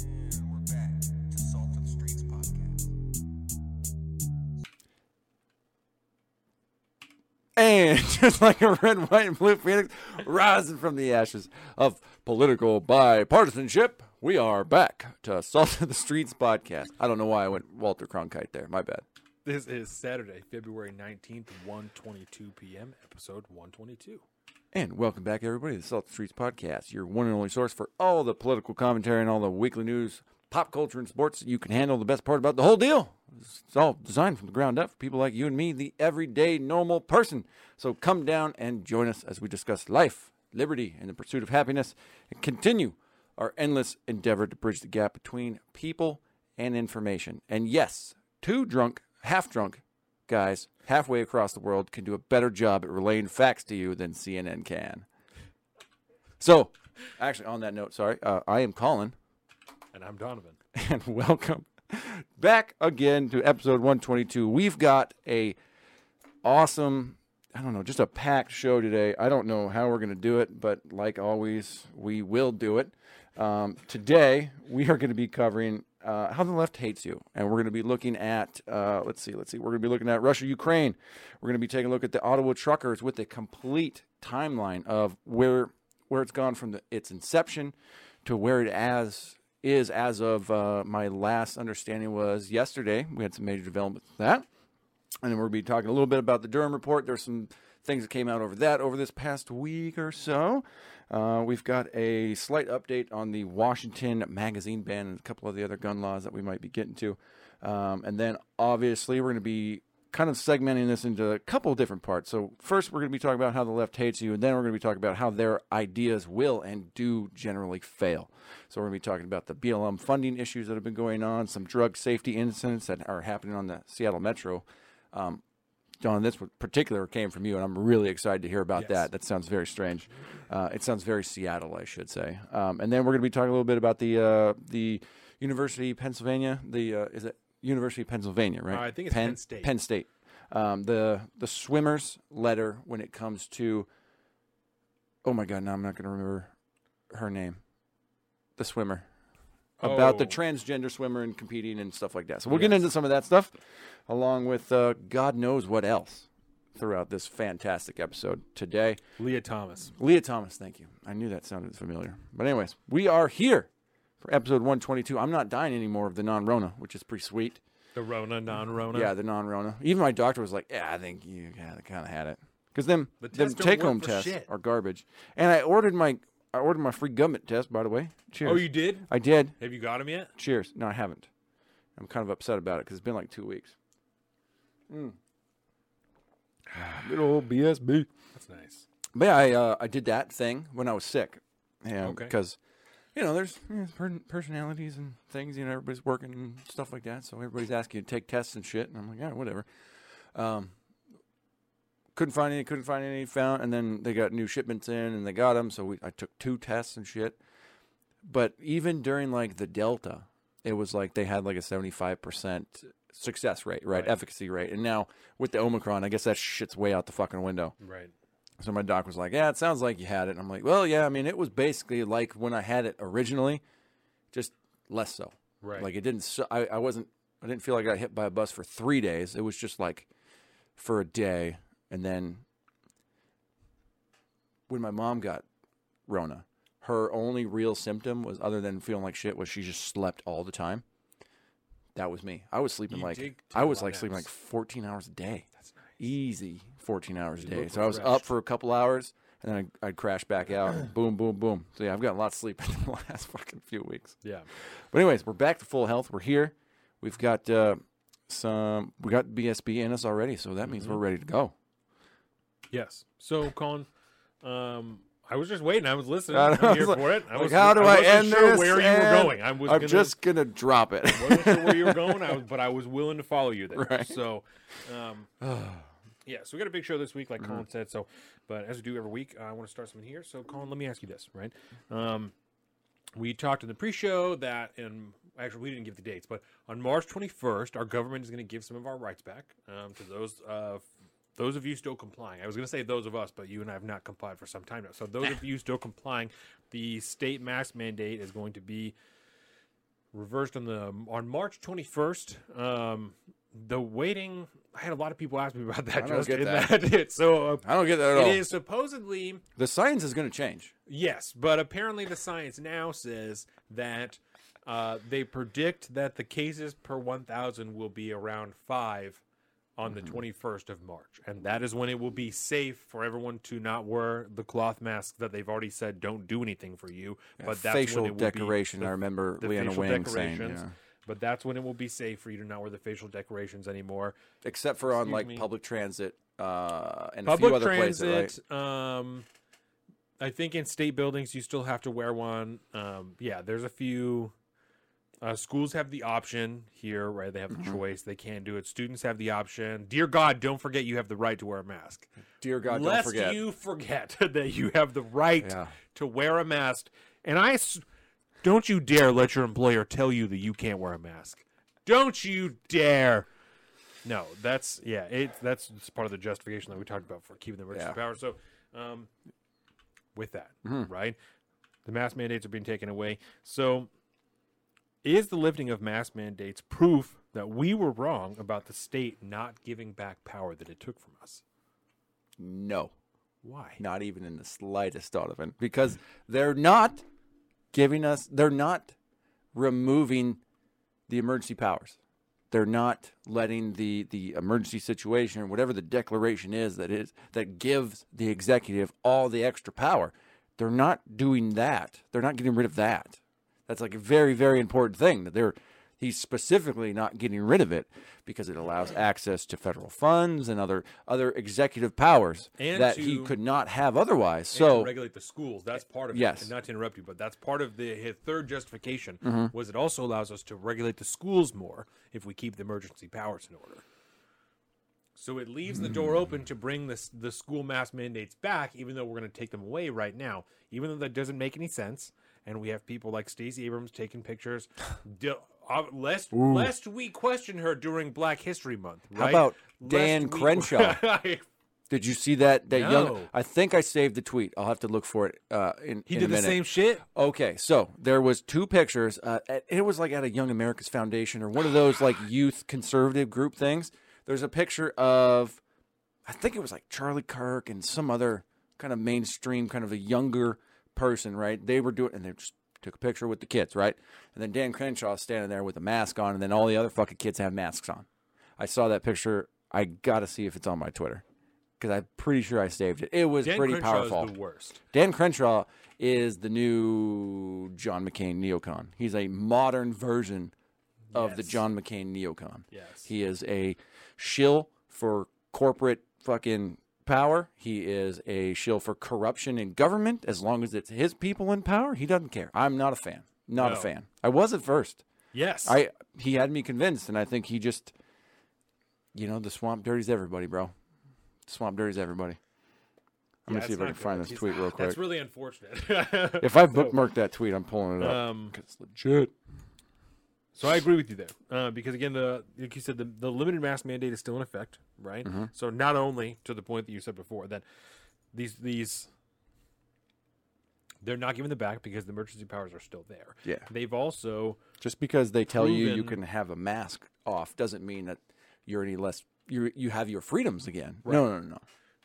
And we're back to Salt of the Streets podcast. And just like a red, white, and blue phoenix rising from the ashes of political bipartisanship, we are back to Salt of the Streets podcast. I don't know why I went Walter Cronkite there. My bad. This is Saturday, February 19th, 1:22 p.m., episode 122. And welcome back, everybody, to the Salt Streets podcast, your one and only source for all the political commentary and all the weekly news, pop culture, and sports you can handle. The best part about the whole deal it's all designed from the ground up for people like you and me, the everyday normal person. So come down and join us as we discuss life, liberty, and the pursuit of happiness, and continue our endless endeavor to bridge the gap between people and information. And yes, two drunk, half drunk guys halfway across the world can do a better job at relaying facts to you than CNN can. So, actually, on that note, sorry, uh, I am Colin, And I'm Donovan. and welcome back again to episode 122. We've got a awesome, I don't know, just a packed show today. I don't know how we're going to do it, but like always, we will do it. Um, today, we are going to be covering uh, how the left hates you, and we're going to be looking at, uh, let's see, let's see, we're going to be looking at Russia, Ukraine. We're going to be taking a look at the Ottawa truckers with a complete timeline of where where it's gone from the, its inception to where it as is as of uh, my last understanding was yesterday. We had some major developments with that. And then we'll be talking a little bit about the Durham report. There's some things that came out over that over this past week or so. Uh, we've got a slight update on the Washington magazine ban and a couple of the other gun laws that we might be getting to. Um, and then obviously we're going to be kind of segmenting this into a couple of different parts. So first we're going to be talking about how the left hates you, and then we're going to be talking about how their ideas will and do generally fail. So we're going to be talking about the BLM funding issues that have been going on, some drug safety incidents that are happening on the Seattle Metro. Um, John, this particular came from you, and I'm really excited to hear about Yes. that. That sounds very strange. Uh, it sounds very Seattle, I should say. Um, and then we're going to be talking a little bit about the uh, the University of Pennsylvania. The uh, is it University of Pennsylvania, right? Uh, I think it's Penn State. Penn State. Um, the the swimmers letter when it comes to. Oh my God! Now I'm not going to remember her name. The swimmer about the Oh. transgender swimmer and competing and stuff like that. So we'll get into some of that stuff, along with uh, God knows what else throughout this fantastic episode today. Lia Thomas. Lia Thomas, thank you. I knew that sounded familiar. But anyways, we are here for episode 122. I'm not dying anymore of the non-Rona, which is pretty sweet. The Rona, non-Rona. Yeah, the non-Rona. Even my doctor was like, "Yeah, I think you kind of had it." Because them, The them take-home tests shit. are garbage. And I ordered my, I ordered my free government test. By the way, cheers. Oh, you did? I did. Have you got them yet? Cheers. No, I haven't. I'm kind of upset about it because it's been like two weeks. Mm. Good old BSB. That's nice. But yeah, I uh, I did that thing when I was sick. Yeah, Okay. because you know there's you know, per- personalities and things. You know, everybody's working and stuff like that. So everybody's asking you to take tests and shit, and I'm like, yeah, whatever. Um, couldn't find any. Couldn't find any. Found, and then they got new shipments in, and they got them. So we, I took two tests and shit. But even during like the Delta, it was like they had like a 75 percent success rate, right? Right. Efficacy rate. And now with the Omicron, I guess that shit's way out the fucking window. Right. So my doc was like, "Yeah, it sounds like you had it." And I'm like, "Well, yeah. I mean, it was basically like when I had it originally, just less so. Right. Like it didn't. su- I, I wasn't. I didn't feel like I got hit by a bus for three days. It was just like for a day, and then when my mom got Rona, her only real symptom was other than feeling like shit was she just slept all the time. That was me. I was sleeping You like did I a was lot like of sleeping naps. like 14 hours a day That's nice. easy 14 hours a day. look So I was up refreshed. for a couple hours and then I'd, I'd crash back out. boom, boom, boom. So yeah, I've gotten a lot of sleep in the last fucking few weeks. Yeah. But anyways, we're back to full health. We're here. We've got uh, some. We got BSB in us already, so that Mm-hmm. means we're ready to go. Yes. So, Colin, um, I was just waiting. I was listening. I I'm was here like- for it. I like, was, how do I, wasn't end sure this? where you were going. I was I'm gonna, just gonna drop it. I wasn't sure where you were going, I was, but I was willing to follow you there. Right. So, um, yeah, so we got a big show this week, like Colin said. So, but as we do every week, I want to start something here. So, Colin, let me ask you this, right? Um, we talked in the pre-show that, and actually we didn't give the dates, but on March 21st, our government is going to give some of our rights back um, to those uh, those of you still complying. I was going to say those of us, but you and I have not complied for some time now. So those of you still complying, the state mask mandate is going to be reversed on the on March 21st. Um, the waiting. I had a lot of people ask me about that. I don't Just get that. it. So uh, I don't get that at it all. is supposedly The science is going to change. yes, but apparently the science now says that uh, they predict that the cases per 1,000 will be around five on the Mm-hmm. 21st of March, and that is when it will be safe for everyone to not wear the cloth masks that they've already said don't do anything for you. But that's facial when it will be decoration. the- I remember the Leana Wen saying, yeah. But that's when it will be safe for you to not wear the facial decorations anymore. except for on like me. public transit uh, and a few other transit, places. um, I think in state buildings you still have to wear one. Um, yeah, there's a few. Uh, schools have the option here, right? They have the Mm-hmm. choice. They can do it. Students have the option. Dear God, don't forget you have the right to wear a mask. Dear God, Lest don't forget. you forget that you have the right Yeah. to wear a mask. And I s- don't you dare let your employer tell you that you can't wear a mask. Don't you dare. No, that's yeah. It that's part of the justification that we talked about for keeping the emergency Yeah. power. So, um, with that, Mm-hmm. right, the mask mandates are being taken away. So, is the lifting of mask mandates proof that we were wrong about the state not giving back power that it took from us? no, Why? not even in the slightest, Donovan, because they're not giving us. They're not removing the emergency powers. They're not letting the the emergency situation or whatever the declaration is that is that gives the executive all the extra power. They're not doing that. They're not getting rid of that. That's like a very very important thing that they're he's specifically not getting rid of it because it allows access to federal funds and other other executive powers And that he could not have otherwise. So regulate the schools. That's part of Yes. it. And not to interrupt you, but that's part of the his third justification Mm-hmm. was it also allows us to regulate the schools more if we keep the emergency powers in order. So it leaves the door open to bring this the school mask mandates back, even though we're going to take them away right now. Even though that doesn't make any sense, and we have people like Stacey Abrams taking pictures. D- uh, lest lest we question her during Black History Month. How Right? about Lest Dan we- Crenshaw? Did you see that? That young. I think I saved the tweet. I'll have to look for it. Uh, in he in did the same shit. Okay, so there was two pictures. Uh, at- it was like at a Young America's Foundation or one of those like youth conservative group things. There's a picture of, I think it was like Charlie Kirk and some other kind of mainstream, kind of a younger person, right? They were doing, and they just took a picture with the kids, right? And then Dan Crenshaw standing there with a mask on, and then all the other fucking kids have masks on. I saw that picture. I gotta see if it's on my Twitter because I'm pretty sure I saved it. It was Dan pretty Crenshaw powerful. the worst. Dan Crenshaw is the new John McCain neocon. He's a modern version of the John McCain neocon. Yes. He is a shill for corporate fucking power. He is a shill for corruption in government. As long as it's his people in power, he doesn't care. I'm not a fan. Not a fan. I was at first. Yes. I he had me convinced, and I think he just, you know, the swamp dirties everybody, bro. Swamp dirties everybody. I'm Yeah, gonna see if I can find this tweet real quick. That's really unfortunate. If I bookmark that tweet, I'm pulling it up. Um, it's legit. So I agree with you there, uh, because again, the like you said, the, the limited mask mandate is still in effect, right? Mm-hmm. So not only to the point that you said before that these these they're not giving them back because the emergency powers are still there. Yeah. They've also Just because they tell you you can have a mask off doesn't mean that you're any less. You you have your freedoms again. No, no, no, no.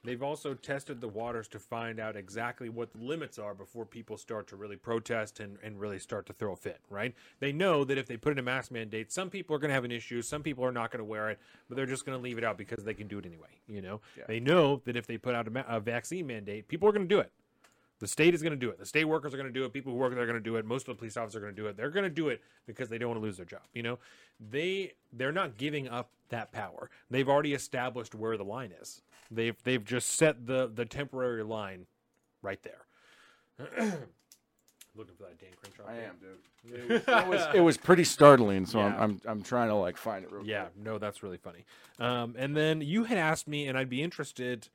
They've also tested the waters to find out exactly what the limits are before people start to really protest and, and really start to throw a fit, right? They know that if they put in a mask mandate, some people are going to have an issue, some people are not going to wear it, but they're just going to leave it out because they can do it anyway, you know? They know that if they put out a, ma- a vaccine mandate, people are going to do it. The state is going to do it. The state workers are going to do it. People who work there are going to do it. Most of the police officers are going to do it. They're going to do it because they don't want to lose their job. You know, they they're not giving up that power. They've already established where the line is. They've they've just set the the temporary line right there. Looking for that Dan Crenshaw. thing. dude. It was it was pretty startling. So Yeah. I'm, I'm I'm trying to like find it real Yeah, quick. no, that's really funny. Um, and then you had asked me, and I'd be interested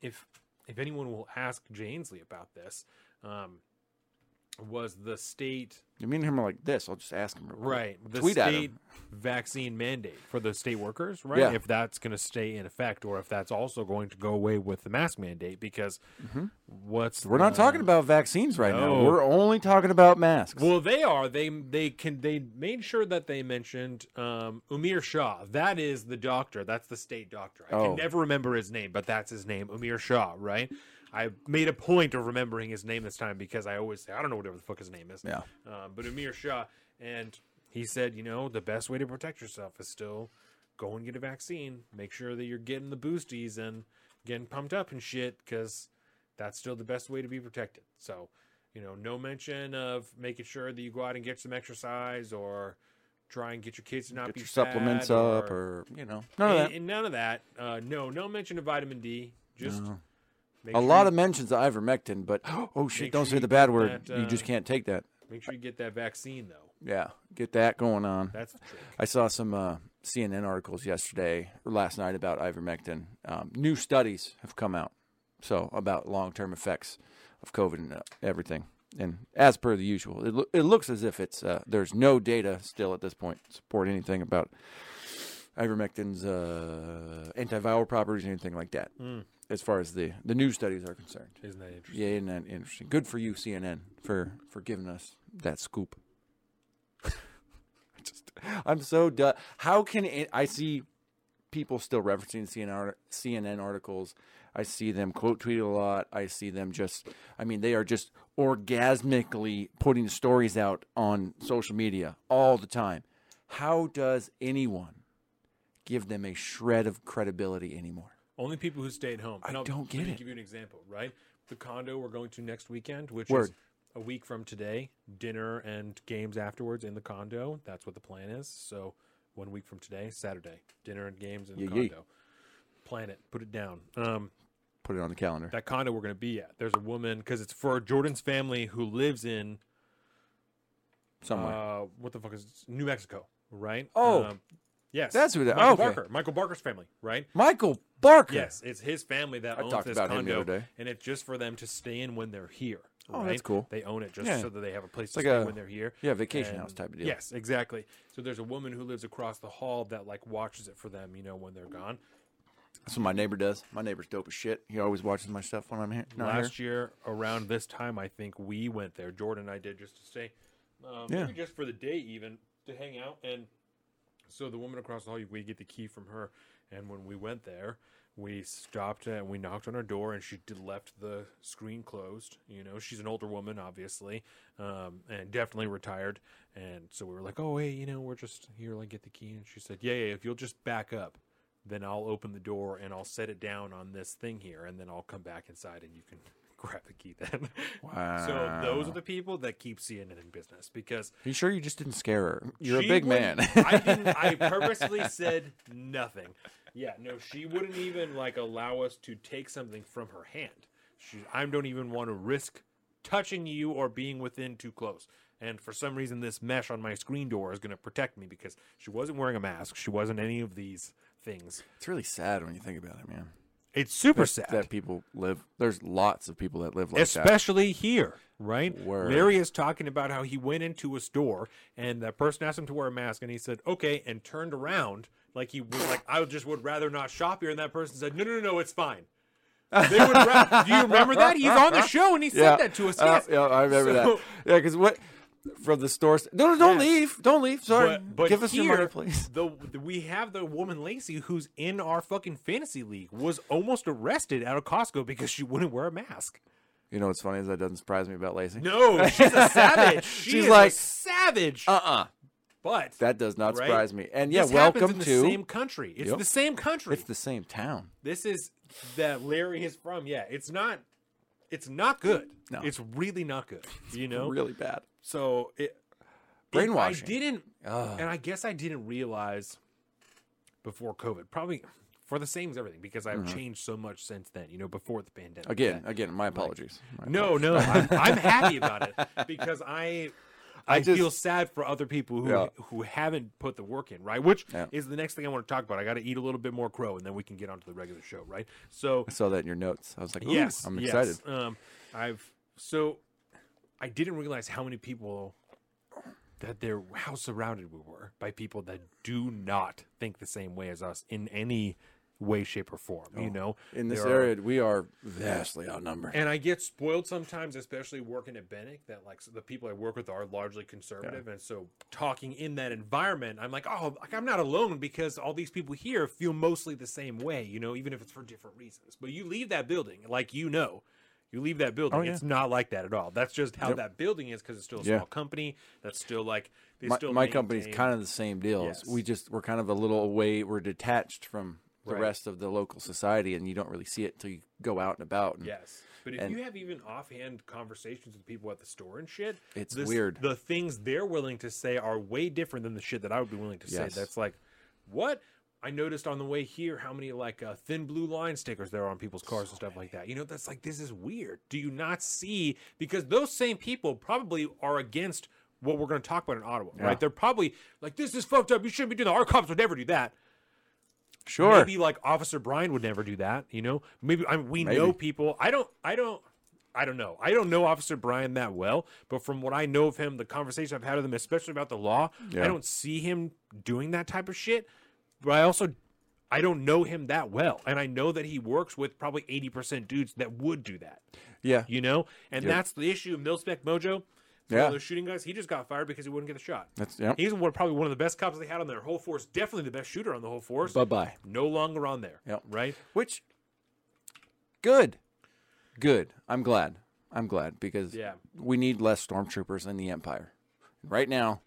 if if anyone will ask Jay Inslee about this. Um, was the state You mean him like this? I'll just ask him. right the Tweet at state vaccine mandate for the state workers, right? Yeah. If that's going to stay in effect, or if that's also going to go away with the mask mandate, because what's Mm-hmm. We're not talking about vaccines right now. We're only talking about masks. Well, they are. They they can they made sure that they mentioned um, Umair Shah. That is the doctor. That's the state doctor. I Oh. can never remember his name, but that's his name, Umair Shah. Right. I made a point of remembering his name this time because I always say I don't know whatever the fuck his name is. Yeah. Um, but Amir Shah, and he said, you know, the best way to protect yourself is still go and get a vaccine. Make sure that you're getting the boosties and getting pumped up and shit because that's still the best way to be protected. So, you know, no mention of making sure that you go out and get some exercise or try and get your kids to not Get be your supplements up, or you know, none of and, that. and none of that. Uh, no, no mention of vitamin D. Just No. Make A sure lot you- of mentions of ivermectin, but oh shit! Don't sure say the bad word. that, you just uh, can't take that. make sure you get that vaccine though. Yeah, get that going on. That's the trick. I saw some uh, CNN articles yesterday or last night about ivermectin. Um, new studies have come out, so about long-term effects of COVID and uh, everything. And as per the usual, it, loo- it looks as if it's uh, there's no data still at this point to support anything about ivermectin's uh, antiviral properties or anything like that. As far as the the new studies are concerned. Isn't that interesting? Yeah, isn't that interesting? Good for you, CNN, for for giving us that scoop. Just, I'm so done. How can it, I see people still referencing CNN, CNN articles? I see them quote tweet a lot. I see them just. I mean, they are just orgasmically putting stories out on social media all the time. How does anyone give them a shred of credibility anymore? Only people who stay at home. I I'll- don't get let me it. give you an example, right? The condo we're going to next weekend, which Word. is a week from today, dinner and games afterwards in the condo. That's what the plan is. So one week from today, Saturday, dinner and games in the Yeah, yeah. condo. Plan it, put it down. Um, Put it on the calendar. that condo we're going to be at. There's a woman because it's for Jordan's family who lives in Somewhere. uh, what the fuck is it? New Mexico, right? Oh. Um, yes, That's who that- Michael okay. Barker, Michael Barker's family, right? Michael Barker. Yes, it's his family that I owns talked this about him condo, the other day. and it's just for them to stay in when they're here. Oh, right? that's cool. They own it just Yeah. so that they have a place to like stay a- when they're here. Yeah, vacation house type of deal. Yes, exactly. So there's a woman who lives across the hall that like watches it for them, you know, when they're gone. That's what my neighbor does. My neighbor's dope as shit. He always watches my stuff when I'm here. Not here. Last year around this time, I think we went there. Jordan and I did just to stay, um, Yeah. maybe just for the day even to hang out. And so the woman across the hall, we get the key from her. And when we went there, we stopped and we knocked on her door, and she did, left the screen closed. You know, she's an older woman, obviously, um, and definitely retired. And so we were like, "Oh, hey, you know, we're just here, like, get the key." And she said, "Yeah, yeah, if you'll just back up." Then I'll open the door and I'll set it down on this thing here, and then I'll come back inside and you can grab the key then. Wow. So those are the people that keep CNN in business because Are you sure you just didn't scare her? You're a big man. I didn't. I purposely said nothing. Yeah, no, she wouldn't even like allow us to take something from her hand. She, I don't even want to risk touching you or being within too close. And for some reason, this mesh on my screen door is going to protect me because she wasn't wearing a mask. She wasn't any of these things. it's really sad when you think about it, man. It's super That- sad. that people live. There's lots of people that live like that. especially here, right? Word. Larry is talking about how he went into a store and that person asked him to wear a mask, and he said okay, and turned around like he was like, I just would rather not shop here, and that person said, No, no, no, no, it's fine. They would ra- Do you remember that? He's on the show and he said Yeah, that to us. Uh, yeah, I remember So- that. Yeah, because what from the stores? No, no, don't Yes. leave, don't leave. Sorry, But, but give us here, your money, please. The, the we have the woman Lacey who's in our fucking fantasy league was almost arrested out of Costco because she wouldn't wear a mask. You know what's funny is that doesn't surprise me about Lacey. No, she's a savage. She She's like, savage. uh, uh but that does not Right? surprise me. And yeah, this welcome to. same country. It's Yep. the same country. It's the same town. this is that Larry is from. Yeah, it's not. It's not good. No. It's really not good. You know. Really bad. So it. Brainwashing. I didn't, Ugh. and I guess I didn't realize before COVID. Probably for the same as everything because I've changed so much since then. You know, before the pandemic. Mm-hmm. Again, that- again, my apologies. My No, no, I'm, I'm happy about it because I. I, I just- feel sad for other people who Yeah. who haven't put the work in, right? Which Yeah. is the next thing I want to talk about. I got to eat a little bit more crow, and then we can get onto the regular show, right? So I saw that in your notes. I was like, yes, I'm yes. excited. Um, I've so I didn't realize how many people that they're how surrounded we were by people that do not think the same way as us in any way, shape, or form. You oh, know, Oh, In this There are- area, we are vastly outnumbered. and I get spoiled sometimes, especially working at Bennick, that like the people I work with are largely conservative, and so talking in that environment, I'm like, oh, like I'm not alone because all these people here feel mostly the same way, you know, even if it's for different reasons. But you leave that building, like you know, you leave that building, Oh, yeah. it's not like that at all. That's just how Yep. that building is because it's still a Yeah. small company. That's still like they my, still my company's kind of the same deal. Yes. We just we're kind of a little away. We're detached from the Right. rest of the local society, and you don't really see it until you go out and about. And Yes. But if And- you have even offhand conversations with people at the store and shit, It's this- weird. The things they're willing to say are way different than the shit that I would be willing to Yes. say. That's like, what? I noticed on the way here how many like uh, thin blue line stickers there are on people's cars and stuff like that. You know, that's like this is weird. Do you not see? Because those same people probably are against what we're going to talk about in Ottawa, Yeah. right? They're probably like, "This is fucked up. You shouldn't be doing that. Our cops would never do that." Sure. maybe like Officer Brian would never do that. You know, maybe I mean, we know people. I don't. I don't. I don't know. I don't know Officer Brian that well, but from what I know of him, the conversation I've had with him, especially about the law, Yeah. I don't see him doing that type of shit. But I also, I don't know him that well, and I know that he works with probably eighty percent dudes that would do that. yeah. You know, and Yep. that's the issue. Milspec Mojo, Yeah. one of those shooting guys, he just got fired because he wouldn't get the shot. That's yeah. He's one, probably one of the best cops they had on their whole force. Definitely the best shooter on the whole force. Bye bye. no longer on there. Yep. Right. Which good, good. I'm glad. I'm glad because Yeah. we need less stormtroopers in the Empire. Right now,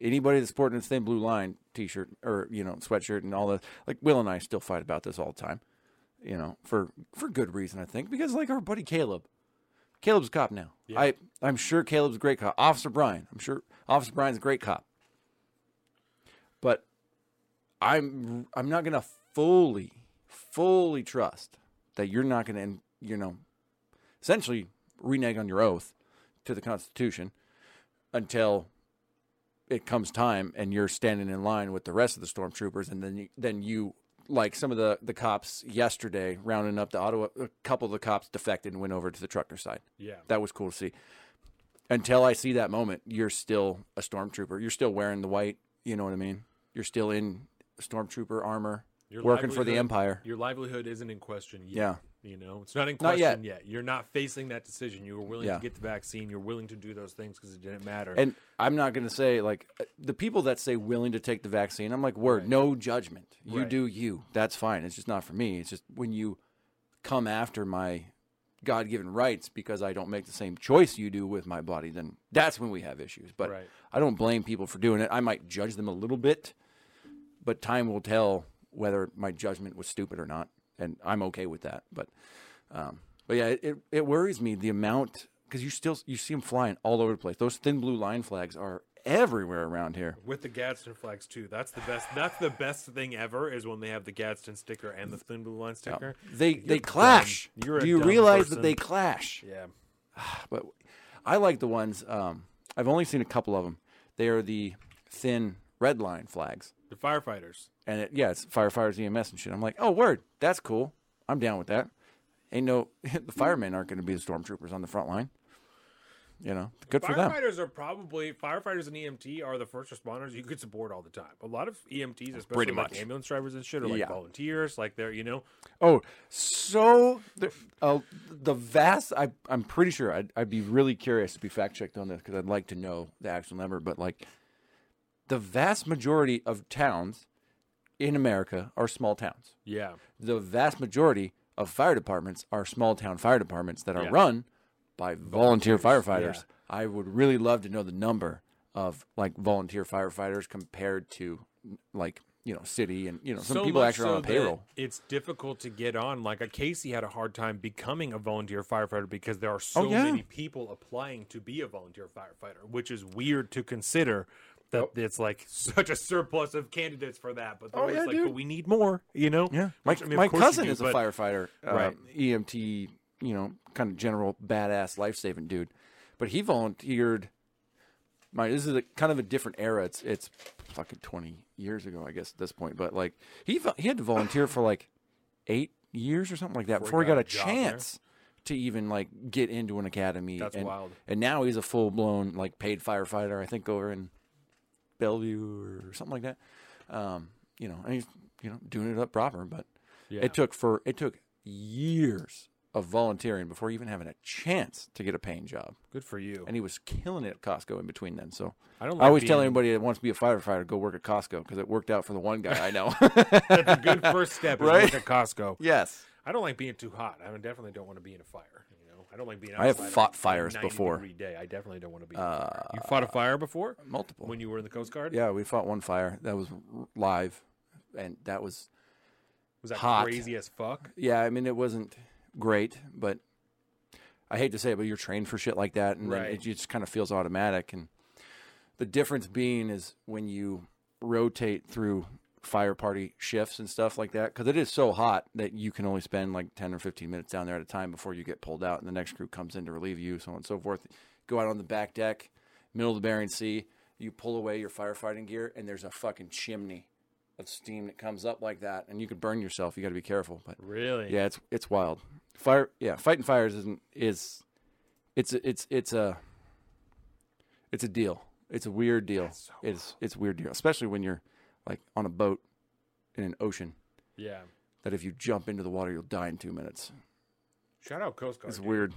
anybody that's sporting a thin blue line T-shirt or you know sweatshirt and all that, like Will and I still fight about this all the time. You know, for for good reason, I think, because like our buddy Caleb, Caleb's a cop now. Yeah. I I'm sure Caleb's a great cop. Officer Brian, I'm sure Officer Brian's a great cop. But I'm I'm not gonna fully fully trust that you're not gonna you know essentially renege on your oath to the Constitution until it comes time and you're standing in line with the rest of the stormtroopers and then you, then you like some of the the cops yesterday rounding up the Ottawa a couple of the cops defected and went over to the trucker side. Yeah. That was cool to see. Until I see that moment, you're still a stormtrooper. You're still wearing the white, you know what I mean? You're still in stormtrooper armor, Your working for the livelihood- Empire. Your livelihood isn't in question yet. Yeah. You know, it's not in Not question yet. yet. You're not facing that decision. You were willing Yeah. to get the vaccine. You're willing to do those things because it didn't matter. And I'm not going to say like uh, the people that say willing to take the vaccine. I'm like, word, Right. no judgment. You Right. do you. That's fine. It's just not for me. It's just when you come after my God-given rights because I don't make the same choice you do with my body, then that's when we have issues. But Right. I don't blame people for doing it. I might judge them a little bit, but time will tell whether my judgment was stupid or not, and I'm okay with that. But, um, but yeah, it, it, worries me the amount because you still you see them flying all over the place. Those thin blue line flags are everywhere around here. with the Gadsden flags too. That's the best. That's the best thing ever is when they have the Gadsden sticker and the thin blue line sticker. They You're they clash. Do you realize person. that they clash? Yeah. But I like the ones. Um, I've only seen a couple of them. They are the thin red line flags, The firefighters. and it, yeah, it's firefighters, EMS, and shit. I'm like, oh, word, that's cool. I'm down with that. Ain't no the firemen aren't going to be the stormtroopers on the front line. You know, good for them. Firefighters are probably firefighters and EMT are the first responders you could support all the time. A lot of EMTs, especially Pretty like much. ambulance drivers and shit, are like Yeah. volunteers. Like they're you know Oh, so the, uh, the vast. I, I'm pretty sure. I'd, I'd be really curious to be fact checked on this because I'd like to know the actual number. But like, the vast majority of towns in America are small towns. yeah The vast majority of fire departments are small town fire departments that are Yeah. run by volunteer firefighters. yeah. I would really love to know the number of like volunteer firefighters compared to like you know city and you know some So people actually are on a payroll. It's difficult to get on. Like a Casey had a hard time becoming a volunteer firefighter because there are oh, so Oh, yeah. many people applying to be a volunteer firefighter, which is weird to consider. That it's like such a surplus of candidates for that, but Oh, yeah, like, dude. but we need more, you know? Yeah, my, Which, I mean, my cousin do, is a but- firefighter, uh, Right. EMT, you know, kind of general badass life saving dude. But he volunteered. My this is a kind of a different era. It's it's fucking twenty years ago, I guess at this point. But like he he had to volunteer for like eight years or something like that before, he got, a job there. chance to even like get into an academy. That's and, wild. And now he's a full blown like paid firefighter. I think over in Bellevue or something like that. Um, you know, and he's you know doing it up proper. But Yeah. it took for it took years of volunteering before even having a chance to get a paying job. Good for you. And he was killing it at Costco in between then. So I don't. I always tell anybody that wants to be a firefighter go work at Costco because it worked out for the one guy I know. that's a good first step. Is Right? work at Costco. yes. I don't like being too hot. I definitely don't want to be in a fire. You know, I don't like being. I have fought fires before. degree Day. I definitely don't want to be. in a fire. You fought a fire before Multiple. when you were in the Coast Guard. yeah, we fought one fire that was live, and that was was that hot. crazy as fuck? yeah. I mean, it wasn't great, but I hate to say it, but you're trained for shit like that, and then Right. it just kind of feels automatic. And the difference being is when you rotate through fire party shifts and stuff like that, because it is so hot that you can only spend like ten or fifteen minutes down there at a time before you get pulled out, and the next crew comes in to relieve you, so on and so forth. Go out on the back deck, middle of the Bering Sea. You pull away your firefighting gear, and there's a fucking chimney of steam that comes up like that, and you could burn yourself. You got to be careful, but Really? yeah, it's it's wild. Fire, yeah, fighting fires isn't is it's a- it's it's a it's a deal. It's a weird deal. so it's it's a weird deal, especially when you're like on a boat in an ocean. Yeah. That if you jump into the water, you'll die in two minutes. Shout out Coast Guard. It's dude. weird.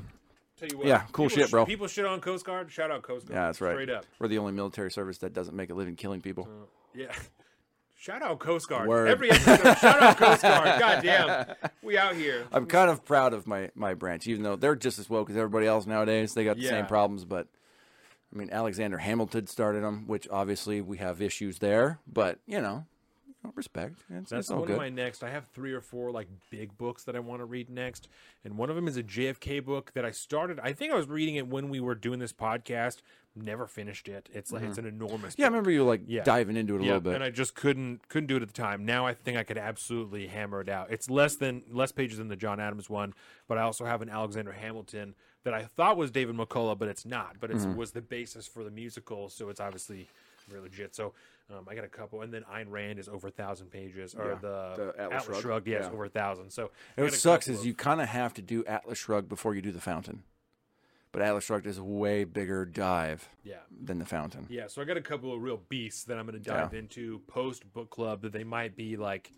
Tell you what, Yeah, cool people shit, bro. People shit on Coast Guard. Shout out Coast Guard. Yeah, that's right. Straight up. We're the only military service that doesn't make a living killing people. Uh, yeah. Shout out Coast Guard. Word. Every episode, shout out Coast Guard. God damn. We out here. I'm kind of proud of my my branch, even though they're just as woke as everybody else nowadays. They got the Yeah. same problems, but I mean, Alexander Hamilton started them, which obviously we have issues there. But you know, respect. It's, That's it's one good. of my next. I have three or four like big books that I want to read next, and one of them is a JFK book that I started. I think I was reading it when we were doing this podcast. Never finished it. It's like it's an enormous. Mm-hmm. yeah, I remember you like Yeah. diving into it a yeah, little bit. and I just couldn't couldn't do it at the time. Now I think I could absolutely hammer it out. It's less than less pages than the John Adams one, but I also have an Alexander Hamilton that I thought was David McCullough, but it's not. But it Mm-hmm. was the basis for the musical, so it's obviously very legit. So um, I got a couple, and then Ayn Rand is over a thousand pages, or Yeah, the, the Atlas Shrugged, Shrugged, yeah, it's yeah. over a thousand. So what sucks is of- you kind of have to do Atlas Shrugged before you do the Fountain. But Atlas Shrugged is a way bigger dive yeah. than the Fountain. Yeah, so I got a couple of real beasts that I'm going to dive into post book club that they might be like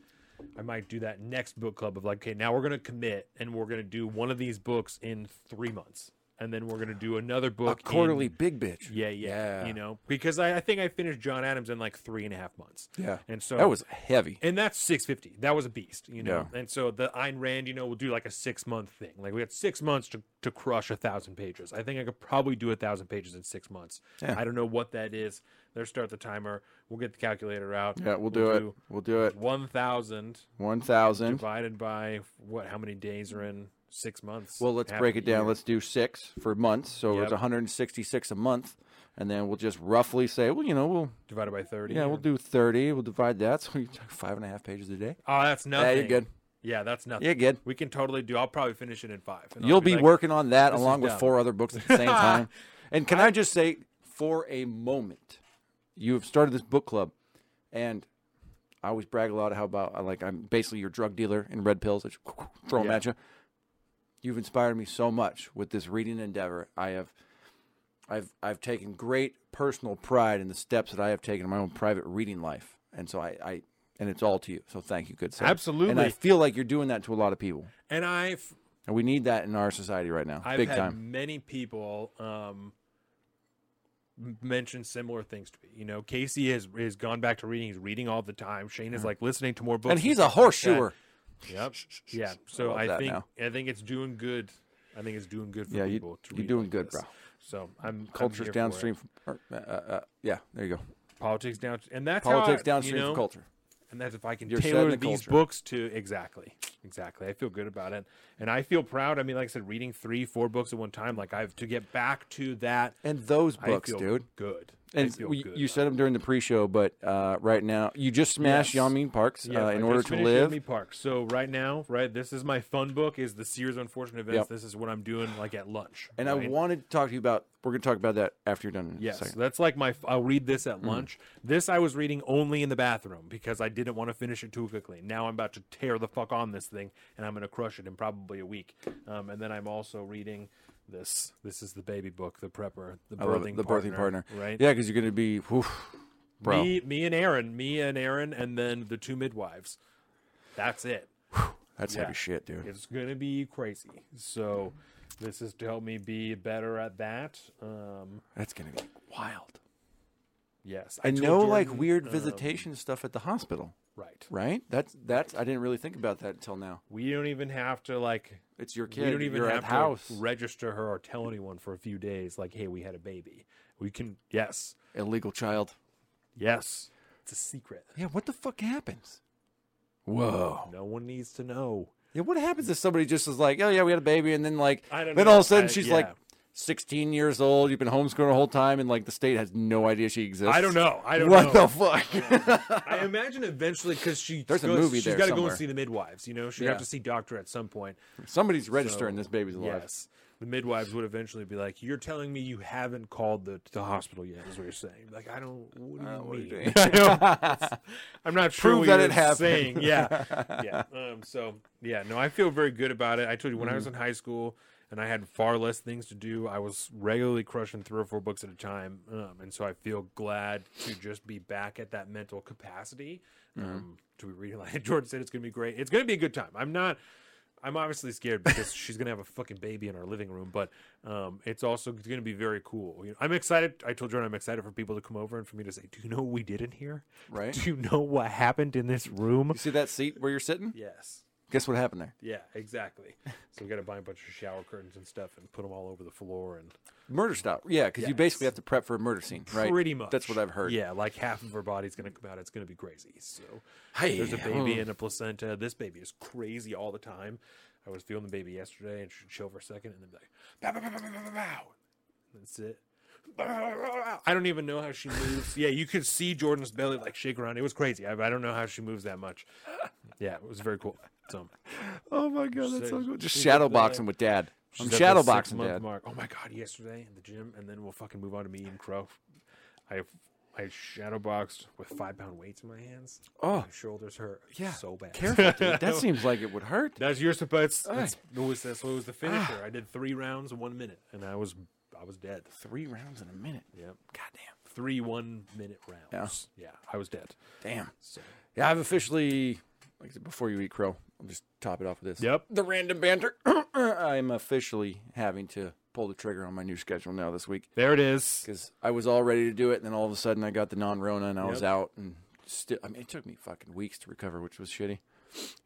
I might do that next book club of like okay, now we're going to commit and we're going to do one of these books in 3 months. And then we're going to do another A book in- quarterly big bitch. yeah, yeah, Yeah. you know, because I, I think I finished John Adams in like three and a half months. Yeah. and so That was heavy. and that's 650 that was a beast you know Yeah. and so the Ayn Rand you know will do like a six month thing like we had six months to, to crush a thousand pages I think I could probably do a thousand pages in six months Yeah. I don't know what that is let's start the timer we'll get the calculator out Yeah, we'll do it. We'll do it. 1000 One thousand. divided by what how many days are in six months Well, let's break it down. year. Let's do six for months. So Yep. it's 166 a month, and then we'll just roughly say, well, you know, we'll divided by 30 yeah, we'll do 30. We'll divide that. So you talk five and a half pages a day. oh that's nothing Yeah, you're good. yeah that's nothing You're good. we can totally do I'll probably finish it in five You'll be like, working on that along with four other books at the same time. And can I just say, for a moment, you have started this book club, and I always brag a lot how about like I'm basically your drug dealer in red pills. I just throw them Yeah. at you. You've inspired me so much with this reading endeavor. I have, I've I've taken great personal pride in the steps that I have taken in my own private reading life, and so I, I and it's all to you. So thank you, good sir. Absolutely. And I feel like you're doing that to a lot of people, and I've and we need that in our society right now, I've big time. many people um, m- mention similar things to me. You know, Casey has has gone back to reading. He's reading all the time. Shane is like listening to more books, And he's a stuff like horseshoer. Yep. Yeah. So love I think now. I think it's doing good. I think it's doing good for Yeah, you- people. to you're doing like good, this. bro. So I'm I'm Culture's it. downstream. From, uh, uh, uh, yeah, there you go. Politics down, and that's Politics how I, downstream you know, from culture. And that's if I can You're tailor the these books to exactly, exactly. I feel good about it, and I feel proud. I mean, like I said, reading three, four books at one time, like I've to get back to that. And those I books, feel dude. good. And we, you said them during the pre-show, but uh, right now you just smashed Yes. Yeonmi Park's Yes, uh, I in just order to live. Yeonmi Park. So right now, right, this is my fun book. Is the Sears Unfortunate Events. Yep. This is what I'm doing like at lunch. And right? I wanted to talk to you about. We're going to talk about that after you're done. In Yes, a second. that's like my. I'll read this at lunch. This I was reading only in the bathroom because I didn't want to finish it too quickly. Now I'm about to tear the fuck on this thing, and I'm going to crush it in probably a week. Um, and then I'm also reading this. This is the baby book, the prepper, the birthing. The birthing partner. right? Yeah, because you're going to be, whew, bro. Me, me and Aaron, me and Aaron, and then the two midwives. That's it. that's yeah. heavy shit, dude. It's gonna be crazy. So this is to help me be better at that. Um, That's going to be wild. yes, I know, like Jordan, weird um, visitation stuff at the hospital, right. right? That's that's. I didn't really think about that until now. We don't even have to like. It's your kid. we don't even you're have to house. register her or tell anyone for a few days. Like, hey, we had a baby. We can. Yes, Illegal child. yes. It's a secret. Yeah. What the fuck happens? Whoa. No one needs to know. Yeah. What happens if somebody just is like, oh yeah, we had a baby, and then like, I don't then know. all of a sudden I- she's yeah. like. 16 years old, you've been homeschooling the whole time, and like the state has no idea she exists. I don't know. I don't what know. the fuck? I imagine eventually because she There's a goes- movie she's got to go and see the midwives. You know, she'd Yeah. have to see doctor at some point. Somebody's registering So, this baby's alive. Yes. The midwives would eventually be like, "You're telling me you haven't called the the hospital yet?" Is what you're saying? Like, I don't. What do you Uh, what mean? I I'm not sure Prove what that you're it happened. saying. Yeah, yeah. Um, so yeah, no, I feel very good about it. I told you when I Mm-hmm. was in high school and I had far less things to do, I was regularly crushing three or four books at a time, um, and so I feel glad to just be back at that mental capacity. Mm-hmm. Um, to be reading, like George said, it's going to be great. It's going to be a good time. I'm not. I'm obviously scared because she's gonna have a fucking baby in our living room, but um, it's also gonna be very cool. You know, I'm excited. I told Jordan I'm excited for people to come over and for me to say, "Do you know what we did in here? Right. Do you know what happened in this room?" You see that seat where you're sitting? Yes. Guess what happened there? Yeah. Exactly. so we got to buy a bunch of shower curtains and stuff and put them all over the floor and Murder style. Yeah, because you Yes. basically have to prep for a murder scene, right? pretty much. That's what I've heard. Yeah, like half of her body's gonna come out. It's gonna be crazy. So Hey, there's a baby oh. and a placenta. This baby is crazy all the time. I was feeling the baby yesterday, and she'd chill for a second, and then be like, bow, bow, bow, bow, bow, bow, bow. and then sit. I don't even know how she moves. Yeah, you could see Jordan's belly like shake around. It was crazy. I, I don't know how she moves that much. Yeah, it was very cool. So Oh my god, that's so good. Just shadow boxing with dad. I'm shadow boxing dad. Mark. Oh my god, yesterday in the gym, and then we'll fucking move on to me and Crow. I I shadow boxed with five pound weights in my hands. Oh. my shoulders hurt. Yeah. so bad. Careful, dude. That seems like it would hurt. That's your supposed. That's, what was this? What was the finisher? Ah. I did three rounds in one minute, and I was I was dead. Three rounds in a minute. Yep, Goddamn. three one minute rounds. Yeah, I was dead. Damn. So Yeah, I've officially, like I said, before you eat crow, I'll just top it off with this. Yep. The random banter. I'm officially having to pull the trigger on my new schedule now this week there it is. because I was all ready to do it, and then all of a sudden I got the non-Rona and I was out, and still, I mean, it took me fucking weeks to recover, which was shitty.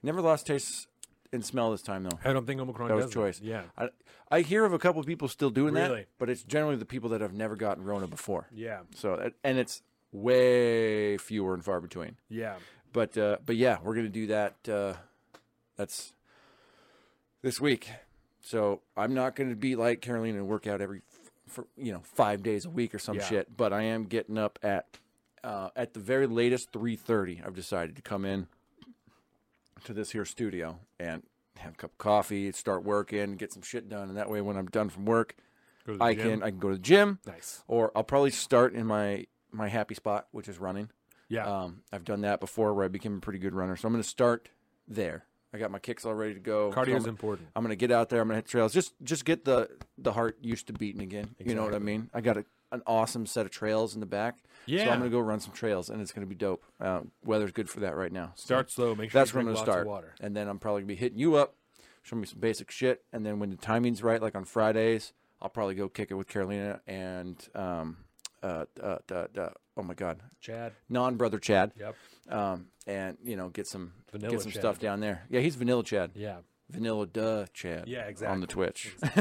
Never lost taste and smell this time though. I don't think Omicron That was does choice. Yeah, I, I hear of a couple of people still doing Really? that, but it's generally the people that have never gotten Rona before. yeah, So, and it's way fewer and far between. yeah. But uh, but yeah, we're gonna do that. Uh, that's this week. So I'm not gonna be like Carolina and work out every for you know five days a week or some Yeah. shit. But I am getting up at uh, at the very latest three thirty. I've decided to come in to this here studio and have a cup of coffee, start working, get some shit done, and that way when I'm done from work, to I gym. can I can go to the gym, Nice. or I'll probably start in my my happy spot, which is running. Yeah. Um, I've done that before where I became a pretty good runner. So I'm going to start there. I got my kicks all ready to go. Cardio is So important. I'm going to get out there. I'm going to hit trails. Just just get the the heart used to beating again. You know what I mean? I got a, an awesome set of trails in the back. Yeah. So I'm going to go run some trails, and it's going to be dope. Uh, weather's good for that right now. So Start slow. Make sure that's you where I'm to start. water. And then I'm probably going to be hitting you up, show me some basic shit. And then when the timing's right, like on Fridays, I'll probably go kick it with Carolina and um, uh, uh, uh, uh, oh my god, Chad. non brother Chad Yep. Um, and you know get some Vanilla get some Chad. stuff down there. Yeah, he's Vanilla Chad, Yeah. Vanilla Duh Chad. Yeah, exactly. On the exactly. Twitch.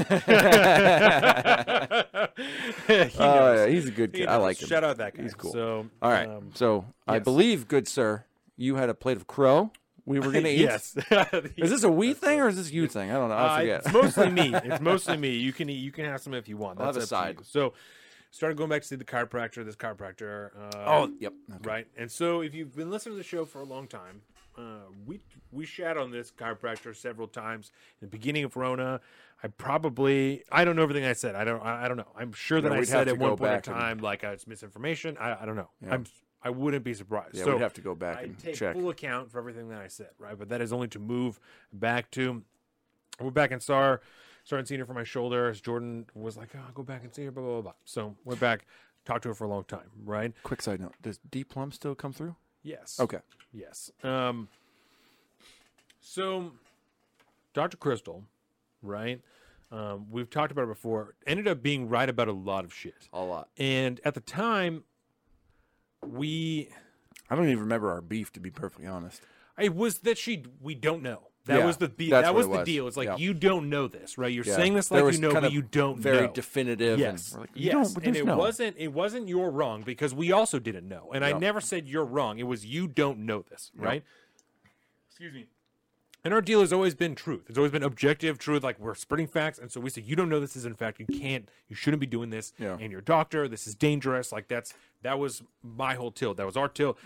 he knows. yeah, he's a good kid. I like him. Shout out that guy. He's cool. So, All right, um, so I yes. believe, good sir, you had a plate of crow. We were gonna eat. yes. Is this a we thing or is this you thing? I don't know. I Uh, forget. it's mostly me. It's mostly me. You can eat. You can have some if you want. I'll have That's a side. So, started going back to see the chiropractor. This chiropractor. Uh, Oh, yep. Okay. right. And so, if you've been listening to the show for a long time, uh, we we shat on this chiropractor several times in the beginning of Rona. I probably I don't know everything I said. I don't I, don't know. I'm sure that Yeah, I said at one point in back and- time like uh, it's misinformation. I, I don't know. Yeah. I'm I wouldn't be surprised. Yeah, so we'd have to go back I and take check. full account for everything that I said, right? But that is only to move back to. We're back in Star, starting seeing her for my shoulder. Jordan was like, "Oh, I'll go back and see her." Blah blah blah. blah. So went back, talked to her for a long time, right? Quick side note: Does D Plum still come through? Yes. Okay. Yes. Um. So, Dr. Crystal, right? Um, we've talked about it before. Ended up being right about a lot of shit, A lot. and at the time, we I don't even remember our beef, to be perfectly honest. it was that she we don't know. That Yeah, was the be- that what was the deal. It's like Yeah. you don't know this, right? You're Yeah. saying this like you know, but you don't very know. definitive. Yes. And like, yes. and it no. wasn't it wasn't you're wrong because we also didn't know. And I never said you're wrong. It was you don't know this, right? Excuse me. And our deal has always been truth. It's always been objective truth. Like we're spreading facts, and so we say you don't know this is in fact you can't, you shouldn't be doing this. Yeah. And your doctor, this is dangerous. Like that's that was my whole tilt. That was our tilt.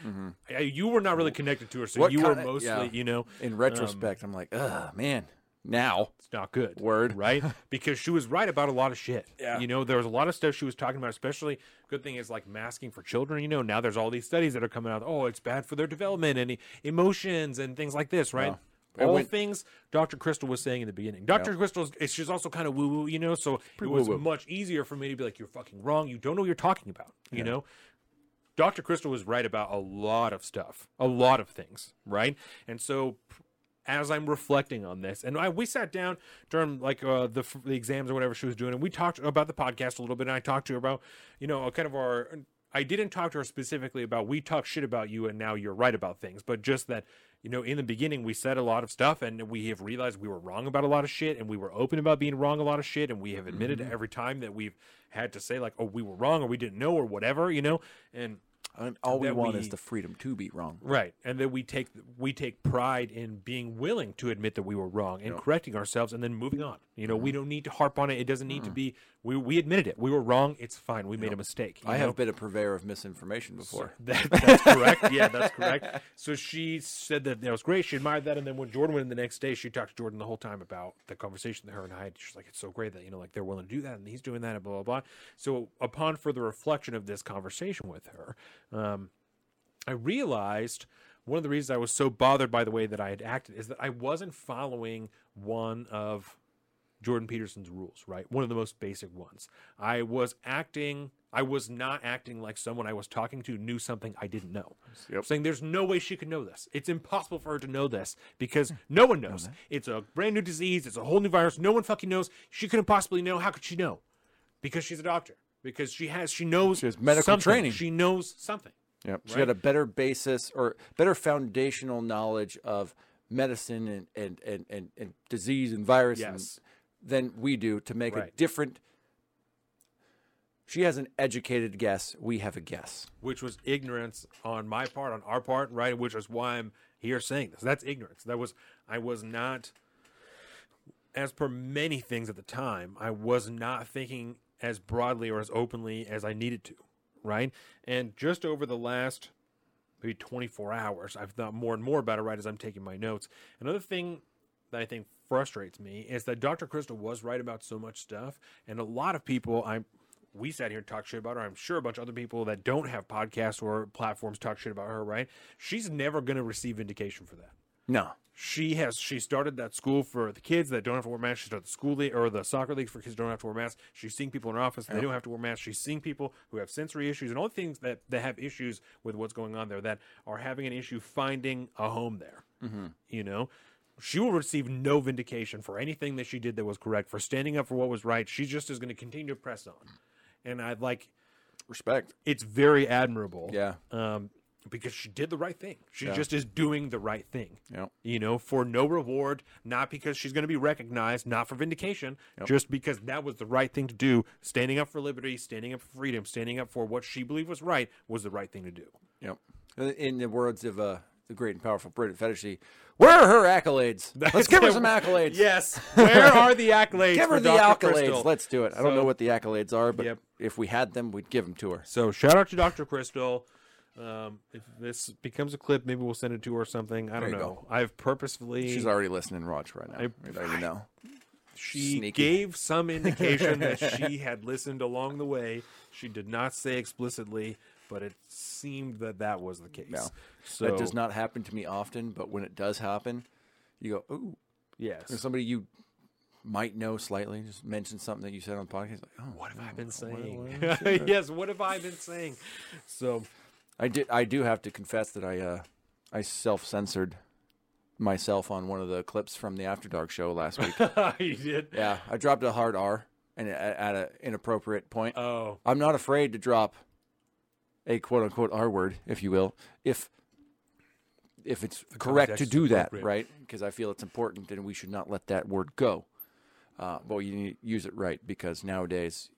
I- You were not really connected to her, so Mm-hmm. What you were mostly, yeah. you know, In retrospect, I'm like, ugh, man. Now, it's not good. Word. Right? Because she was right about a lot of shit. Yeah. You know, there was a lot of stuff she was talking about, especially good thing is like masking for children. You know, now there's all these studies that are coming out. Oh, it's bad for their development and emotions and things like this, right? Yeah. All when- things Dr. Crystal was saying in the beginning. Dr. Yeah. Crystal, she's also kind of woo woo, you know, so it was woo-woo. much easier for me to be like, you're fucking wrong. You don't know what you're talking about, you know? Dr. Crystal was right about a lot of stuff, a lot of things, right? And so as I'm reflecting on this, and I, we sat down during like uh, the the exams or whatever she was doing, and we talked about the podcast a little bit, and I talked to her about you know kind of our. I didn't talk to her specifically about we talk shit about you and now you're right about things, but just that you know in the beginning we said a lot of stuff and we have realized we were wrong about a lot of shit and we were open about being wrong a lot of shit and we have admitted every time that we've had to say like oh we were wrong or we didn't know or whatever you know and and all we want we- is the freedom to be wrong. Right, and then we take we take pride in being willing to admit that we were wrong and correcting ourselves, and then moving on. You know, we Mm-hmm. don't need to harp on it. It doesn't need to be. We we admitted it. We were wrong. It's fine. We made a mistake. I know? have been a purveyor of misinformation before. That, that's correct. Yeah, that's correct. So she said that that was great. She admired that, and then when Jordan went in the next day, she talked to Jordan the whole time about the conversation that her and I had. She's like, "It's so great that you know, like they're willing to do that, and he's doing that, and blah blah blah." So upon further reflection of this conversation with her, um, I realized one of the reasons I was so bothered by the way that I had acted is that I wasn't following one of Jordan Peterson's rules, right? One of the most basic ones. I was acting, I was not acting like someone I was talking to knew something I didn't know. Yep. Saying there's no way she could know this. It's impossible for her to know this because no one knows. It's a brand new disease. It's a whole new virus. No one fucking knows. She couldn't possibly know. How could she know? Because she's a doctor. Because she has, she knows She has medical something. training. She knows something. Yep. She Right? had a better basis or better foundational knowledge of medicine and, and, and, and, and disease and virus and- Yes. Than we do to make a different. She has an educated guess. We have a guess. which was ignorance on my part, on our part, right? Which is why I'm here saying this. That's ignorance. That was I was not, as per many things at the time, I was not thinking as broadly or as openly as I needed to, right? And just over the last maybe 24 hours, I've thought more and more about it, right, as I'm taking my notes. Another thing that I think frustrates me is that Dr. Crystal was right about so much stuff, and a lot of people I'm we sat here and talked shit about her. I'm sure a bunch of other people that don't have podcasts or platforms talk shit about her, right? She's never going to receive vindication for that. No. She has she started that school for the kids that don't have to wear masks. She started the school league or the soccer leagues for kids don't have to wear masks. She's seeing people in her office they don't have to wear masks. She's seeing people who have sensory issues and all the things that that have issues with what's going on there that are having an issue finding a home there. Mm-hmm. You know, she will receive no vindication for anything that she did that was correct for standing up for what was right. She just is going to continue to press on, and I'd like Respect. it's very admirable. Yeah. Um, because she did the right thing. She Yeah. just is doing the right thing. Yep. You know, for no reward, not because she's going to be recognized, not for vindication, just because that was the right thing to do. Standing up for liberty, standing up for freedom, standing up for what she believed was right was the right thing to do. Yep. In the words of uh, the great and powerful Brit Fetishy. Where are her accolades? Let's give her some accolades. Yes. Where are the accolades? Give her the Dr. accolades. Crystal? Let's do it. I don't know what the accolades are, but Yep. if we had them, we'd give them to her. So shout out to Dr. Crystal. Um, if this becomes a clip, maybe we'll send it to her or something. I don't know. I've purposefully She's already listening, Watch right now. I- we don't even know. she sneaky. gave some indication that she had listened along the way. She did not say explicitly, but it seemed that that was the case. No. So that does not happen to me often, but when it does happen, you go, "Ooh!" Yes. Or somebody you might know slightly just mention something that you said on the podcast. Like, oh, What have I been saying? what- yes. What have I been saying? So I did. I do have to confess that I uh, I self censored myself on one of the clips from the After Dark show last week. you did. yeah, I dropped a hard R and at, at an inappropriate point. Oh, I'm not afraid to drop a quote unquote R word, if you will, if if it's correct to do that, right? Because I feel it's important, and we should not let that word go. Uh, but you need to use it right because nowadays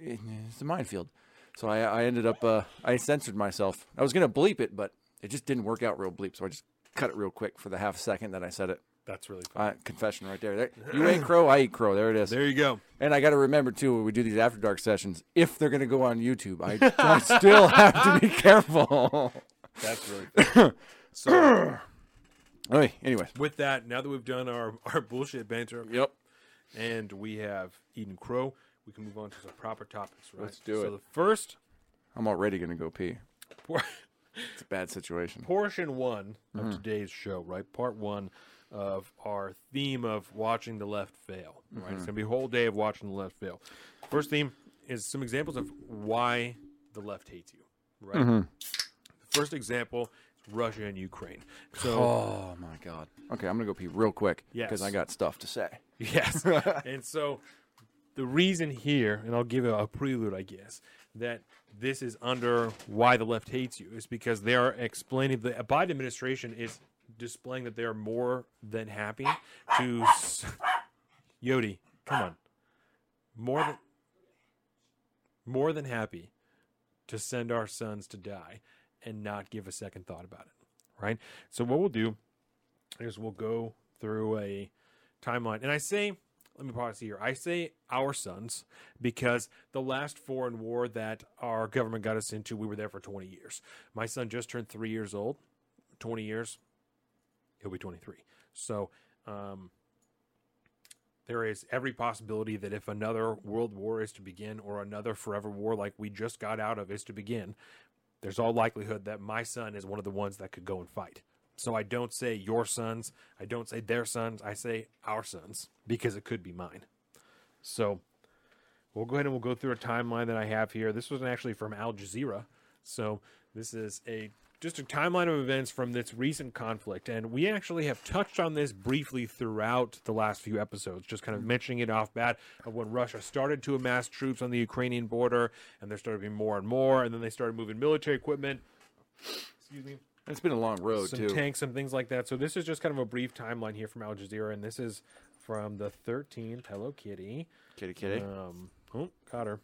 it's a minefield. So I, I ended up uh, I censored myself. I was gonna bleep it, but it just didn't work out real bleep. So I just cut it real quick for the half second that I said it. That's really fun. Uh, confession right there. there. You ate crow, I eat crow. There it is. There you go. And I got to remember too when we do these after dark sessions, if they're going to go on YouTube, I, I still have to be careful. That's really fun. so okay, anyways, with that, now that we've done our our bullshit banter, yep. and we have eaten crow, we can move on to some proper topics. Right. Let's do so it. So the first I'm already going to go pee. por- It's a bad situation. portion one of Mm-hmm. today's show, right? Part one of our theme of watching the left fail. Right. Mm-hmm. It's gonna be a whole day of watching the left fail. First theme is some examples of why the left hates you. Right. Mm-hmm. The first example is Russia and Ukraine. So Oh my god. Okay, I'm to go pee real quick Yes. because I got stuff to say. Yes. and so the reason here, and I'll give a, a prelude, I guess, that this is under why the left hates you is because they are explaining the Biden administration is displaying that they are more than happy to s- Yodi, come on. More than more than happy to send our sons to die and not give a second thought about it. Right? So what we'll do is we'll go through a timeline. And I say, let me pause here. I say our sons because the last foreign war that our government got us into, we were there for 20 years. My son just turned three years old. 20 years, he'll be 23. So, um, there is every possibility that if another world war is to begin or another forever war like we just got out of is to begin, there's all likelihood that my son is one of the ones that could go and fight. So I don't say your sons, I don't say their sons, I say our sons because it could be mine. So we'll go ahead and we'll go through a timeline that I have here. This was actually from Al Jazeera. So this is a just a timeline of events from this recent conflict and we actually have touched on this briefly throughout the last few episodes just kind of mentioning it off bat of when Russia started to amass troops on the Ukrainian border and there started being more and more and then they started moving military equipment excuse me It's been a long road some too. tanks and things like that. So this is just kind of a brief timeline here from Al Jazeera, and this is from the 13th. Hello, Kitty. Kitty, kitty. Um, oh, caught her.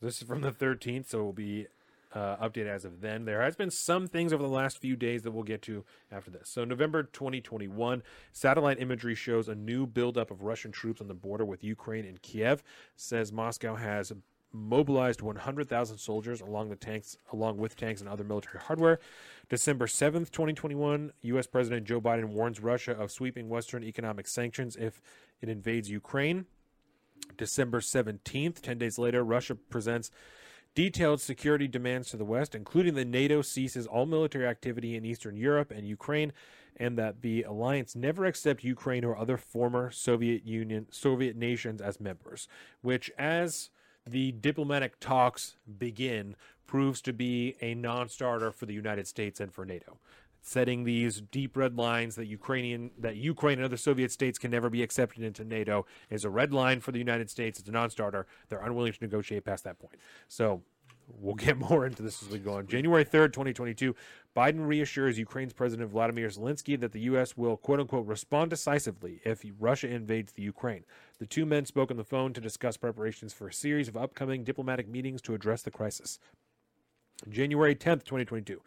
This is from the 13th, so it will be uh, updated as of then. There has been some things over the last few days that we'll get to after this. So November 2021, satellite imagery shows a new buildup of Russian troops on the border with Ukraine and Kiev. Says Moscow has mobilized 100,000 soldiers along the tanks, along with tanks and other military hardware. December 7th, 2021, U.S. President Joe Biden warns Russia of sweeping Western economic sanctions if it invades Ukraine. December 17th, 10 days later, Russia presents detailed security demands to the West, including that NATO ceases all military activity in Eastern Europe and Ukraine, and that the alliance never accept Ukraine or other former Soviet Union Soviet nations as members, which as the diplomatic talks begin proves to be a non-starter for the United States and for NATO setting these deep red lines that Ukrainian that Ukraine and other Soviet states can never be accepted into NATO is a red line for the United States. It's a non-starter. They're unwilling to negotiate past that point. So we'll get more into this as we go on. January 3rd, 2022, Biden reassures Ukraine's President Vladimir Zelensky that the U.S. will quote unquote respond decisively if Russia invades the Ukraine. The two men spoke on the phone to discuss preparations for a series of upcoming diplomatic meetings to address the crisis. January 10th, 2022.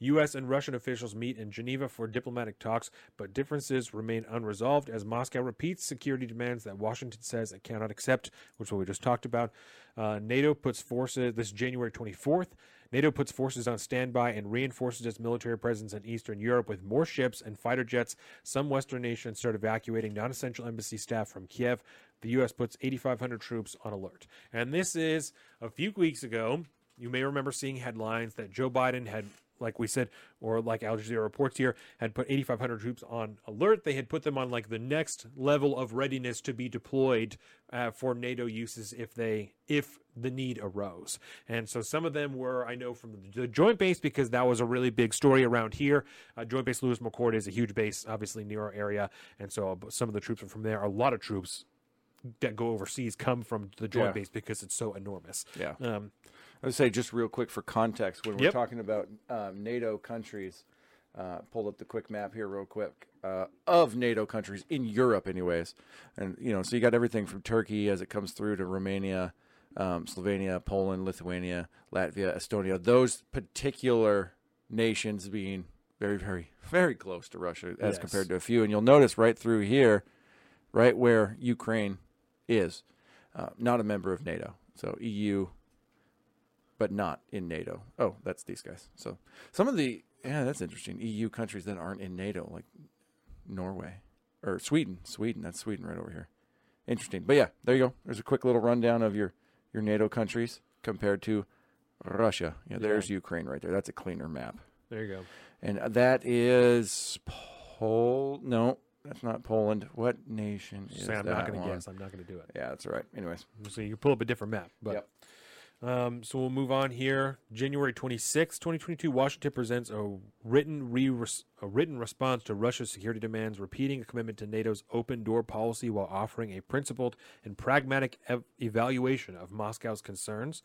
U.S. and Russian officials meet in Geneva for diplomatic talks, but differences remain unresolved as Moscow repeats security demands that Washington says it cannot accept, which is what we just talked about. Uh, NATO puts forces, this is January 24th. NATO puts forces on standby and reinforces its military presence in Eastern Europe with more ships and fighter jets. Some Western nations start evacuating non essential embassy staff from Kiev. The U.S. puts 8,500 troops on alert. And this is a few weeks ago. You may remember seeing headlines that Joe Biden had, like we said, or like Al Jazeera reports here, had put 8,500 troops on alert. They had put them on like the next level of readiness to be deployed uh, for NATO uses if they if the need arose. And so some of them were, I know, from the Joint Base because that was a really big story around here. Uh, Joint Base Lewis McChord is a huge base, obviously near our area, and so uh, some of the troops are from there. A lot of troops that go overseas come from the Joint Yeah. Base because it's so enormous. Yeah. Um, I would say just real quick for context when we're Yep. talking about um, NATO countries. Uh, pulled up the quick map here real quick uh, of NATO countries in Europe, anyways, and you know, so you got everything from Turkey as it comes through to Romania, um, Slovenia, Poland, Lithuania, Latvia, Estonia. Those particular nations being very, very, very close to Russia as Yes. compared to a few, and you'll notice right through here, right where Ukraine is, uh, not a member of NATO, so EU but not in NATO. Oh, that's these guys. So some of the yeah, that's interesting. EU countries that aren't in NATO, like Norway or Sweden. Sweden, that's Sweden right over here. Interesting. But yeah, there you go. There's a quick little rundown of your your NATO countries compared to Russia. Yeah, there's Ukraine right there. That's a cleaner map. there you go. And that is Pol. No, that's not Poland. What nation is Say I'm that not going to one? guess. I'm not going to do it. Yeah, that's all right. Anyways, So you pull up a different map. But Yep. Um, so we'll move on here. January 26, 2022, Washington presents a written re- a written response to Russia's security demands, repeating a commitment to NATO's open door policy while offering a principled and pragmatic ev- evaluation of Moscow's concerns.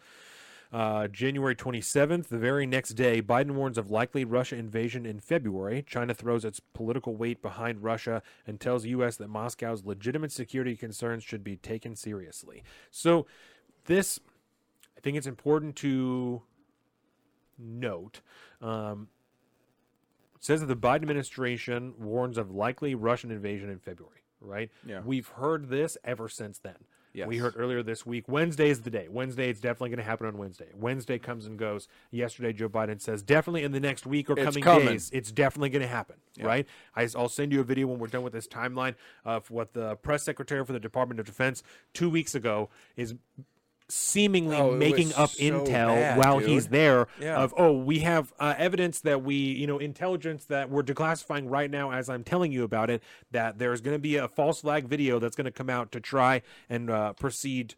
Uh, January 27th, the very next day, Biden warns of likely Russia invasion in February. China throws its political weight behind Russia and tells the U.S. that Moscow's legitimate security concerns should be taken seriously. So, this, think it's important to note. Um, says that the Biden administration warns of likely Russian invasion in February, right? Yeah. We've heard this ever since then. Yes. We heard earlier this week. Wednesday is the day. Wednesday, it's definitely going to happen on Wednesday. Wednesday comes and goes. Yesterday, Joe Biden says definitely in the next week or It's coming, coming. days, it's definitely going to happen. Right? I, will send you a video when we're done with this timeline of what the press secretary for the Department of Defense two weeks ago is seemingly Oh, making up so intel bad, while dude. he's there Yeah. of oh we have uh, evidence that we you know intelligence that we're declassifying right now as i'm telling you about it that there's going to be a false flag video that's going to come out to try and uh, proceed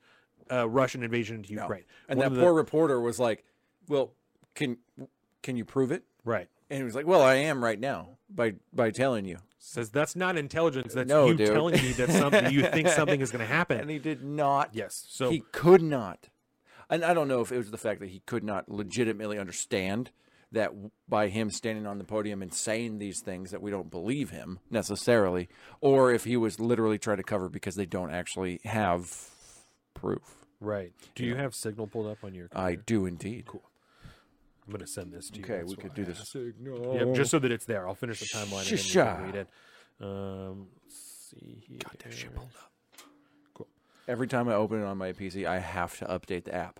uh, russian invasion into ukraine and One that of the- poor reporter was like, "Well, can can you prove it?" right And he was like, "Well, I am right now by by telling you." Says that's not intelligence that's No, you dude. telling me that something you think something is going to happen And he did not. yes so he could not. And I don't know if it was the fact that he could not legitimately understand that by him standing on the podium and saying these things that we don't believe him necessarily, or if he was literally trying to cover because they don't actually have proof. right do you have signal pulled up on your I do indeed. Cool. I'm going to send this to you Okay, That's we could do I this. asked. Signal. Yep, just so that it's there. I'll finish the timeline and then you Shusha. can read it. Um, let's see here. Got that shit pulled up. Every time I open it on my PC, I have to update the app.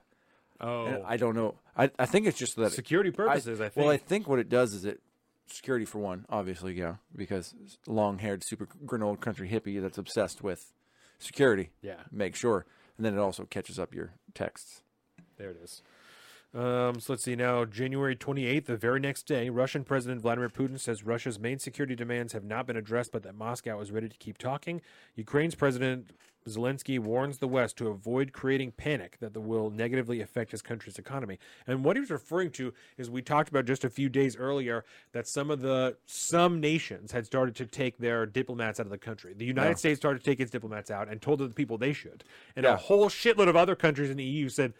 Oh, And I don't know. I, I think it's just that security purposes. I, think. Well, I think what it does is it security for one, obviously, yeah, because long-haired super granola country hippie that's obsessed with security. yeah, Make sure, and then it also catches up your texts. there it is. Um, so let's see now. January 28th, the very next day, Russian President Vladimir Putin says Russia's main security demands have not been addressed, but that Moscow is ready to keep talking. Ukraine's President Zelensky warns the West to avoid creating panic that will negatively affect his country's economy. And what he was referring to is we talked about just a few days earlier that some of the some nations had started to take their diplomats out of the country. The United Yeah. States started to take its diplomats out and told the people they should. And Yeah. a whole shitload of other countries in the EU said,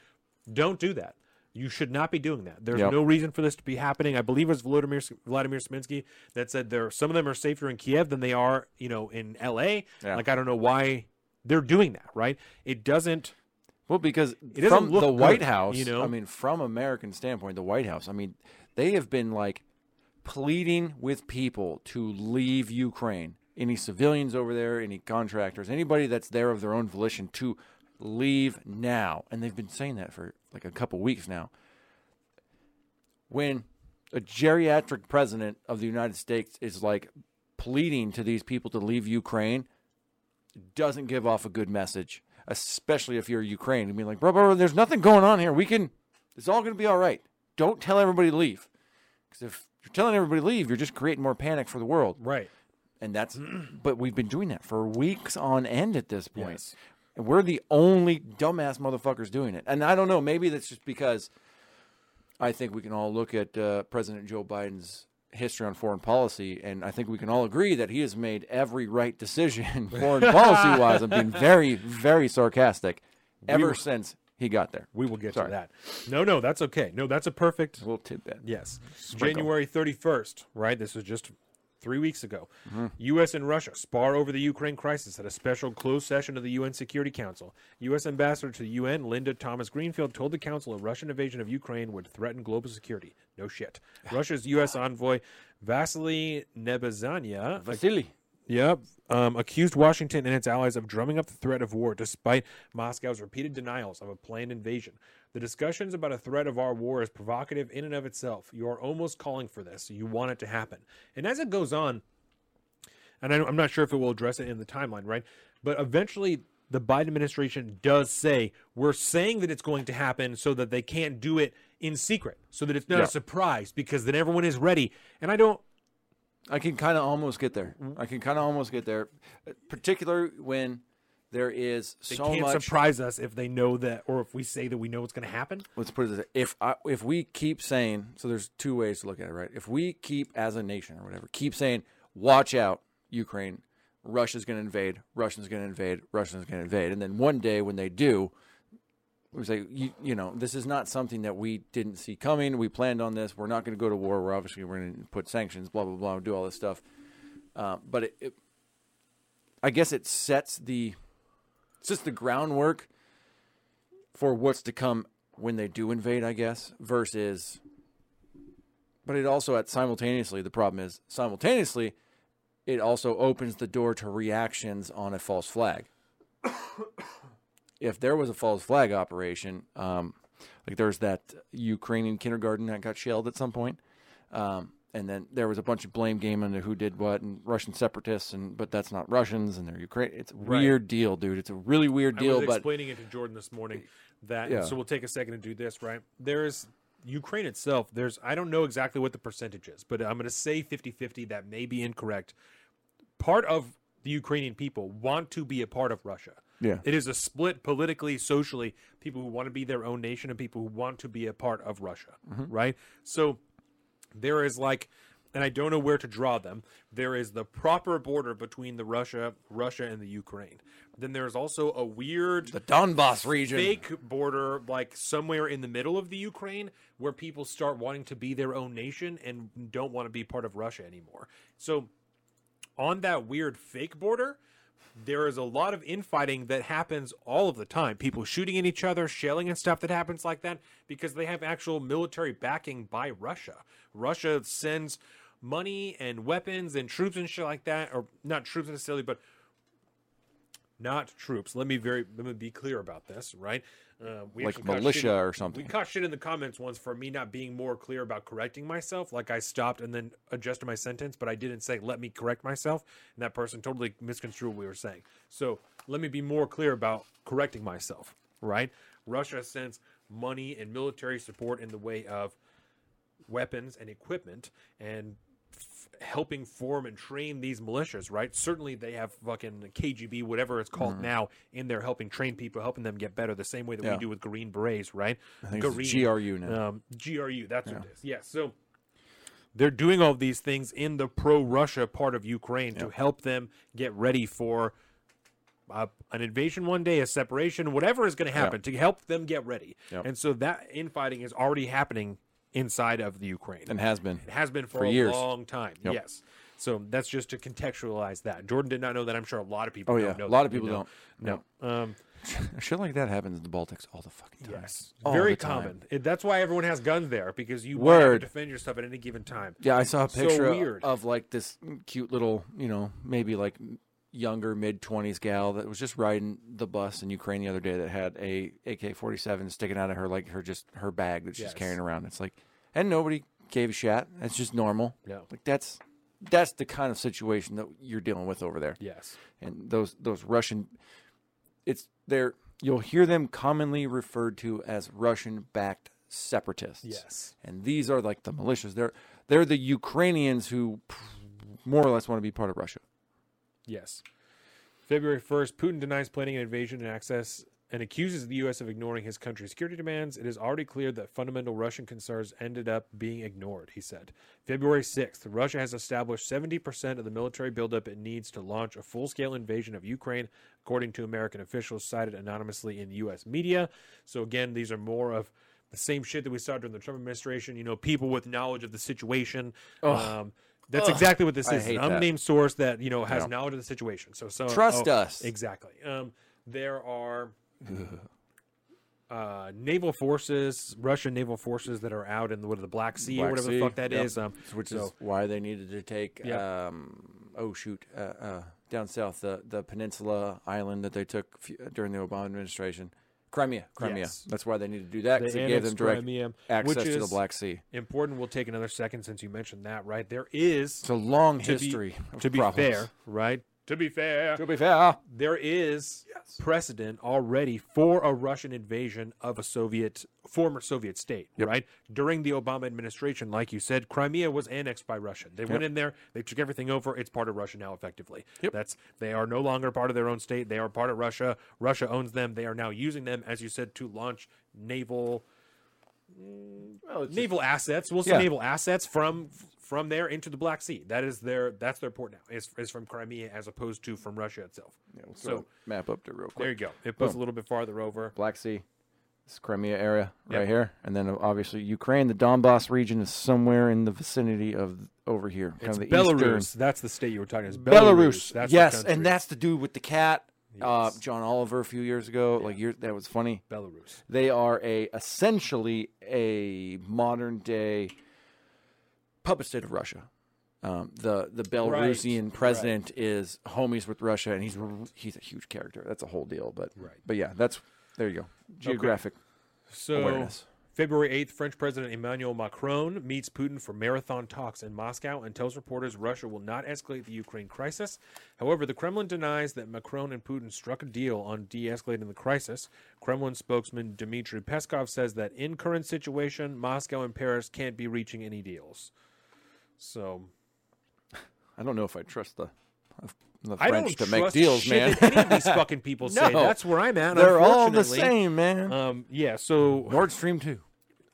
"Don't do that." You should not be doing that. There's Yep. no reason for this to be happening. I believe it was Vladimir Vladimir Sminsky that said there some of them are safer in Kiev than they are, you know, in LA. Yeah. Like I don't know why they're doing that, right? It doesn't Well, because doesn't from the White good, House, you know? I mean, from American standpoint, the White House, I mean, they have been like pleading with people to leave Ukraine. Any civilians over there, any contractors, anybody that's there of their own volition to leave now. And they've been saying that for like a couple weeks now. When a geriatric president of the United States is like pleading to these people to leave Ukraine, doesn't give off a good message, especially if you're Ukraine. I mean, like, bro, bro, there's nothing going on here. We can, it's all going to be all right. Don't tell everybody to leave. Because if you're telling everybody to leave, you're just creating more panic for the world. Right. And that's, but we've been doing that for weeks on end at this point. Yes. And we're the only dumbass motherfuckers doing it. And I don't know, maybe that's just because I think we can all look at uh, President Joe Biden's history on foreign policy, and I think we can all agree that he has made every right decision foreign policy wise. I'm being very, very sarcastic ever since he got there. We will get Sorry. to that. No, no, that's okay. No, that's a perfect little tidbit. Yes. Sprinkle. January 31st, right? This is just three weeks ago. Mm-hmm. U.S. and Russia spar over the Ukraine crisis at a special closed session of the UN Security Council. U.S. Ambassador to the UN, Linda Thomas Greenfield, told the Council a Russian invasion of Ukraine would threaten global security. No shit. Russia's U.S. envoy, Vasily Nebenzia, Vasily. Yep. Um, accused Washington and its allies of drumming up the threat of war despite Moscow's repeated denials of a planned invasion. The discussions about a threat of our war is provocative in and of itself. You are almost calling for this. You want it to happen. And as it goes on, and I'm not sure if it will address it in the timeline, right? But eventually, the Biden administration does say, we're saying that it's going to happen so that they can't do it in secret, so that it's not Yeah. a surprise because then everyone is ready. And I don't, I can kind of almost get there. I can kind of almost get there, particularly when there is they so can't much. surprise us if they know that, or if we say that we know what's going to happen. let's put it this way. if I, if we keep saying so there's two ways to look at it right? If we keep as a nation or whatever keep saying watch out ukraine. Russia's going to invade. Russia's going to invade. Russia's going to invade. And then one day when they do we say you, you know this is not something that we didn't see coming. We planned on this. We're not going to go to war. We're obviously we're going to put sanctions blah blah blah do all this stuff. Uh, but it, it i guess it sets the it's just the groundwork for what's to come when they do invade, I guess, versus. But it also, at simultaneously, the problem is simultaneously, it also opens the door to reactions on a false flag. if there was a false flag operation, um, like there's that Ukrainian kindergarten that got shelled at some point, um, and then there was a bunch of blame game on who did what and Russian separatists, and but that's not Russians and they're Ukraine. It's a Right. weird deal, dude. It's a really weird I deal, was but explaining it to Jordan this morning that Yeah. so we'll take a second to do this, right? There's Ukraine itself, there's I don't know exactly what the percentage is, but I'm gonna say 50-50, that may be incorrect. Part of the Ukrainian people want to be a part of Russia. Yeah. It is a split politically, socially, people who want to be their own nation and people who want to be a part of Russia. Mm-hmm. Right? So there is like and I don't know where to draw them. There is the proper border between the Russia, Russia and the Ukraine. Then there's also a weird the Donbass region. fake border like somewhere in the middle of the Ukraine where people start wanting to be their own nation and don't want to be part of Russia anymore. So on that weird fake border, there is a lot of infighting that happens all of the time. People shooting at each other, shelling and stuff that happens like that because they have actual military backing by Russia. Russia sends money and weapons and troops and shit like that, or not troops necessarily, but not troops. Let me very let me be clear about this, right? Uh, we Like militia shit- or something. We caught shit in the comments once for me not being more clear about correcting myself. Like I stopped and then adjusted my sentence, but I didn't say let me correct myself, and that person totally misconstrued what we were saying. So let me be more clear about correcting myself. Right? Russia sends money and military support in the way of weapons and equipment and f- helping form and train these militias, right? Certainly they have fucking KGB, whatever it's called now, in there helping train people, helping them get better, the same way that Mm-hmm. Yeah. we do with Green Berets, right? I think it's Green- GRU now. um, GRU, that's what it is. Yeah, so they're doing all these things in the pro-Russia part of Ukraine to help them get ready for uh, an invasion one day, a separation, whatever is going to happen, to help them get ready. And so that infighting is already happening inside of the Ukraine. and has been. It has been for, For a years. long time. Yep. Yes. So that's just to contextualize that. Jordan did not know that. I'm sure a lot of people Oh don't yeah, know a lot that, of people you know? don't. No. Um, Shit like that happens in the Baltics all the fucking time. Yes, All very common. It, that's why everyone has guns there because you have to Word. defend yourself at any given time. Yeah, I saw a So picture weird. of like this cute little, you know, maybe like younger mid twenties gal that was just riding the bus in Ukraine the other day that had a AK forty seven sticking out of her like her just her bag that she's Yes. carrying around. It's like, and nobody gave a shit. That's just normal. Yeah. like that's that's the kind of situation that you're dealing with over there. Yes. and those those Russian, it's they're you'll hear them commonly referred to as Russian backed separatists. Yes. and these are like the militias. They're they're the Ukrainians who more or less want to be part of Russia. Yes. February 1st, Putin denies planning an invasion and access and accuses the U.S. of ignoring his country's security demands. It is already clear that fundamental Russian concerns ended up being ignored, he said. February 6th, Russia has established 70% of the military buildup it needs to launch a full scale invasion of Ukraine, according to American officials cited anonymously in U.S. media. So, again, these are more of the same shit that we saw during the Trump administration. You know, people with knowledge of the situation. Um, that's exactly what this is. An that. unnamed source that you know has Yeah. knowledge of the situation. So, so Trust oh, us. exactly. Um, there are uh, naval forces, Russian naval forces that are out in the what the Black Sea or whatever Sea, the fuck that yep. is. Um, which so- is why they needed to take Yep. um, oh shoot uh, uh, down south the the peninsula island that they took f- during the Obama administration. Crimea, Crimea. Yes. That's why they need to do that because They it gave them direct Crimea, access to the Black Sea. important. We'll take another second since you mentioned that. Right there is It's a long to be- history. to be fair, right? To be fair, To be fair, there is precedent already for a Russian invasion of a Soviet former Soviet state, Yep. right? During the Obama administration, like you said, Crimea was annexed by Russia. They went in there, they took everything over. It's part of Russia now, effectively. Yep. That's they are no longer part of their own state. They are part of Russia. Russia owns them. They are now using them, as you said, to launch naval naval assets. We'll say Yeah. naval assets from from there into the Black Sea. That is their that's their port now. Is is from Crimea as opposed to from Russia itself. Yeah, we'll So- map up there real quick. There you go. It puts Boom. a little bit farther over. Black Sea, this Crimea area Yep. right here, and then obviously Ukraine. The Donbass region is somewhere in the vicinity of over here, kind It's of the Belarus. eastern. That's the state you were talking about. Belarus, That's yes, and that's the dude with the cat, uh, John Oliver, a few years ago. Like year, that was funny. Belarus. They are a essentially a modern day puppet state of Russia. Um, the the Belarusian Right, president is homies with Russia, and he's he's a huge character. That's a whole deal. But Right. but yeah, that's there you go. Geographic So awareness. February 8th, French President Emmanuel Macron meets Putin for marathon talks in Moscow and tells reporters Russia will not escalate the Ukraine crisis. However, the Kremlin denies that Macron and Putin struck a deal on de escalating the crisis. Kremlin spokesman Dmitry Peskov says that in current situation, Moscow and Paris can't be reaching any deals. So I don't know if I trust the the I French to make deals, man. any of these fucking people say. That's where I'm at. They're all the same, man. Um, yeah. So Nord Stream two.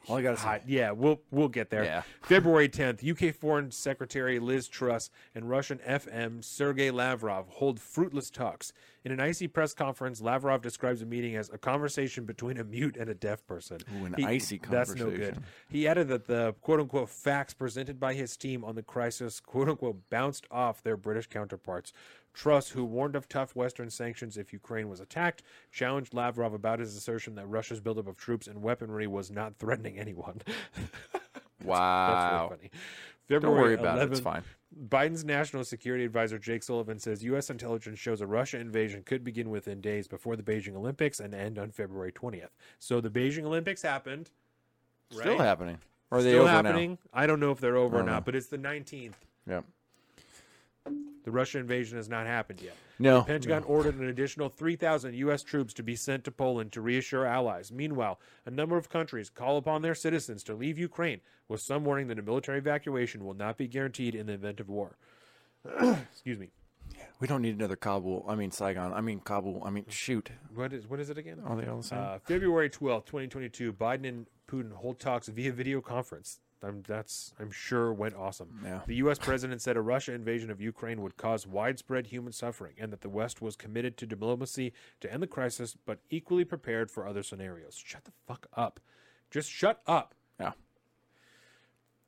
All I gotta say. Yeah, we'll we'll get there. Yeah. February 10th, UK Foreign Secretary Liz Truss and Russian FM Sergei Lavrov hold fruitless talks. In an icy press conference, Lavrov describes the meeting as a conversation between a mute and a deaf person. Ooh, an icy conversation. That's no good. He added that the quote unquote facts presented by his team on the crisis quote unquote bounced off their British counterparts. Truss, who warned of tough Western sanctions if Ukraine was attacked, challenged Lavrov about his assertion that Russia's buildup of troops and weaponry was not threatening anyone. That's Wow. really funny. Don't worry about it. It's fine. Biden's national security advisor Jake Sullivan says U.S. intelligence shows a Russia invasion could begin within days before the Beijing Olympics and end on February 20th. So the Beijing Olympics happened. Still happening. Or are they Still over happening. I don't know if they're over or don't know. but it's the 19th. now? The Russian invasion has not happened yet. No. The Pentagon ordered an additional 3,000 U.S. troops to be sent to Poland to reassure allies. Meanwhile, a number of countries call upon their citizens to leave Ukraine, with some warning that a military evacuation will not be guaranteed in the event of war. Excuse me. We don't need another Kabul. I mean Saigon. I mean Kabul. I mean shoot. What is what is it again? Are they all the same? Uh, February twelfth, twenty twenty two. Biden and Putin hold talks via video conference. I'm, that's I'm sure went awesome. Yeah. The U.S. president said a Russia invasion of Ukraine would cause widespread human suffering, and that the West was committed to diplomacy to end the crisis, but equally prepared for other scenarios. Shut the fuck up. Just shut up. yeah.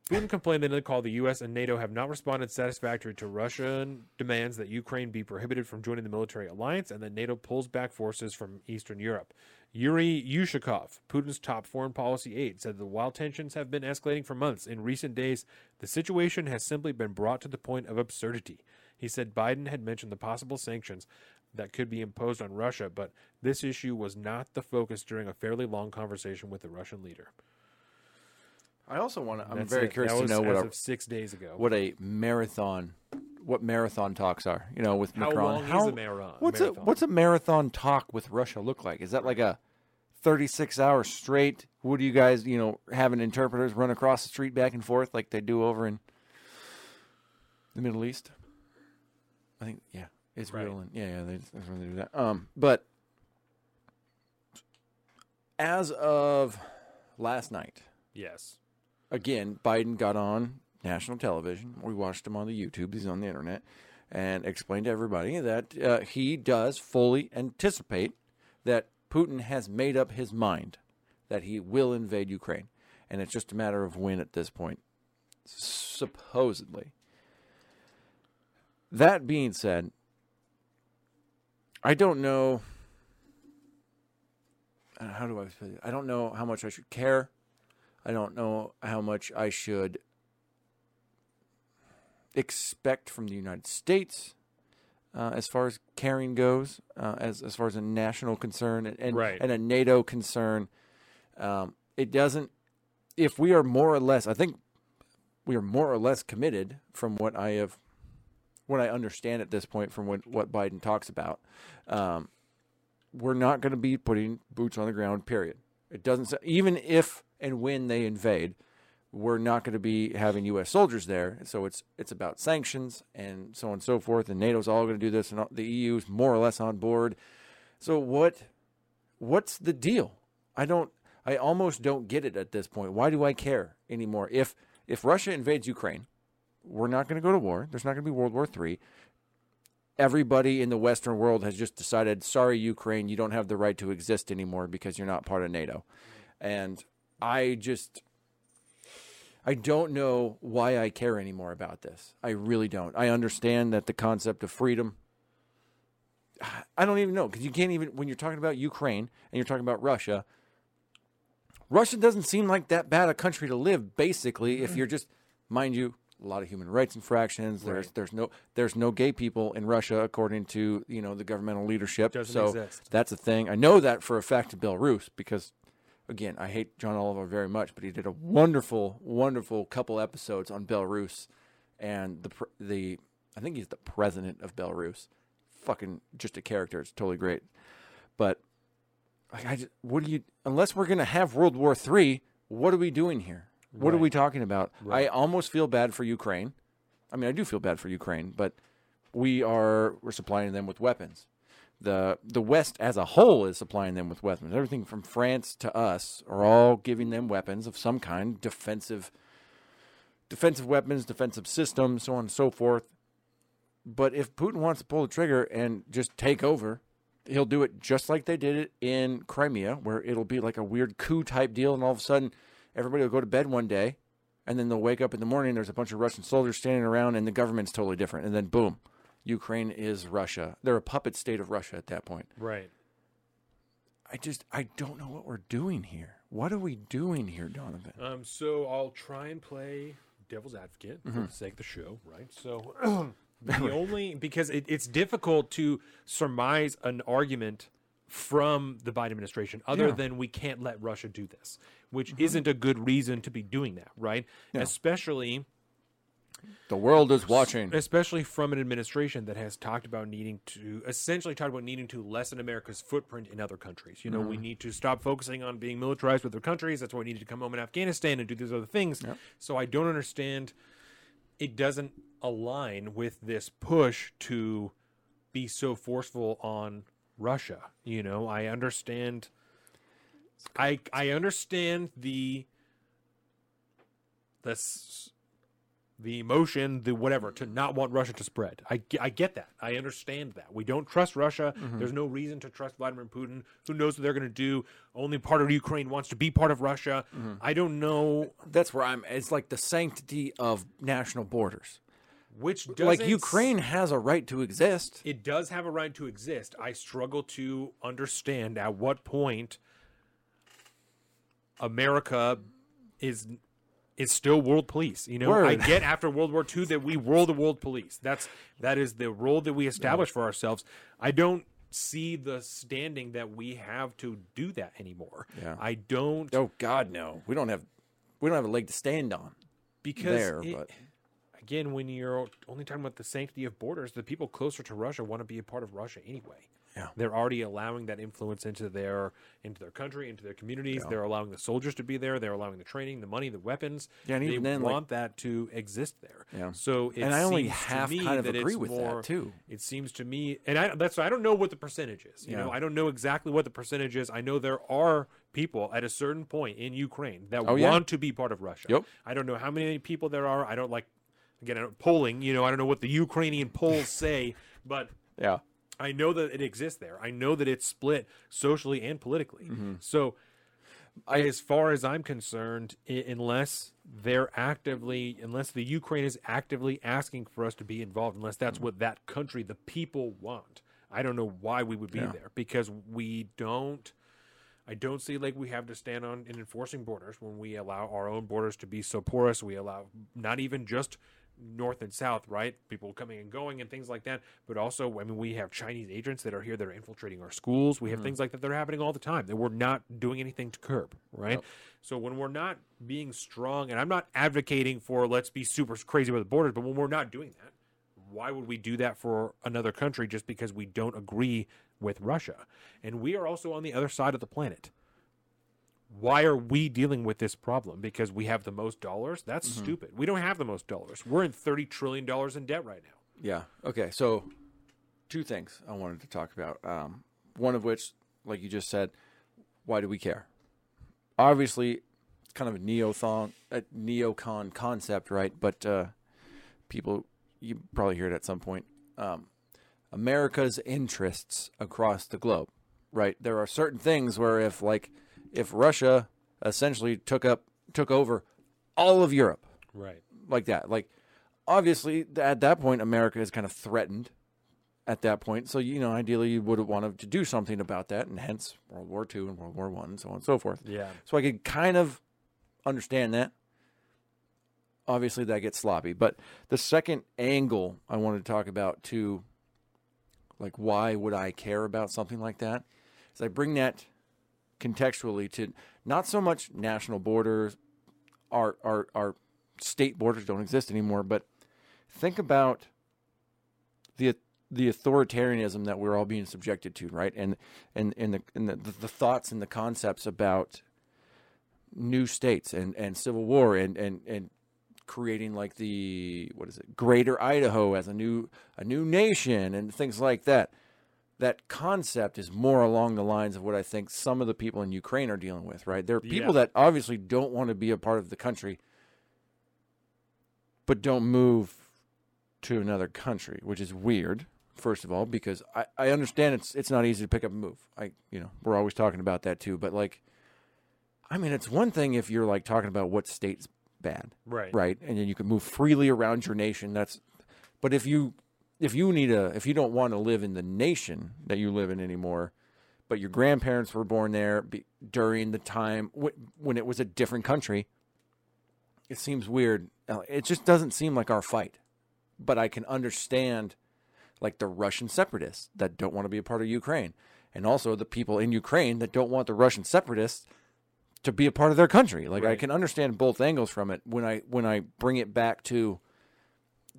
Putin complained that called the U.S. and NATO have not responded satisfactorily to Russian demands that Ukraine be prohibited from joining the military alliance and that NATO pulls back forces from Eastern Europe. Yuri Ushakov, Putin's top foreign policy aide, said that while tensions have been escalating for months, in recent days, the situation has simply been brought to the point of absurdity. He said Biden had mentioned the possible sanctions that could be imposed on Russia, but this issue was not the focus during a fairly long conversation with the Russian leader. I also want to. I'm That's very it. curious That to know what a, of six days ago. what a marathon, what marathon talks are. You know, with How Macron. long is a marathon? What's marathon? a what's a marathon talk with Russia look like? Is that like a 36 hours straight? What do you guys, you know, having interpreters run across the street back and forth like they do over in the Middle East? I think yeah, Israel Right. and yeah, yeah, they, that's when they do that. Um, but as of last night, yes. again, Biden got on national television. We watched him on the YouTube. He's on the internet and explained to everybody that uh, he does fully anticipate that Putin has made up his mind that he will invade Ukraine, and it's just a matter of when at this point, supposedly. That being said, I don't know. uh, How do I? I don't know how much I should care. I don't know how much I should expect from the United States uh, as far as caring goes, uh, as as far as a national concern and and, Right. and a NATO concern. Um, it doesn't. If we are more or less, I think we are more or less committed from what I have, what I understand at this point from what what Biden talks about. Um, we're not going to be putting boots on the ground. Period. It doesn't even if and when they invade, we're not going to be having U.S. soldiers there. So it's it's about sanctions and so on and so forth. And NATO's all going to do this, and the EU's more or less on board. So what what's the deal? I don't. I almost don't get it at this point. Why do I care anymore? If if Russia invades Ukraine, we're not going to go to war. There's not going to be World War III. Everybody in the Western world has just decided, sorry, Ukraine, you don't have the right to exist anymore because you're not part of NATO. And I just, I don't know why I care anymore about this. I really don't. I understand that the concept of freedom. I don't even know because you can't even when you're talking about Ukraine and you're talking about Russia. Russia doesn't seem like that bad a country to live. Basically, if you're just, mind you, a lot of human rights infractions. There's Right. there's no there's no gay people in Russia according to you know the governmental leadership. Doesn't so exist. that's a thing. I know that for a fact in Belarus because, again, I hate John Oliver very much, but he did a wonderful, wonderful couple episodes on Belarus and the the I think he's the president of Belarus. Fucking just a character. It's totally great. But like, I just, what do you? Unless we're gonna have World War Three, what are we doing here? What are we talking about? Right. I almost feel bad for Ukraine. I mean, I do feel bad for Ukraine, but we are we're supplying them with weapons. The the West as a whole is supplying them with weapons. Everything from France to us are all giving them weapons of some kind, defensive defensive weapons, defensive systems, so on and so forth. But if Putin wants to pull the trigger and just take over, he'll do it just like they did it in Crimea, where it'll be like a weird coup type deal, and all of a sudden everybody will go to bed one day, and then they'll wake up in the morning. There's a bunch of Russian soldiers standing around, and the government's totally different. And then boom, Ukraine is Russia. They're a puppet state of Russia at that point. Right. I just I don't know what we're doing here. What are we doing here, Donovan? Um, so I'll try and play devil's advocate for the sake of the show, right? So the only because it, it's difficult to surmise an argument from the Biden administration other Yeah. than we can't let Russia do this, which isn't a good reason to be doing that, right? Especially The world is watching. especially from an administration that has talked about needing to essentially talked about needing to lessen America's footprint in other countries. You know, we mm-hmm. need to stop focusing on being militarized with other countries. That's why we need to come home in Afghanistan and do these other things. So I don't understand. It doesn't align with this push to be so forceful on Russia. You know, I understand. I I understand the the the emotion, the whatever, to not want Russia to spread. I, I get that. I understand that. We don't trust Russia. Mm-hmm. There's no reason to trust Vladimir Putin. Who knows what they're going to do? Only part of Ukraine wants to be part of Russia. Mm-hmm. I don't know That's where I'm. It's like the sanctity of national borders. which does like Ukraine has a right to exist. it does have a right to exist. I struggle to understand at what point America is is still world police. You know, I get after World War II that we were the world police. That's that is the role that we established for ourselves. I don't see the standing that we have to do that anymore. Yeah. I don't Oh God, no. We don't have. We don't have a leg to stand on because there. it- but again, when you're only talking about the sanctity of borders, the people closer to Russia want to be a part of Russia anyway. Yeah. They're already allowing that influence into their into their country, into their communities. They're allowing the soldiers to be there. They're allowing the training, the money, the weapons. Yeah, and they even then, like- want that to exist there. Yeah. So it And I only half kind of agree with that, too. It seems to me, and I that's I don't know what the percentage is. You Yeah. know, I don't know exactly what the percentage is. I know there are people at a certain point in Ukraine that Oh, yeah. want to be part of Russia. Yep. I don't know how many people there are. I don't like again I don't- polling. You know, I don't know what the Ukrainian polls say, but yeah, I know that it exists there. I know that it's split socially and politically. Mm-hmm. So, I, as far as I'm concerned, I- unless they're actively, unless the Ukraine is actively asking for us to be involved, unless that's Mm-hmm. what that country, the people want, I don't know why we would be Yeah. there because we don't. I don't see like we have to stand on in enforcing borders when we allow our own borders to be so porous. We allow not even just north and south, right? People coming and going and things like that, but also, I mean, we have Chinese agents that are here that are infiltrating our schools. We have mm. things like that that are happening all the time that we're not doing anything to curb, right? So when we're not being strong, and I'm not advocating for let's be super crazy with the borders, but when we're not doing that, why would we do that for another country just because we don't agree with Russia? And we are also on the other side of the planet. Why are we dealing with this problem? Because we have the most dollars? That's stupid. We don't have the most dollars. We're in $30 trillion in debt right now. yeah. Okay, so two things I wanted to talk about. Um, one of which, like you just said, why do we care? Obviously, it's kind of a neothon, a neocon concept, right? But uh, people, you probably hear it at some point. Um, America's interests across the globe, right? There are certain things where if, like, if Russia essentially took up, took over all of Europe, Right. like that. Like, obviously, at that point, America is kind of threatened. At that point, so you know, ideally, you would have wanted to do something about that, and hence World War II and World War One, and so on and so forth. Yeah. So I could kind of understand that. Obviously, that gets sloppy. But the second angle I wanted to talk about, to like, why would I care about something like that? Is I bring that contextually to not so much national borders, our our our state borders don't exist anymore, but think about the the authoritarianism that we're all being subjected to, right? And and and the and the, the thoughts and the concepts about new states and, and civil war and, and, and creating like the what is it greater idaho as a new a new nation and things like that that concept is more along the lines of what i think some of the people in ukraine are dealing with right there are people Yeah. that obviously don't want to be a part of the country but don't move to another country which is weird first of all because i, I understand it's it's not easy to pick up and move i you know we're always talking about that too but like I mean, it's one thing if you're like talking about what state's bad, Right. right? And then you can move freely around your nation. That's, but if you if you need a if you don't want to live in the nation that you live in anymore, but your grandparents were born there be, during the time w- when it was a different country, it seems weird. It just doesn't seem like our fight. But I can understand, like the Russian separatists that don't want to be a part of Ukraine, and also the people in Ukraine that don't want the Russian separatists to be a part of their country. Like I can understand both angles from it when I when I bring it back to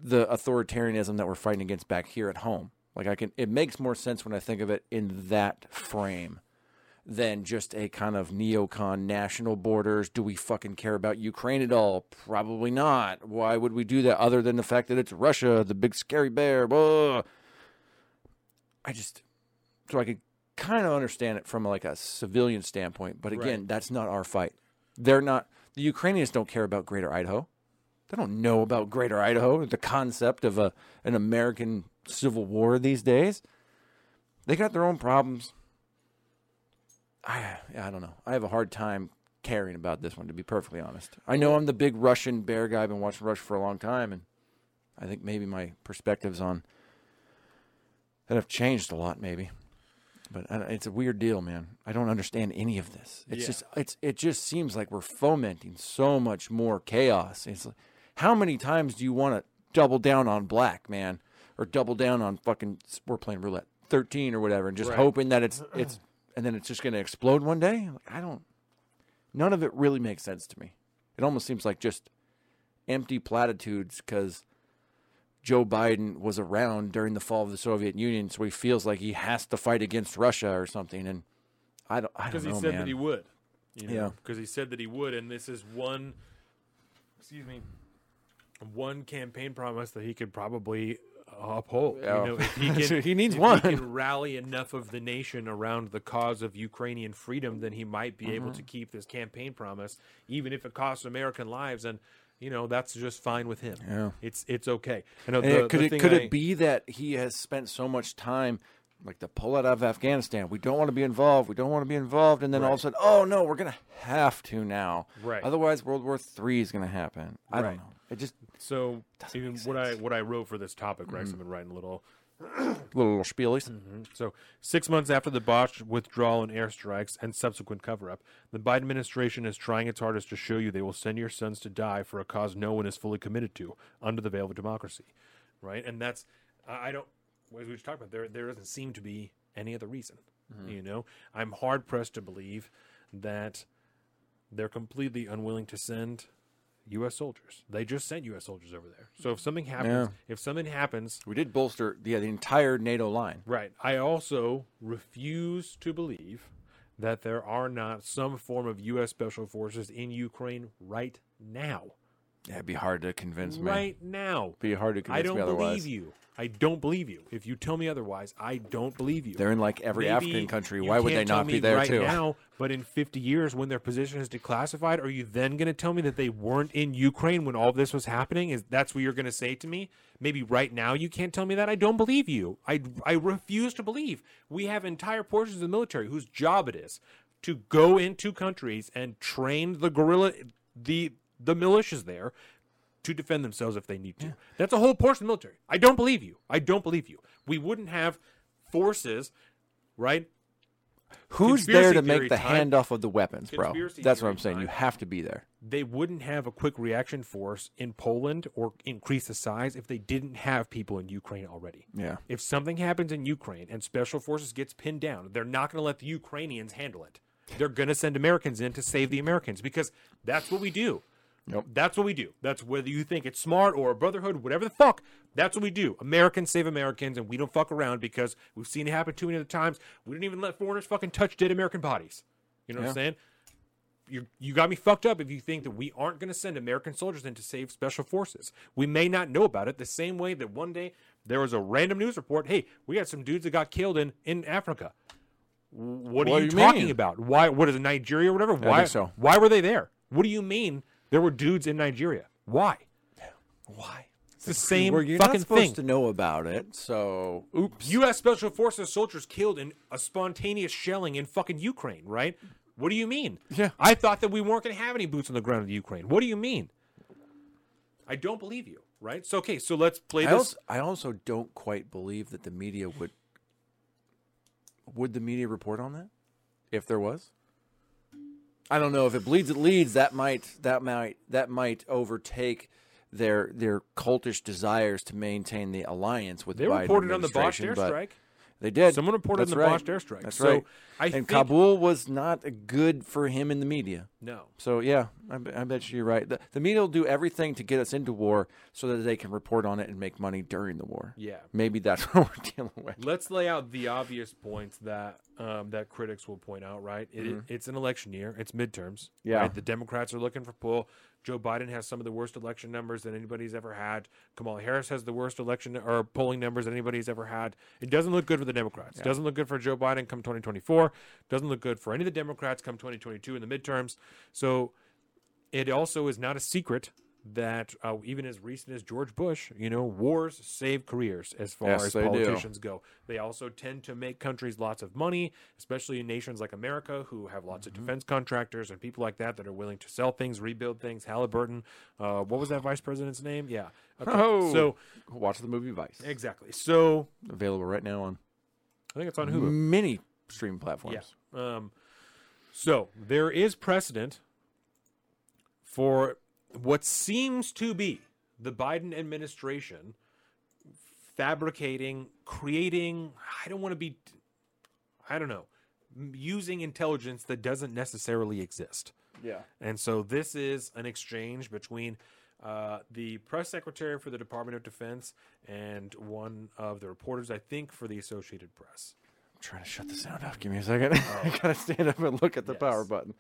the authoritarianism that we're fighting against back here at home. Like I can it makes more sense when I think of it in that frame than just a kind of neocon national borders. Do we fucking care about Ukraine at all? Probably not. Why would we do that other than the fact that it's Russia, the big scary bear? Blah. I just so I could kind of understand it from like a civilian standpoint, but again, Right. that's not our fight. They're not the Ukrainians don't care about Greater Idaho. They don't know about Greater Idaho, the concept of a an American Civil War these days. They got their own problems. I I don't know. I have a hard time caring about this one, to be perfectly honest. I know I'm the big Russian bear guy. I've been watching Rush for a long time, and I think maybe my perspectives on that have changed a lot, maybe. But it's a weird deal, man. I don't understand any of this. It's Yeah. just it's it just seems like we're fomenting so much more chaos. It's like, how many times do you want to double down on black, man, or double down on fucking we're playing roulette thirteen or whatever, and just Right. hoping that it's it's and then it's just going to explode one day? Like, I don't. None of it really makes sense to me. It almost seems like just empty platitudes because Joe Biden was around during the fall of the Soviet Union, so he feels like he has to fight against Russia or something. And I don't, I don't because he said man. that he would. You know? Yeah. Because he said that he would, and this is one. Excuse me. One campaign promise that he could probably uphold. Yeah. You know, if he can, He needs if one. He can rally enough of the nation around the cause of Ukrainian freedom, then he might be able to Mm-hmm. keep this campaign promise, even if it costs American lives. And you know that's just fine with him. Yeah. It's it's okay. I know the, it- could it could I- it be that he has spent so much time, like the pull out of Afghanistan? We don't want to be involved. We don't want to be involved, and then all of a sudden, oh no, we're gonna have to now. Right. Otherwise, World War Three is gonna happen. I Right. don't know. It just So even what I what I wrote for this topic, right? Mm-hmm. 'cause I've been writing a little little spielies. So, six months after the botched withdrawal and airstrikes and subsequent cover up, the Biden administration is trying its hardest to show you they will send your sons to die for a cause no one is fully committed to under the veil of democracy. Right? And that's, I don't, as we just talked about, there, there doesn't seem to be any other reason. You know, I'm hard pressed to believe that they're completely unwilling to send U.S. soldiers. They just sent U.S. soldiers over there. So if something happens, if something happens We did bolster yeah the entire NATO line. Right. I also refuse to believe that there are not some form of U.S. Special Forces in Ukraine right now. Yeah, it'd be hard to convince me. Right now. Be hard to convince me. I don't me otherwise. believe you. I don't believe you. If you tell me otherwise, I don't believe you. They're in like every Maybe African country. you Why would can't they tell not me be there right too? now? But in 50 years, when their position is declassified, are you then going to tell me that they weren't in Ukraine when all this was happening? Is that's what you're going to say to me? Maybe right now you can't tell me that. I don't believe you. I I refuse to believe. We have entire portions of the military whose job it is to go into countries and train the guerrilla the the militias there to defend themselves if they need to. That's a whole portion of the military. I don't believe you. I don't believe you. We wouldn't have forces, right? Who's there to make the time. handoff of the weapons, bro? That's what I'm saying. You have to be there. They wouldn't have a quick reaction force in Poland or increase the size if they didn't have people in Ukraine already. Yeah. If something happens in Ukraine and special forces gets pinned down, they're not going to let the Ukrainians handle it. They're going to send Americans in to save the Americans because that's what we do. Yep. That's what we do. That's whether you think it's smart or a brotherhood, whatever the fuck. That's what we do. Americans save Americans, and we don't fuck around because we've seen it happen too many other times. We didn't even let foreigners fucking touch dead American bodies. You know what I'm saying? You you got me fucked up if you think that we aren't going to send American soldiers in to save special forces. We may not know about it the same way that one day there was a random news report. Hey, we got some dudes that got killed in in Africa. What are you, you talking mean? about? Why? What is it, Nigeria or whatever? Why? think so. Why were they there? What do you mean there were dudes in Nigeria? Why? Why? It's the same Well, you're fucking not supposed thing. to know about it, so oops. U.S. Special Forces soldiers killed in a spontaneous shelling in fucking Ukraine, right? What do you mean? Yeah. I thought that we weren't going to have any boots on the ground in Ukraine. What do you mean? I don't believe you, right? So okay, so let's play I this. also, I also don't quite believe that the media would. Would the media report on that? If there was, I don't know. If it bleeds, it leads. That might that might that might overtake their their cultish desires to maintain the alliance with they the Biden reported on the botched airstrike. They did. Someone reported That's on the right. botched airstrike. That's So, right. I and think- Kabul was not good for him in the media. No. So yeah, I, I bet you you're right. The, the media will do everything to get us into war so that they can report on it and make money during the war. Yeah. Maybe that's what we're dealing with. Let's lay out the obvious points that um, that critics will point out. Right, it, it's an election year. It's midterms. Mm-hmm. Yeah. right? the Democrats are looking for pull. Joe Biden has some of the worst election numbers that anybody's ever had. Kamala Harris has the worst election or polling numbers that anybody's ever had. It doesn't look good for the Democrats. It doesn't look good for Joe Biden come 2024. It Doesn't look good for any of the Democrats come 2022 in the midterms. So it also is not a secret that uh, even as recent as George Bush, you know, wars save careers as far Yes, as they do. politicians go. They also tend to make countries lots of money, especially in nations like America who have lots Mm-hmm. of defense contractors and people like that that are willing to sell things, rebuild things. Halliburton, uh, what was that vice president's name? Yeah. Okay. Oh. So Watch the movie Vice. exactly. So Available right now on I think it's on Hulu. many stream platforms. Yeah. Um, so there is precedent for what seems to be the Biden administration fabricating, creating, I don't want to be, I don't know, using intelligence that doesn't necessarily exist. Yeah. And so this is an exchange between uh, the press secretary for the Department of Defense and one of the reporters, I think, for the Associated Press. I'm trying to shut the sound off. Give me a second. I gotta stand up and look at the Yes. power button.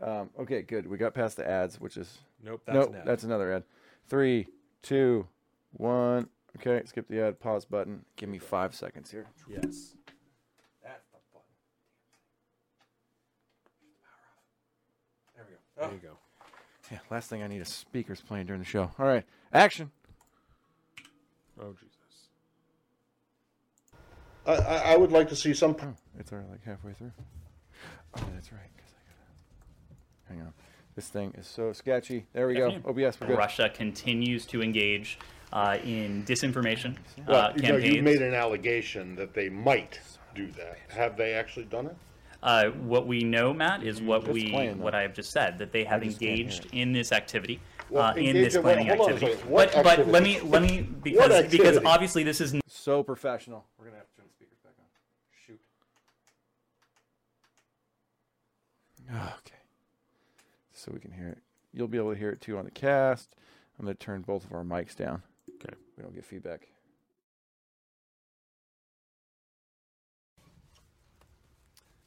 Um, okay, good. We got past the ads, which is Nope, that's nope. an ad. That's another ad. Three, two, one. Okay, skip the ad. Pause button. Give me five seconds here. Yes. That's the button. There we go. There you go. Yeah. Last thing I need is speakers playing during the show. All right, action. Oh Jesus. I, I I would like to see some. Oh, it's already like halfway through. Oh, that's right. 'cause I gotta. Hang on. This thing is so sketchy. There we go. Afternoon. OBS, we're good. Russia continues to engage uh, in disinformation Well, uh, you know, campaigns. you made an allegation that they might do that. Have they actually done it? uh, what we know, Matt, is what Just we playing, what I have just said that they have just can't hear engaged in this activity. Well, uh, in this planning hold on a activity, but but let me let me because because obviously this is So professional. We're gonna have to turn the speakers back on. Shoot. Okay. So we can hear it. You'll be able to hear it too on the cast. I'm gonna turn both of our mics down. Okay. We don't get feedback.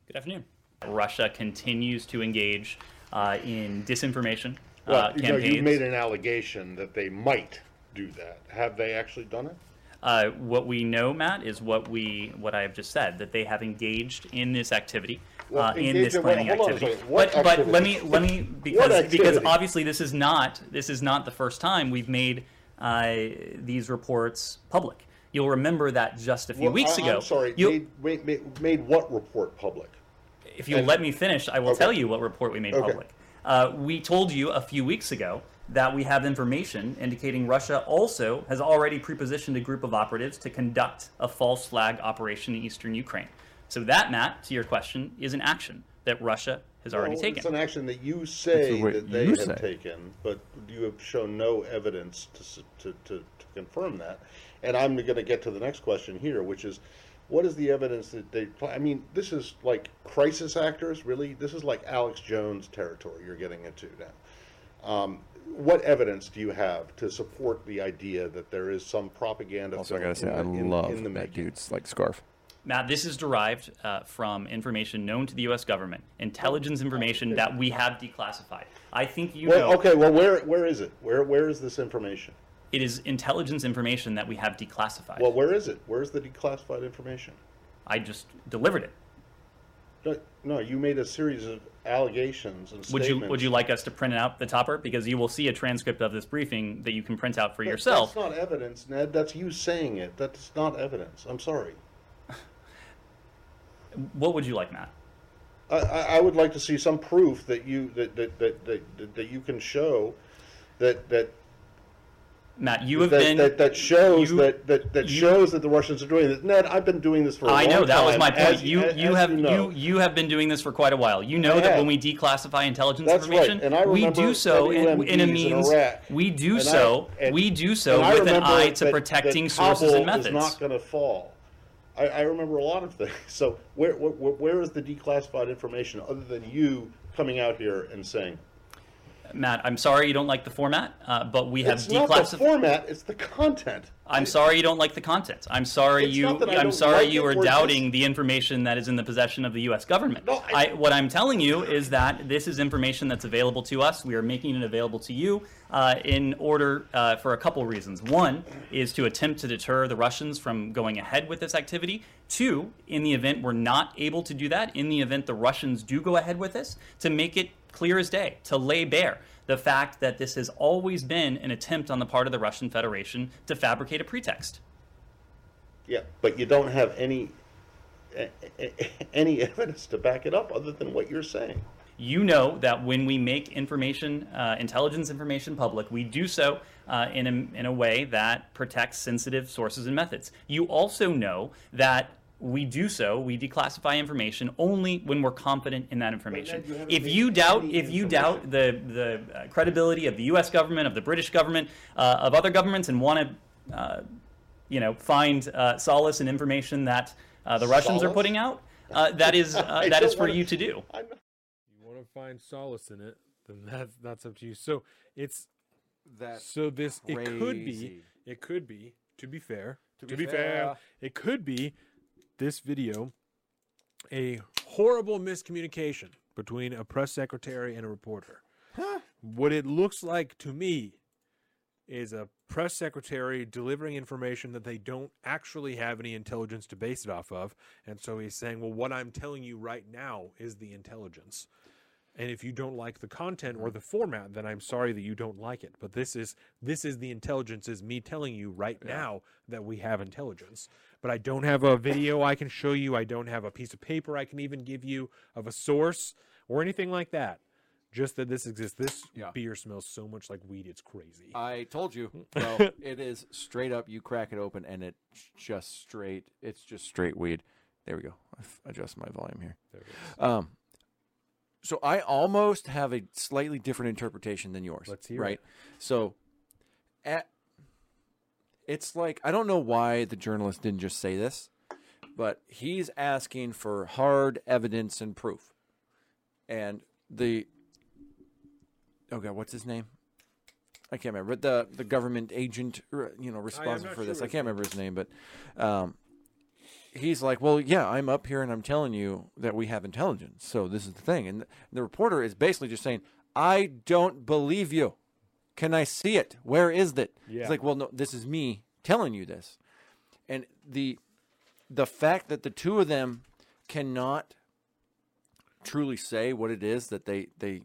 Good afternoon. Russia continues to engage uh, in disinformation Well, uh, you know, you made an allegation that they might do that. Have they actually done it? Uh, what we know, Matt, is what we what I have just said that they have engaged in this activity, Well, uh, in this planning hold on a activity. But but let me let me because because obviously this is not this is not the first time we've made uh, these reports public. You'll remember that just a few Well, weeks I, ago. I'm sorry. you- Made, made, made, what report public? if you'll let me finish, I will Okay. tell you what report we made Okay. public. Uh, we told you a few weeks ago that we have information indicating Russia also has already prepositioned a group of operatives to conduct a false flag operation in eastern Ukraine. So that, Matt, to your question, is an action that Russia has already Well, taken. It's an action that you say that they have say. taken, but you have shown no evidence to, to, to, to confirm that. And I'm going to get to the next question here, which is, what is the evidence that they? I mean, this is like crisis actors, really. This is like Alex Jones territory you're getting into now. Um, what evidence do you have to support the idea that there is some propaganda? Also, I gotta say, I in- in- love in the that making? dude's like scarf. Matt, this is derived uh, from information known to the U.S. government, intelligence information that we have declassified. I think you Well, know okay. Well, where where is it? Where where is this information? it is intelligence information that we have declassified. Well, where is it? Where's the declassified information? I just delivered it. No, no, you made a series of allegations and Would statements. you would you like us to print out the topper because you will see a transcript of this briefing that you can print out for That- yourself. That's not evidence, Ned. That's you saying it. That's not evidence. I'm sorry. What would you like, Matt? I, I, I would like to see some proof that you that that, that, that, that you can show that that Matt, you have that, been that, that shows you- that that, that you- shows that the Russians are doing this. Ned, I've been doing this for a I know that was my point. as- you as- you as have you, know. you you have been doing this for quite a while. You know I that have. when we declassify intelligence That's right. information, I we do so in, in a in means Iraq. we do And I- so and- we do so with an eye to that- protecting sources and methods. Is not going to fall. I, I remember a lot of things. So where, where where is the declassified information other than you coming out here and saying Matt, I'm sorry you don't like the format, uh, but we have it's not the format; it's the content. I'm sorry you don't like the content. I'm sorry It's you. I I'm sorry like you are doubting just- the information that is in the possession of the U.S. government. No, I- what I'm telling you is that this is information that's available to us. We are making it available to you uh, in order uh, for a couple reasons. One is to attempt to deter the Russians from going ahead with this activity. Two, in the event we're not able to do that, in the event the Russians do go ahead with this, to make it clear as day, to lay bare the fact that this has always been an attempt on the part of the Russian Federation to fabricate a pretext. Yeah, but you don't have any any evidence to back it up other than what you're saying. you know that when we make information, uh, intelligence information public, we do so uh, in, a, in a way that protects sensitive sources and methods. You also know that we do so, we declassify information only when we're confident in that information. you If you doubt, if you doubt the the uh, credibility of the U.S. government, of the British government, uh, of other governments, and want to, uh, you know, find uh, solace in information that uh, the Russians are putting out, uh, that is uh, that is for wanna- you to do. I'm you want to find solace in it, then that's that's up to you. So it's That so this it could be it could be to be fair To to be be, fair. fair. it could be this video a horrible miscommunication between a press secretary and a reporter. What it looks like to me is a press secretary delivering information that they don't actually have any intelligence to base it off of. And so he's saying, well, what I'm telling you right now is the intelligence. And if you don't like the content or the format, then I'm sorry that you don't like it. But this is this is the intelligence is me telling you right now that we have intelligence. But I don't have a video I can show you. I don't have a piece of paper I can even give you of a source or anything like that. Just that this exists. This Yeah. beer smells so much like weed, it's crazy. I told you. Bro, it is straight up. You crack it open, and it's just straight. It's just straight weed. There we go. I f- adjust my volume here. There it is. Um, so I almost have a slightly different interpretation than yours. Let's hear right. it. So, at it's like I don't know why the journalist didn't just say this, but he's asking for hard evidence and proof, and the oh god, what's his name? I can't remember. But the the government agent, you know, responsible for sure this. I can't remember his name, but um, he's like, well, yeah, I'm up here and I'm telling you that we have intelligence. So this is the thing. And the, the reporter is basically just saying, I don't believe you. Can I see it? Where is it? Yeah. It's like, well, no, this is me telling you this. And the the fact that the two of them cannot truly say what it is that they they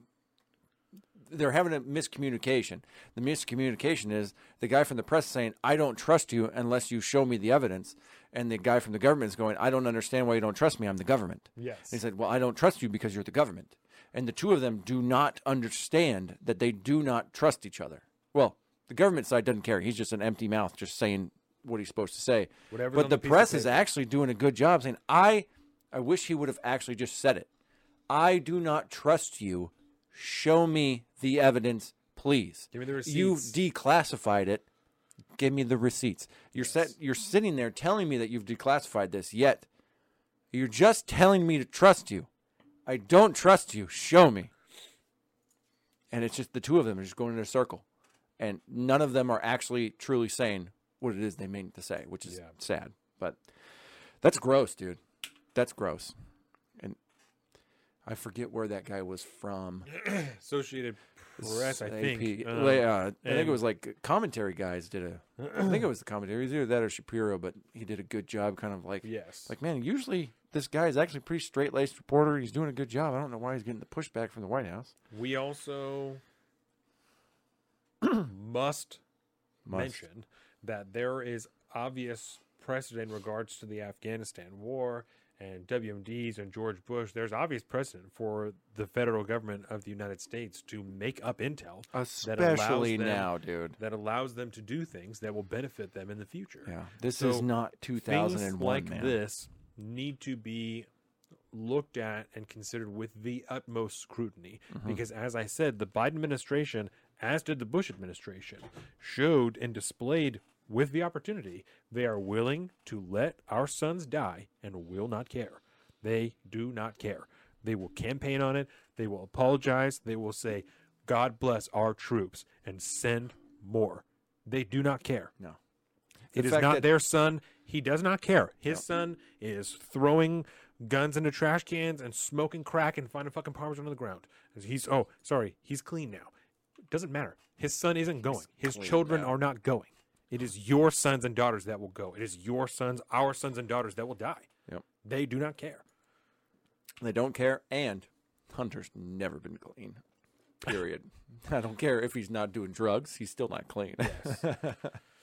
they're having a miscommunication. The miscommunication is the guy from the press saying, "I don't trust you unless you show me the evidence," and the guy from the government is going, "I don't understand why you don't trust me. I'm the government." Yes. And he said, "Well, I don't trust you because you're the government." And the two of them do not understand that they do not trust each other. Well, the government side doesn't care. He's just an empty mouth, just saying what he's supposed to say. Whatever's but the the press is actually doing a good job saying, "I, I wish he would have actually just said it. I do not trust you. Show me the evidence, please. Give me the receipts. You've declassified it. Give me the receipts. You're set. You're sitting there telling me that you've declassified this. Yet, you're just telling me to trust you. I don't trust you. Show me. And it's just the two of them are just going in a circle, and none of them are actually truly saying what it is they mean to say, which is Yeah. sad. But that's gross, dude. That's gross. And I forget where that guy was from. Associated Press, I think. Um, uh, I think it was like commentary guys did a. I think it was the commentary. It was either that or Shapiro, but he did a good job, kind of like yes. like man. Usually this guy is actually a pretty straight laced reporter. He's doing a good job. I don't know why he's getting the pushback from the White House. We also must, Must. mention that there is obvious precedent in regards to the Afghanistan war and WMDs and George Bush. There's obvious precedent for the federal government of the United States to make up intel Especially them- now, dude. that allows them to do things that will benefit them in the future. Yeah, this So, is not Things 2001, like man. this need to be looked at and considered with the utmost scrutiny Mm-hmm. because as I said the Biden administration as did the Bush administration showed and displayed with the opportunity they are willing to let our sons die and will not care they do not care they will campaign on it they will apologize they will say god bless our troops and send more they do not care No. it The is not that- their son. He does not care. His son is throwing guns into trash cans and smoking crack and finding fucking parmesan on the ground. He's oh sorry, he's clean now. It doesn't matter. His son isn't going. His children are not going. It is your sons and daughters that will go. It is your sons, our sons and daughters that will die. Yep. They do not care. They don't care, and Hunter's never been clean. Period. I don't care if he's not doing drugs; he's still not clean.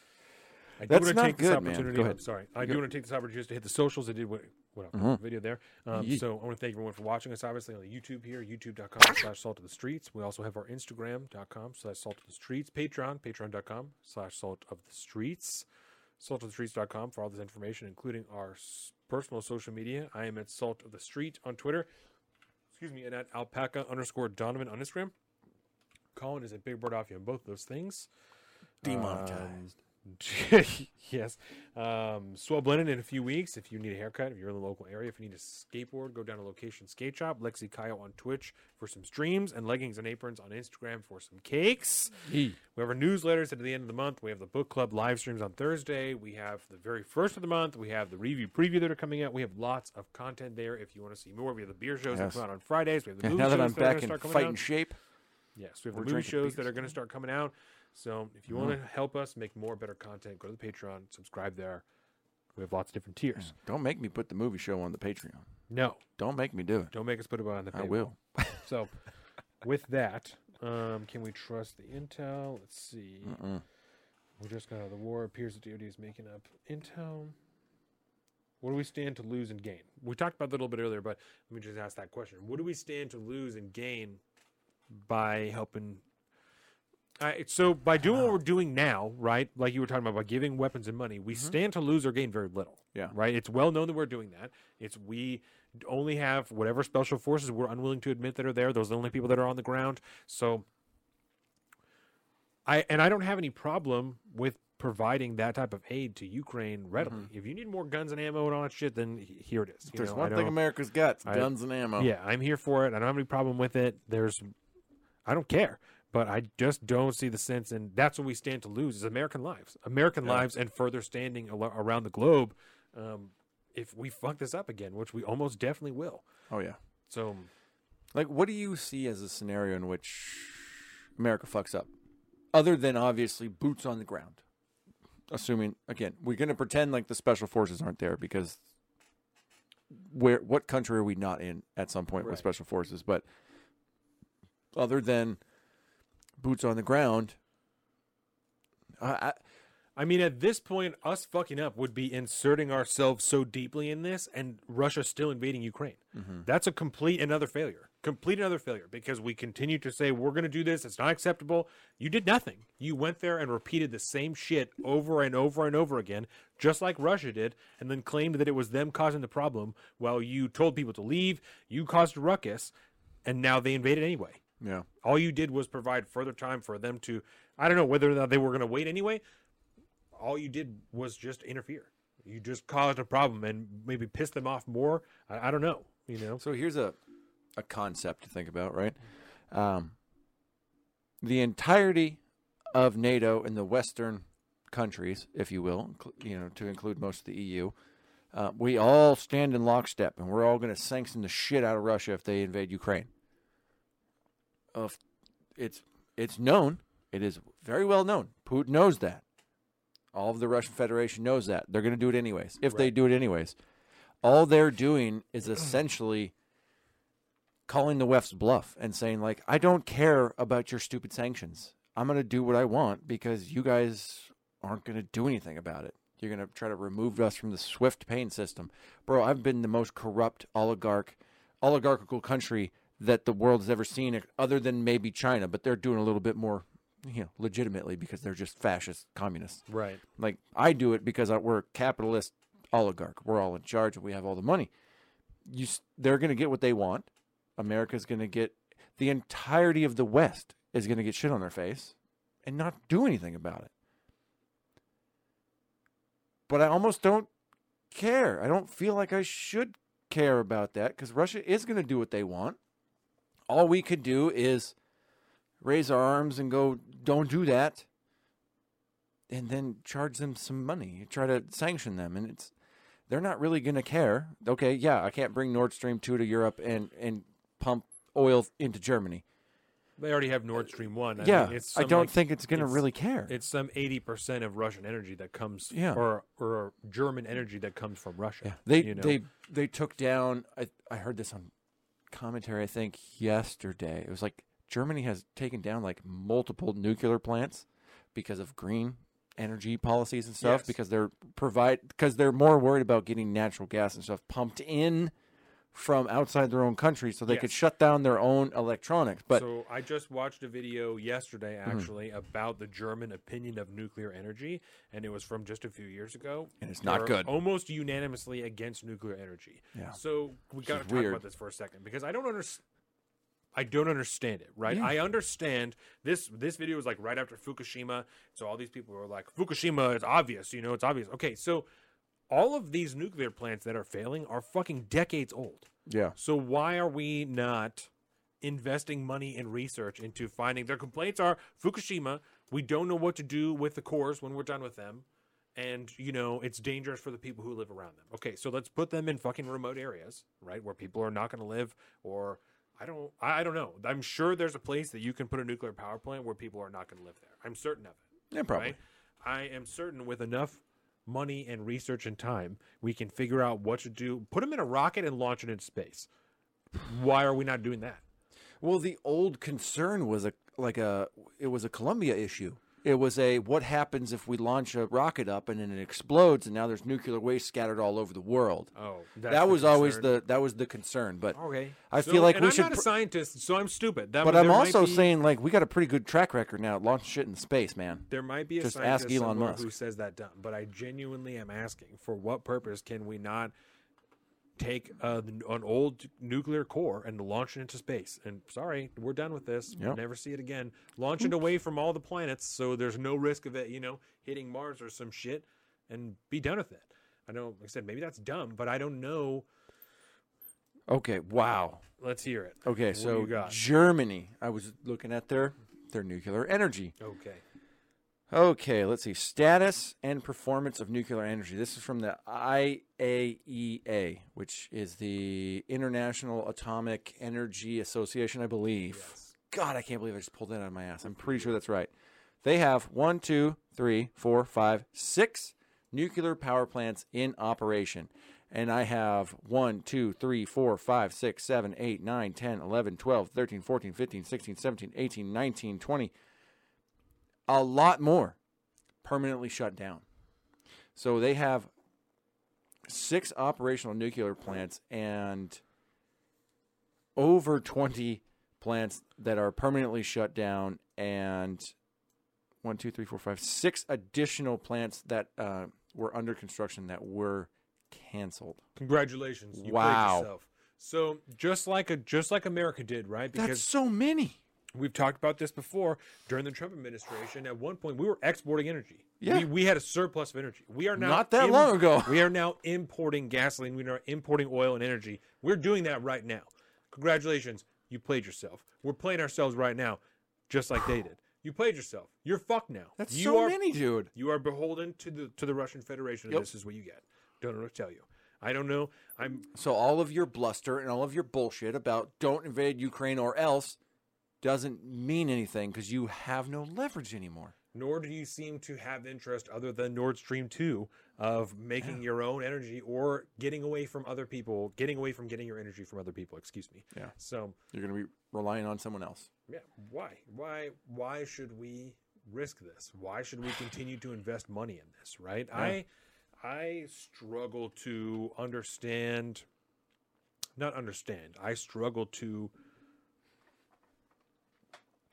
I do That's want to not take this good, man. opportunity. Go I'm ahead. sorry. I do want to take this opportunity just to hit the socials. I did what, what else? video there. Um, Yeet. so I want to thank everyone for watching us. Obviously on the YouTube here, youtube.com slash salt of the streets. We also have our Instagram.com slash salt of the streets. Patreon, patreon.com slash salt of the streets. Saltofthestreets.com for all this information, including our s- personal social media. I am at Salt of the Street on Twitter. Excuse me, and at alpaca underscore Donovan on Instagram. Colin is at Big Bird Off you on both those things. Demonetized. yes. Um, Swell Blended in a few weeks. If you need a haircut, if you're in the local area, if you need a skateboard, go down to Location Skate Shop. Lexi Kyle on Twitch for some streams, and Leggings and Aprons on Instagram for some cakes. Yee. We have our newsletters at the end of the month. We have the book club live streams on Thursday. We have the very first of the month. We have the review preview that are coming out. We have lots of content there if you want to see more. We have the beer shows that come out on Fridays. We have the movie now that I'm back in fighting out. shape, Yes, we have We're the movie shows that are going to start coming out. So if you want to help us make more better content, go to the Patreon, subscribe there. We have lots of different tiers. don't make me put the movie show on the Patreon. No, Don't make me do it. don't make us put it on the. Patreon. I will. So, with that, um, can we trust the intel? Let's see. Mm-mm. We just got out of the war. Appears that DoD is making up intel. What do we stand to lose and gain? We talked about that a little bit earlier, but let me just ask that question. What do we stand to lose and gain by helping? So by doing what we're doing now, right? Like you were talking about, by giving weapons and money, we mm-hmm. stand to lose or gain very little. Yeah. Right. It's well known that we're doing that. It's we only have whatever special forces we're unwilling to admit that are there. Those are the only people that are on the ground. So I and I don't have any problem with providing that type of aid to Ukraine readily. Mm-hmm. If you need more guns and ammo and all that shit, then here it is. You There's know, one thing America's got: it's I- guns and ammo. yeah, I'm here for it. I don't have any problem with it. There's, I don't care, but I just don't see the sense, and that's what we stand to lose is American lives, American Yeah. lives, and further standing around the globe. Um, if we fuck this up again, which we almost definitely will. Oh yeah. So Like, what do you see as a scenario in which America fucks up, other than obviously boots on the ground? Assuming again, we're going to pretend like the special forces aren't there because where what country are we not in at some point with special forces? But other than boots on the ground, I, I, mean, at this point, us fucking up would be inserting ourselves so deeply in this, and Russia still invading Ukraine. Mm-hmm. That's a complete another failure. Complete another failure because we continue to say we're going to do this. It's not acceptable. You did nothing. You went there and repeated the same shit over and over and over again, just like Russia did, and then claimed that it was them causing the problem. While you told people to leave, you caused a ruckus, and now they invaded anyway. Yeah, All you did was provide further time for them to, I don't know whether or not they were going to wait anyway. All you did was just interfere. You just caused a problem and maybe pissed them off more. I, I don't know. You know, So here's a a concept to think about, right? Um, the entirety of NATO and the Western countries, if you will, you know, to include most of the EU, uh, we all stand in lockstep, and we're all going to sanction the shit out of Russia if they invade Ukraine. Of, it's it's known, it is very well known. Putin knows that. All of the Russian Federation knows that. They're going to do it anyways. If they do it anyways, all they're doing is essentially calling the West's bluff and saying like, "I don't care about your stupid sanctions. I'm going to do what I want because you guys aren't going to do anything about it. You're going to try to remove us from the SWIFT paying system, bro. I've been the most corrupt oligarch, oligarchical country that the world has ever seen, other than maybe China, but they're doing a little bit more, you know, legitimately because they're just fascist communists. right? Like I do it because I, we're a capitalist oligarch. We're all in charge. And we have all the money. You, they're going to get what they want. America's going to get the entirety of the West is going to get shit on their face and not do anything about it. But I almost don't care. I don't feel like I should care about that because Russia is going to do what they want. All we could do is raise our arms and go, don't do that and then charge them some money, try to sanction them, and it's they're not really going to care. Okay, yeah, I can't bring Nord Stream two to Europe and and pump oil into Germany. They already have Nord Stream one. I yeah, mean, it's I don't like- think it's going to really care. It's some eighty percent of Russian energy that comes, Yeah. or or German energy that comes from Russia. Yeah, they you know? they they took down. I I heard this on commentary. I think yesterday it was like Germany has taken down like multiple nuclear plants because of green energy policies and stuff Yes. because they're provide because they're more worried about getting natural gas and stuff pumped in from outside their own country so they could shut down their own electronics. But so I just watched a video yesterday, Mm-hmm. actually, about the German opinion of nuclear energy, and it was from just a few years ago. And it's not good. Almost unanimously against nuclear energy. Yeah. So we got to talk weird. about this for a second because I don't understand. I don't understand it, right? Yeah. I understand this. This video was like right after Fukushima, so all these people were like, "Fukushima is obvious, you know, it's obvious." Okay, so all of these nuclear plants that are failing are fucking decades old. yeah, So why are we not investing money in research into finding their complaints are Fukushima, we don't know what to do with the cores when we're done with them. And you know, it's dangerous for the people who live around them. Okay, so let's put them in fucking remote areas, right? Where people are not going to live or I don't I don't know. I'm sure there's a place that you can put a nuclear power plant where people are not going to live there. I'm certain of it yeah, probably. right? I am certain with enough money and research and time, we can figure out what to do. Put them in a rocket and launch it into space. Why are we not doing that? Well, the old concern was a like a it was a Columbia issue. It was a what happens if we launch a rocket up and then it explodes and now there's nuclear waste scattered all over the world. Oh, that was always the that was the concern. But okay. I So- feel like we I'm should not a scientist, so I'm stupid. That, but I'm also be- saying like we got a pretty good track record now Launch shit in space, man. there might be a just scientist ask Elon Musk. who says that dumb, but I genuinely am asking for what purpose can we not take uh, an old nuclear core and launch it into space? And sorry, we're done with this. We'll never see it again. Launch it away from all the planets, so there's no risk of it, you know, hitting Mars or some shit, and be done with it. I know, like I said, maybe that's dumb, but I don't know. Okay, wow. Let's hear it. Okay, What so? Germany. I was looking at their their nuclear energy. Okay. Okay, let's see. Status and performance of nuclear energy. This is from the IAEA, which is the International Atomic Energy Association, I believe. God, I can't believe I just pulled that out of my ass. I'm pretty sure that's right. They have one, two, three, four, five, six nuclear power plants in operation. And I have 1, 2, 3, 4, 5, 6, 7, 8, 9, 10, 11, 12, 13, 14, 15, 16, 17, 18, 19, 20, a lot more permanently shut down. So they have six operational nuclear plants and over 20 plants that are permanently shut down and one, two, three, four, five, six additional plants that uh, were under construction that were canceled. Congratulations. You Wow. yourself. So just like a just like America did, right? That's so many. We've talked about this before during the Trump administration. At one point, we were exporting energy. Yeah. we, we had a surplus of energy. We are now Not that long ago. We are now importing gasoline. We are importing oil and energy. We're doing that right now. Congratulations, you played yourself. We're playing ourselves right now, just like they did. You played yourself. You're fucked now. That's you so are, many, dude. You are beholden to the to the Russian Federation. And Yep. This is what you get. Don't know what to tell you. I don't know. I'm So all of your bluster and all of your bullshit about don't invade Ukraine or else doesn't mean anything because you have no leverage anymore. nor do you seem to have interest other than Nord Stream 2 of making your own energy or getting away from other people, getting away from getting your energy from other people, excuse me. Yeah. So, You're going to be relying on someone else. yeah, why? Why why should we risk this? Why should we continue to invest money in this, right? I I struggle to understand not understand. I struggle to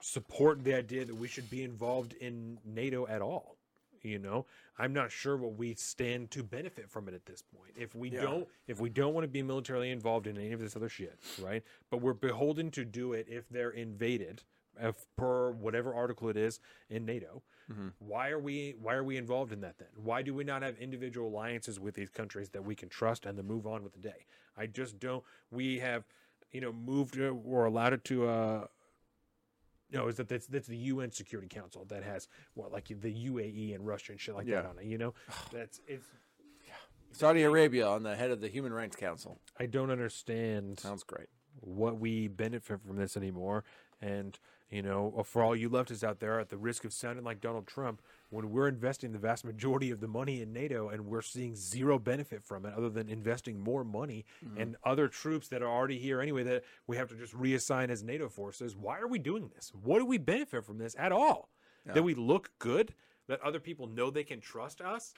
support the idea that we should be involved in NATO at all. You know, I'm not sure what we stand to benefit from it at this point. If we don't, if we don't want to be militarily involved in any of this other shit, right? But we're beholden to do it if they're invaded, if per whatever article it is in NATO. Why are we why are we involved in that then? Why do we not have individual alliances with these countries that we can trust and then move on with the day? I just don't. We have, you know, moved uh, or allowed it to. Uh, no, is that that's, that's the UN Security Council that has what like the UAE and Russia and shit like Yeah. that on it. You know, that's it's. Saudi Arabia on the head of the Human Rights Council. I don't understand Sounds great. what we benefit from this anymore. And You know, for all you leftists out there, at the risk of sounding like Donald Trump, when we're investing the vast majority of the money in NATO and we're seeing zero benefit from it other than investing more money mm-hmm. and other troops that are already here anyway that we have to just reassign as NATO forces, why are we doing this? What do we benefit from this at all? That we look good? That other people know they can trust us?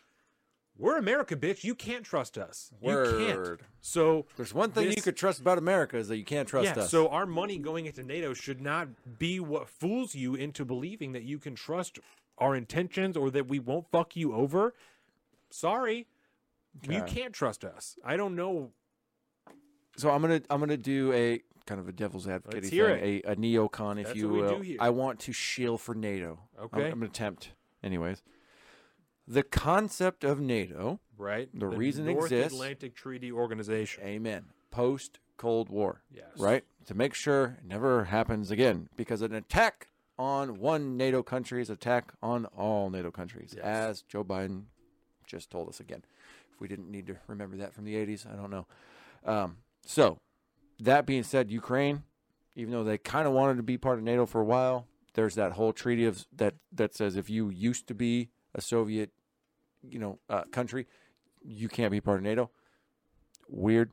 We're America, bitch. You can't trust us. You can't. Word. So There's one thing this- you could trust about America is that you can't trust yeah, us. so our money going into NATO should not be what fools you into believing that you can trust our intentions or that we won't fuck you over. Sorry. You can't trust us. I don't know. So I'm gonna I'm gonna do a kind of a devil's advocate thing, a, a neocon, if That's you will. do here. I want to shield for NATO. I'm- Okay. I'm, gonna attempt, anyways. The concept of NATO, Right? The reason it North exists- Atlantic Treaty Organization. amen. Post Cold War, Yes. right? To make sure it never happens again, because an attack on one NATO country's attack on all NATO countries, Yes. as Joe Biden just told us again. If we didn't need to remember that from the 80s, I don't know. Um, so, that being said, Ukraine, even though they kind of wanted to be part of NATO for a while, there's that whole treaty of that that says if you used to be a Soviet, you know, uh, country, you can't be part of NATO. Weird.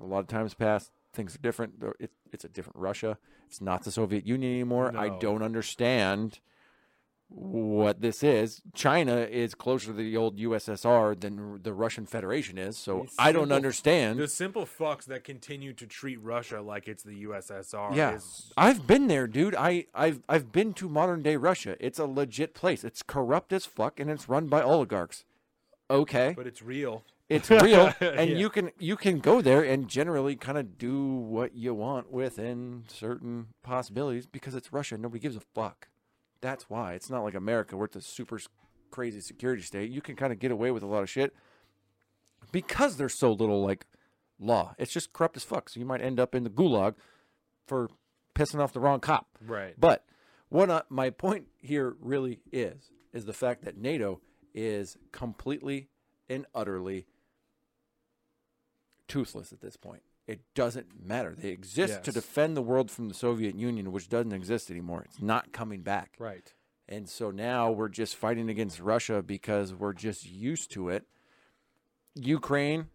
A lot of times past, things are different. It, it's a different Russia. It's not the Soviet Union anymore. I don't understand what this is. China is closer to the old USSR than the Russian Federation is, so It's I don't understand. The simple fucks that continue to treat Russia like it's the USSR Yeah, is I've been there, dude. I I've I've been to modern day Russia. It's a legit place. It's corrupt as fuck, and it's run by oligarchs. Okay, but it's real. It's real, and Yeah. you can you can go there and generally kind of do what you want within certain possibilities because it's Russia. Nobody gives a fuck. That's why it's not like America, where it's a super crazy security state. You can kind of get away with a lot of shit because there's so little like law. It's just corrupt as fuck. So you might end up in the gulag for pissing off the wrong cop. Right. But what I, my point here really is is the fact that NATO is completely and utterly toothless at this point. It doesn't matter. They exist to defend the world from the Soviet Union, which doesn't exist anymore. It's not coming back. Right. And so now we're just fighting against Russia because we're just used to it. Ukraine,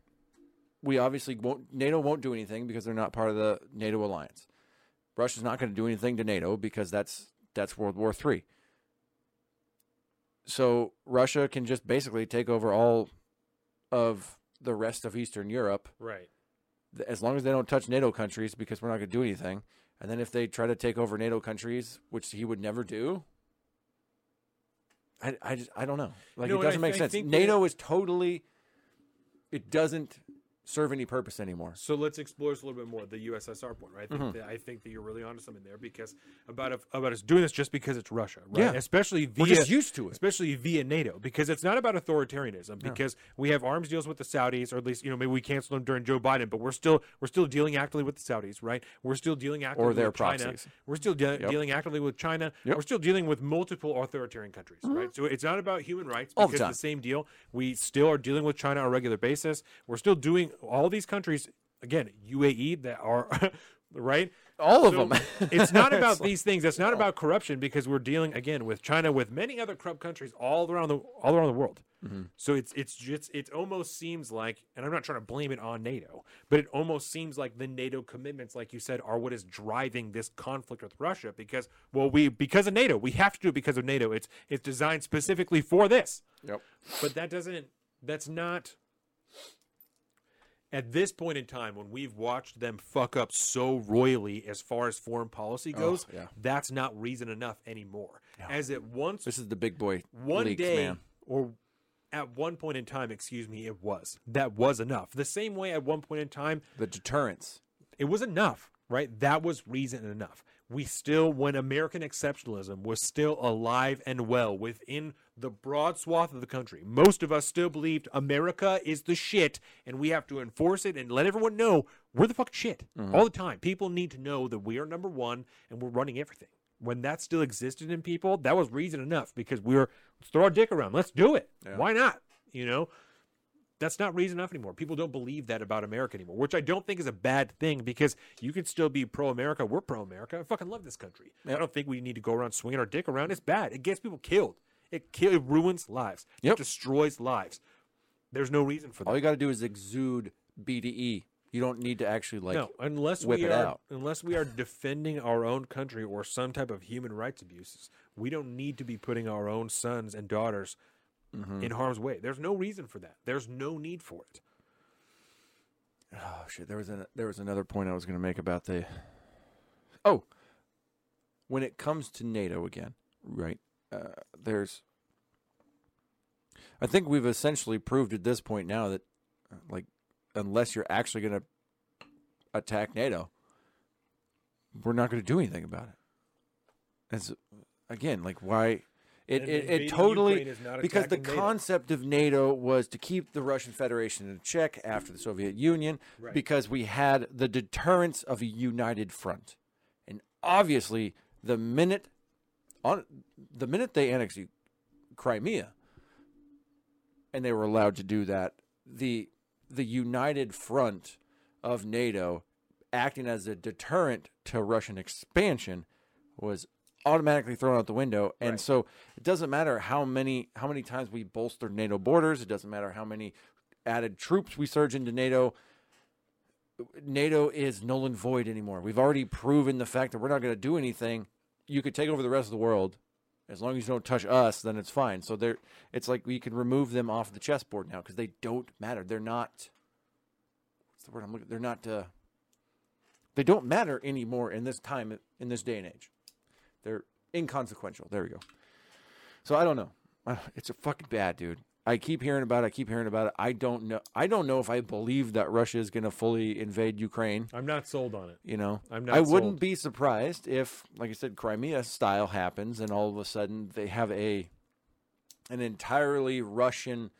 we obviously won't, NATO won't do anything because they're not part of the NATO alliance. Russia's not going to do anything to NATO because that's that's World War III. So Russia can just basically take over all of the rest of Eastern Europe Right. as long as they don't touch NATO countries, because we're not going to do anything. And then if they try to take over NATO countries, which he would never do, I, I, just, I don't know. Like No, it doesn't make I sense. NATO is totally, it doesn't serve any purpose anymore. So let's explore this a little bit more. The USSR point, right? I think, Mm-hmm. that, I think that you're really onto something there because about if, about us doing this just because it's Russia, right? Yeah. especially via, We're just used to it. especially via NATO, because it's not about authoritarianism. Because we have arms deals with the Saudis, or at least you know maybe we canceled them during Joe Biden, but we're still we're still dealing actively with the Saudis, right? We're still dealing actively their with China. proxies. We're still de- dealing actively with China. Yep. We're still dealing with multiple authoritarian countries, right? So it's not about human rights All the time. it's the same deal. We still are dealing with China on a regular basis. We're still doing all these countries again, UAE that are right. All of So them. it's not about It's like- these things. It's not about corruption because we're dealing again with China, with many other corrupt countries all around the all around the world. Mm-hmm. So it's it's just it almost seems like, and I'm not trying to blame it on NATO, but it almost seems like the NATO commitments, like you said, are what is driving this conflict with Russia. Because well, we because of NATO, we have to do it because of NATO. It's it's designed specifically for this. Yep. But that doesn't. That's not. At this point in time, when we've watched them fuck up so royally as far as foreign policy oh, goes, yeah. that's not reason enough anymore. As it once This is the big boy one leaks, day man. or at one point in time, excuse me, it was that was enough. The same way at one point in time, The deterrence. it was enough, right? That was reason enough. We still, when American exceptionalism was still alive and well within the broad swath of the country, most of us still believed America is the shit and we have to enforce it and let everyone know we're the fucking shit mm-hmm. all the time. People need to know that we are number one and we're running everything. When that still existed in people, that was reason enough because we are let's throw our dick around. Let's do it. Why not? You know? that's not reason enough anymore. People don't believe that about America anymore, which I don't think is a bad thing because you can still be pro America. We're pro America. I fucking love this country. I don't think we need to go around swinging our dick around. It's bad. It gets people killed. It, kill, it ruins lives. Yep. It destroys lives. There's no reason for that. All you got to do is exude BDE. You don't need to actually like. no, unless whip we it are out. unless we are defending our own country or some type of human rights abuses, we don't need to be putting our own sons and daughters Mm-hmm. in harm's way. There's no reason for that. There's no need for it. Oh shit! There was an, there was another point I was going to make about the. Oh, when it comes to NATO again, right? Uh, there's. I think we've essentially proved at this point now that, uh, like, unless you're actually going to attack NATO, we're not going to do anything about it. As again, like, why? It And it, it totally Ukraine is not because the NATO. concept of NATO was to keep the Russian Federation in check after the Soviet Union Right. because we had the deterrence of a united front. And obviously the minute on the minute they annexed Crimea and they were allowed to do that, the the united front of NATO acting as a deterrent to Russian expansion was automatically thrown out the window. And Right. so it doesn't matter how many how many times we bolster NATO borders it doesn't matter how many added troops we surge into NATO NATO is null and void anymore. We've already proven the fact that we're not going to do anything you could take over the rest of the world as long as you don't touch us then it's fine so there it's like we can remove them off the chessboard now because they don't matter they're not what's the word I'm looking they're not uh, they don't matter anymore in this time in this day and age they're inconsequential. There we go. So I don't know. It's a fucking bad, dude. I keep hearing about it. I keep hearing about it. I don't know. I don't know if I believe that Russia is going to fully invade Ukraine. I'm not sold on it. You know, I'm not I wouldn't sold. be surprised if, like I said, Crimea style happens, and all of a sudden they have a an entirely Russian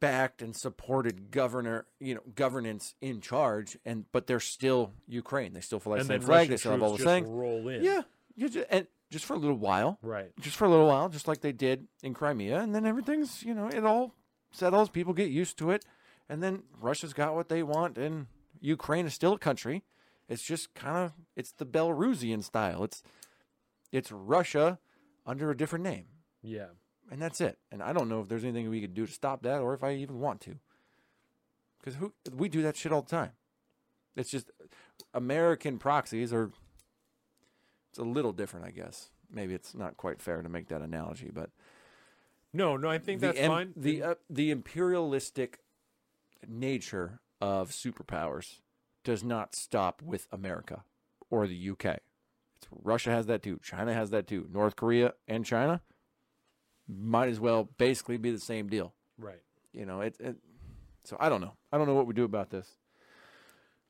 backed and supported governor, you know, governance in charge, and but they're still Ukraine. They still fly the same flag. Russian They still have all the things. roll in. Yeah, you just, and just for a little while, Right. just for a little while, just like they did in Crimea, and then everything's you know it all settles. People get used to it, and then Russia's got what they want, and Ukraine is still a country. It's just kind of it's the Belarusian style. It's it's Russia under a different name, Yeah. and that's it. And I don't know if there's anything we could do to stop that, or if I even want to, because who we do that shit all the time. It's just American proxies are. It's a little different, I guess. Maybe it's not quite fair to make that analogy, but No, no, I think the that's em- fine. the uh, the imperialistic nature of superpowers does not stop with America or the UK. It's, Russia has that too. China has that too. North Korea and China might as well basically be the same deal. right. You know, it, it. So I don't know. I don't know what we do about this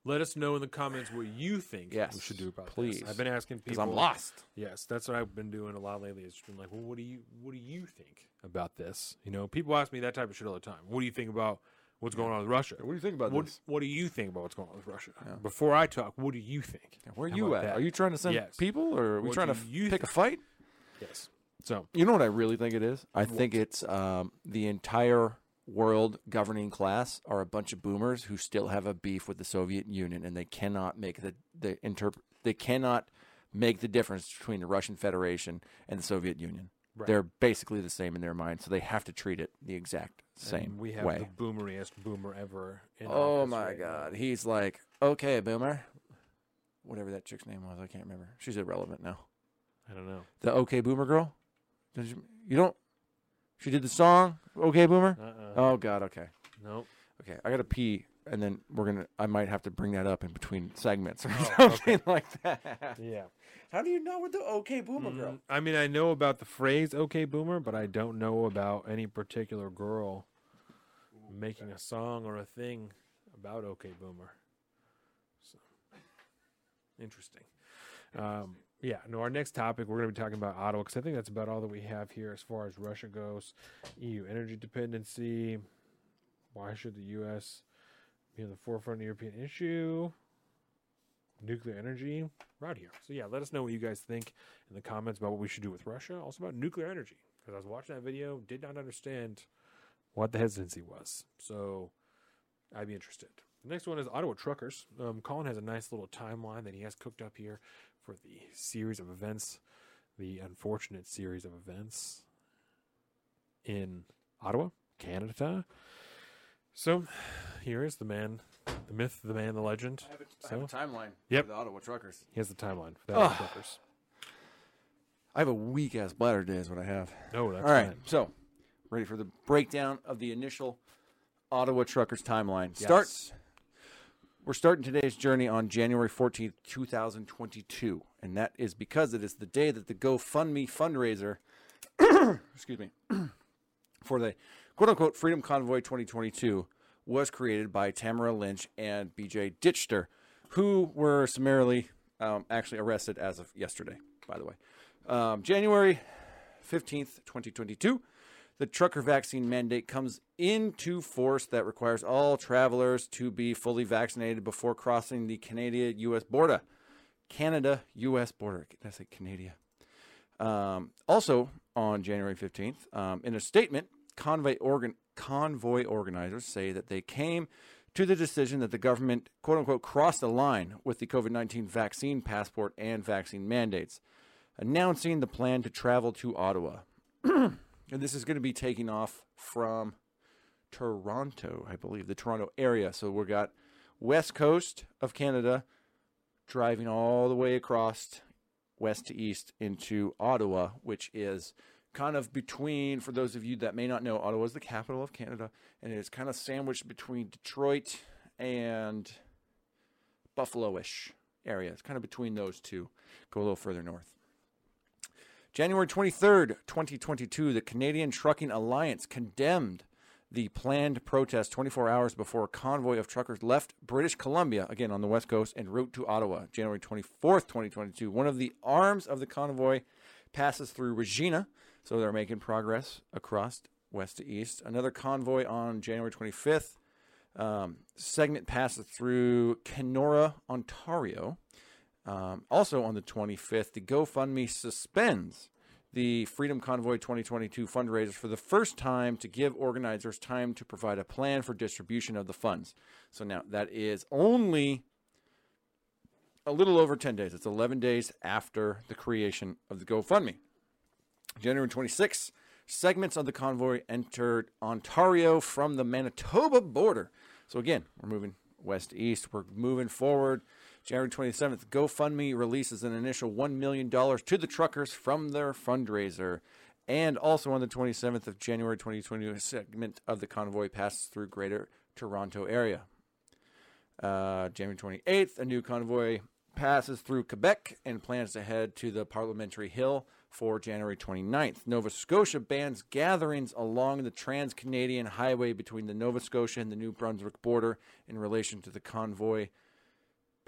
Let us know in the comments what you think we should do about this. please. this. I've been asking people because people. I'm lost. Yes, that's what I've been doing a lot lately. It's just been like, well, what do you what do you think about this? You know, people ask me that type of shit all the time. What do you think about what's going on with Russia? What do you think about What this? What do you think about what's going on with Russia? Before I talk, what do you think? Where are How you about at? that? Are you trying to send Yes. people, or are we What trying to do you pick a fight? Yes. So You know what I really think it is? I think it's um, the entire world governing class are a bunch of boomers who still have a beef with the Soviet Union, and they cannot make the the interp- they cannot make the difference between the Russian Federation and the Soviet Union. Right. They're basically the same in their mind, so they have to treat it the exact same and we have way. the boomeriest boomer ever. In Oh my right now. God, he's like, okay, boomer, whatever that chick's name was, I can't remember. She's irrelevant now. I don't know. The OK Boomer girl? You, you don't? She did the song OK Boomer. Uh-uh. Oh God. Okay. Nope. Okay. I gotta pee, and then we're gonna. I might have to bring that up in between segments or Oh, something like that. Yeah. How do you know what the OK Boomer girl? Mm, I mean, I know about the phrase "Okay, Boomer," but I don't know about any particular girl making a song or a thing about "Okay, Boomer." So interesting. Um, yeah. No, our next topic we're going to be talking about Ottawa because I think that's about all that we have here as far as Russia goes. EU energy dependency. Why should the U.S. be in the forefront of the European issue? Nuclear energy. Right here. So yeah, let us know what you guys think in the comments about what we should do with Russia. Also about nuclear energy because I was watching that video, did not understand what the hesitancy was. So I'd be interested. The next one is Ottawa Truckers. Um, Colin has a nice little timeline that he has cooked up here for the series of events, the unfortunate series of events in Ottawa, Canada. So here is the man, the myth, the man, the legend. I have a, I have a timeline. Yep. For the Ottawa Truckers. He has the timeline for the Ottawa. Truckers. I have a weak ass bladder day. Is what I have. No, that's All right. fine. So, ready for the breakdown of the initial Ottawa Truckers timeline. Starts. We're starting today's journey on January 14th, 2022. And that is because it is the day that the GoFundMe fundraiser, excuse me, for the quote unquote Freedom Convoy 2022 was created by Tamara Lynch and BJ Dichter, who were summarily um, actually arrested as of yesterday, by the way. Um, January 15th, 2022, the trucker vaccine mandate comes into force that requires all travelers to be fully vaccinated before crossing the Canada US border. Canada US border. Did I say Canada? Um, also on January 15th, um, in a statement, convoy, organ- convoy organizers say that they came to the decision that the government, quote unquote, crossed the line with the COVID 19 vaccine passport and vaccine mandates, announcing the plan to travel to Ottawa. and this is going to be taking off from Toronto, I believe, the Toronto area. So we've got west coast of Canada driving all the way across west to east into Ottawa, which is kind of between, for those of you that may not know, Ottawa is the capital of Canada, and it is kind of sandwiched between Detroit and Buffalo-ish area. It's kind of between those two. Go a little further north. January 23rd, 2022, the Canadian Trucking Alliance condemned the planned protest 24 hours before a convoy of truckers left British Columbia, again on the west coast, en route to Ottawa. January 24th, 2022. One of the arms of the convoy passes through Regina, so they're making progress across west to east. Another convoy on January 25th. Um, segment passes through Kenora, Ontario. Um, also on the 25th, the GoFundMe suspends the Freedom Convoy 2022 fundraisers for the first time to give organizers time to provide a plan for distribution of the funds. So now that is only a little over 10 days. It's 11 days after the creation of the GoFundMe. January 26th, segments of the convoy entered Ontario from the Manitoba border. So again, we're moving west east. We're moving forward. January 27th, GoFundMe releases an initial $1 million to the truckers from their fundraiser. And also on the 27th of January 2020, a segment of the convoy passes through Greater Toronto area. Uh, January 28th, a new convoy passes through Quebec and plans to head to the Parliamentary Hill for January 29th. Nova Scotia bans gatherings along the Trans Canadian Highway between the Nova Scotia and the New Brunswick border in relation to the convoy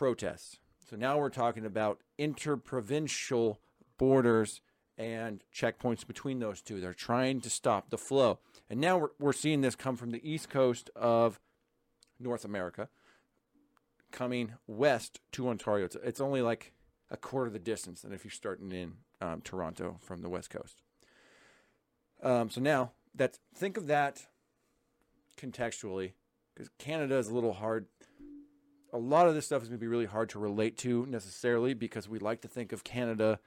protests. So now we're talking about interprovincial borders and checkpoints between those two. They're trying to stop the flow. And now we're, we're seeing this come from the east coast of North America coming west to Ontario. It's, it's only like a quarter of the distance than if you're starting in um, Toronto from the west coast. Um, so now that think of that contextually, because Canada is a little hard. A lot of this stuff is going to be really hard to relate to necessarily because we like to think of Canada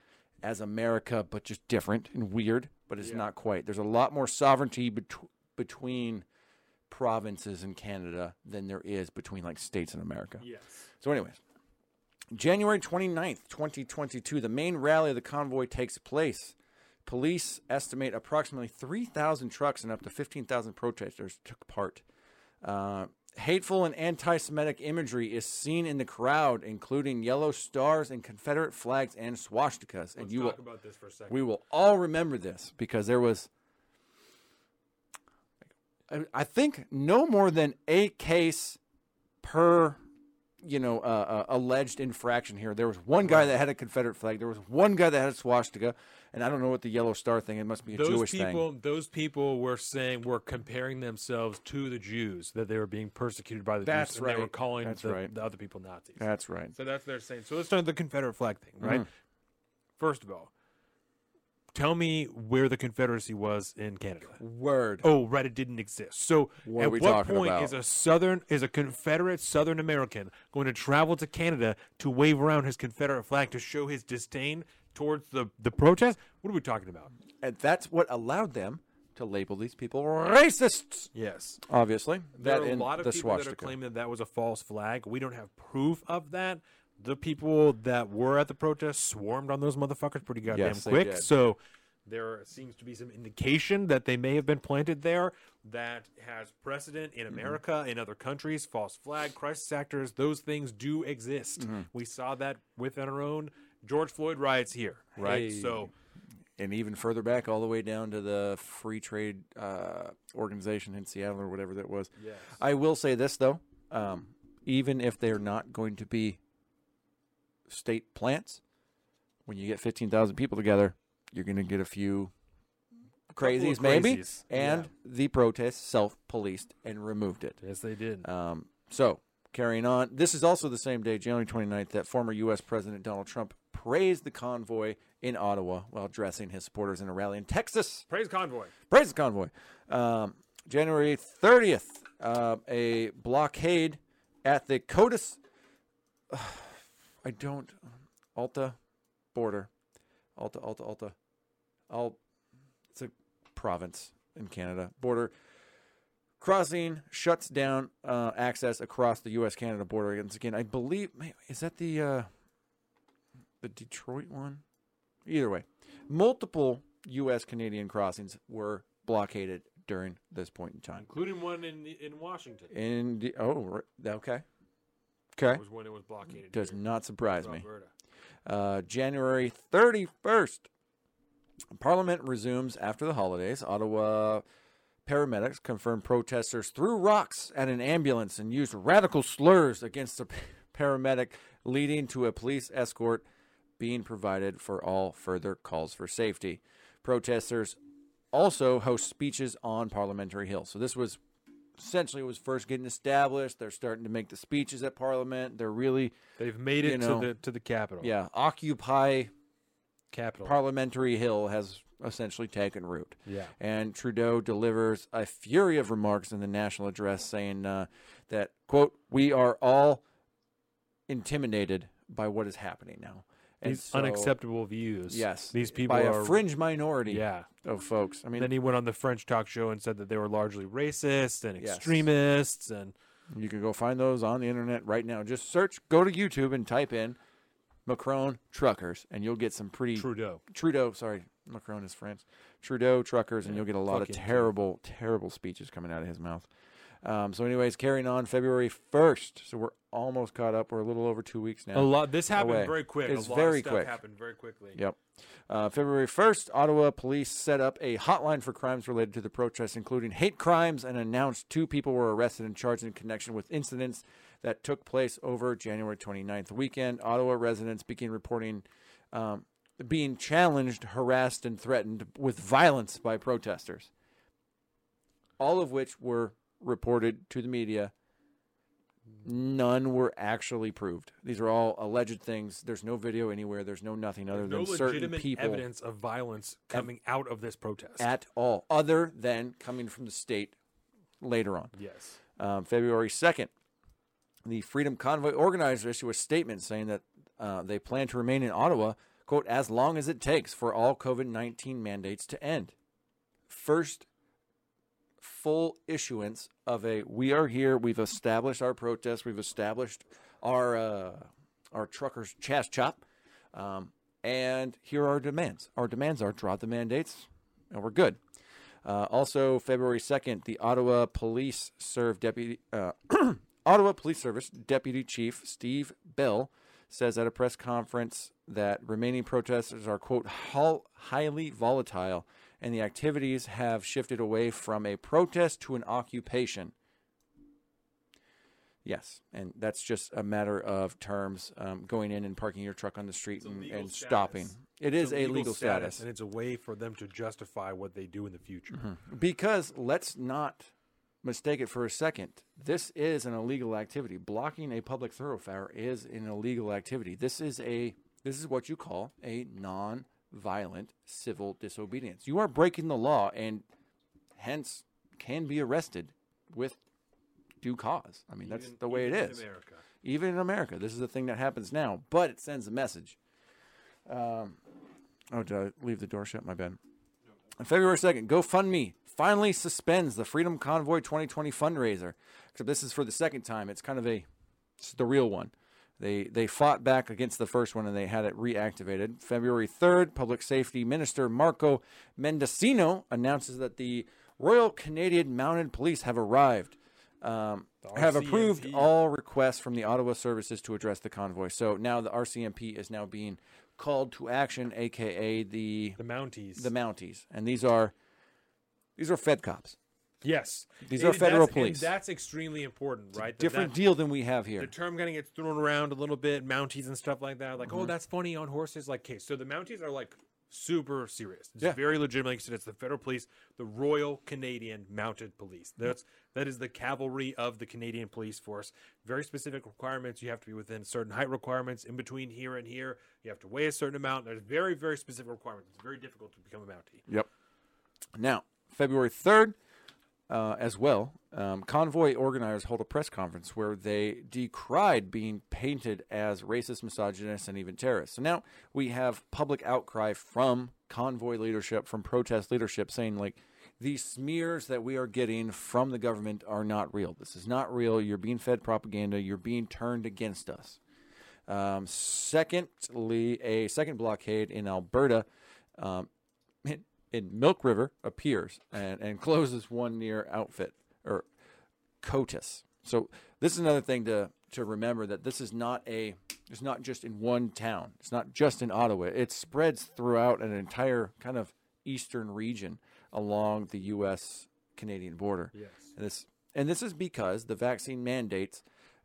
as America, but just different and weird. But it's not quite. There's a lot more sovereignty bet- between provinces in Canada than there is between like states in America. Yes. So, anyways, January 29th, 2022, the main rally of the convoy takes place. Police estimate approximately 3,000 trucks and up to 15,000 protesters took part. Uh, hateful and anti Semitic imagery is seen in the crowd, including yellow stars and Confederate flags and swastikas. and Let's you talk will, about this for a second. we will all remember this because there was, I- I think, no more than a case per, you know, uh, uh, alleged infraction here. There was one guy that had a Confederate flag. There was one guy that had a swastika, and I don't know what the yellow star thing. It must be a those Jewish people, thing. those people were saying were comparing themselves to the Jews that they were being persecuted by the That's Jews. and They were right. calling That's the, right. the other people Nazis. That's right. So that's what they're saying. So let's start with the Confederate flag thing, right? Mhm. First of all, tell me where the Confederacy was in Canada. Word. Oh, right, it didn't exist. So, What at are we what point about? is a Southern is a Confederate Southern American going to travel to Canada to wave around his Confederate flag to show his disdain towards the the protest? What are we talking about? And that's what allowed them to label these people racists. Yes, Obviously, there that are a lot of people that are claiming that that was a false flag. We don't have proof of that. The people that were at the protest swarmed on those motherfuckers pretty goddamn Yes, quick. So there seems to be some indication that they may have been planted there that has precedent in Mm-hmm. America, in other countries, false flag, crisis actors, those things do exist. Mm-hmm. We saw that within our own George Floyd riots here, right? Hey. So and even further back, all the way down to the free trade uh, organization in Seattle or whatever that was. Yes. I will say this though, um, even if they're not going to be state plants, when you get fifteen thousand people together, you're going to get a few couple crazies, maybe. crazies, And yeah. the protests self-policed and removed it. yes, they did. Um, so, carrying on, this is also the same day, January 29th, that former U.S. President Donald Trump praised the convoy in Ottawa while addressing his supporters in a rally in Texas. Praise convoy. Praise the convoy. Um, January 30th, uh, a blockade at the Coutts. I don't. Alta border. Alta, Alta, Alta. I'll, it's a province in Canada. Border crossing shuts down uh, access across the U.S. Canada border. Once again, I believe is that the uh, the Detroit one. Either way, multiple U.S. Canadian crossings were blockaded during this point in time. including one in in Washington. In the, oh, right, okay, That okay, was when it was blockaded. does here not surprise me. Uh, January 31st. Parliament resumes after the holidays. Ottawa paramedics confirmed protesters threw rocks at an ambulance and used radical slurs against a paramedic, leading to a police escort being provided for all further calls for safety. Protesters also host speeches on Parliamentary Hill. So this was essentially it was first getting established. They're starting to make the speeches at Parliament. They're really They've made it know, to the to the capital. yeah, occupy capital. Parliamentary Hill has essentially taken root. yeah. And Trudeau delivers a fury of remarks in the national address saying uh, that, quote, we are all intimidated by what is happening now. And These so- unacceptable views. Yes. These people by are a fringe minority Yeah. of folks. I mean, then he went on the French talk show and said that they were largely racist and Yes. extremists and you can go find those on the internet right now. Just search, go to YouTube and type in Macron truckers, and you'll get some pretty Trudeau. Trudeau, sorry, Macron is France. Trudeau truckers, and you'll get a lot of fuck him, too. terrible, terrible speeches coming out of his mouth. Um, so, anyways, carrying on February first. So we're almost caught up. We're a little over two weeks now. A lot. This happened Away. very quick. It's a lot very of stuff quick. happened very quickly. Yep. Uh, February 1st, Ottawa police set up a hotline for crimes related to the protests, including hate crimes, and announced two people were arrested and charged in connection with incidents that took place over January 29th weekend. Ottawa residents began reporting um, being challenged, harassed, and threatened with violence by protesters, all of which were reported to the media. None were actually proved. These are all alleged things. There's no video anywhere. There's no nothing other no than certain legitimate people evidence of violence coming out of this protest. at all, other than coming from the state later on. yes. Um, February 2nd, the Freedom Convoy organizers issue a statement saying that uh, they plan to remain in Ottawa, quote, as long as it takes for all COVID 19 mandates to end. First full issuance of a we are here, we've established our protest, we've established our, uh, our truckers' CHAZ CHOP, um, and here are our demands. Our demands are drop the mandates, and we're good. Uh, also, February 2nd, the Ottawa Police Serve Deputy uh, Ottawa Police Service Deputy Chief Steve Bell says at a press conference that remaining protesters are quote highly volatile and the activities have shifted away from a protest to an occupation. Yes, and that's just a matter of terms um, going in and parking your truck on the street and, and status. stopping. It is It's a legal status. and it's a way for them to justify what they do in the future. Because let's not mistake it for a second. This is an illegal activity. Blocking a public thoroughfare is an illegal activity. This is a this is what you call a violent civil disobedience. You are breaking the law and hence can be arrested with due cause. I mean, that's Even- the way it is. even in. America. Even in America, this is the thing that happens now, but it sends a message. Um, oh, did I leave the door shut? My bad. On February 2nd, GoFundMe finally suspends the Freedom Convoy 2020 fundraiser. Except this is for the second time. It's kind of a, it's the real one. They they fought back against the first one and they had it reactivated. February 3rd, Public Safety Minister Marco Mendicino announces that the Royal Canadian Mounted Police have arrived. Um, have approved all requests from the Ottawa services to address the convoy. So now the RCMP is now being called to action, aka the The Mounties. the Mounties, and these are these are Fed cops. Yes. These And are federal police. that's extremely important, right? That- Different that- deal than we have here. the term kind of gets thrown around a little bit, Mounties and stuff like that. Like, Mm-hmm. oh, that's funny on horses. Like, okay, so the Mounties are like super serious. It's Yeah. very legitimate. Like you said, it's the federal police, the Royal Canadian Mounted Police. That's that is the cavalry of the Canadian Police Force. Very specific requirements. You have to be within certain height requirements. In between here and here, you have to weigh a certain amount. There's very very specific requirements. It's very difficult to become a Mountie. Yep. Now, February 3rd, uh, as well, um, convoy organizers hold a press conference where they decried being painted as racist, misogynist, and even terrorist. So now we have public outcry from convoy leadership, from protest leadership, saying, like, these smears that we are getting from the government are not real. This is not real. You're being fed propaganda. You're being turned against us. Um, secondly, a second blockade in Alberta um, in, in Milk River appears and, and closes one near Outfit or Coutts. So this is another thing to to remember that this is not a it's not just in one town. It's not just in Ottawa. It spreads throughout an entire kind of eastern region along the U.S. Canadian border. Yes. And this and this is because the vaccine mandates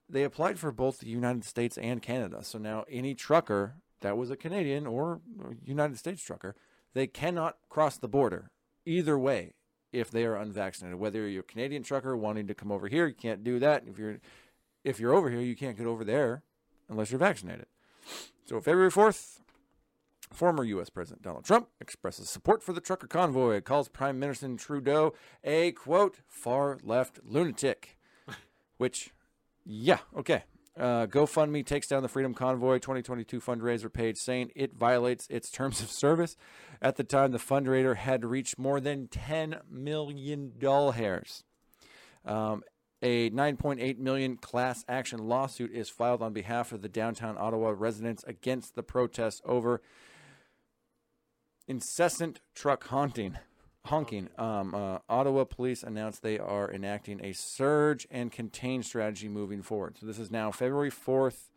they applied for both the United States and Canada. So now any trucker that was a Canadian or United States trucker, they cannot cross the border either way if they are unvaccinated. Whether you're a Canadian trucker wanting to come over here, you can't do that. If you're if you're over here, you can't get over there unless you're vaccinated. So February 4th, Former U.S. President Donald Trump expresses support for the trucker convoy, calls Prime Minister Trudeau a quote far left lunatic, which, yeah, okay. Uh, GoFundMe takes down the Freedom Convoy 2022 fundraiser page, saying it violates its terms of service. At the time, the fundraiser had reached more than 10 million dollars. Um, a 9.8 million class action lawsuit is filed on behalf of the downtown Ottawa residents against the protests over incessant truck haunting. Honking. Um, uh, Ottawa police announced they are enacting a surge and contain strategy moving forward. So this is now February fourth,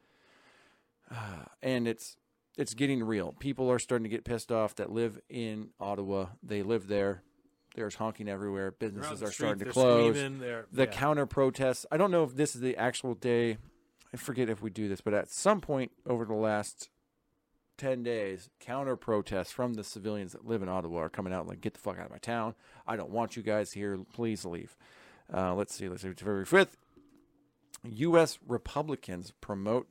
uh, and it's it's getting real. People are starting to get pissed off that live in Ottawa. They live there. There's honking everywhere. They're out in Businesses are starting to close they're screaming, they're- the yeah. counter protests. I don't know if this is the actual day. I forget if we do this, but at some point over the last 10 days, counter protests from the civilians that live in Ottawa are coming out like, get the fuck out of my town. I don't want you guys here. Please leave. Uh, let's see. Let's see. February 5th. U.S. Republicans promote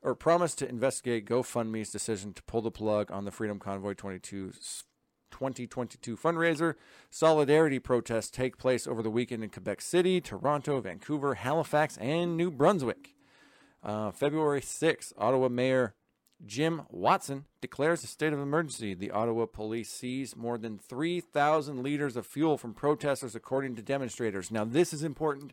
or promise to investigate GoFundMe's decision to pull the plug on the Freedom Convoy 22 2022 fundraiser. Solidarity protests take place over the weekend in Quebec City, Toronto, Vancouver, Halifax, and New Brunswick. Uh, February 6th, Ottawa Mayor Jim Watson declares a state of emergency. The Ottawa police seize more than 3,000 liters of fuel from protesters, according to demonstrators. Now, this is important.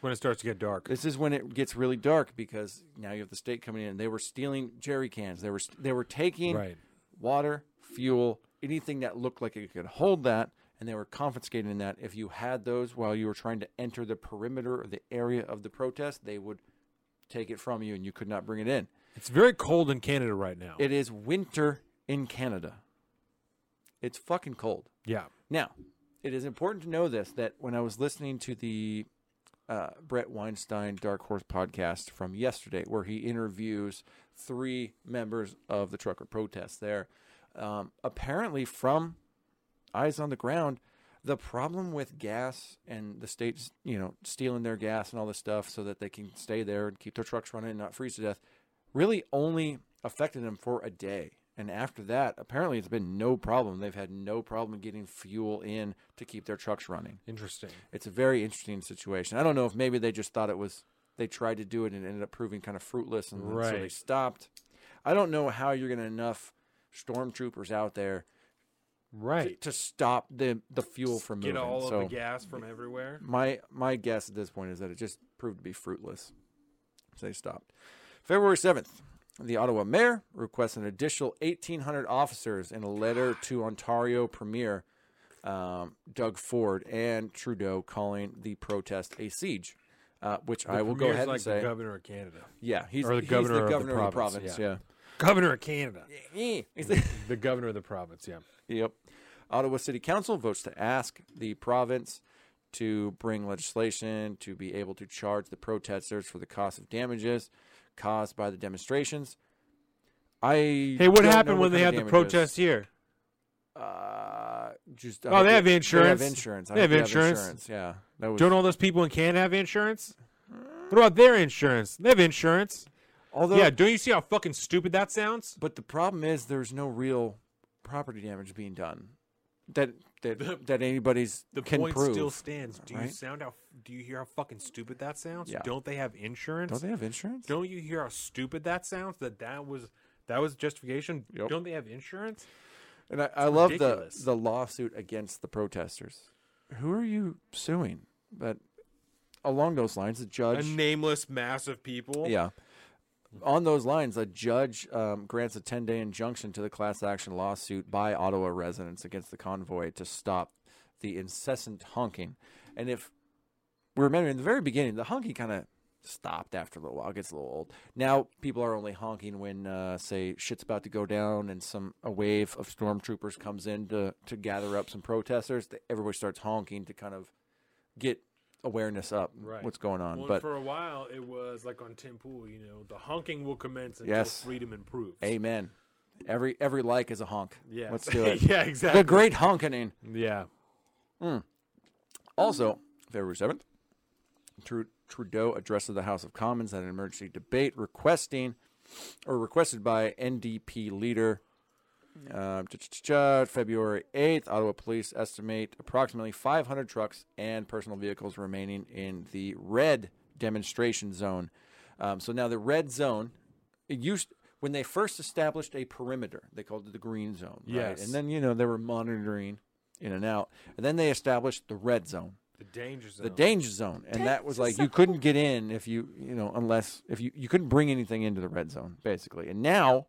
when it starts to get dark. This is when it gets really dark because now you have the state coming in. They were stealing jerry cans. They were they were taking Right. water, fuel, anything that looked like it could hold that, and they were confiscating that. If you had those while you were trying to enter the perimeter or the area of the protest, they would take it from you, and you could not bring it in. It's very cold in Canada right now. It is winter in Canada. It's fucking cold. yeah. Now, it is important to know this that when I was listening to the uh, Brett Weinstein Dark Horse podcast from yesterday, where he interviews three members of the trucker protest there, um, apparently from eyes on the ground, the problem with gas and the states, you know, stealing their gas and all this stuff so that they can stay there and keep their trucks running and not freeze to death, really only affected them for a day. And after that, apparently it's been no problem. They've had no problem getting fuel in to keep their trucks running. Interesting. It's a very interesting situation. I don't know if maybe they just thought it was they tried to do it and it ended up proving kind of fruitless and so they stopped. I don't know how you're going to enough stormtroopers out there to, Right. to stop the the fuel from Get moving. all so of the gas from everywhere. my my guess at this point is that it just proved to be fruitless. So they stopped. February 7th, the Ottawa mayor requests an additional 1,800 officers in a letter to Ontario Premier um, Doug Ford and Trudeau calling the protest a siege. Uh, which I will go ahead like and say, the governor of Canada. yeah, he's or the he's governor the of the governor of the province, province. yeah. Yeah, Governor of Canada. He's the- the governor of the province. Yeah. Yep. Ottawa City Council votes to ask the province to bring legislation to be able to charge the protesters for the cost of damages caused by the demonstrations. I Hey, what happened when they had the of protest here? Uh, just Oh, they have They insurance. have insurance. I They think have insurance. Yeah, that was. Don't all those people in Canada have insurance? What about their insurance? They have insurance. although, yeah, don't you see how fucking stupid that sounds? but the problem is there's no real property damage being done that that that anybody's The can point prove. still stands. Do you sound how? Do you hear how fucking stupid that sounds? Yeah. Don't they have insurance? Don't they have insurance? Don't you hear how stupid that sounds? That that was that was justification. Yep. Don't they have insurance? And I, I love the the lawsuit against the protesters. Who are you suing? But along those lines, the judge A nameless mass of people. yeah, on those lines, a judge um, grants a ten day injunction to the class action lawsuit by Ottawa residents against the convoy to stop the incessant honking. And if we remember in the very beginning, the honking kind of stopped after a little while. It gets a little old. Now people are only honking when, uh, say, shit's about to go down and some a wave of stormtroopers comes in to to gather up some protesters. Everybody starts honking to kind of get awareness up. Right. What's going on? Well, but for a while, it was like on Tim Pool. You know, the honking will commence until Yes. freedom improves. amen. Every every like is a honk. Yeah, Let's do it. yeah, exactly. The great honking. Yeah. Also, February 7th, Tru- Trudeau addressed the House of Commons at an emergency debate requesting, or requested by NDP leader. Uh, February 8th, Ottawa police estimate approximately 500 trucks and personal vehicles remaining in the red demonstration zone. Um, so now the red zone, it used when they first established a perimeter, they called it the green zone. Right? Yes. And then, you know, they were monitoring in and out. And then they established the red zone The danger zone. the danger zone. And that was like you couldn't get in if you you know unless if you you couldn't bring anything into the red zone basically. And now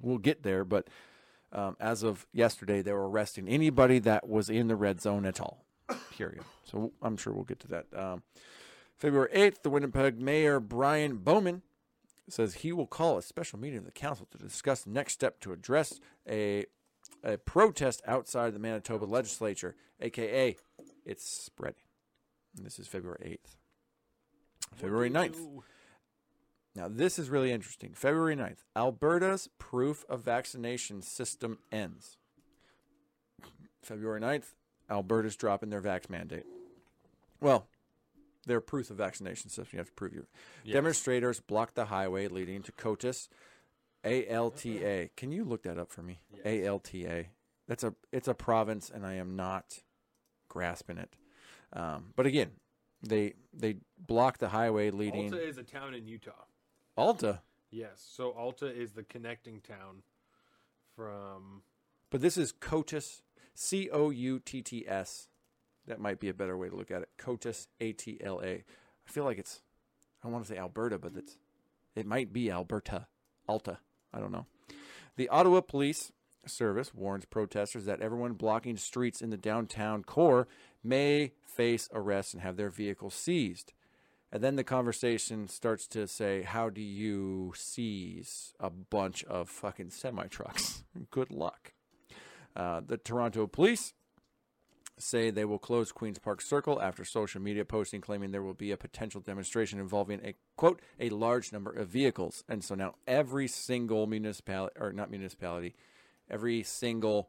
we'll get there but um, as of yesterday they were arresting anybody that was in the red zone at all period. So i'm sure we'll get to that. Um, february 8th the winnipeg mayor brian bowman says he will call a special meeting of the council to discuss the next step to address a a protest outside the Manitoba legislature, aka it's spreading. And this is February 8th. February 9th. Now, this is really interesting. February 9th, Alberta's proof of vaccination system ends. February 9th, Alberta's dropping their vax mandate. Well, their proof of vaccination system. You have to prove you. Demonstrators blocked the highway leading to Coutts. ALTA. Can you look that up for me? ALTA. That's a it's a province, and I am not grasping it. Um, but again, they they blocked the highway leading Alta is a town in Utah. Alta. Yes. So Alta is the connecting town from. But this is Coutts, C O U T T S. That might be a better way to look at it. Coutts, A T L A. I feel like it's, I want to say Alberta, but it's, it might be Alberta, Alta. I don't know. The Ottawa Police Service warns protesters that everyone blocking streets in the downtown core may face arrest and have their vehicles seized. And then the conversation starts to say, How do you seize a bunch of fucking semi trucks? Good luck. Uh, the Toronto police say they will close Queen's Park Circle after social media posting claiming there will be a potential demonstration involving a quote a large number of vehicles. And so now every single municipality or not municipality, every single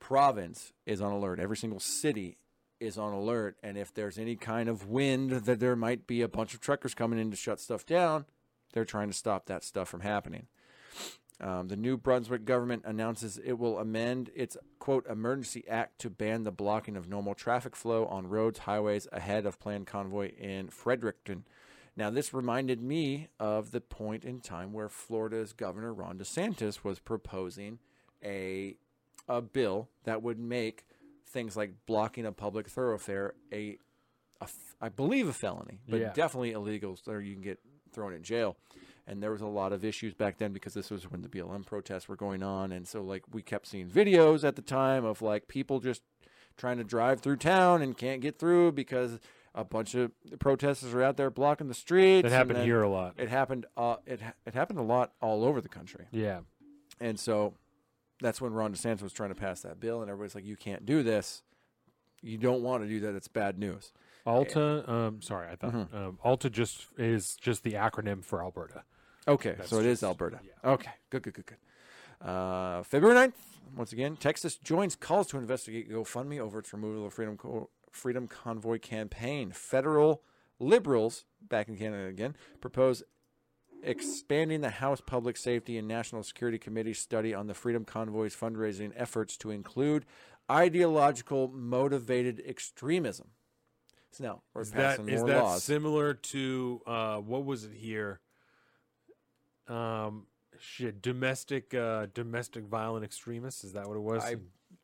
province is on alert. Every single city is on alert. And if there's any kind of wind that there might be a bunch of truckers coming in to shut stuff down, they're trying to stop that stuff from happening. Um, the New Brunswick government announces it will amend its quote emergency act to ban the blocking of normal traffic flow on roads, highways ahead of planned convoy in Fredericton. Now, this reminded me of the point in time where Florida's Governor Ron DeSantis was proposing a a bill that would make things like blocking a public thoroughfare a, a I believe a felony, but Yeah. definitely illegal, so you can get thrown in jail. And there was a lot of issues back then because this was when the BLM protests were going on, and so like we kept seeing videos at the time of like people just trying to drive through town and can't get through because a bunch of protesters are out there blocking the streets. It happened here a lot. It happened. Uh, it it happened a lot all over the country. Yeah. And so that's when Ron DeSantis was trying to pass that bill, and everybody's like, "You can't do this. You don't want to do that. It's bad news." Alta, um, sorry, I thought Mm-hmm. um, Alta just is just the acronym for Alberta. Okay, That's so it is just- Alberta. yeah. Okay, good, good, good, good. Uh, February 9th, once again, Texas joins calls to investigate GoFundMe over its removal of Freedom Co- Freedom Convoy campaign. Federal liberals, back in Canada again, propose expanding the House Public Safety and National Security Committee study on the Freedom Convoy's fundraising efforts to include ideological motivated extremism. So now we're Is that passing is more that laws. similar to uh, what was it here? Um, shit, domestic uh, domestic violent extremists. Is that what it was? I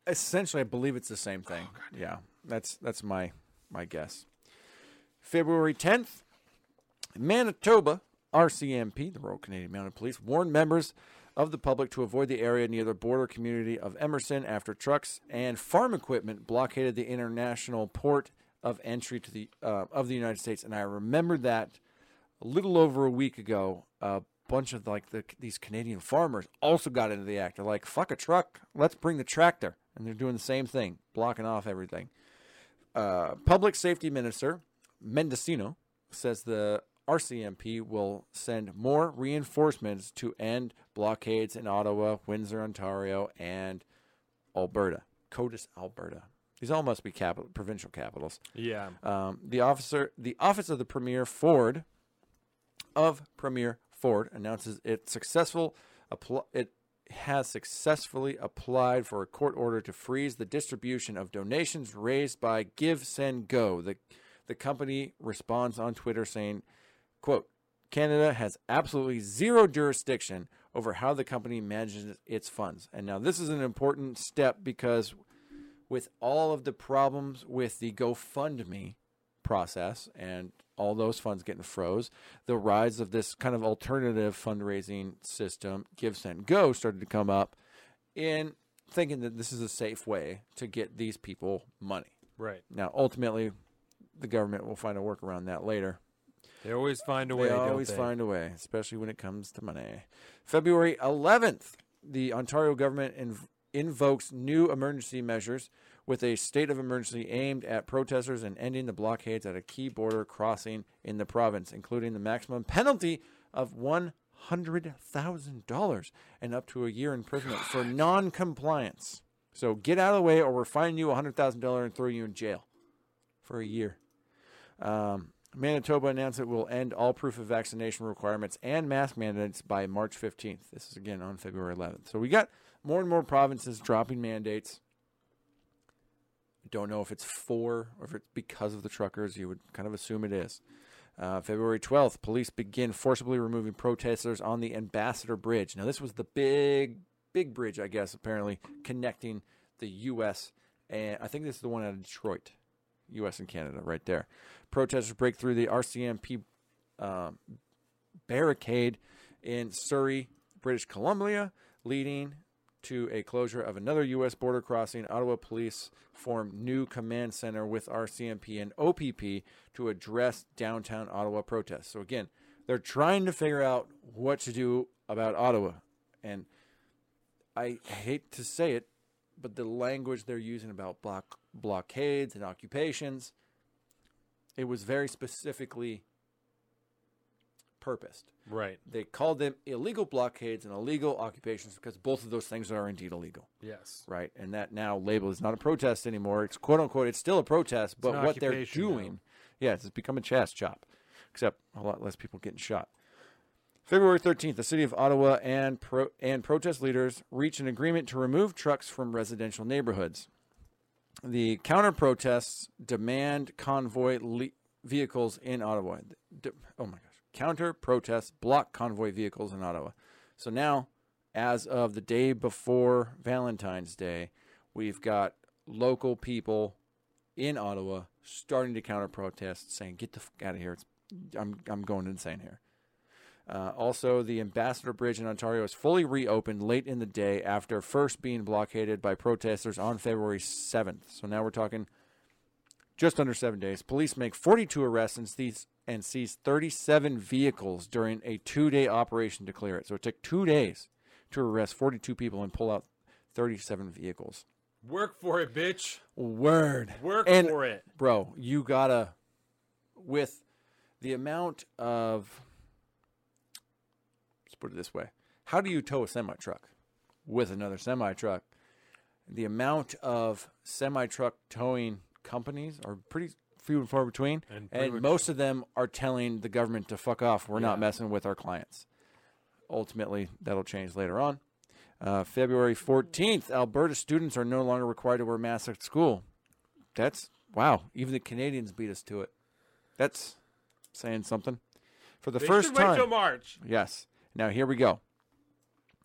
essentially I believe it's the same thing. yeah, that's that's my my guess. February tenth, Manitoba RCMP, the Royal Canadian Mounted Police, warned members of the public to avoid the area near the border community of Emerson after trucks and farm equipment blockaded the international port of entry to the uh, of the United States. And I remember that a little over a week ago, a bunch of like the, these Canadian farmers also got into the act. They're like, "Fuck a truck, let's bring the tractor," and they're doing the same thing, blocking off everything. Uh, Public Safety Minister Mendicino says the RCMP will send more reinforcements to end blockades in Ottawa, Windsor, Ontario, and Alberta, Coutts, Alberta. These all must be capital, provincial capitals. yeah. Um, the officer, the office of the Premier Ford, of Premier Ford, announces it successful. Appl- it has successfully applied for a court order to freeze the distribution of donations raised by Give Send Go. The the company responds on Twitter saying, "quote Canada has absolutely zero jurisdiction over how the company manages its funds." And now this is an important step because with all of the problems with the GoFundMe process and all those funds getting froze, the rise of this kind of alternative fundraising system, Give Send Go, started to come up in thinking that this is a safe way to get these people money. Right. Now, ultimately, the government will find a work around that later. They always find a way. They always they? find a way, especially when it comes to money. February 11th, the Ontario government inv- invokes new emergency measures with a state of emergency aimed at protesters and ending the blockades at a key border crossing in the province, including the maximum penalty of $100,000 and up to a year in imprisonment for non-compliance. So get out of the way, or we're fining you $100,000 and throw you in jail for a year. Um, Manitoba announced it will end all proof of vaccination requirements and mask mandates by March 15th. This is again on February 11th. So we got more and more provinces dropping mandates. Don't know if it's for or if it's because of the truckers. You would kind of assume it is. Uh, February 12th, police begin forcibly removing protesters on the Ambassador Bridge. Now, this was the big, big bridge, I guess, apparently connecting the U.S. and I think this is the one out of Detroit. U.S. and Canada, right there. Protesters break through the RCMP um, barricade in Surrey, British Columbia, leading to a closure of another U.S. border crossing. Ottawa police formed new command center with RCMP and OPP to address downtown Ottawa protests. So again, they're trying to figure out what to do about Ottawa, and I hate to say it, but the language they're using about block blockades and occupations, it was very specifically purposed. Right. They called them illegal blockades and illegal occupations because both of those things are indeed illegal, Yes. right? And that now label is not a protest anymore. It's quote unquote, it's still a protest, but what they're now. doing, yeah, it's become a Chaz Chop, except a lot less people getting shot. February 13th, the city of Ottawa and pro- and protest leaders reach an agreement to remove trucks from residential neighborhoods. The counter protests demand convoy le- vehicles in Ottawa. D- oh my gosh. Counter protests block convoy vehicles in Ottawa. So now, as of the day before Valentine's Day, we've got local people in Ottawa starting to counter protest, saying, "Get the fuck out of here! It's, I'm I'm going insane here." Uh, also, the Ambassador Bridge in Ontario is fully reopened late in the day after first being blockaded by protesters on February 7th. So now we're talking just under seven days. Police make 42 arrests and seize, and seize 37 vehicles during a two day operation to clear it. So it took two days to arrest 42 people and pull out 37 vehicles. Work for it, bitch. Word. Work And- for it. bro you gotta with the amount of put it this way how do you tow a semi truck with another semi truck the amount of semi truck towing companies are pretty few and far between And and, most of them are telling the government to fuck off we're Yeah. not messing with our clients ultimately that'll change later on uh, february 14th alberta students are no longer required to wear masks at school that's wow. Even the Canadians beat us to it. That's saying something. For the They first should wait till time, March. yes. Now here we go.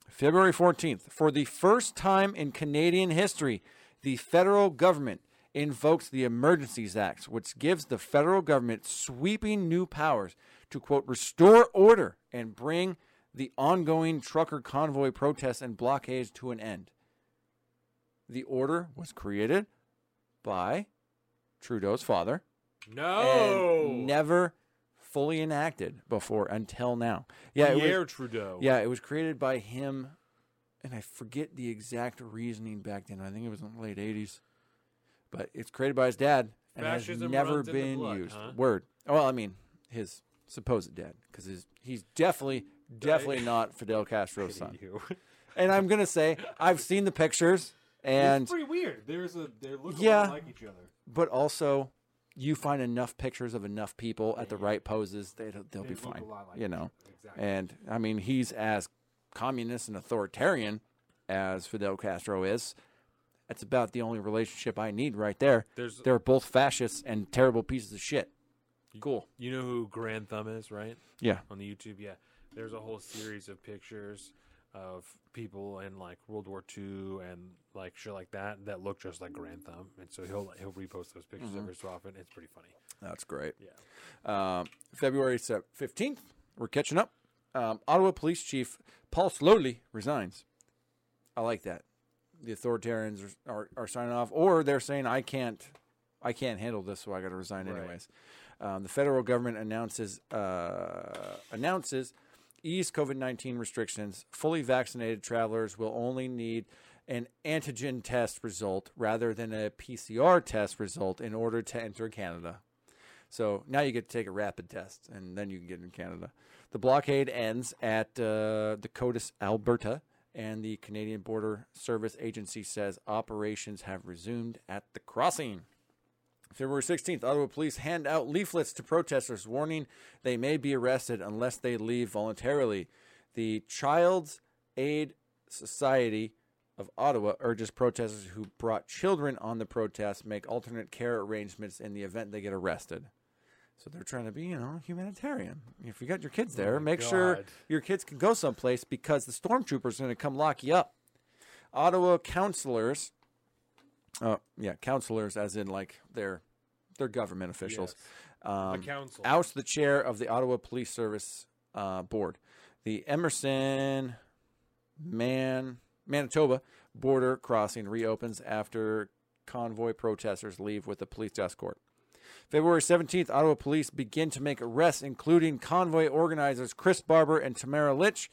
February fourteenth. For the first time in Canadian history, the federal government invokes the Emergencies Act, which gives the federal government sweeping new powers to quote restore order and bring the ongoing trucker convoy protests and blockades to an end. The order was created by Trudeau's father No. never fully enacted before until now. Yeah, Pierre was, Trudeau. yeah, it was created by him, and I forget the exact reasoning back then. I think it was in the late '80s, but it's created by his dad and Fascism has never runs in the been blood, used. huh? Word. Well, I mean, his supposed dad, because he's definitely, definitely not Fidel Castro's son. And I'm gonna say I've seen the pictures, and it's pretty weird. There's a they look Yeah. a lot like each other. but also you find enough pictures of enough people at the right poses, they, they'll They be fine. like you know. Exactly. and I mean, he's as communist and authoritarian as Fidel Castro is. That's about the only relationship I need right there. There's They're both fascists and terrible pieces of shit. Cool. you know who Grand Thumb is, right? Yeah. On the YouTube, yeah. There's a whole series of pictures of people in like World War II and like shit like that that look just like Grand Thumb, and so he'll he'll repost those pictures Mm-hmm. every so often. It's pretty funny. That's great. Yeah. Um, February 15th, we're catching up. Um, Ottawa Police Chief Paul Sloly resigns. I like that. The authoritarians are, are, are signing off, or they're saying, I can't, I can't handle this, so I got to resign Right. anyways. Um, the federal government announces uh, announces ease COVID nineteen restrictions. Fully vaccinated travelers will only need an antigen test result rather than a PCR test result in order to enter Canada. So now you get to take a rapid test, and then you can get in Canada. The blockade ends at uh, the Coutts, Alberta, and the Canadian Border Service Agency says operations have resumed at the crossing. February 16th, Ottawa police hand out leaflets to protesters warning they may be arrested unless they leave voluntarily. The Child's Aid Society of Ottawa urges protesters who brought children on the protest make alternate care arrangements in the event they get arrested. So they're trying to be, you know, humanitarian. If you got your kids there, Oh make sure your kids can go someplace because the stormtroopers are going to come lock you up. Ottawa councilors, uh, yeah, counselors, as in like they're they're government officials, um, the council. oust the chair of the Ottawa Police Service uh, Board. The Emerson Man Manitoba border crossing reopens after convoy protesters leave with a police escort. February 17th, Ottawa police begin to make arrests, including convoy organizers Chris Barber and Tamara Lich,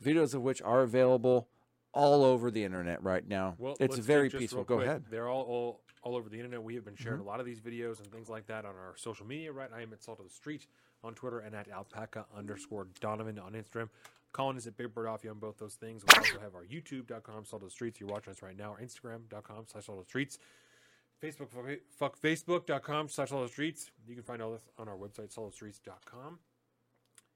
videos of which are available all over the internet right now. Well, it's very peaceful. Go quick, ahead. Mm-hmm. They're all, all all over the internet. We have been sharing a lot of these videos and things like that on our social media. Right, I am at Salt of the Street on Twitter and at alpaca underscore Donovan on Instagram. Colin is at Big Bird Offie on both those things. We also have our YouTube.com Salt of the Streets. You're watching us right now. Our Instagram.com slash Salt of the Streets. Facebook fuck Facebook.com slash Salt of the Streets. You can find all this on our website saltofthestreets.com.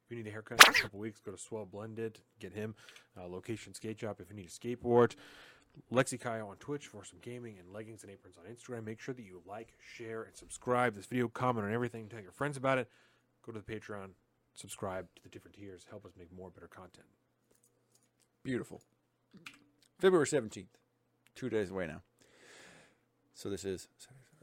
If you need a haircut in a couple weeks, go to Swell Blended. Get him. Uh, location Skate Shop if you need a skateboard. Lexi Kyle on Twitch for some gaming and leggings and aprons on Instagram. Make sure that you like, share, and subscribe this video. Comment on everything. Tell your friends about it. Go to the Patreon. Subscribe to the different tiers. Help us make more better content. Beautiful. February 17th, two days away now. So this is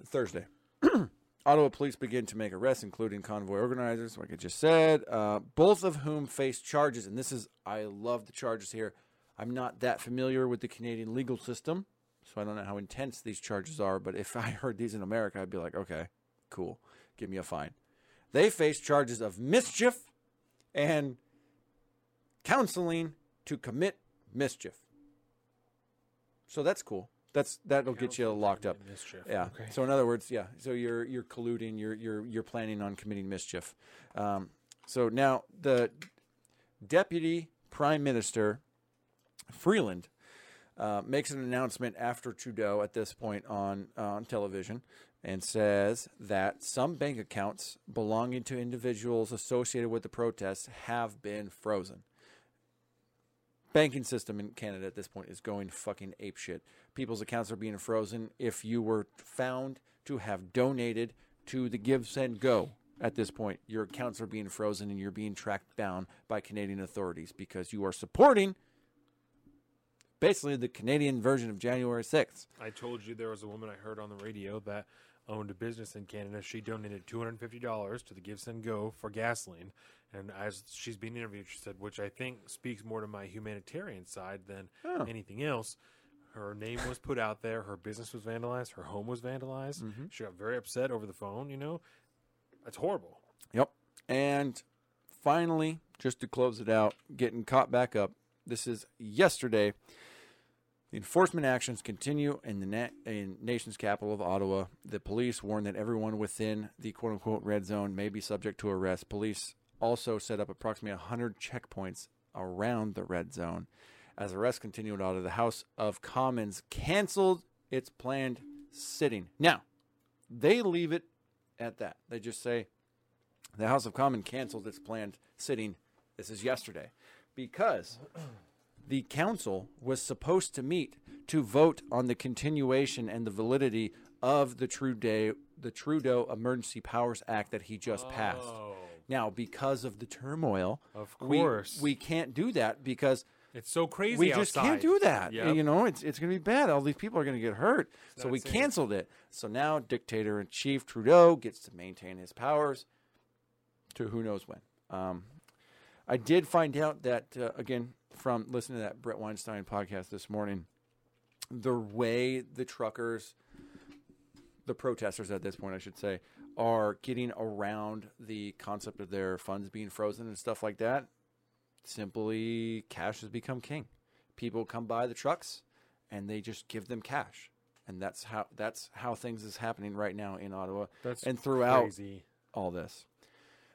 Thursday. Ottawa police begin to make arrests, including convoy organizers, like I just said, uh, both of whom face charges. And this is, I love the charges here. I'm not that familiar with the Canadian legal system, so I don't know how intense these charges are. But if I heard these in America, I'd be like, okay, cool, give me a fine. They face charges of mischief and counseling to commit mischief. So that's cool. That's that'll get you locked up. Mischief. Yeah. Okay. So in other words, yeah. So you're you're colluding. You're you're you're planning on committing mischief. Um, so now the deputy prime minister Freeland uh, makes an announcement after Trudeau at this point on uh, on television and says that some bank accounts belonging to individuals associated with the protests have been frozen banking system in Canada at this point is going fucking apeshit. People's accounts are being frozen. If you were found to have donated to the Give Send Go at this point, your accounts are being frozen and you're being tracked down by Canadian authorities because you are supporting basically the Canadian version of January 6th. I told you there was a woman I heard on the radio that owned a business in Canada. She donated two hundred and fifty dollars to the Give Send Go for gasoline, and as she's being interviewed, she said, which I think speaks more to my humanitarian side than Oh. anything else. Her name was put out there. Her business was vandalized. Her home was vandalized. Mm-hmm. She got very upset over the phone. You know, that's horrible. Yep. And finally, just to close it out, getting caught back up. This is yesterday. The enforcement actions continue in the na- in nation's capital of Ottawa. The police warn that everyone within the quote unquote red zone may be subject to arrest. Police also set up approximately 100 checkpoints around the red zone. As arrests continued out of the House of Commons canceled its planned sitting. Now, they leave it at that. They just say the House of Commons canceled its planned sitting. This is yesterday because the council was supposed to meet to vote on the continuation and the validity of the Trudeau the Trudeau Emergency Powers Act that he just passed. Oh. Now, because of the turmoil, Of course. we, can't do that because It's so crazy. we just can't do that. Yep. You know, it's it's going to be bad. All these people are going to get hurt. so we canceled it. So now dictator in chief Trudeau gets to maintain his powers to who knows when. Um, I did find out that uh, again from listening to that Bret Weinstein podcast this morning, the way the truckers, the protesters at this point, I should say, are getting around the concept of their funds being frozen and stuff like that simply cash has become king. People come by the trucks and they just give them cash. And that's how that's how things is happening right now in Ottawa That's and throughout crazy. all this.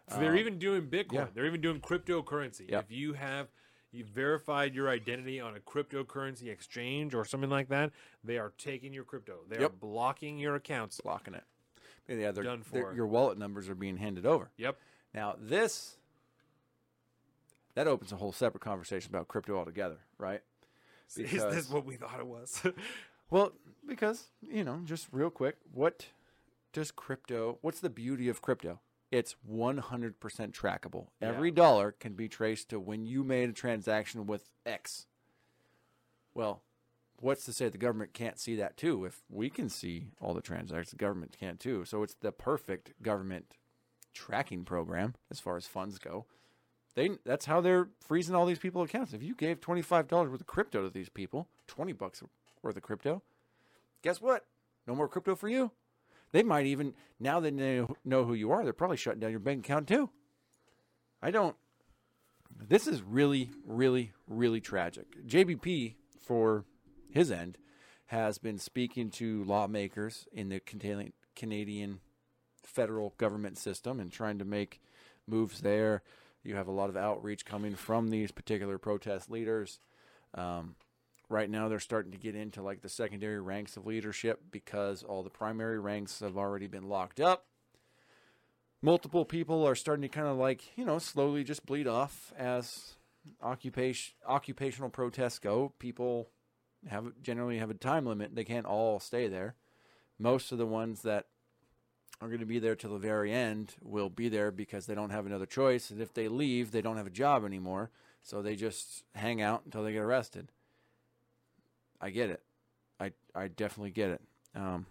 So they're uh, even doing Bitcoin. yeah. They're even doing cryptocurrency. Yep. If you have you verified your identity on a cryptocurrency exchange or something like that, they are taking your crypto. They are Yep. blocking your accounts. Blocking it. Yeah, they're, Done they're- for. your wallet numbers are being handed over. Yep. Now this that opens a whole separate conversation about crypto altogether, right? Is Because- this what we thought it was? Well, because, you know, just real quick, what does crypto, what's the beauty of crypto? It's 100% trackable. Every dollar can be traced to when you made a transaction with X. Well, what's to say the government can't see that too? If we can see all the transactions, the government can too. So it's the perfect government tracking program as far as funds go. They that's how they're freezing all these people accounts. If you gave twenty five dollars worth of crypto to these people, twenty bucks worth of crypto, guess what? No more crypto for you. They might even now that they know who you are, they're probably shutting down your bank account too. I don't. This is really, really, really tragic. JBP, for his end, has been speaking to lawmakers in the Canadian federal government system and trying to make moves there. You have a lot of outreach coming from these particular protest leaders. Um, right now, they're starting to get into like the secondary ranks of leadership because all the primary ranks have already been locked up. multiple people are starting to kind of like you know slowly just bleed off as occupation occupational protests go. People have generally have a time limit; they can't all stay there. Most of the ones that are going to be there till the very end will be there because they don't have another choice. And if they leave, they don't have a job anymore, so they just hang out until they get arrested. I get it. I I definitely get it. Um,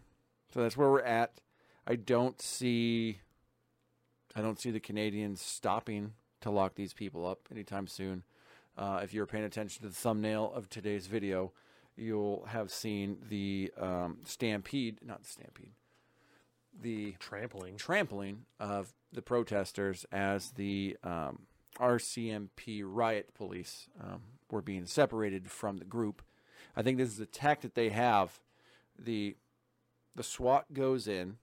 so that's where we're at. I don't see I don't see the Canadians stopping to lock these people up anytime soon. Uh, if you're paying attention to the thumbnail of today's video, you'll have seen the um, stampede, not the stampede, the Trampling. trampling of the protesters as the um, RCMP riot police um, were being separated from the group. I think this is a tech that they have. The the SWAT goes in,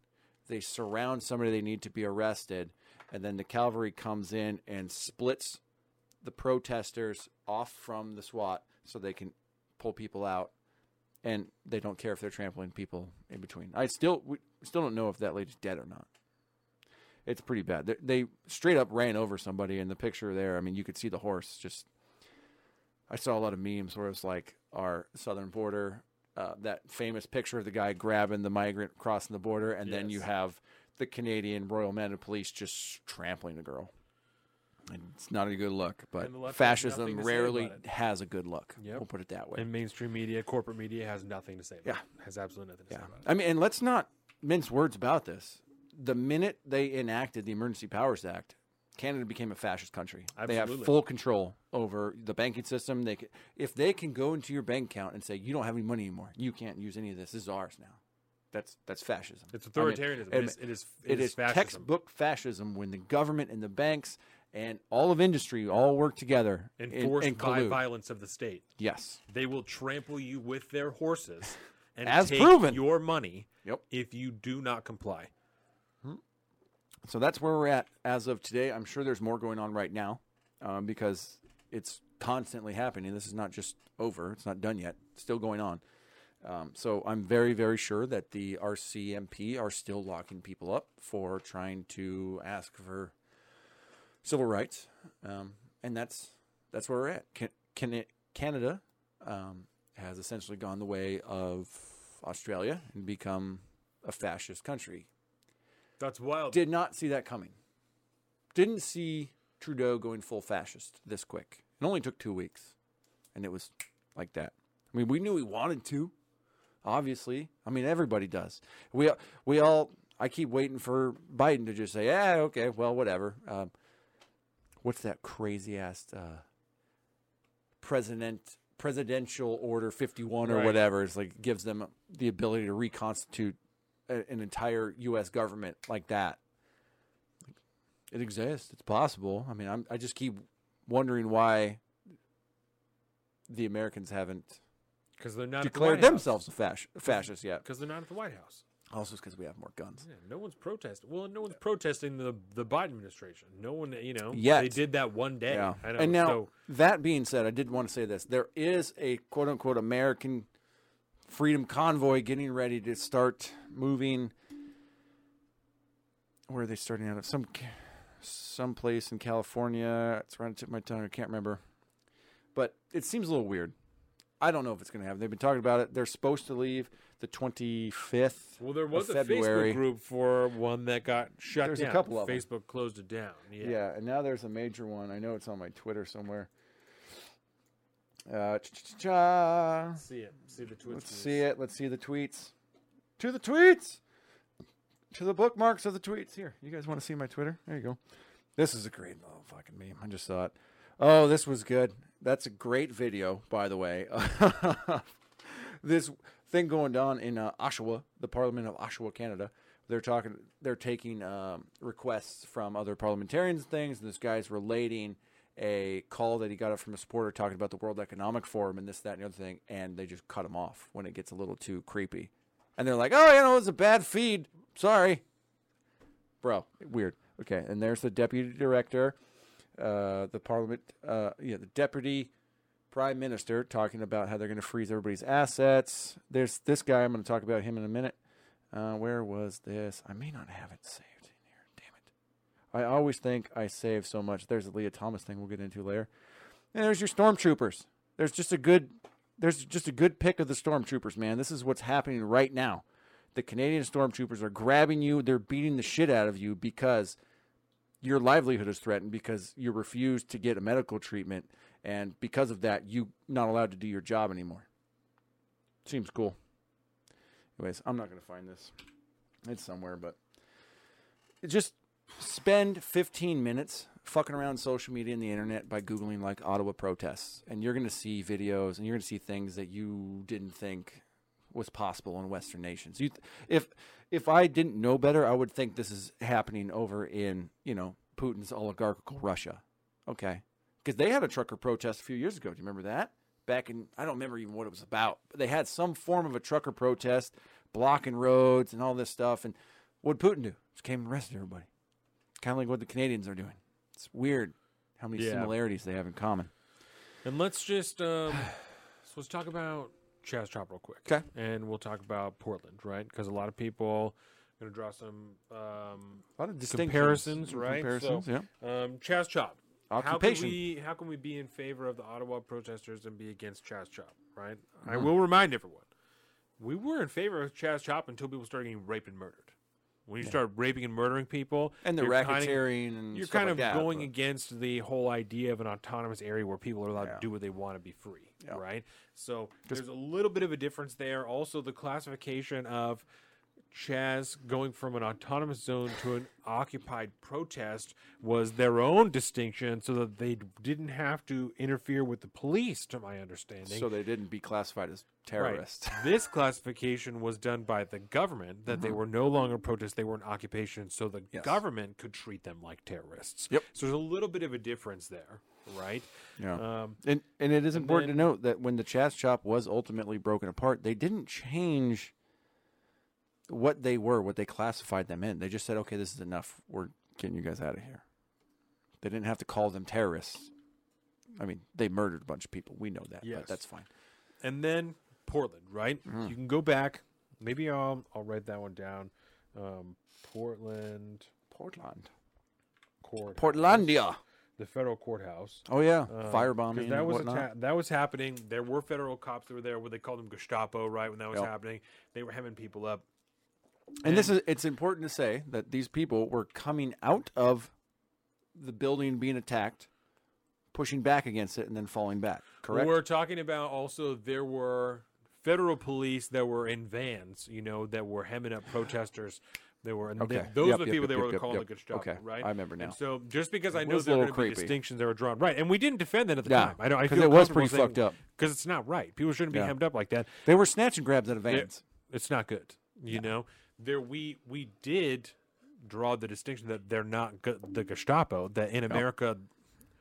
they surround somebody they need to be arrested, and then the cavalry comes in and splits the protesters off from the SWAT so they can pull people out, and they don't care if they're trampling people in between. I still we still don't know if that lady's dead or not. It's pretty bad. They, they straight up ran over somebody in the picture there. I mean, you could see the horse just. I saw a lot of memes where it's like our southern border, uh, that famous picture of the guy grabbing the migrant crossing the border, and then you have the Canadian Royal Mounted Police just trampling a girl. And it's not a good look, but And the left has fascism nothing to say rarely has a good look. Yep. We'll put it that way. And mainstream media, corporate media has nothing to say about Yeah. it. Has absolutely nothing to Yeah. say about it. I mean, and let's not mince words about this. The minute they enacted the Emergency Powers Act, Canada became a fascist country. They have full control over the banking system. They can, if they can go into your bank account and say you don't have any money anymore, you can't use any of this. This is ours now. That's that's fascism. It's I mean, authoritarianism. I it, mean, is, it is. it is fascism. textbook fascism when the government and the banks and all of industry all work together enforced and by violence of the state. Yes. They will trample you with their horses and As take proven. your money Yep. if you do not comply. So that's where we're at as of today. I'm sure there's more going on right now um, because it's constantly happening. This is not just over, it's not done yet, it's still going on. Um, so I'm very, very sure that the RCMP are still locking people up for trying to ask for civil rights, um, and that's that's where we're at. Can, can it, Canada um, has essentially gone the way of Australia and become a fascist country That's wild. did not see that coming. Didn't see Trudeau going full fascist this quick. It only took two weeks, and it was like that. I mean, we knew he wanted to. Obviously, I mean everybody does. We we all. I keep waiting for Biden to just say, "Yeah, okay, well, whatever." Um, what's that crazy ass uh, president presidential order fifty one or Right. whatever? It's like gives them the ability to reconstitute a, an entire U.S. government like that. It exists. It's possible. I mean, I'm, I just keep wondering why the Americans haven't Because they're not declared themselves a fasc- fascist yet. Because they're not at the White House. Also, because we have more guns. Yeah, no one's protesting. Well, no one's protesting the the Biden administration. No one, you know, Yet. they did that one day. Yeah. Know. And now, so, that being said, I did want to say this: there is a quote unquote American freedom convoy getting ready to start moving. Where are they starting out of? Some some place in California. It's right on the tip of my tongue. I can't remember. But it seems a little weird. I don't know if it's going to happen. They've been talking about it. They're supposed to leave the 25th well, there was a February. Facebook group for one that got shut There's a down. couple of. Facebook closed it down. Yeah. Yeah. and now there's a major one. I know it's on my Twitter somewhere. Uh, cha-cha-cha. See it. See the tweets. Let's see it. Let's see the tweets. To the tweets. To the bookmarks of the tweets. Here, you guys want to see my Twitter? There you go. This is a great little fucking meme. I just saw it. Oh, this was good. That's a great video, by the way. this thing going on in uh, Oshawa, the Parliament of Oshawa, Canada. They're talking. They're taking um, requests from other parliamentarians and things. And this guy's relating a call that he got up from a supporter talking about the World Economic Forum and this, that, and the other thing. And they just cut him off when it gets a little too creepy. And they're like, "Oh, you know, it's a bad feed. Sorry, bro. Weird." Okay, and there's the deputy director, uh, the parliament, uh, yeah, the deputy prime minister talking about how they're going to freeze everybody's assets. There's this guy. I'm going to talk about him in a minute. Uh, where was this? I may not have it saved in here. Damn it. I always think I save so much. There's the Lia Thomas thing we'll get into later. And there's your stormtroopers. There's just a good there's just a good pick of the stormtroopers, man. This is what's happening right now. The Canadian stormtroopers are grabbing you, they're beating the shit out of you because your livelihood is threatened because you refuse to get a medical treatment and because of that you not allowed to do your job anymore. Seems cool. Anyways, I'm not going to find this. It's somewhere, but it just spend 15 minutes fucking around social media and the internet by googling like Ottawa protests and you're going to see videos and you're going to see things that you didn't think was possible in western nations. You th- if if I didn't know better, I would think this is happening over in, you know, Putin's oligarchical Russia. Okay. Cuz they had a trucker protest a few years ago. Do you remember that? Back in I don't remember even what it was about. But they had some form of a trucker protest blocking roads and all this stuff and what Putin do? Just came and arrested everybody. Kind of like what the Canadians are doing. It's weird how many Yeah. similarities they have in common. And let's just um, so let's talk about Chaz Chop real quick. 'Kay. And we'll talk about Portland, right? Because a lot of people are going to draw some um, A lot of comparisons, right? Comparisons, So, yeah. um, Chaz Chop. How can Occupation. we how can we be in favor of the Ottawa protesters and be against Chaz Chop? Right. I Mm-hmm. will remind everyone, we were in favor of Chaz Chop until people started getting raped and murdered. When you start raping and murdering people, And the you're kinda- racketeering and you're kind like of that, going but- against the whole idea of an autonomous area where people are allowed Yeah. to do what they want to be free, Yeah. right? So there's a little bit of a difference there. Also, the classification of Chaz going from an autonomous zone to an occupied protest was their own distinction, so that they didn't have to interfere with the police, to my understanding. so they didn't be classified as Right. terrorists. this classification was done by the government that they were no longer protests; they were an occupation, so the Mm-hmm. Yes. government could treat them like terrorists. Yep. So there's a little bit of a difference there, right? Yeah. Um, and and it is important then- to note that when the Chaz Chop was ultimately broken apart, they didn't change what they were, what they classified them in. They just said, "Okay, this is enough. We're getting you guys out of here." They didn't have to call them terrorists. I mean, they murdered a bunch of people. We know that, Yes. but that's fine. and then Portland, right? Mm-hmm. You can go back. Maybe I'll I'll write that one down. Um, Portland Portland, court. Portlandia. the federal courthouse. Oh yeah, Um, firebombing that was atta- that was happening. There were federal cops that were there, where they called them Gestapo, right? When that was Yep. happening, they were hemming people up. And this is it's important to say that these people were coming out of the building being attacked, pushing back against it, and then falling back. Correct. We're talking about also there were federal police that were in vans, you know, that were hemming up protesters. They were, and Okay. they- those Yep, are the yep, people yep, they were calling the Gestapo, Okay, right? I remember now. And so just because I know there are little going to be creepy. distinctions that were drawn, right? And we didn't defend that at the Yeah, time. I don't. I feel it was pretty fucked up. because it's not right. People shouldn't be Yeah. hemmed up like that. They were snatch and grabs out of vans. It's not good. You know, there we we did draw the distinction that they're not gu- the Gestapo. That in America,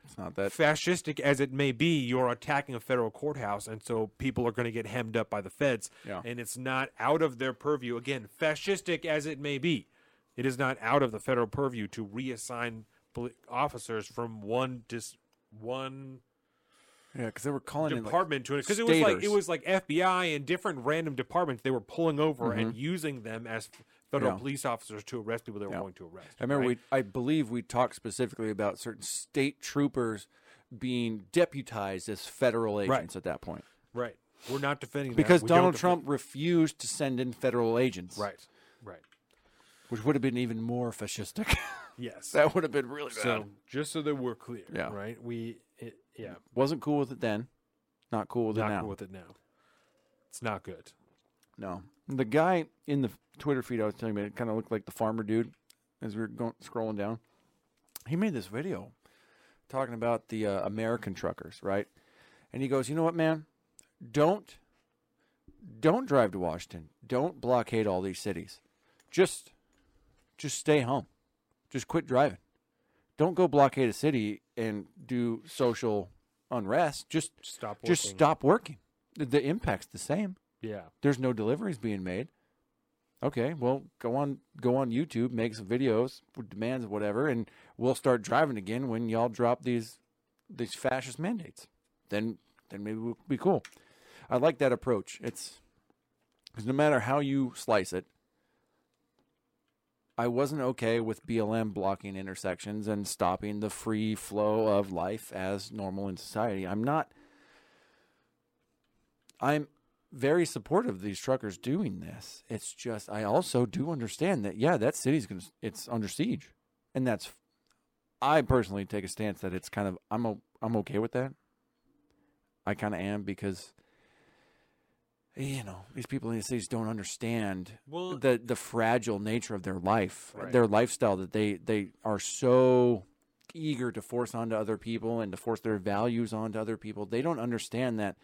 It's not that. fascistic as it may be, you're attacking a federal courthouse, and so people are going to get hemmed up by the feds. Yeah. And it's not out of their purview. Again, fascistic as it may be, it is not out of the federal purview to reassign poli- officers from one dis one Yeah, because they were calling it like, department to it because it was like it was like FBI and different random departments they were pulling over and using them as federal Mm-hmm. Yeah. police officers to arrest people they were Yeah. going to arrest. I remember right? we. I believe we talked specifically about certain state troopers being deputized as federal agents at that point right. We're not defending because Donald defend- Trump refused to send in federal agents, Right. Right. Which would have been even more fascistic. Yes. that would have been really bad. so just so that we're clear, Yeah. right? We yeah, Wasn't cool with it then. Not cool with it not now. cool with it now. It's not good. No. The guy in the Twitter feed I was telling you, about, it kind of looked like the farmer dude as we were going scrolling down. He made this video talking about the uh, American truckers, right? And he goes, "You know what, man? Don't don't drive to Washington. Don't blockade all these cities. Just just stay home. Just quit driving. Don't go blockade a city and do social unrest. Just Stop. just working. stop working. The, the impact's the same." Yeah. there's no deliveries being made. Okay, well, go on, go on YouTube, make some videos demands, whatever, and we'll start driving again when y'all drop these these fascist mandates. Then, then maybe we'll be cool. I like that approach. It's because no matter how you slice it, I wasn't okay with BLM blocking intersections and stopping the free flow of life as normal in society. I'm not. I'm very supportive of these truckers doing this. It's just I also do understand that yeah, that city's gonna it's under siege, and that's. I personally take a stance that it's kind of I'm o- I'm okay with that. I kind of am because you know these people in the cities don't understand Well- the the fragile nature of their life, Right. their lifestyle that they they are so eager to force onto other people and to force their values onto other people. They don't understand that.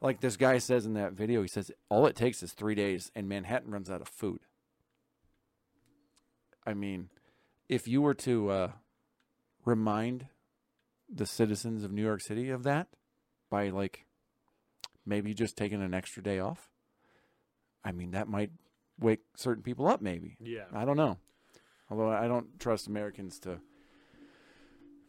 Like this guy says in that video, he says all it takes is three days and Manhattan runs out of food. I mean, if you were to uh, remind the citizens of New York City of that by like maybe just taking an extra day off, I mean, that might wake certain people up, maybe. Yeah. I don't know. Although I don't trust Americans to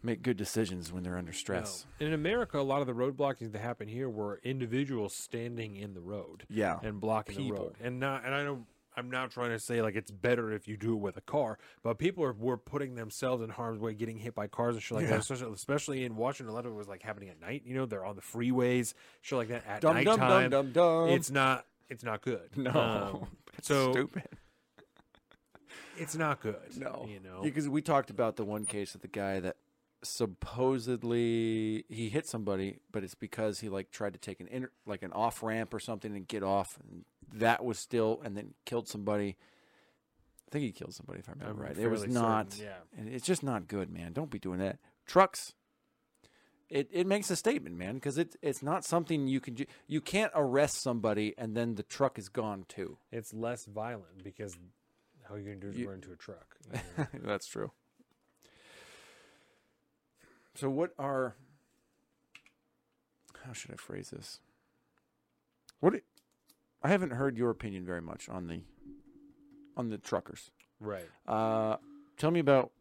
make good decisions when they're under stress. No. In America, a lot of the road blockings that happen here were individuals standing in the road Yeah. and blocking the road. And not, and I don't. I'm not trying to say like it's better if you do it with a car, but people are were putting themselves in harm's way, getting hit by cars and shit like Yeah. that. Especially, especially in Washington, a lot of it was like happening at night. You know, they're on the freeways, shit like that at Dum dum nighttime. dum dum dum. It's not. It's not good. no. Um, It's so stupid. it's not good. No, you know. because we talked about the one case of the guy that supposedly he hit somebody, but it's because he like tried to take an inter, like an off ramp or something and get off, and that was still, and then killed somebody. I think he killed somebody if I remember I'm right. It was not, certain, yeah. and it's just not good, man. Don't be doing that. Trucks. It, it makes a statement, man, because it, it's not something you can do. You can't arrest somebody and then the truck is gone too. it's less violent because how are you're gonna do is You- run into a truck. you know? That's true. So, what are. How should I phrase this? What i- haven't heard your opinion very much on the on the truckers. right. Uh, tell me about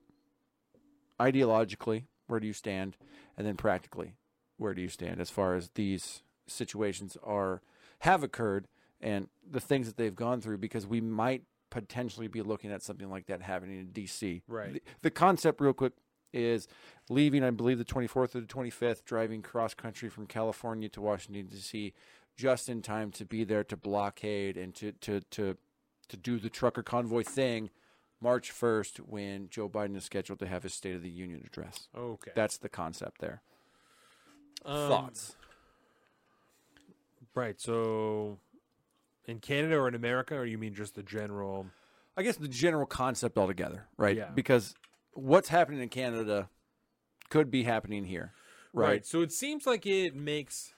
ideologically where do you stand, and then practically where do you stand as far as these situations are have occurred and the things that they've gone through because we might potentially be looking at something like that happening in DC. Right. The, the concept, real quick, is leaving. I believe the 24th or the 25th, driving cross country from California to Washington D.C. just in time to be there to blockade and to to to to do the trucker convoy thing March 1st when Joe Biden is scheduled to have his State of the Union address. Okay. That's the concept there. Um, Thoughts? Right. So, in Canada or in America, or you mean just the general? I guess the general concept altogether, right? Yeah. Because what's happening in Canada could be happening here, right? So it seems like it makes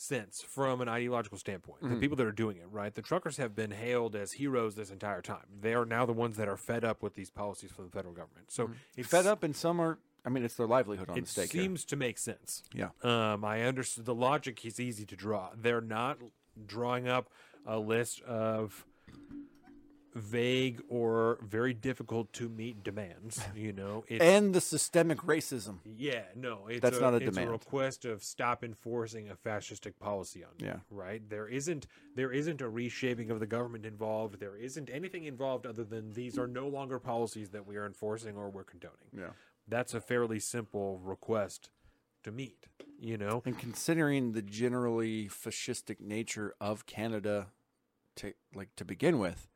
sense from an ideological standpoint. Mm-hmm. The people that are doing it, right? The truckers have been hailed as heroes this entire time. They are now the ones that are fed up with these policies from the federal government. So it's Mm-hmm. Fed up, and some are. I mean, it's their livelihood on the stake. here. seems to make sense. Yeah. Um, I understand the logic is easy to draw. They're not drawing up a list of vague or very difficult to meet demands. You know, it's, and the systemic racism. yeah, no, it's That's a, not a it's demand. a request of stop enforcing a fascistic policy on. Yeah. right. There isn't there isn't a reshaping of the government involved. There isn't anything involved other than these are no longer policies that we are enforcing or we're condoning. Yeah. That's a fairly simple request to meet. You know, And considering the generally fascistic nature of Canada, to like to begin with,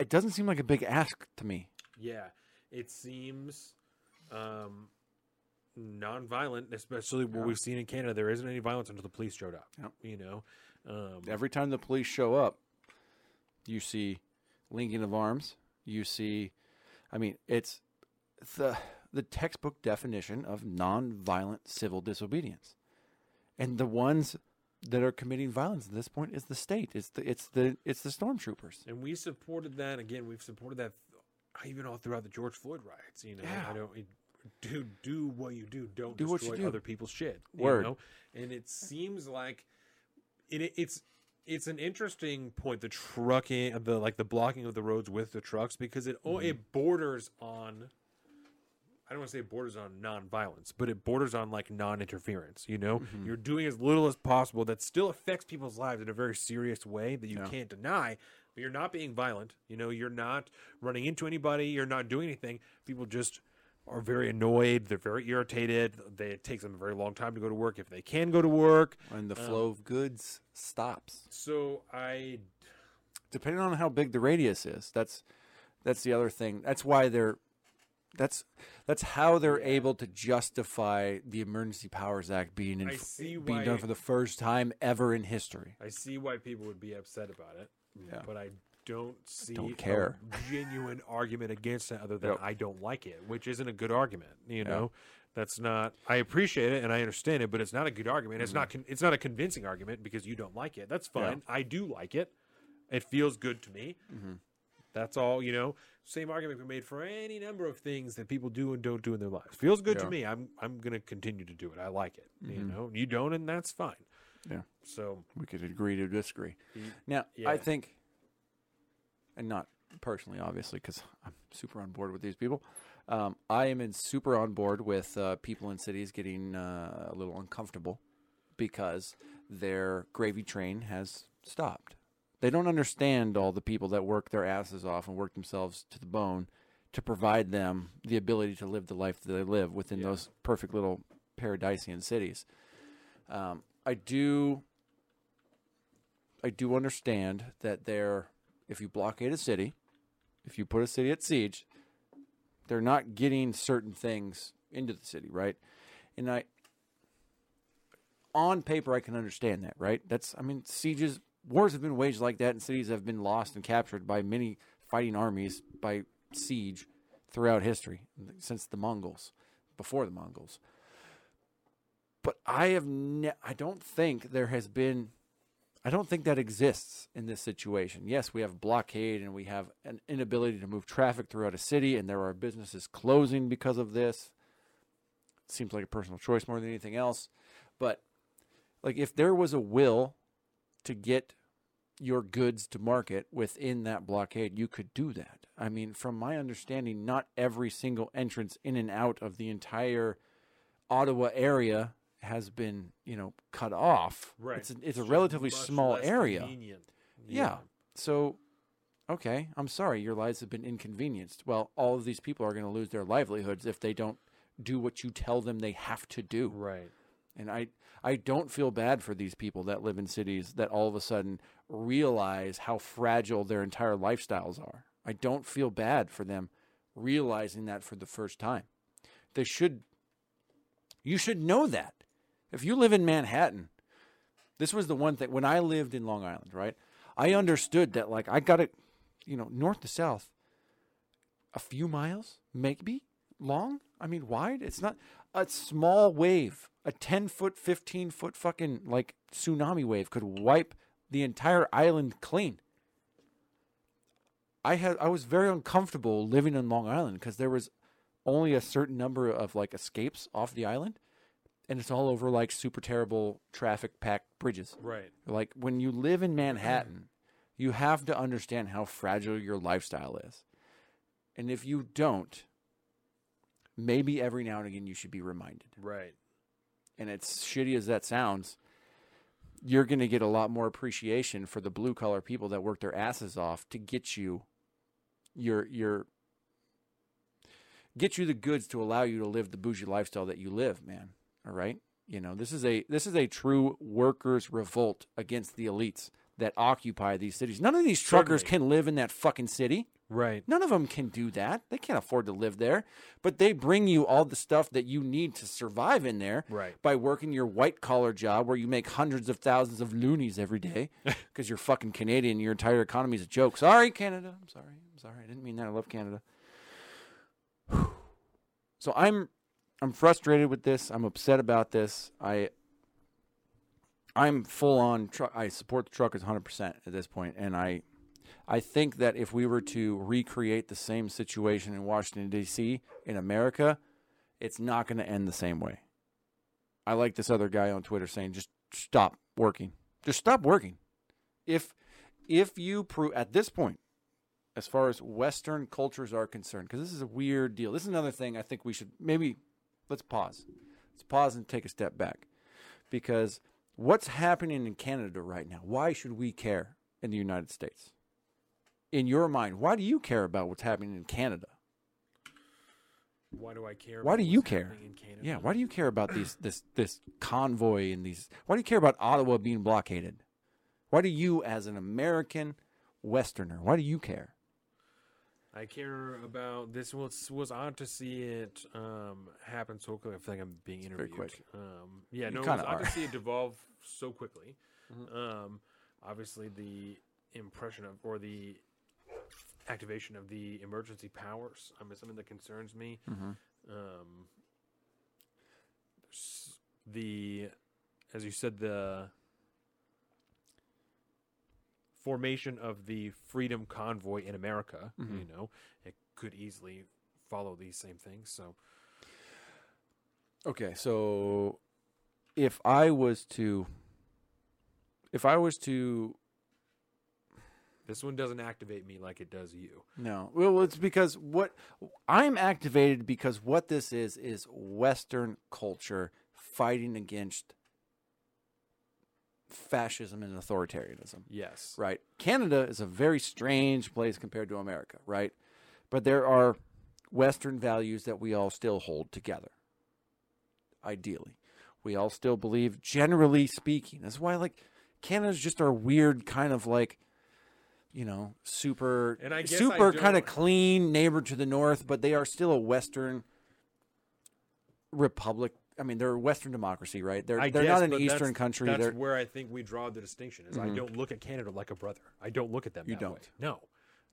it doesn't seem like a big ask to me. Yeah, it seems um, non-violent, especially what Yeah. we've seen in Canada. There isn't any violence until the police showed up. Yep. You know, um, Every time the police show up, you see linking of arms. You see, I mean, it's the the textbook definition of non-violent civil disobedience, and the ones that are committing violence at this point is the state. It's the it's the it's the stormtroopers. and we supported that again. We've supported that th- even all throughout the George Floyd riots. You know, Yeah. I don't. It, do do what you do. Don't Do you destroy do. other people's shit. you Word. know? And it seems like it, it's it's an interesting point. The trucking, the like the blocking of the roads with the trucks because it oh, Mm-hmm. it borders on. I don't want to say it borders on non-violence, but it borders on like non-interference. You know, Mm-hmm. you're doing as little as possible that still affects people's lives in a very serious way that you Yeah. can't deny. but you're not being violent. You know, you're not running into anybody. You're not doing anything. People just are very annoyed. They're very irritated. They, it takes them a very long time to go to work if they can go to work. And the flow of goods stops. So I depending on how big the radius is. That's that's the other thing. That's why they're that's that's how they're able to justify the Emergency Powers Act being in, I being why- done for the first time ever in history. I see why people would be upset about it, Yeah. but I don't see don't care. a genuine argument against it other than Yep. I don't like it, which isn't a good argument. You know, that's not. I appreciate it and I understand it, but it's not a good argument. It's mm-hmm. not. Con- it's not a convincing argument because you don't like it. That's fine. I do like it. It feels good to me. Mm-hmm. That's all. You know, same argument can be made for any number of things that people do and don't do in their lives. Feels good Yeah. to me. I'm. I'm gonna continue to do it. I like it. You know, you don't, and that's fine. Yeah. So We could agree to disagree. Now, yeah. I think, and not personally, obviously, because I'm super on board with these people. Um, I am in super on board with uh, people in cities getting uh, a little uncomfortable because their gravy train has stopped. They don't understand all the people that work their asses off and work themselves to the bone to provide them the ability to live the life that they live within Yeah. those perfect little paradisian cities. Um, I do I do understand that they're if you blockade a city, if you put a city at siege, they're not getting certain things into the city, right? And I on paper I can understand that, right? That's I mean sieges wars have been waged like that and cities have been lost and captured by many fighting armies by siege throughout history since the Mongols, before the Mongols. But I have ne- I don't think there has been I don't think that exists in this situation. Yes, we have blockade and we have an inability to move traffic throughout a city, and there are businesses closing because of this. It seems like a personal choice more than anything else. But like if there was a will to get your goods to market within that blockade, you could do that. I mean, from my understanding, not every single entrance in and out of the entire Ottawa area has been, you know, cut off. Right. It's a, it's a relatively small area. convenient. Yeah. So, okay, I'm sorry, your lives have been inconvenienced. Well, all of these people are going to lose their livelihoods if they don't do what you tell them they have to do. Right. And I I don't feel bad for these people that live in cities that all of a sudden realize how fragile their entire lifestyles are. I don't feel bad for them realizing that for the first time. They should you should know that. If you live in Manhattan, this was the one thing when I lived in Long Island, right? I understood that like I got it, you know, north to south a few miles, maybe long. I mean, wide. It's not a small wave, a 10 foot, 15 foot fucking like tsunami wave could wipe the entire island clean. I had I was very uncomfortable living in Long Island because there was only a certain number of like escapes off the island, and it's all over like super terrible traffic packed bridges. Right. Like when you live in Manhattan, you have to understand how fragile your lifestyle is. And if you don't, maybe every now and again you should be reminded. Right. And it's shitty as that sounds, you're going to get a lot more appreciation for the blue collar people that work their asses off to get you your your get you the goods to allow you to live the bougie lifestyle that you live, man. All right? You know, this is a this is a true workers revolt against the elites that occupy these cities. None of these truckers Certainly. can live in that fucking city. Right. None of them can do that. They can't afford to live there. But they bring you all the stuff that you need to survive in there Right. by working your white collar job where you make hundreds of thousands of loonies every day because you're fucking Canadian. Your entire economy is a joke. Sorry, Canada. I'm sorry. I'm sorry. I didn't mean that. I love Canada. So I'm I'm frustrated with this. I'm upset about this. I I'm full on truck. I support the truckers 100% at this point, and I I think that if we were to recreate the same situation in Washington D.C. in America, it's not going to end the same way. I like this other guy on Twitter saying, "Just stop working. Just stop working." If if you prove at this point, as far as Western cultures are concerned, because this is a weird deal. This is another thing I think we should maybe let's pause. Let's pause and take a step back, because what's happening in Canada right now? Why should we care in the United States? In your mind, why do you care about what's happening in Canada? Why do I care? Why do you care? Yeah, why do you care about these this this convoy and these? Why do you care about Ottawa being blockaded? Why do you, as an American Westerner, why do you care? I care about this. Was was odd to see it um, happen so quickly. I feel like I'm being interviewed. very quick. Um, yeah, You no, it was odd. Mm-hmm. to see it devolve so quickly. Um, obviously, the impression of or the activation of the emergency powers I mean, something that concerns me. Mm-hmm. Um, the, as you said, the formation of the Freedom Convoy in America. Mm-hmm. You know, it could easily follow these same things. So Okay, so if I was to, if I was to this one doesn't activate me like it does you. No. Well, it's because what I'm activated because what this is is Western culture fighting against fascism and authoritarianism. Yes. Right. Canada is a very strange place compared to America, right? But there are Western values that we all still hold together. Ideally. We all still believe, generally speaking. That's why like Canada's just our weird kind of like you know, super And I guess super kind of clean neighbor to the north, but they are still a Western republic. I mean, they're a Western democracy, right? They're I they're guess, not an Eastern that's- country. That's they're where I think we draw the distinction. Is I mm-hmm. don't look at Canada like a brother. I don't look at them. You don't. way. No,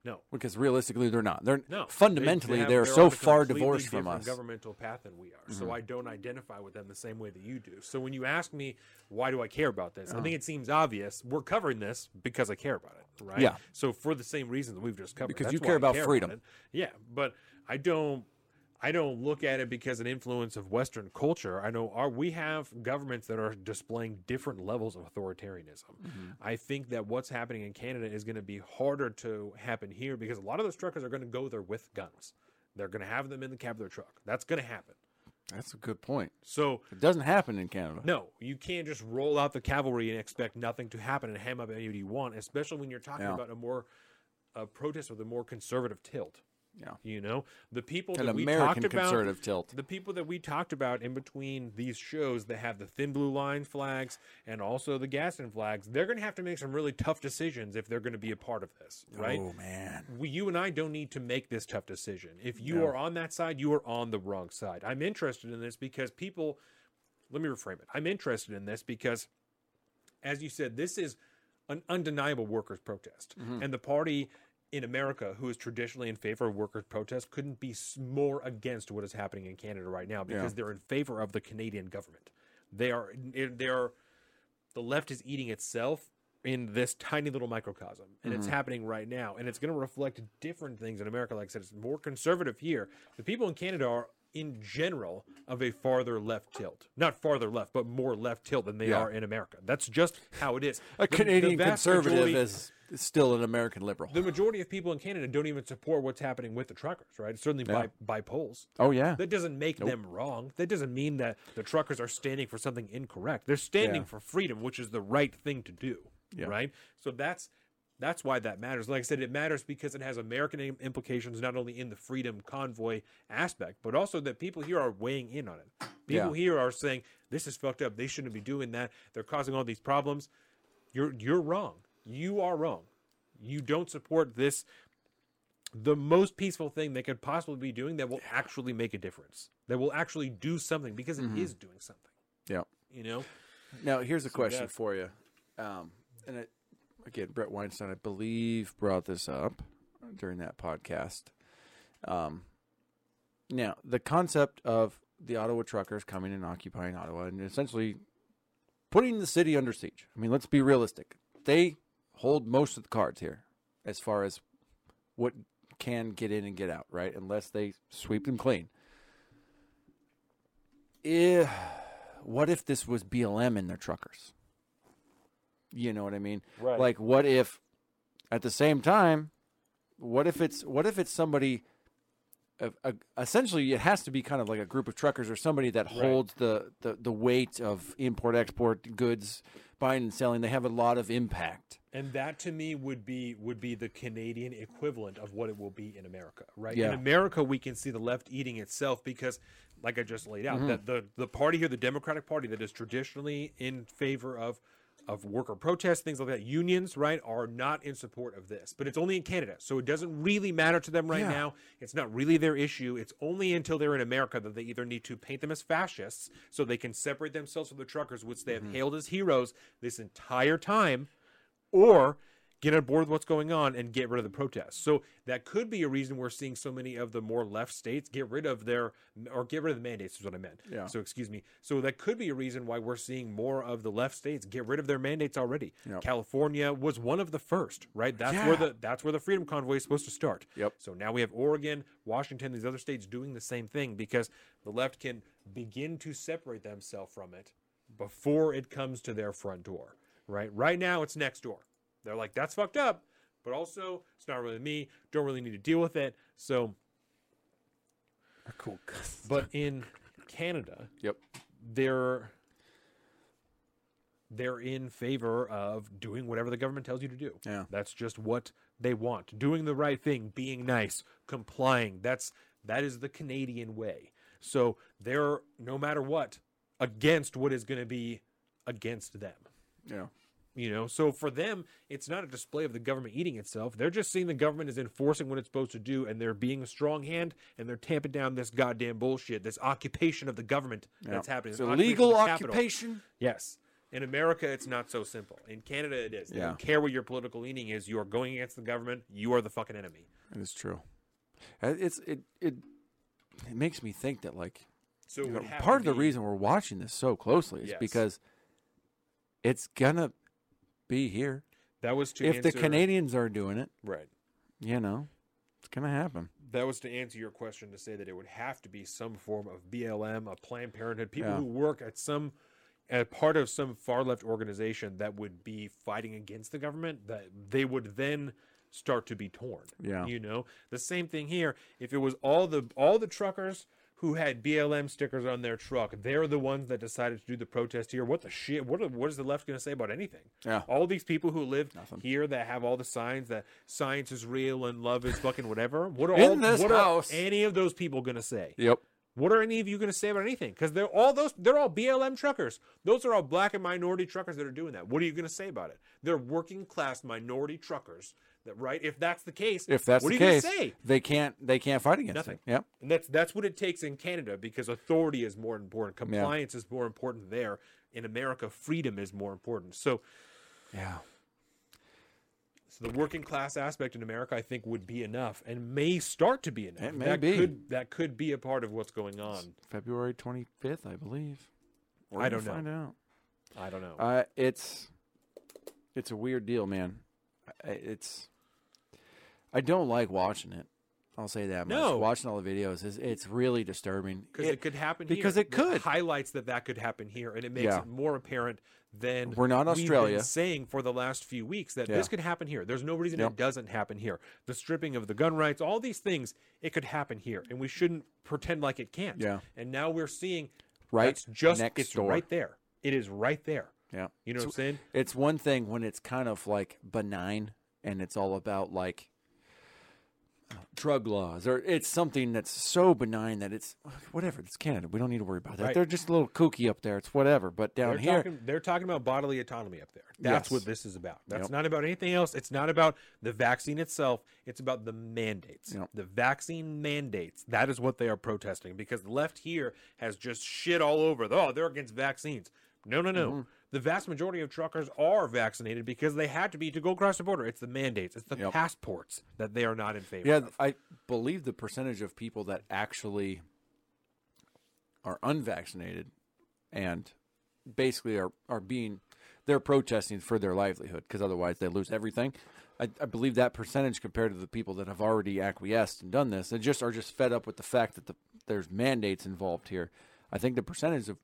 no, because realistically they're not. They're no. fundamentally they are they're so far divorced from us. Mm-hmm. Governmental path than we are. So I don't identify with them the same way that you do. So when you ask me why do I care about this, I think it seems obvious. We're covering this because I care about it, right? Uh-huh. Yeah. So for the same reason that we've just covered, Because you care about freedom. it. Yeah, but I don't. I don't look at it because an influence of Western culture. I know our, we have governments that are displaying different levels of authoritarianism. Mm-hmm. I think that what's happening in Canada is going to be harder to happen here because a lot of those truckers are going to go there with guns. They're going to have them in the cab of their truck. That's going to happen. That's a good point. So It doesn't happen in Canada. no, you can't just roll out the cavalry and expect nothing to happen and ham up anybody you want, especially when you're talking Yeah. about a more a protest with a more conservative tilt. Yeah. You know, the people An that we American talked about, tilt. the people that we talked about in between these shows that have the thin blue line flags and also the Gadsden flags, they're going to have to make some really tough decisions if they're going to be a part of this, right? Oh man. we, you and I don't need to make this tough decision. If you are on that side, you are on the wrong side. I'm interested in this because people, let me reframe it. I'm interested in this because, as you said, this is an undeniable workers' protest. Mm-hmm. And the party in America, who is traditionally in favor of workers' protests couldn't be more against what is happening in Canada right now because they're in favor of the Canadian government. They are, they are, the left is eating itself in this tiny little microcosm and Mm-hmm. it's happening right now and it's going to reflect different things in america like i said it's more conservative here the people in canada are in general of a farther left tilt not farther left but more left tilt than they Yeah. are in america that's just how it is A The- the Canadian vast conservative is still an American liberal. the majority of people in canada don't even support what's happening with the truckers right certainly by by polls oh yeah. that doesn't make them wrong. That doesn't mean that the truckers are standing for something incorrect. They're standing Yeah. for freedom, which is the right thing to do. Yeah. Right? So that's that's why that matters. Like I said, it matters because it has American implications not only in the freedom convoy aspect, but also that people here are weighing in on it. People Yeah. here are saying this is fucked up. They shouldn't be doing that. They're causing all these problems. You're you're wrong. You are wrong. You don't support this the most peaceful thing they could possibly be doing that will actually make a difference. That will actually do something because it is doing something. yeah. You know? Now, here's a question that's- for you. Um, and it, again, Bret Weinstein, I believe, brought this up during that podcast. Um, now, the concept of the Ottawa truckers coming and occupying Ottawa and essentially putting the city under siege. I mean, let's be realistic. They hold most of the cards here as far as what can get in and get out, right? Unless they sweep them clean. Eh, what if this was BLM and their truckers? You know what I mean? Right. Like, what if, at the same time, what if it's what if it's somebody? A, a, essentially, it has to be kind of like a group of truckers or somebody that holds the, the, the weight of import export goods buying and selling. They have a lot of impact. And that to me would be would be the Canadian equivalent of what it will be in America, right? Yeah. In America, we can see the left eating itself because, like I just laid out, mm-hmm. that the the party here, the Democratic Party, that is traditionally in favor of of worker protests, things like that, unions, right, are not in support of this. But it's only in Canada, so it doesn't really matter to them right Yeah. now. It's not really their issue. It's only until they're in America that they either need to paint them as fascists so they can separate themselves from the truckers, which they have mm-hmm. hailed as heroes this entire time, or get on board with what's going on and get rid of the protests. So that could be a reason we're seeing so many of the more left states get rid of their or get rid of the mandates is what I meant. Yeah. So excuse me. So that could be a reason why we're seeing more of the left states get rid of their mandates already. Yep. California was one of the first, right? That's Yeah. where the that's where the freedom convoy is supposed to start. Yep. So now we have Oregon, Washington, these other states doing the same thing because the left can begin to separate themselves from it before it comes to their front door. Right? Right now it's next door. They're like, that's fucked up, but also it's not really me. Don't really need to deal with it. So Cool. but in Canada, Yep. they're they're in favor of doing whatever the government tells you to do. Yeah. That's just what they want. Doing the right thing, being nice, complying. That's that is the Canadian way. So they're no matter what against what is going to be against them. Yeah. You know, so for them, it's not a display of the government eating itself. They're just seeing the government is enforcing what it's supposed to do, and they're being a strong hand, and they're tamping down this goddamn bullshit, this occupation of the government that's happening. It's a occupation of legal occupation. Yes. In America, it's not so simple. In Canada, it is. They Yeah. don't care what your political leaning is. You are going against the government. You are the fucking enemy. It is true. Uh, It's it it it makes me think that like So you know, part of the reason we're watching this so closely is Yes. because it's gonna be here. that was to if the Canadians are doing it, right. you know, it's gonna happen. that was to answer your question to say that it would have to be some form of BLM, a Planned Parenthood, people Yeah. who work at some at part of some far left organization that would be fighting against the government that they would then start to be torn. Yeah. You know? The same thing here. If it was all the all the truckers who had BLM stickers on their truck, they're the ones that decided to do the protest here. What the shit? What are, what is the left going to say about anything? Yeah. All these people who live here that have all the signs that science is real and love is fucking whatever. What are In all, this what house. are any of those people going to say? Yep. What are any of you going to say about anything? Because they're all those they're all BLM truckers. Those are all black and minority truckers that are doing that. What are you going to say about it? They're working class minority truckers. Right? If that's the case, If that's what the are you case, say? they can't they can't fight against Nothing. it. Yep. And that's that's what it takes in Canada because authority is more important. Compliance is more important there. In America, freedom is more important. So, Yeah. so the working class aspect in America, I think, would be enough, and may start to be enough. It may that be. could that could be a part of what's going on. February twenty fifth, I believe. We're I don't know. Find out. I don't know. Uh, it's it's a weird deal, man. It's I don't like watching it. I'll say that much. No. Watching all the videos is it's really disturbing. because it, could happen here because here. it could. highlights that that could happen here, and it makes Yeah. it more apparent than We're not we've Australia. been saying for the last few weeks that this could happen here. There's no reason Yep. it doesn't happen here. The stripping of the gun rights, all these things, it could happen here, and we shouldn't pretend like it can't. Yeah. And now we're seeing Right that's just next it's door. right there. It is right there. Yeah. You know what I'm saying? It's one thing when it's kind of like benign and it's all about like drug laws or it's something that's so benign that it's whatever. It's Canada. We don't need to worry about that. Right. They're just a little kooky up there. It's whatever. But down They're here, talking, they're talking about bodily autonomy up there. That's Yes. what this is about. That's Yep. not about anything else. It's not about the vaccine itself. It's about the mandates. Yep. The vaccine mandates. That is what they are protesting because the left here has just shit all over. Oh, they're against vaccines. No, no, no. Mm-hmm. The vast majority of truckers are vaccinated because they had to be to go across the border. It's the mandates. It's the Yep. passports that they are not in favor Yeah, of. I believe the percentage of people that actually are unvaccinated and basically are, are being they're protesting for their livelihood because otherwise they lose everything. I, I believe that percentage compared to the people that have already acquiesced and done this and just are just fed up with the fact that the, there's mandates involved here. I think the percentage of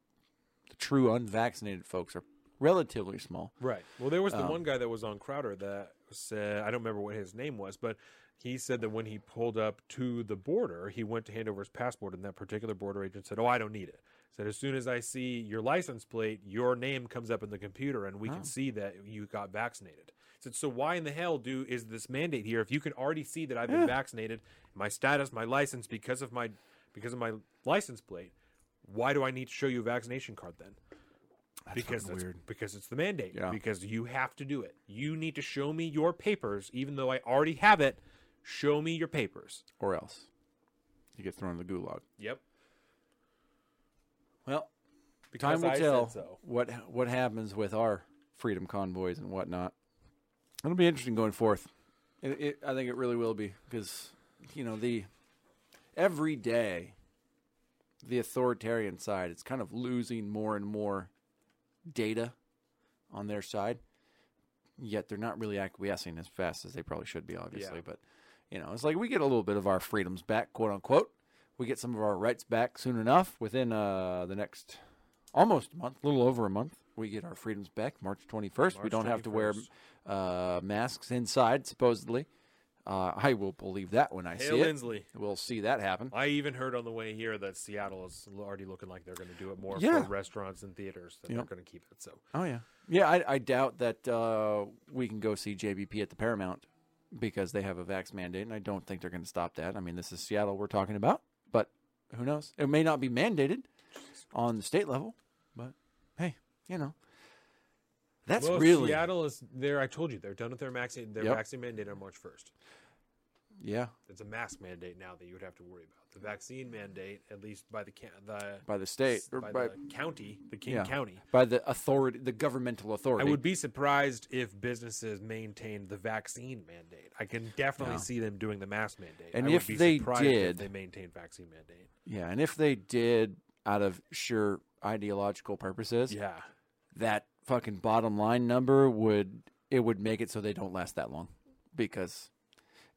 the true unvaccinated folks are relatively small. Right. Well, there was the Um, one guy that was on Crowder that said I don't remember what his name was, but he said that when he pulled up to the border, he went to hand over his passport, and that particular border agent said, "Oh, I don't need it." Said as soon as I see your license plate, your name comes up in the computer, and we Oh. can see that you got vaccinated. Said, so why in the hell do is this mandate here if you can already see that I've been Yeah. vaccinated, my status, my license because of my because of my license plate? Why do I need to show you a vaccination card then? because that's, weird. because it's the mandate. Yeah. Because you have to do it. You need to show me your papers, even though I already have it. Show me your papers. Or else you get thrown in the gulag. Yep. Well, Because time will I tell so. what what happens with our freedom convoys and whatnot. It'll be interesting going forth. It, it, I think it really will be because you know the every day the authoritarian side. It's kind of losing more and more data on their side. Yet they're not really acquiescing as fast as they probably should be, obviously. Yeah. But you know, it's like we get a little bit of our freedoms back, quote unquote. We get some of our rights back soon enough within uh, the next almost a month, a little over a month. We get our freedoms back March 21st. we don't have to wear uh, masks inside, supposedly. Uh, I will believe that when I see it. Lindsley. We'll see that happen. I even heard on the way here that Seattle is already looking like they're going to do it more Yeah. for restaurants and theaters. That Yep. they're going to keep it. So Oh yeah, yeah. I, I doubt that uh, we can go see JBP at the Paramount because they have a vax mandate, and I don't think they're going to stop that. I mean, this is Seattle we're talking about, but who knows? It may not be mandated on the state level, but hey, you know, that's well, really Seattle is there. I told you they're done with their vaccine. Their Yep. vaccine mandate on March first. yeah It's a mask mandate now that you would have to worry about. The vaccine mandate, at least by the the by the state or by, by, the county, the King yeah, County. by the authority, the governmental authority. I would be surprised if businesses maintained the vaccine mandate. I can definitely Yeah. see them doing the mask mandate. And I if they did- if they maintain vaccine mandate. yeah, and if they did out of sheer ideological purposes, Yeah, that fucking bottom line number would it would make it so they don't last that long. Because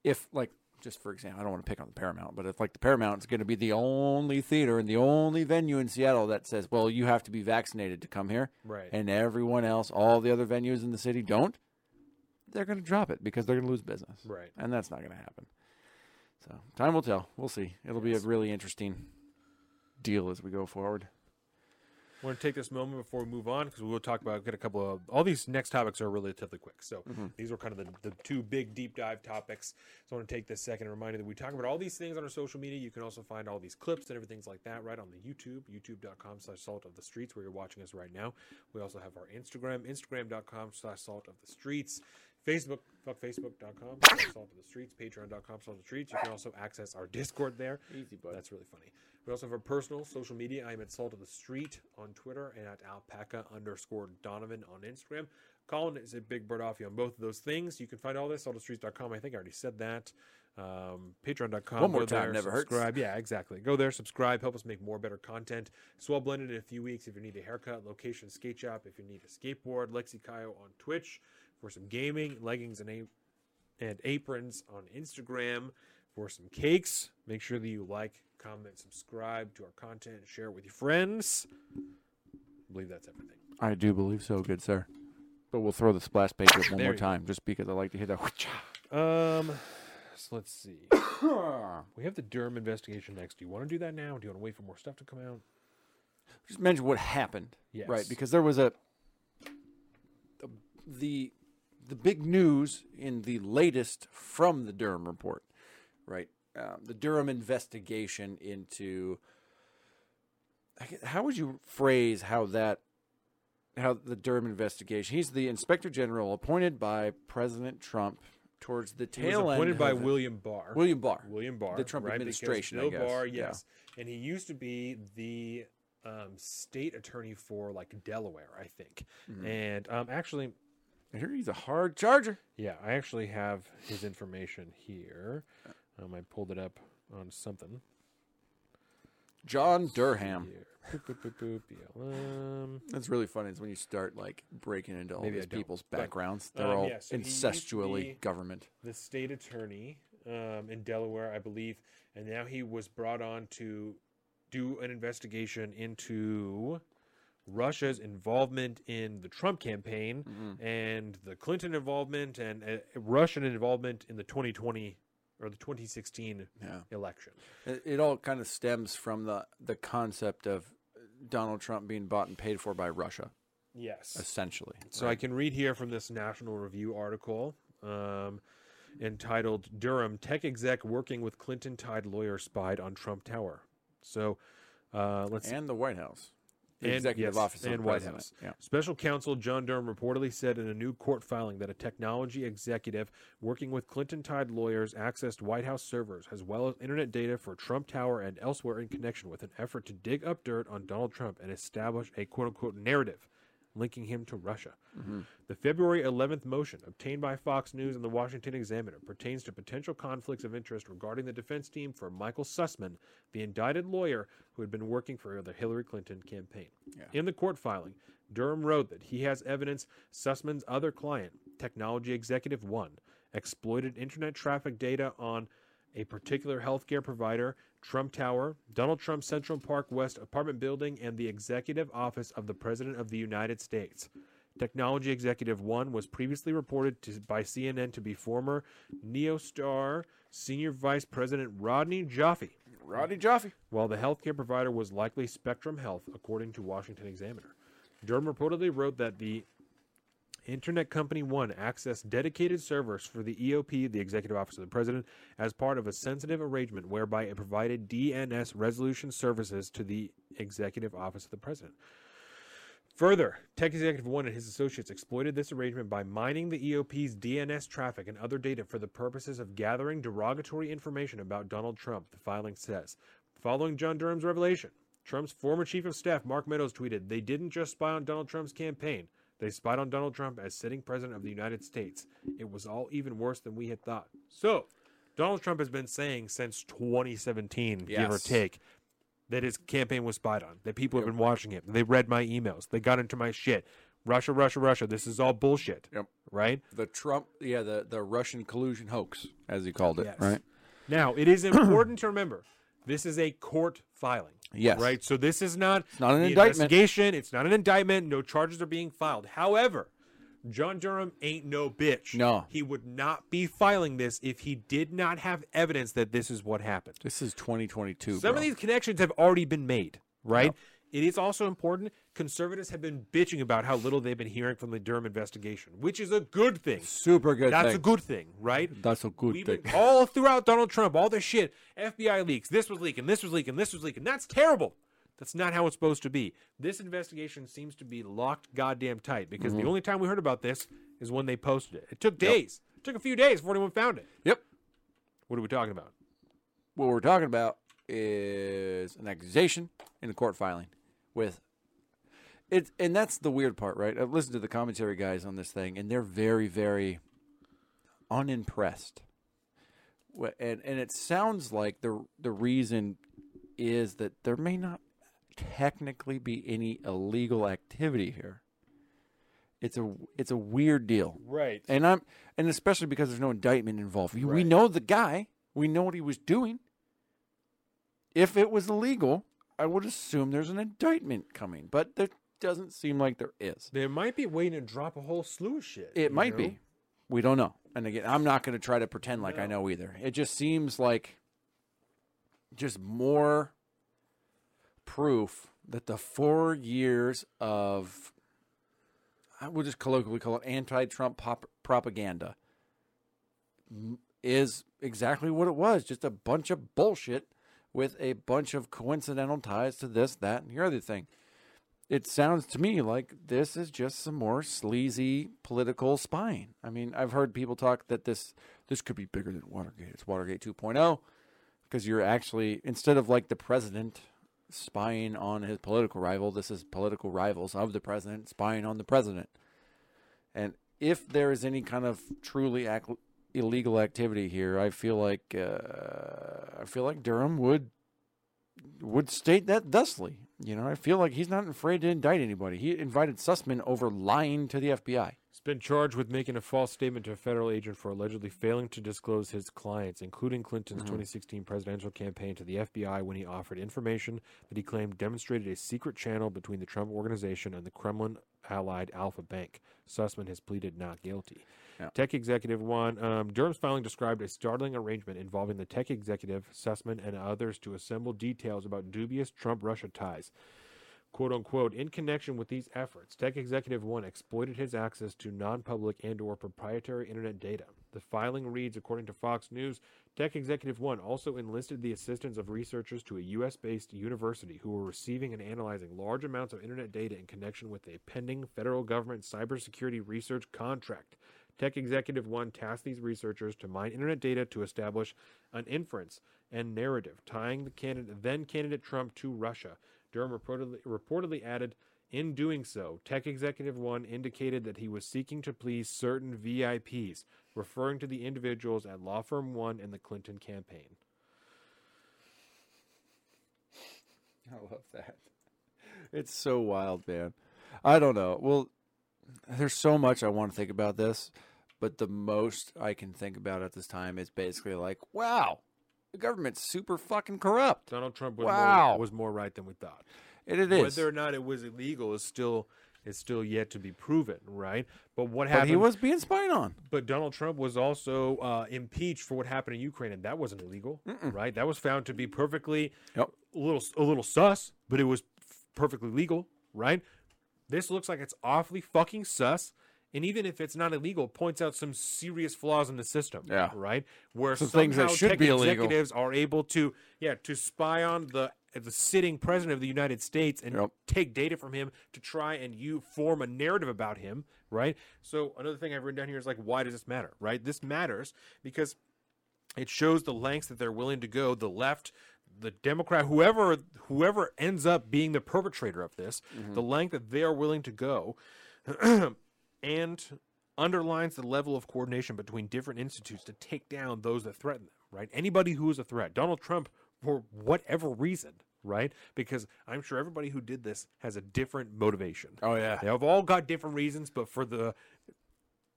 if like just for example i don't want to pick on the paramount but if like the paramount's going to be the only theater and the only venue in seattle that says well you have to be vaccinated to come here right. and everyone else all the other venues in the city don't they're going to drop it because they're going to lose business. Right. and that's not going to happen. So time will tell. We'll see. It'll be a really interesting deal as we go forward want to take this moment before we move on because we will talk about get a couple of all these next topics are relatively quick. So Mm-hmm. these were kind of the, the two big deep dive topics. So I want to take this second and remind you that we talk about all these things on our social media. You can also find all these clips and everything like that right on the YouTube, youtube.com slash salt of the streets where you're watching us right now. We also have our Instagram, instagram.com slash salt of the streets. Facebook, fuck facebook.com slash salt of the streets, patreon.com salt of the streets. You can also access our Discord there. Easy, bud. That's really funny. We also have our personal social media. I'm at Salt of the Street on Twitter and at alpaca underscore Donovan on Instagram. Colin is at Big Bird Offie on both of those things. You can find all this saltofstreets.com. I think I already said that. Um, Patreon.com. One more time, there, never hurts. Yeah, exactly. Go there, subscribe, help us make more better content. Swell blended in a few weeks. If you need a haircut, location skate shop. If you need a skateboard, Lexi Kayo on Twitch for some gaming, leggings and a- and aprons on Instagram for some cakes. Make sure that you like, comment, subscribe to our content, share it with your friends. I believe that's everything. I do believe so, good sir. But we'll throw the splash page up one There more you go. time, just because I like to hear that. Um, so let's see. we have the Durham investigation next. Do you want to do that now? Do you want to wait for more stuff to come out? Just mention what happened, Yes. right? Because there was a the, the the big news in the latest from the Durham report, right? Um, the Durham investigation into how would you phrase how that how the Durham investigation? He's the inspector general appointed by President Trump towards the He was tail end. appointed by it. William Barr. William Barr. William Barr, The Trump right? Administration, I Bill guess. Barr, Yeah. yes, and he used to be the um, state attorney for like Delaware, I think. Mm-hmm. And um, actually, I hear he's a hard charger. yeah, I actually have his information here. Um, I pulled it up on something. John Durham. Boop, boop, boop. That's really funny. Is when you start like breaking into all Maybe these people's but, backgrounds. They're um, all yeah, so he used to incestually government. the state attorney um, in Delaware, I believe, and now he was brought on to do an investigation into Russia's involvement in the Trump campaign Mm-hmm. and the Clinton involvement and uh, Russian involvement in the 2020 or the 2016 Yeah. election. It, it all kind of stems from the the concept of Donald Trump being bought and paid for by Russia, Yes. essentially. So I can read here from this National Review article um, entitled "Durham Tech Exec Working with Clinton Tied Lawyer Spied on Trump Tower." So uh, let's and the White House, the and- executive yes, office and White. House. Yeah. Special counsel John Durham reportedly said in a new court filing that a technology executive working with Clinton tied lawyers accessed White House servers as well as internet data for Trump Tower and elsewhere in connection with an effort to dig up dirt on Donald Trump and establish a quote unquote narrative linking him to Russia. Mm-hmm. The February 11th motion obtained by Fox News and the Washington Examiner pertains to potential conflicts of interest regarding the defense team for Michael Sussmann, the indicted lawyer who had been working for the Hillary Clinton campaign. In the court filing, Durham wrote that he has evidence Sussmann's other client, Technology Executive One, exploited internet traffic data on a particular healthcare provider, Trump Tower, Donald Trump Central Park West apartment building, and the executive office of the President of the United States. Technology Executive One was previously reported to, by CNN to be former Neustar Senior Vice President Rodney Joffe, Rodney Joffe. while the healthcare provider was likely Spectrum Health, according to Washington Examiner. Durham reportedly wrote that the Internet Company One accessed dedicated servers for the EOP, the Executive Office of the President, as part of a sensitive arrangement whereby it provided DNS resolution services to the Executive Office of the President. Further, Tech Executive One and his associates exploited this arrangement by mining the EOP's DNS traffic and other data for the purposes of gathering derogatory information about Donald Trump, the filing says. Following John Durham's revelation, Trump's former chief of staff, Mark Meadows, tweeted, They didn't just spy on Donald Trump's campaign, they spied on Donald Trump as sitting president of the United States. It was all even worse than we had thought. So, Donald Trump has been saying since 2017, give or Yes. take, that his campaign was spied on, that people have been watching him. They read my emails. They got into my shit. Russia, Russia, Russia. This is all bullshit. Yep. Right? The Trump, yeah, the, the Russian collusion hoax, as he called it, Yes. right? Now, it is important to remember this is a court filing. Yes. Right? So this is not, it's not an indictment. investigation. It's not an indictment. No charges are being filed. However, John Durham ain't no bitch. No. He would not be filing this if he did not have evidence that this is what happened. This is 2022. Some bro. of these connections have already been made, right? It is also important. Conservatives have been bitching about how little they've been hearing from the Durham investigation, which is a good thing. super good. That's thing. a good thing, right? That's a good We've thing. been all throughout Donald Trump, all this shit, FBI leaks, this was leaking, this was leaking, this was leaking. That's terrible. That's not how it's supposed to be. This investigation seems to be locked goddamn tight because Mm-hmm. the only time we heard about this is when they posted it. It took days. It took a few days before anyone found it. Yep. What are we talking about? What we're talking about is an accusation in a court filing with it, and that's the weird part, right? I've listened to the commentary guys on this thing, and they're very, very unimpressed. And and it sounds like the the reason is that there may not technically be any illegal activity here. It's a it's a weird deal. Right. And I'm and especially because there's no indictment involved. We- We know the guy. We know what he was doing. If it was illegal, I would assume there's an indictment coming, but there doesn't seem like there is. There might be waiting to drop a whole slew of shit. It might know? be. We don't know. And again, I'm not going to try to pretend like I know either. It just seems like just more proof that the four years of, uh, I will just colloquially call it anti Trump pop- propaganda, is exactly what it was just a bunch of bullshit with a bunch of coincidental ties to this, that, and the other thing it sounds to me like this is just some more sleazy political spying. I mean, I've heard people talk that this this could be bigger than Watergate. It's Watergate 2.0 because you're actually instead of like the president spying on his political rival, this is political rivals of the president spying on the president. And if there is any kind of truly illegal activity here, I feel like uh, I feel like Durham would would state that thusly. You know, I feel like he's not afraid to indict anybody. He invited Sussmann over lying to the FBI. He's been charged with making a false statement to a federal agent for allegedly failing to disclose his clients, including Clinton's mm-hmm. 2016 presidential campaign, to the FBI when he offered information that he claimed demonstrated a secret channel between the Trump organization and the Kremlin Allied Alfa Bank. Sussmann has pleaded not guilty. Yeah. Tech executive one. Um, Durham's filing described a startling arrangement involving the tech executive, Sussmann, and others to assemble details about dubious Trump Russia ties. Quote unquote, in connection with these efforts, Tech Executive One exploited his access to non public and or proprietary internet data. The filing reads, according to Fox News, Tech Executive One also enlisted the assistance of researchers to a US based university who were receiving and analyzing large amounts of internet data in connection with a pending federal government cybersecurity research contract. Tech Executive One tasked these researchers to mine internet data to establish an inference and narrative tying the candidate, then candidate Trump to Russia. Durham reportedly, reportedly added, in doing so, Tech Executive One indicated that he was seeking to please certain VIPs, referring to the individuals at Law Firm One and the Clinton campaign. I love that. It's so wild, man. I don't know. Well, there's so much I want to think about this, but the most I can think about at this time is basically like, wow, the government's super fucking corrupt. Donald Trump was, Wow. more, was more right than we thought. And it is. Whether or not it was illegal is still is still yet to be proven, right? But what but happened? he was being spied on. But Donald Trump was also uh, impeached for what happened in Ukraine, and that wasn't illegal, right? That was found to be perfectly Yep. a little a little sus, but it was f- perfectly legal, right? This looks like it's awfully fucking sus, and even if it's not illegal, points out some serious flaws in the system, Yeah. right? Where Some things that should be illegal. executives are able to, yeah, to spy on the the sitting president of the United States and Yep. take data from him to try and you form a narrative about him, right? So another thing I've written down here is like, why does this matter, right? This matters because it shows the lengths that they're willing to go. The left, the Democrat, whoever whoever ends up being the perpetrator of this, mm-hmm. the length that they are willing to go, and underlines the level of coordination between different institutes to take down those that threaten them. Right? Anybody who is a threat, Donald Trump, for whatever reason, right? Because I'm sure everybody who did this has a different motivation. Oh yeah. They have all got different reasons, but for the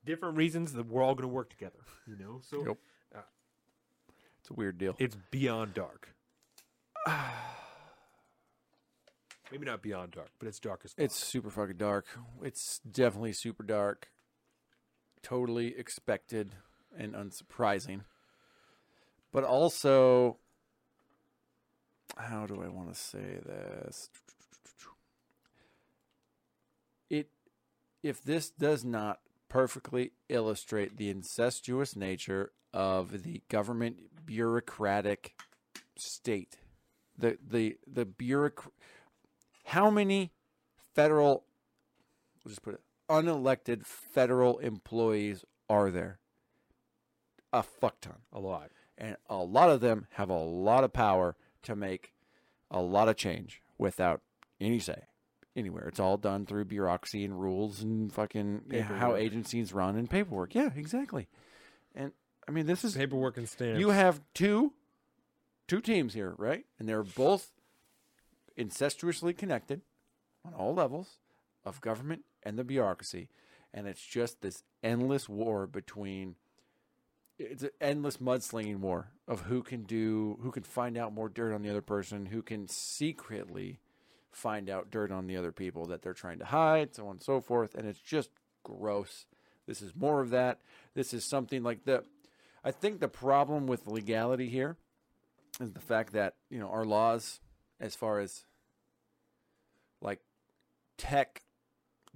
different reasons that we're all going to work together. You know, so Yep. Uh, it's a weird deal. it's beyond dark. Maybe not beyond dark, but it's dark as fuck. It's super fucking dark. It's definitely super dark. Totally expected and unsurprising. But also, how do I want to say this? It, if this does not perfectly illustrate the incestuous nature of the government bureaucratic state, the the the bureauc- how many federal we'll just put it unelected federal employees are there a fuck ton a lot. and a lot of them have a lot of power to make a lot of change without any say anywhere it's all done through bureaucracy and rules and fucking how agencies run and paperwork yeah exactly and i mean this is Paperwork and stamps. you have two two teams here, right? And they're both incestuously connected on all levels of government and the bureaucracy. And it's just this endless war between it's an endless mudslinging war of who can do who can find out more dirt on the other person, who can secretly find out dirt on the other people that they're trying to hide, so on and so forth. And it's just gross. This is more of that. This is something like the I think the problem with legality here is the fact that, you know, our laws as far as tech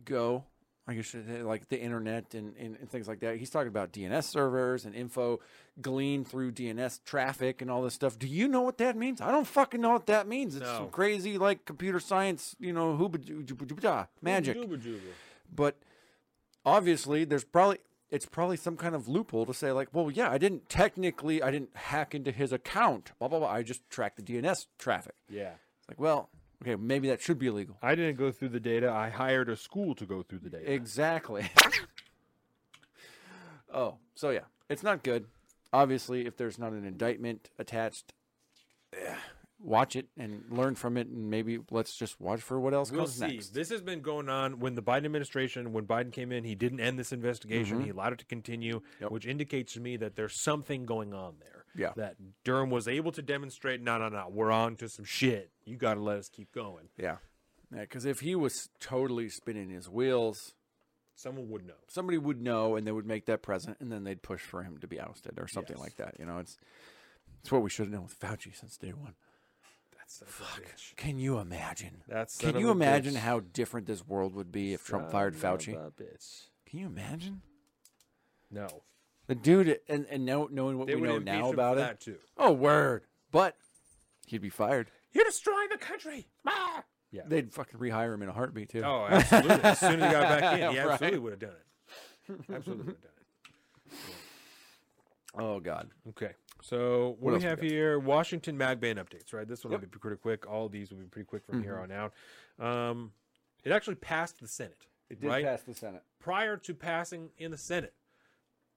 go, I guess like the internet and, and, and things like that. He's talking about DNS servers and info gleaned through DNS traffic and all this stuff. Do you know what that means? I don't fucking know what that means. It's No. some crazy like computer science, you know, hooba magic. But obviously, there's probably it's probably some kind of loophole to say like, well, yeah, I didn't technically, I didn't hack into his account. Blah blah blah. I just tracked the DNS traffic. Yeah. It's like, well, okay, maybe that should be illegal. I didn't go through the data. I hired a school to go through the data. Exactly. oh, so yeah, it's not good. Obviously, if there's not an indictment attached, eh, watch it and learn from it, and maybe let's just watch for what else We'll comes see. next. This has been going on when the Biden administration, when Biden came in, he didn't end this investigation. He allowed it to continue. Yep. which indicates to me that there's something going on there. Yeah. That Durham was able to demonstrate, no, no, no, we're on to some shit. You got to let us keep going. Yeah. Yeah, because if he was totally spinning his wheels, Someone would know. somebody would know, and they would make that present, and then they'd push for him to be ousted or something Yes. like that. You know, it's it's what we should have known with Fauci since day one. That's son of a bitch. Can you imagine? That's Can you imagine bitch. how different this world would be if Trump fired Son of Fauci? a bitch. Can you imagine? No. Dude, and, and know, knowing what They we would know impeach now him about for it. that too. Oh, word. But he'd be fired. You're destroying the country. Ah! Yeah. They'd fucking rehire him in a heartbeat, too. Oh, absolutely. as soon as he got back in, he Right. absolutely would have done it. Absolutely would have done it. Oh, God. Okay. So what, else we we have got? here, Washington Magban updates, right? This one will be pretty quick. All these will be pretty quick from here on out. Um, it actually passed the Senate. It did right? pass the Senate. Prior to passing in the Senate.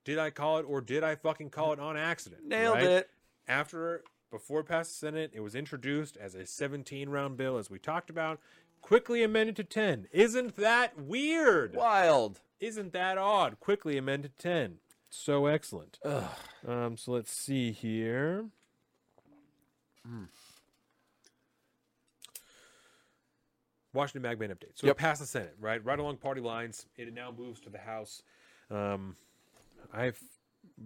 Did I call it or did I fucking call it on accident? Nailed right? it. After before it passed the Senate, it was introduced as a 17 round bill as we talked about, quickly amended to 10. Isn't that weird? Wild. Isn't that odd? Quickly amended to 10. So excellent. Um, so let's see here. Washington Magman update. So Yep. it passed the Senate, right? Right along party lines. It now moves to the House. Um, I've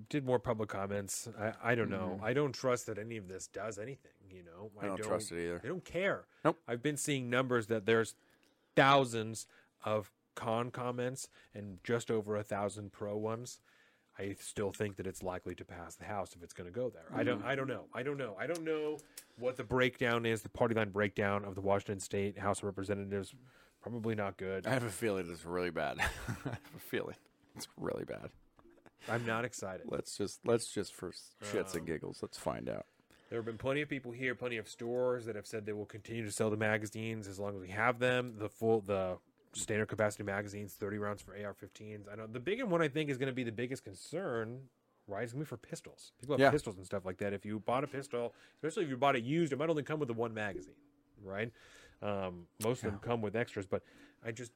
did more public comments. I, I don't know. Mm-hmm. I don't trust that any of this does anything. You know, I don't trust it either. I don't care. Nope. I've been seeing numbers that there's thousands of con comments and just over a thousand pro ones. I still think that it's likely to pass the House if it's going to go there. I don't. I don't know. I don't know. I don't know what the breakdown is. The party line breakdown of the Washington State House of Representatives. Probably not good. I have a feeling it's really bad. I have a feeling it's really bad. I'm not excited. Let's just let's just for shits and giggles, let's find out. There have been plenty of people here, plenty of stores that have said they will continue to sell the magazines as long as we have them. The full, the standard capacity magazines, thirty rounds for AR-15s. I know the big one I think is going to be the biggest concern. Right, it's gonna be for pistols. People have Yeah. pistols and stuff like that. If you bought a pistol, especially if you bought it used, it might only come with the one magazine, right? Um, most of them come with extras, but I just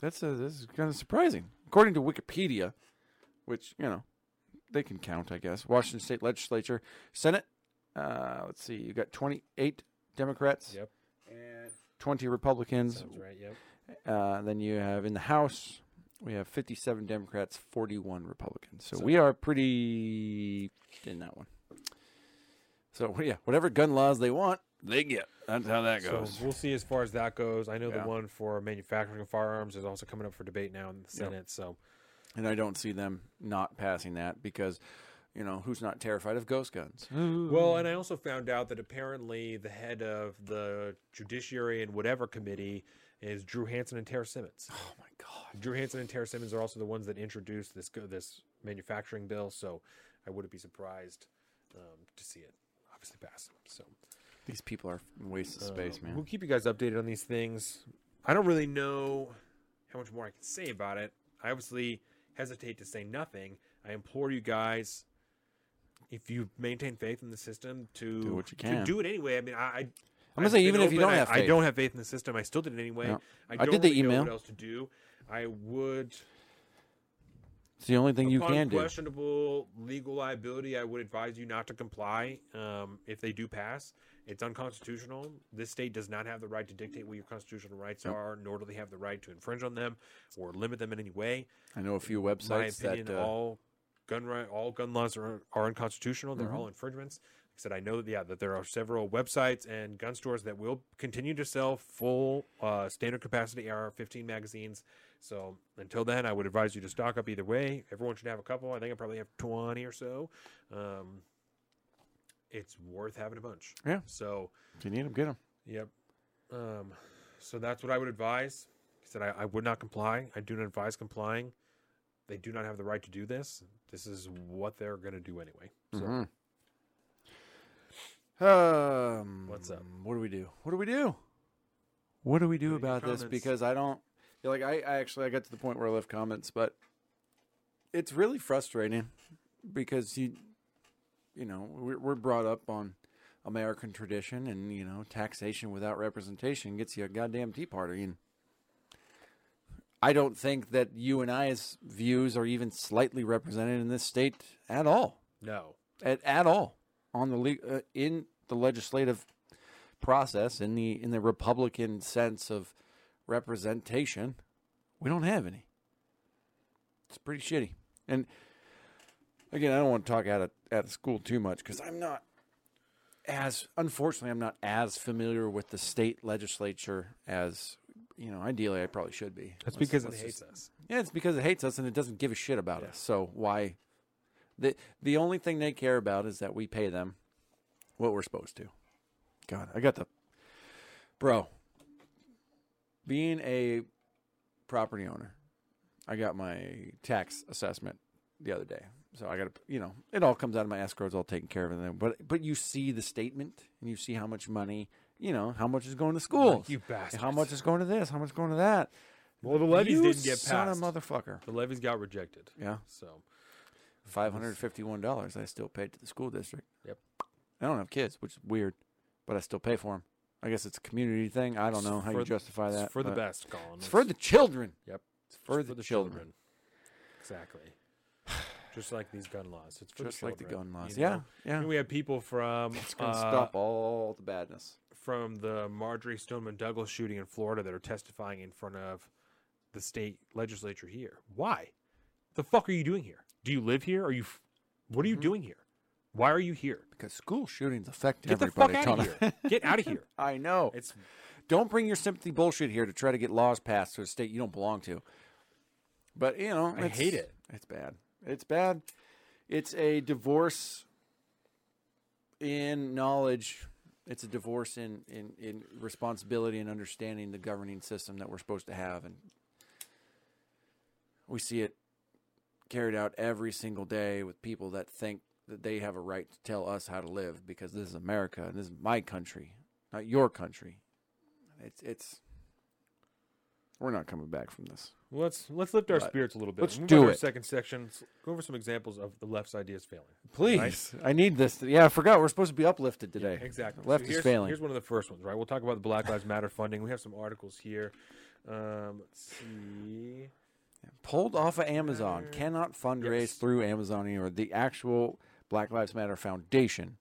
That's a, this is kind of surprising. According to Wikipedia, which you know they can count, I guess. Washington State Legislature, Senate. Uh, let's see, you got twenty eight Democrats yep, and twenty Republicans. sounds right. Yep. Uh, then you have in the House, we have 57 Democrats, 41 Republicans. So, So- we are pretty in that one. So yeah, whatever gun laws they want, they get. That's how that So goes. we'll see as far as that goes. I know Yeah. the one for manufacturing of firearms is also coming up for debate now in the Senate. So and I don't see them not passing that because, you know, who's not terrified of ghost guns? Well, and I also found out that apparently the head of the Judiciary and whatever committee is Drew Hansen and Tara Simmons. Oh my god. Drew Hansen and Tara Simmons are also the ones that introduced this go- this manufacturing bill. So I wouldn't be surprised um, to see it obviously pass. So These people are a waste of space, um, man. We'll keep you guys updated on these things. I don't really know how much more I can say about it. I obviously hesitate to say nothing. I implore you guys, if you maintain faith in the system, to Do what you to do it anyway. I mean, I. I I'm gonna say even if you don't I- have I faith. don't have faith in the system. I still did it anyway. No. I, I did the really know email. what else to do. I would It's the only thing you can do. questionable legal liability, I would advise you not to comply um, if they do pass. It's unconstitutional. This state does not have the right to dictate what your constitutional rights are, nor do they have the right to infringe on them or limit them in any way. I know a few My websites opinion, that uh, all gun right, all gun laws are, are unconstitutional. They're Mm-hmm. all infringements. Like I said, I know that yeah that there are several websites and gun stores that will continue to sell full uh, standard capacity AR-15 magazines. So until then, I would advise you to stock up either way. Everyone should have a couple. I think I probably have twenty or so. Um, it's worth having a bunch. Yeah. So if you need them, get them. Yep. Um, so that's what I would advise. He said I, I would not comply. I do not advise complying. They do not have the right to do this. This is what they're going to do anyway. So Um, What's up? What do we do? What do we do? What do we do your about this? Because I don't yeah, like. I, I actually I got to the point where I left comments, but it's really frustrating because you you know we're, we're brought up on American tradition, and you know taxation without representation gets you a goddamn tea party, and I don't think that you and I's views are even slightly represented in this state at all no. at, at all on the le- uh, in the legislative process in the in the Republican sense of representation, we don't have any. It's pretty shitty. And again, I don't want to talk out of out of school too much because I'm not as unfortunately I'm not as familiar with the state legislature as you know. Ideally, I probably should be. That's because it hates just- us. yeah, it's because it hates us and it doesn't give a shit about Yeah. us. So why? The the only thing they care about is that we pay them what we're supposed to. God, I got the bro. Being a property owner, I got my tax assessment the other day. So I got to, you know, it all comes out of my escrow. It's all taken care of, and then, but but you see the statement and you see how much money, you know, how much is going to schools, You bastards. how much is going to this, how much is going to that. Well, the levies You didn't get son of a motherfucker. the levies got rejected. Yeah. So Five hundred fifty-one dollars I still paid to the school district. Yep. I don't have kids, which is weird, but I still pay for them. I guess it's a community thing. I don't know how for you the- justify it's that. for the best, Colin. It's for the children. Yep. It's for, It's the, children. Exactly. Just like these gun laws. It's for Just the like the gun laws. you Yeah, know? yeah. And we have people from It's gonna uh, stop all the badness. from the Marjory Stoneman Douglas shooting in Florida that are testifying in front of the state legislature here. Why? The fuck are you doing here? Do you live here? Are you? f- What are you doing here? Why are you here? Because school shootings affect Get the fuck everybody. out of here! Get out of here! I know. It's don't bring your sympathy bullshit here to try to get laws passed to a state you don't belong to. But you know, I it's- hate it. It's bad. It's bad. It's a divorce in knowledge. It's a divorce in, in, in responsibility and understanding the governing system that we're supposed to have, and we see it carried out every single day with people that think that they have a right to tell us how to live because this is America and this is my country, not your country. It's it's we're not coming back from this. Let's let's lift our But spirits a little bit. let's Move do to our it. Second section. Let's go over some examples of the left's ideas failing. Please, I need this. Yeah, I forgot we're supposed to be uplifted today. Exactly. Left is here's, failing. Here's one of the first ones, right? We'll talk about the Black Lives Matter funding. We have some articles here. Um, let's see. Pulled off of Amazon. Cannot fundraise Yes. through Amazon or the actual Black Lives Matter Foundation,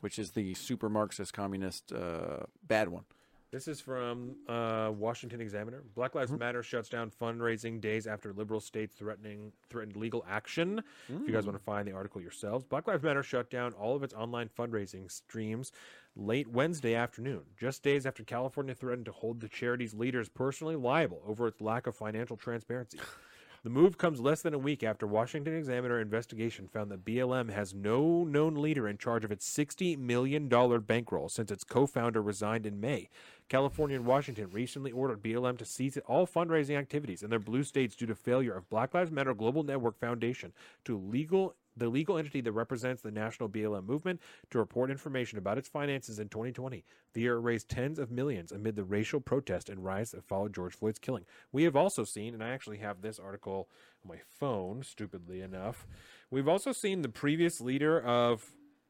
which is the super Marxist communist uh, bad one. This is from uh, Washington Examiner. Black Mm-hmm. Lives Matter shuts down fundraising days after liberal states threatening threatened legal action. If you Mm. guys want to find the article yourselves, Black Lives Matter shut down all of its online fundraising streams late Wednesday afternoon, just days after California threatened to hold the charity's leaders personally liable over its lack of financial transparency. The move comes less than a week after Washington Examiner investigation found that BLM has no known leader in charge of its $60 million bankroll since its co founder resigned in May. California and Washington recently ordered BLM to cease all fundraising activities in their blue states due to failure of Black Lives Matter Global Network Foundation to legal the legal entity that represents the national BLM movement to report information about its finances in 2020. The year it raised tens of millions amid the racial protest and riots that followed George Floyd's killing. We have also seen, and I actually have this article on my phone, stupidly enough. We've also seen the previous leader of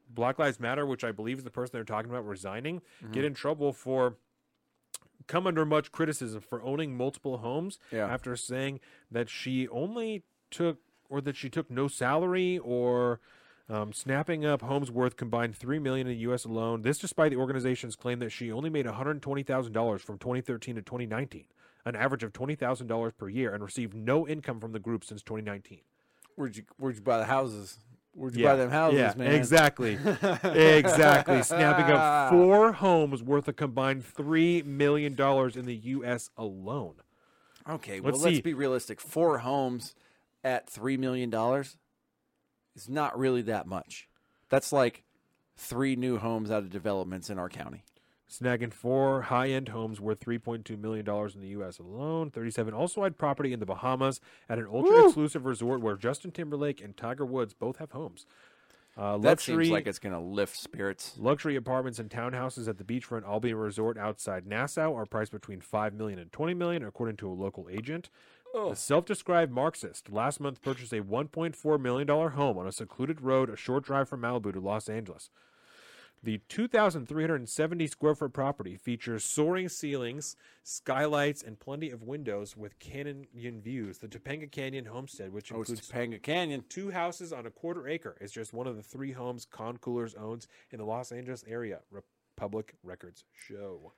Black Lives Matter, which I believe is the person they're talking about resigning, mm-hmm. get in trouble for come under much criticism for owning multiple homes Yeah. after saying that she only took or that she took no salary or um, snapping up homes worth combined three million in the U.S. alone. This, despite the organization's claim that she only made one hundred twenty thousand dollars from 2013 to 2019, an average of twenty thousand dollars per year, and received no income from the group since 2019. Where'd you Where'd you buy the houses? Where'd you buy them houses, yeah, man? Exactly. exactly. Snapping up four homes worth a combined $3 million in the U.S. alone. Okay, well, Let's let's be realistic. Four homes at three million dollars is not really that much. That's like three new homes out of developments in our county. Snagging four high end homes worth $3.2 million in the U.S. alone. 37 also had property in the Bahamas at an ultra exclusive resort where Justin Timberlake and Tiger Woods both have homes. Uh, That luxury, seems like it's going to lift spirits. Luxury apartments and townhouses at the beachfront Albany Resort outside Nassau are priced between five million and twenty million, according to a local agent. The self-described Marxist last month purchased a 1.4 million dollar home on a secluded road a short drive from Malibu to Los Angeles. The 2,370 square foot property features soaring ceilings, skylights, and plenty of windows with canyon views. The Topanga Canyon homestead, which Oh, it's includes Topanga Canyon. two houses on a quarter acre is just one of the three homes Khan-Cullors owns in the Los Angeles area. public records show.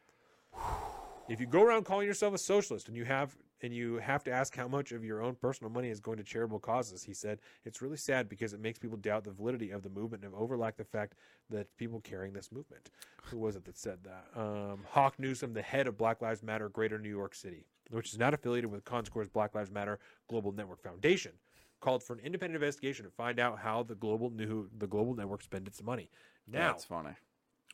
If you go around calling yourself a socialist and you have and you have to ask how much of your own personal money is going to charitable causes, he said, it's really sad because it makes people doubt the validity of the movement and overlook the fact that people carrying this movement. Who was it that said that? Um, Hawk Newsom, the head of Black Lives Matter Greater New York City, which is not affiliated with Khan-Cullors' Black Lives Matter Global Network Foundation, called for an independent investigation to find out how the global new the global network spent its money. Now, That's funny.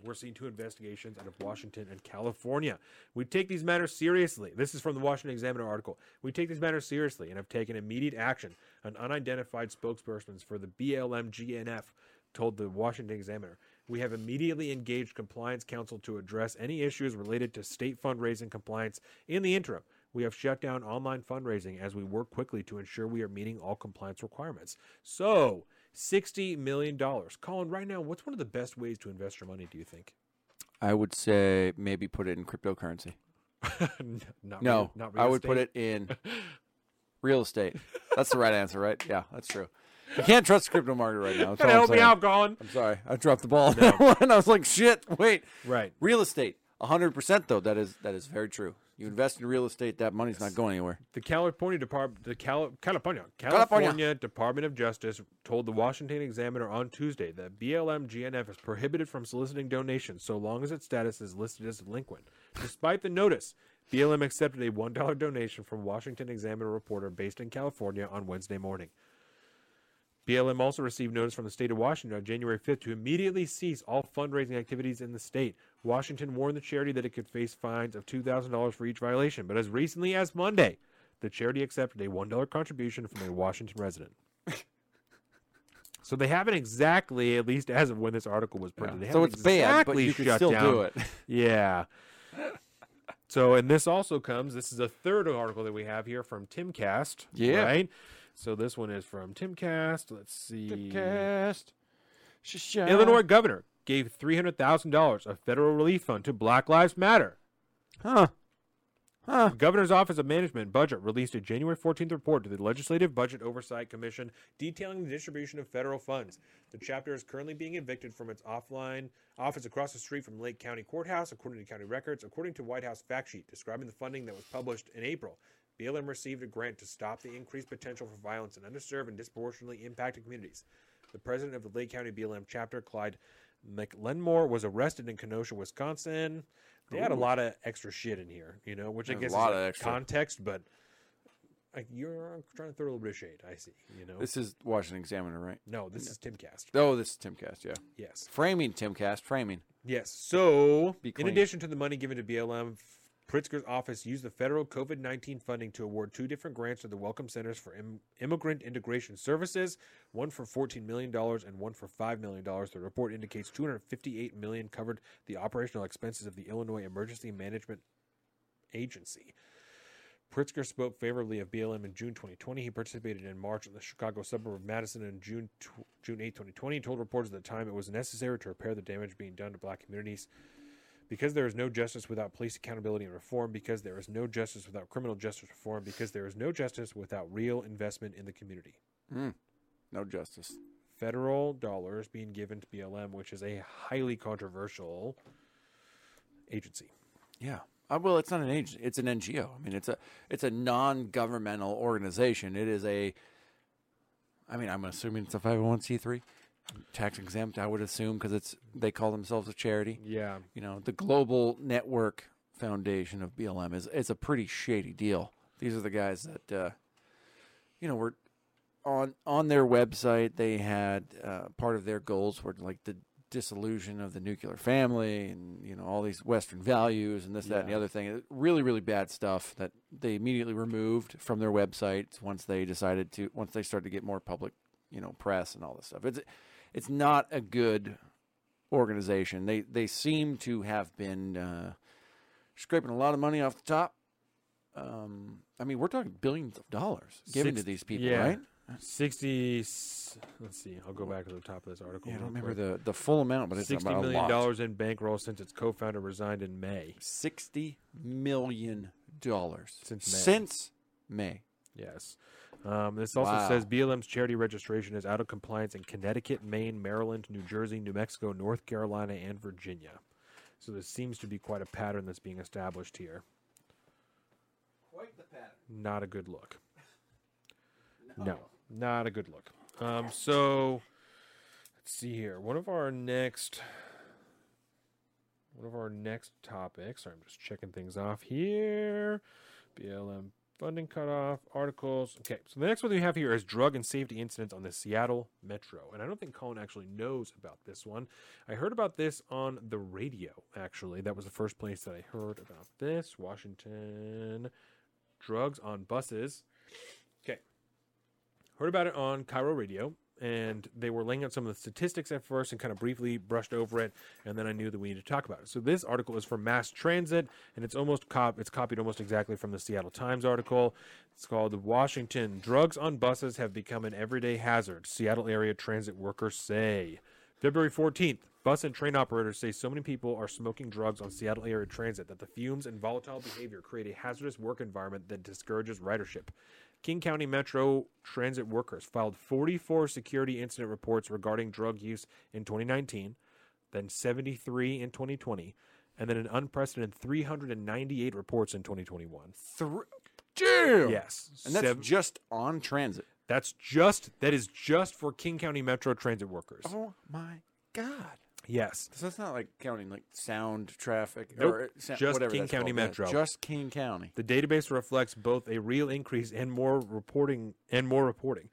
We're seeing two investigations out of Washington and California. We take these matters seriously. This is from the Washington Examiner article. We take these matters seriously and have taken immediate action. An unidentified spokesperson for the BLM GNF told the Washington Examiner. We have immediately engaged compliance counsel to address any issues related to state fundraising compliance. In the interim, we have shut down online fundraising as we work quickly to ensure we are meeting all compliance requirements. So, $60 million. Colin, right now, what's one of the best ways to invest your money, do you think? I would say maybe put it in cryptocurrency. Not No, real- not real I would put it in real estate. That's the right answer, right? Yeah, that's true. You can't trust the crypto market right now. That's Gotta all I'm help me out, Colin. I'm sorry, I dropped the ball on that one. I was like, shit. Wait, Right. real estate, hundred percent though. That is that is very true. You invest in real estate, that money's not going anywhere. The California Department, the Cali- California, California. California Department of Justice told the Washington Examiner on Tuesday that BLM GNF is prohibited from soliciting donations so long as its status is listed as delinquent. Despite the notice, BLM accepted a one dollar donation from Washington Examiner reporter based in California on Wednesday morning. BLM also received notice from the state of Washington on January 5th to immediately cease all fundraising activities in the state. Washington warned the charity that it could face fines of $2,000 for each violation, but as recently as Monday, the charity accepted a $1 contribution from a Washington resident. so they haven't exactly, at least as of when this article was printed, they So it's bad, but exactly you can still down. do it. Yeah. So, and this also comes. This is a third article that we have here from Timcast. Yeah. Right. So this one is from Timcast. Let's see. Cast. Illinois governor gave three hundred thousand dollars of federal relief fund to Black Lives Matter. Huh. Huh. The governor's office of management and budget released a January 14th report to the Legislative Budget Oversight Commission detailing the distribution of federal funds. The chapter is currently being evicted from its offline office across the street from Lake County Courthouse, according to county records. According to White House fact sheet describing the funding that was published in April, BLM received a grant to stop the increased potential for violence in underserved and disproportionately impacted communities. The president of the Lake County BLM chapter, Clyde McLemore, was arrested in Kenosha, Wisconsin. They had a lot of extra shit in here, you know, which I There's a lot is of like extra. context, but like you're trying to throw a little bit of shade. I see, you know. This is Washington Examiner, right? no, this is Timcast. Oh, this is Timcast. Yeah. Yes, Framing Timcast. Framing. yes. So, in clean. addition to the money given to BLM, Pritzker's office used the federal COVID 19 funding to award two different grants to the Welcome Centers for Im- Immigrant Integration Services, one for $14 million and one for $5 million. The report indicates 258 million covered the operational expenses of the Illinois Emergency Management Agency. Pritzker spoke favorably of BLM in June 2020. He participated in March in the Chicago suburb of Matteson in June tw- June 8, 2020. He told reporters at the time it was necessary to repair the damage being done to black communities. Because there is no justice without police accountability and reform, because there is no justice without criminal justice reform, because there is no justice without real investment in the community. No justice. Federal dollars being given to BLM, which is a highly controversial agency. Yeah. Uh, well, it's not an agency; it's an NGO. I mean, it's a it's a non-governmental organization. It is a. I mean, I'm assuming it's a 501c3, tax exempt. I would assume because it's they call themselves a charity. Yeah. You know, the Global Network Foundation of BLM is it's a pretty shady deal. These are the guys that, uh, you know, were on on their website. They had uh, part of their goals were like the dissolution of the nuclear family, and you know all these Western values, and this, that, and the other thing. Really, really bad stuff that they immediately removed from their websites once they decided to once they started to get more public, you know, press and all this stuff. It's it's not a good organization. They they seem to have been uh, scraping a lot of money off the top. Um, I mean, we're talking billions of dollars given to these people, yeah. right? 60 let's see i'll go back to the top of this article Yeah, I don't remember quick. the, the full amount, but it's 60 about a million lot. dollars in bankroll since its co-founder resigned in may Sixty million dollars Since May. Since May. yes um, this also Wow. says blm's charity registration is out of compliance in connecticut maine maryland new jersey new mexico north carolina and virginia So there seems to be quite a pattern that's being established here. Quite the pattern. Not a good look. No, not a good look. Um, so let's see here. One of our next, one of our next topics. Sorry, I'm just checking things off here. BLM funding cutoff articles. Okay, so the next one we have here is drug and safety incidents on the Seattle Metro, and I don't think Colin actually knows about this one. I heard about this on the radio. Actually, that was the first place that I heard about this. Washington drugs on buses. Okay. Heard about it on KIRO Radio, and they were laying out some of the statistics at first and kind of briefly brushed over it, and then I knew that we needed to talk about it. So this article is from Mass Transit, and it's almost cop it's copied almost exactly from the Seattle Times article. It's called Washington Drugs on Buses Have Become an Everyday Hazard. Seattle area transit workers say. February 14th, bus and train operators say so many people are smoking drugs on Seattle area transit that the fumes and volatile behavior create a hazardous work environment that discourages ridership. King County Metro transit workers filed 44 security incident reports regarding drug use in 2019, then 73 in 2020, and then an unprecedented 398 reports in 2021. Thr- Damn. Yes, And that's sev- just on transit. that's just that is just for King County Metro transit workers. Oh my god. Yes. So that's not like counting like Sound Transit Nope, or sa- just whatever King County called. Yeah, Metro. just King County. The database reflects both a real increase and more reporting and more reporting.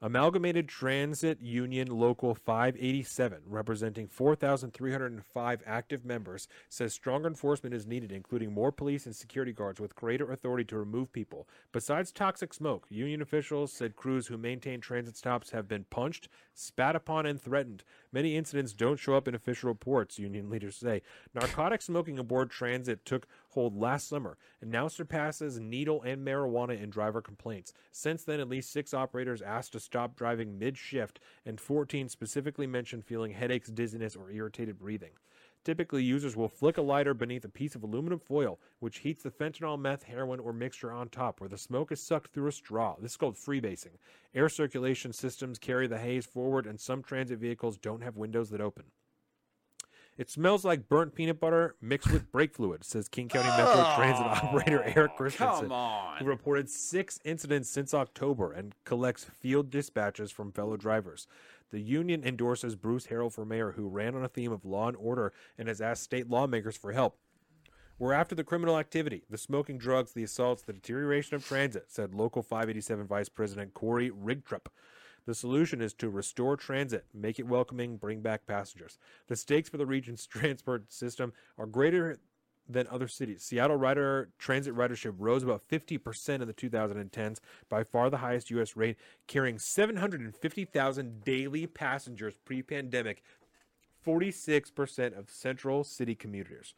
Amalgamated Transit Union Local 587, representing 4,305 active members, says stronger enforcement is needed, including more police and security guards with greater authority to remove people. Besides toxic smoke, union officials said crews who maintain transit stops have been punched, spat upon, and threatened. Many incidents don't show up in official reports, union leaders say. Narcotic smoking aboard transit took hold last summer and now surpasses needle and marijuana in driver complaints. Since then, at least six operators asked to stop driving mid shift, and 14 specifically mentioned feeling headaches, dizziness, or irritated breathing. Typically, users will flick a lighter beneath a piece of aluminum foil, which heats the fentanyl, meth, heroin, or mixture on top, where the smoke is sucked through a straw. This is called freebasing. Air circulation systems carry the haze forward, and some transit vehicles don't have windows that open. It smells like burnt peanut butter mixed with brake fluid, says King County Metro oh, Transit operator Eric Christensen, Come on. who reported six incidents since October and collects field dispatches from fellow drivers. The union endorses Bruce Harrell for mayor, who ran on a theme of law and order and has asked state lawmakers for help. We're after the criminal activity, the smoking drugs, the assaults, the deterioration of transit, said Local 587 Vice President Corey Rigtrup. The solution is to restore transit, make it welcoming, bring back passengers. The stakes for the region's transport system are greater than other cities. Seattle rider transit ridership rose about 50% in the 2010s, by far the highest U.S. rate, carrying 750,000 daily passengers pre-pandemic, 46% of central city commuters.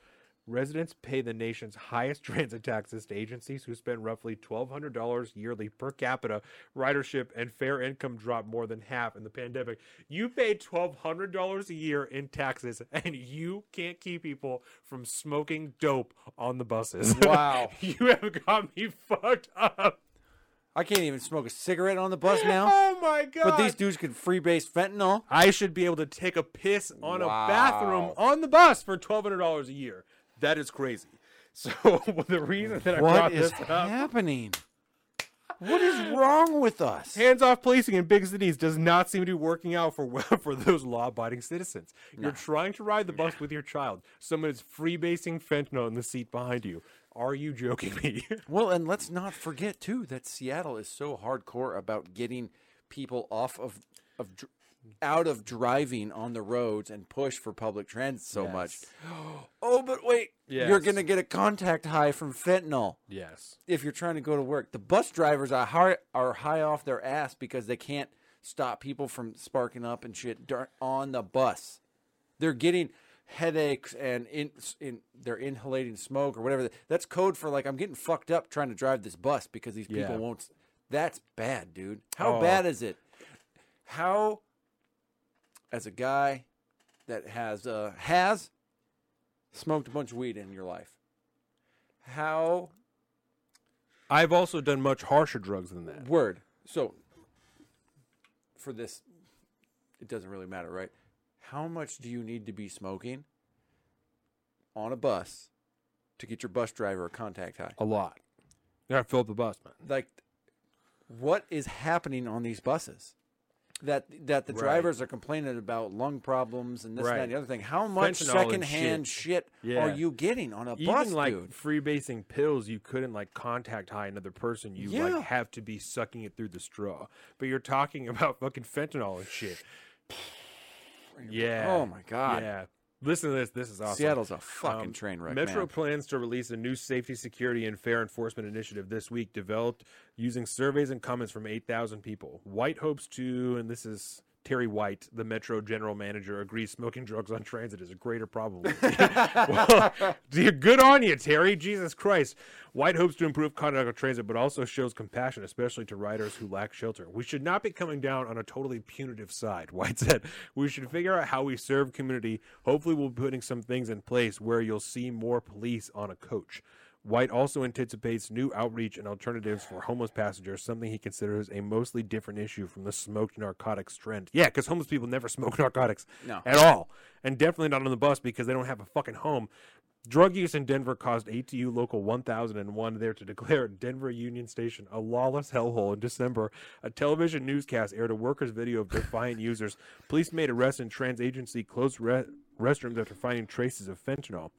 Residents pay the nation's highest transit taxes to agencies who spend roughly $1,200 yearly per capita. Ridership and fare income dropped more than half in the pandemic. You pay $1,200 a year in taxes, and you can't keep people from smoking dope on the buses. Wow. you have got me fucked up. I can't even smoke a cigarette on the bus now. Oh my god! But these dudes could freebase fentanyl. I should be able to take a piss on Wow. a bathroom on the bus for twelve hundred dollars a year. That is crazy. So the reason that I What brought is this up, What is happening? What is wrong with us? hands off policing in big cities does not seem to be working out for for those law-abiding citizens. You're trying to ride the bus with your child. Someone is freebasing fentanyl in the seat behind you. Are you joking me? Well, and let's not forget too that Seattle is so hardcore about getting people off of of out of driving on the roads and push for public transit so much. Oh, but wait, you're going to get a contact high from fentanyl yes. if you're trying to go to work. The bus drivers are high, are high off their ass because they can't stop people from sparking up and shit on the bus. They're getting headaches and in, in they're inhaling smoke or whatever. That's code for like I'm getting fucked up trying to drive this bus because these people Yeah. won't. That's bad, dude. How Oh. bad is it? How, as a guy that has uh, has smoked a bunch of weed in your life, how I've also done much harsher drugs than that. Word. So for this, it doesn't really matter, right? How much do you need to be smoking on a bus to get your bus driver a contact high. A lot. You gotta fill up the bus, man. Like, what is happening on these buses? That that the Right. drivers are complaining about lung problems and this and that and the other thing. How much Fentanyl and secondhand shit, Yeah. are you getting on a Even bus, like dude? freebasing pills, you couldn't like contact high another person. You Yeah. like have to be sucking it through the straw. But you're talking about fucking fentanyl and shit. Yeah. Oh my god. Yeah. Listen to this. This is awesome. Seattle's a fucking Um, train wreck. Metro man. plans to release a new safety, security, and fare enforcement initiative this week, developed using surveys and comments from 8,000 people. White hopes to, and this is Terry White, the Metro general manager, agrees smoking drugs on transit is a greater problem. well, good on you, Terry. Jesus Christ. White hopes to improve conduct on transit, but also shows compassion, especially to riders who lack shelter. We should not be coming down on a totally punitive side, White said. We should figure out how we serve community. Hopefully, we'll be putting some things in place where you'll see more police on a coach. White also anticipates new outreach and alternatives for homeless passengers, something he considers a mostly different issue from the smoked narcotics trend. Yeah, because homeless people never smoke narcotics No. at all. And definitely not on the bus because they don't have a fucking home. Drug use in Denver caused ATU Local 1001 there to declare Denver Union Station a lawless hellhole in December. A television newscast aired a workers' video of defiant users. Police made arrests and trans agency closed re- restrooms after finding traces of fentanyl.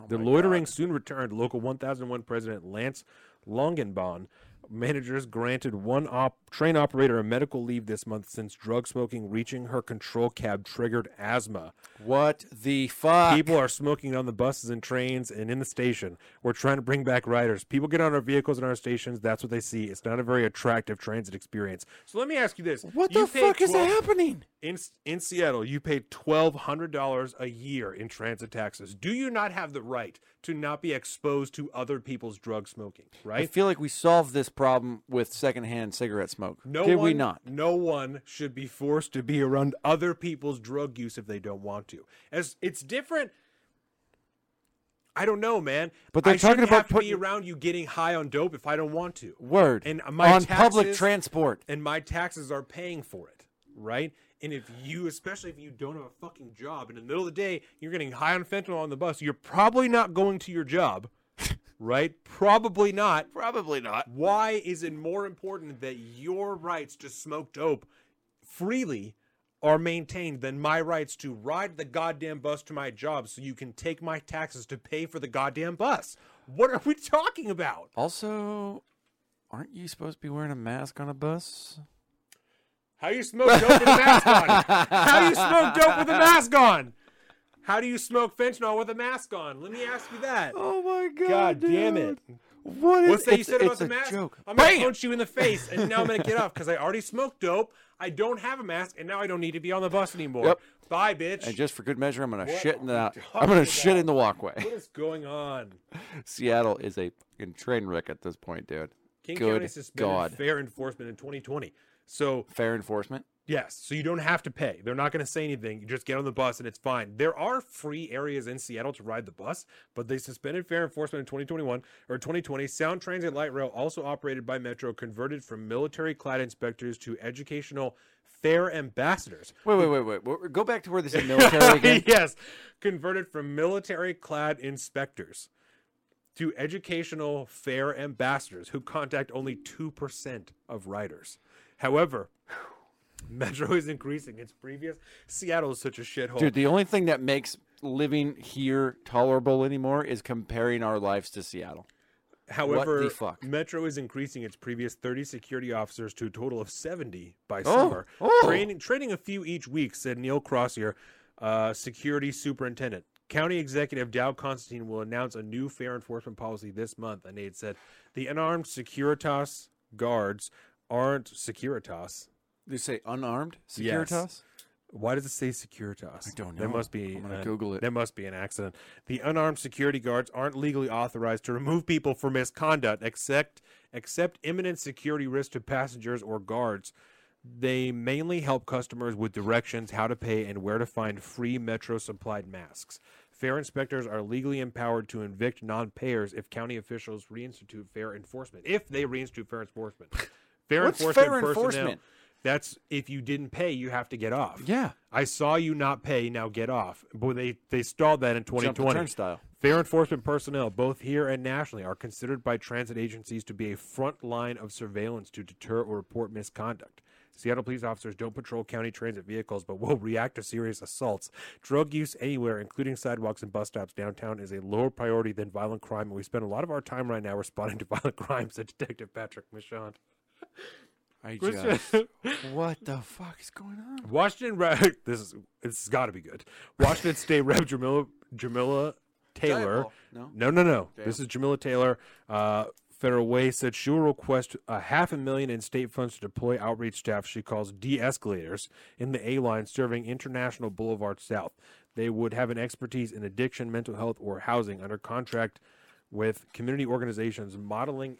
Oh the loitering soon returned. Local 1001 President Lance Longenbohn managers granted one op- train operator a medical leave this month since drug smoking reaching her control cab triggered asthma. What the fuck? People are smoking on the buses and trains and in the station. We're trying to bring back riders. People get on our vehicles and our stations. That's what they see. It's not a very attractive transit experience. So let me ask you this: what You the fuck is happening? in in Seattle, you pay twelve hundred dollars a year in transit taxes. Do you not have the right to not be exposed to other people's drug smoking? Right. I feel like we solved this problem with secondhand cigarette smoke. No Did one, we not? No one should be forced to be around other people's drug use if they don't want to. As it's different. I don't know, man. But they're I talking about have to be around you getting high on dope if I don't want to. Word. And my on public transport. and my taxes are paying for it, right? And if you, especially if you don't have a fucking job, in the middle of the day, you're getting high on fentanyl on the bus, you're probably not going to your job, right? Probably not. Probably not. Why is it more important that your rights to smoke dope freely are maintained than my rights to ride the goddamn bus to my job so you can take my taxes to pay for the goddamn bus? What are we talking about? Also, aren't you supposed to be wearing a mask on a bus? How you smoke dope with a mask on? How you smoke dope with a mask on? How do you smoke fentanyl with a mask on? Let me ask you that. Oh my god! God damn it. What is What's that you it's- said about the a mask? Joke. I'm gonna Bam! punch you in the face, and now I'm gonna get off because I already smoked dope. I don't have a mask, and now I don't need to be on the bus anymore. Yep. Bye, bitch. And just for good measure, I'm gonna What shit in are the. we I'm gonna talking shit about? in the walkway. what is going on? Seattle is a fucking train wreck at this point, dude. King Good County suspended God. fare enforcement in 2020. So Fare enforcement. Yes, so you don't have to pay. They're not going to say anything. You just get on the bus and it's fine. There are free areas in Seattle to ride the bus, but they suspended fare enforcement in 2021 or 2020. Sound Transit Light Rail, also operated by Metro, converted from military-clad inspectors to educational fare ambassadors. Wait, wait, wait, wait. Go back to where they said military again. yes, converted from military-clad inspectors to educational fare ambassadors who contact only 2% of riders. However, Metro is increasing its previous. Seattle is such a shithole. Dude, the only thing that makes living here tolerable anymore is comparing our lives to Seattle. However? Metro is increasing its previous 30 security officers to a total of 70 by Oh, summer, oh. training training a few each week, said Neil Crossier, uh, security superintendent. County Executive Dow Constantine will announce a new fare enforcement policy this month, and Nate said the unarmed Securitas guards aren't Securitas. They say unarmed Yes. Securitas. Why does it say Securitas? I don't know. There must be. I'm gonna Google it. There must be an accident. The unarmed security guards aren't legally authorized to remove people for misconduct, except except imminent security risk to passengers or guards. They mainly help customers with directions, how to pay, and where to find free Metro supplied masks. Fare inspectors are legally empowered to evict non-payers if county officials reinstitute fare enforcement. If they reinstitute fare enforcement, fare What's enforcement fare personnel. enforcement? That's if you didn't pay, you have to get off. Yeah. I saw you not pay, now get off. But they they stalled that in Jump the 2020. turnstile. Fare enforcement personnel, both here and nationally, are considered by transit agencies to be a front line of surveillance to deter or report misconduct. Seattle police officers don't patrol county transit vehicles, but will react to serious assaults. Drug use anywhere, including sidewalks and bus stops downtown, is a lower priority than violent crime, and we spend a lot of our time right now responding to violent crimes, said Detective Patrick Michaud. I just, what the fuck is going on? Washington Rep. This is this has got to be good. Washington State Rep. Jamila Jamila Taylor. No? no, no, no. This is Jamila Taylor. Uh, Federal Way said she will request a half a million in state funds to deploy outreach staff she calls de-escalators in the A line serving International Boulevard South. They would have an expertise in addiction, mental health, or housing under contract with community organizations modeling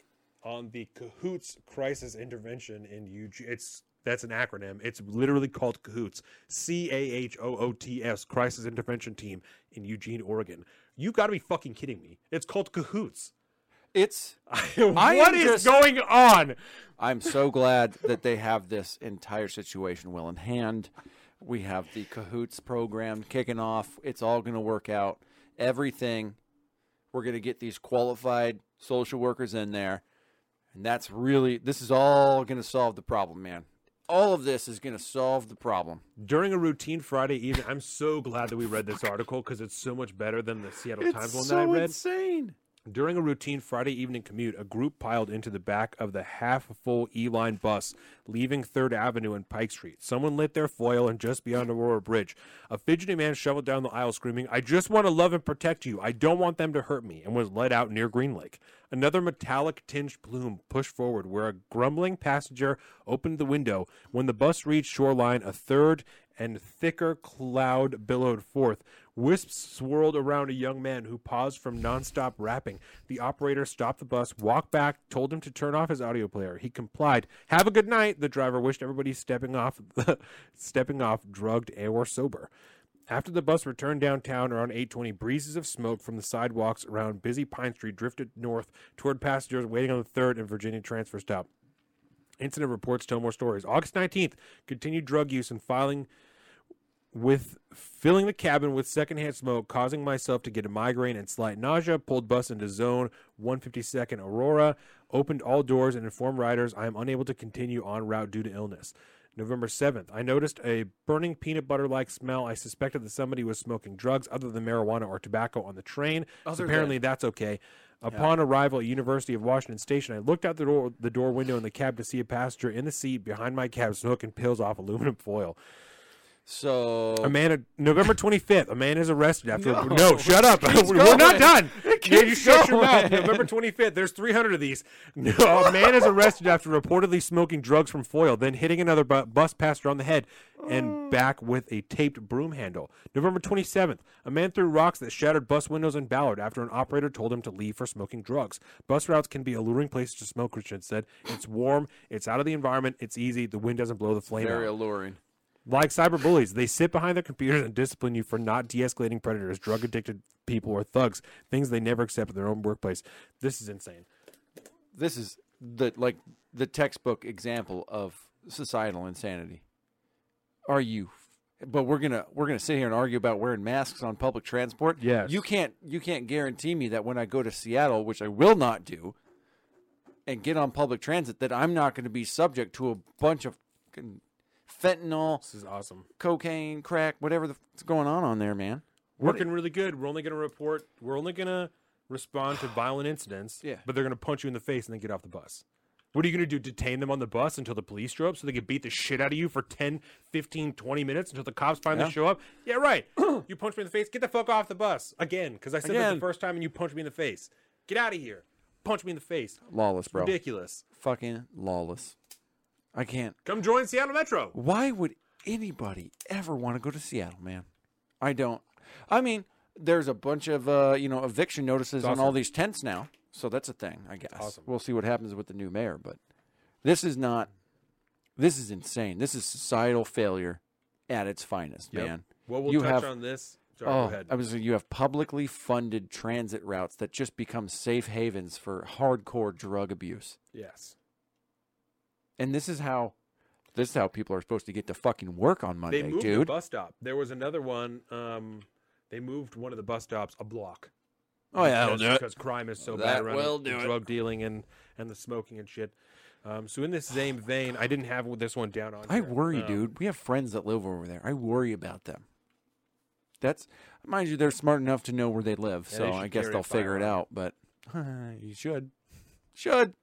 on the Cahoots Crisis Intervention in Eugene. It's that's an acronym. It's literally called Cahoots. C A H O O T S Crisis Intervention Team in Eugene, Oregon. You got to be fucking kidding me. It's called Cahoots. It's. What is just- going on? I'm so glad that they have this entire situation well in hand. We have the Cahoots program kicking off. It's all going to work out. Everything. We're going to get these qualified social workers in there. And that's really, this is all going to solve the problem, man. All of this is going to solve the problem. During a routine Friday evening, I'm so glad that we read this article because it's so much better than the Seattle Times one that I read. it's insane. During a routine Friday evening commute, a group piled into the back of the half full E line bus leaving 3rd Avenue and Pike Street. Someone lit their foil and just beyond Aurora Bridge. A fidgety man shoveled down the aisle screaming, I just want to love and protect you. I don't want them to hurt me, and was led out near Green Lake. Another metallic tinged plume pushed forward where a grumbling passenger opened the window. When the bus reached shoreline, a third and thicker cloud billowed forth. Wisps swirled around a young man who paused from nonstop rapping. The operator stopped the bus, walked back, told him to turn off his audio player. He complied. Have a good night. The driver wished everybody stepping off, stepping off, drugged or sober. After the bus returned downtown around 8:20, breezes of smoke from the sidewalks around busy Pine Street drifted north toward passengers waiting on the third and Virginia transfer stop. Incident reports tell more stories. August 19th, continued drug use and filing with filling the cabin with secondhand smoke, causing myself to get a migraine and slight nausea. Pulled bus into zone 152nd Aurora, opened all doors and informed riders I am unable to continue on route due to illness. November 7th, I noticed a burning peanut butter like smell. I suspected that somebody was smoking drugs other than marijuana or tobacco on the train. So apparently, that's okay. Upon arrival at University of Washington Station, I looked out the door, the door window in the cab to see a passenger in the seat behind my cab smoking pills off aluminum foil. So A man, November 25th, a man is arrested after. No. No, shut up. We're not done. Yeah, you shut your mouth. November 25th, there's 300 of these. No, a man is arrested after reportedly smoking drugs from foil, then hitting another bu- bus passenger on the head and back with a taped broom handle. November 27th, a man threw rocks that shattered bus windows in Ballard after an operator told him to leave for smoking drugs. Bus routes can be alluring places to smoke, Christian said. It's warm, it's out of the environment, it's easy, the wind doesn't blow the flame very out. alluring. Like cyberbullies, they sit behind their computers and discipline you for not de-escalating predators, drug addicted people, or thugs, things they never accept in their own workplace. This is insane. This is the like the textbook example of societal insanity. Are you? But we're gonna we're gonna sit here and argue about wearing masks on public transport. Yes. you can't you can't guarantee me that when I go to Seattle, which I will not do, and get on public transit, that I'm not going to be subject to a bunch of fentanyl, This is awesome. cocaine, crack, whatever the f- going on on there, man. Working really good. We're only going to report, we're only going to respond to violent incidents, Yeah. but they're going to punch you in the face and then get off the bus. What are you going to do? Detain them on the bus until the police show up so they can beat the shit out of you for 10, 15, 20 minutes until the cops finally Yeah. show up? Yeah, right. you punch me in the face. Get the fuck off the bus. Again, because I said that Again. the first time and you punched me in the face. Get out of here. Punch me in the face. Lawless, bro. Ridiculous. Fucking lawless. I can't. Come join Seattle Metro. Why would anybody ever want to go to Seattle, man? I don't. I mean, there's a bunch of uh, you know eviction notices on all these tents now, so that's a thing. I guess Awesome. we'll see what happens with the new mayor, but this is not. This is insane. This is societal failure at its finest, Yep. man. Well, we'll You touch have- on this. Sorry, oh, go ahead. I was. You have publicly funded transit routes that just become safe havens for hardcore drug abuse. yes. And this is how This is how people are supposed to get to fucking work on Monday, They moved the dude. bus stop. There was another one. Um, they moved one of the bus stops a block. Oh yeah, that'll because, do it. because crime is so That bad around will do the it. drug dealing and and the smoking and shit. Um, so in this same vein, I didn't have this one down on. I here. worry, Um, dude. We have friends that live over there. I worry about them. That's mind you, they're smart enough to know where they live, Yeah, so they I guess they'll figure it out. But you should, should.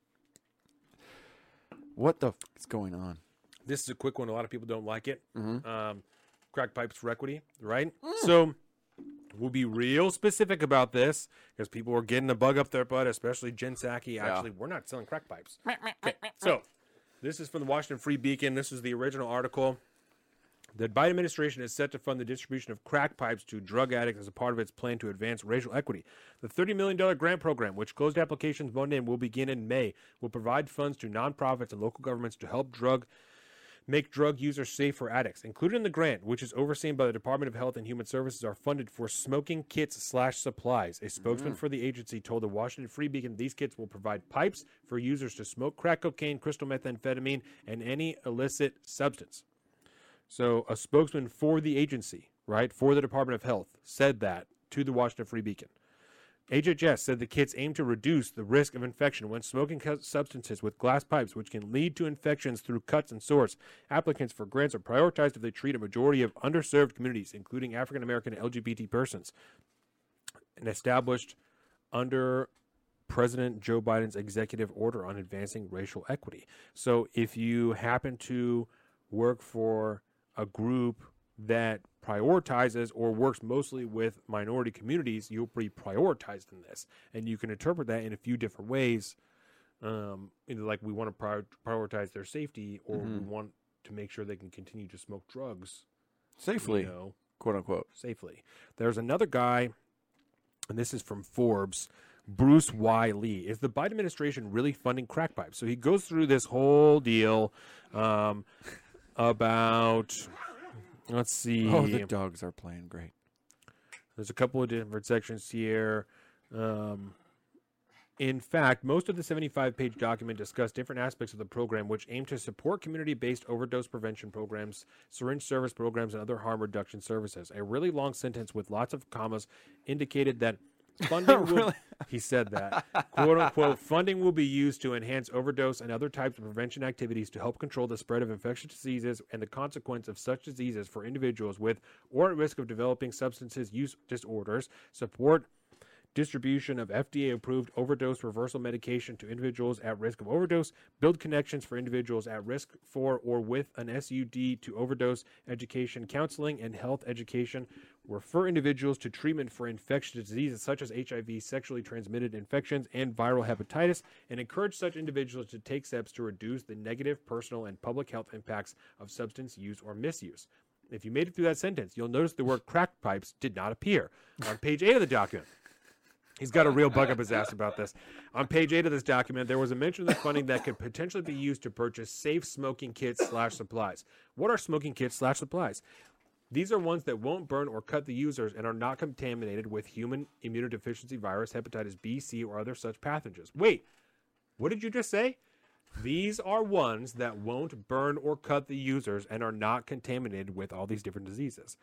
What the f- is going on? This is a quick one. A lot of people don't like it. Mhm. Um, crack pipes for equity, right? Mm. So we'll be real specific about this because people are getting a bug up their butt, especially Jen Psaki. Actually, we're not selling crack pipes. Okay, so this is from the Washington Free Beacon. This is the original article. The Biden administration is set to fund the distribution of crack pipes to drug addicts as a part of its plan to advance racial equity. The $30 million grant program, which closed applications Monday and will begin in May, will provide funds to nonprofits and local governments to help drug make drug users safe for addicts. Included in the grant, which is overseen by the Department of Health and Human Services, are funded for smoking kits slash supplies. A spokesman mm-hmm. for the agency told the Washington Free Beacon these kits will provide pipes for users to smoke crack cocaine, crystal methamphetamine, and any illicit substance. So a spokesman for the agency, right, for the Department of Health, said that to the Washington Free Beacon. HHS said the kits aim to reduce the risk of infection when smoking substances with glass pipes, which can lead to infections through cuts and sores. Applicants for grants are prioritized if they treat a majority of underserved communities, including African American LGBT persons, and established under President Joe Biden's executive order on advancing racial equity. So if you happen to work for a group that prioritizes or works mostly with minority communities, you'll be prioritized in this. And you can interpret that in a few different ways. Um, like we want to prior- prioritize their safety or we want to make sure they can continue to smoke drugs, Safely, you know, quote unquote. safely. There's another guy, and this is from Forbes. Bruce Y. Lee. Is the Biden administration really funding crack pipes? So he goes through this whole deal um, about. Let's see. Oh, the dogs are playing great. There's a couple of different sections here. Um, in fact, most of the 75 page document discussed different aspects of the program which aim to support community based overdose prevention programs, syringe service programs, and other harm reduction services. A really long sentence with lots of commas indicated that funding will, he said that. Quote unquote funding will be used to enhance overdose and other types of prevention activities to help control the spread of infectious diseases and the consequence of such diseases for individuals with or at risk of developing substances use disorders. Support distribution of FDA approved overdose reversal medication to individuals at risk of overdose, build connections for individuals at risk for or with an SUD to overdose education, counseling, and health education, refer individuals to treatment for infectious diseases such as HIV, sexually transmitted infections, and viral hepatitis, and encourage such individuals to take steps to reduce the negative personal and public health impacts of substance use or misuse. If you made it through that sentence, you'll notice the word crack pipes did not appear on page 8 of the document. He's got a real bug up his ass about this. On page eight of this document, there was a mention of the funding that could potentially be used to purchase safe smoking kits slash supplies. What are smoking kits slash supplies? These are ones that won't burn or cut the users and are not contaminated with human immunodeficiency virus, hepatitis B, C, or other such pathogens. Wait, what did you just say? These are ones that won't burn or cut the users and are not contaminated with all these different diseases.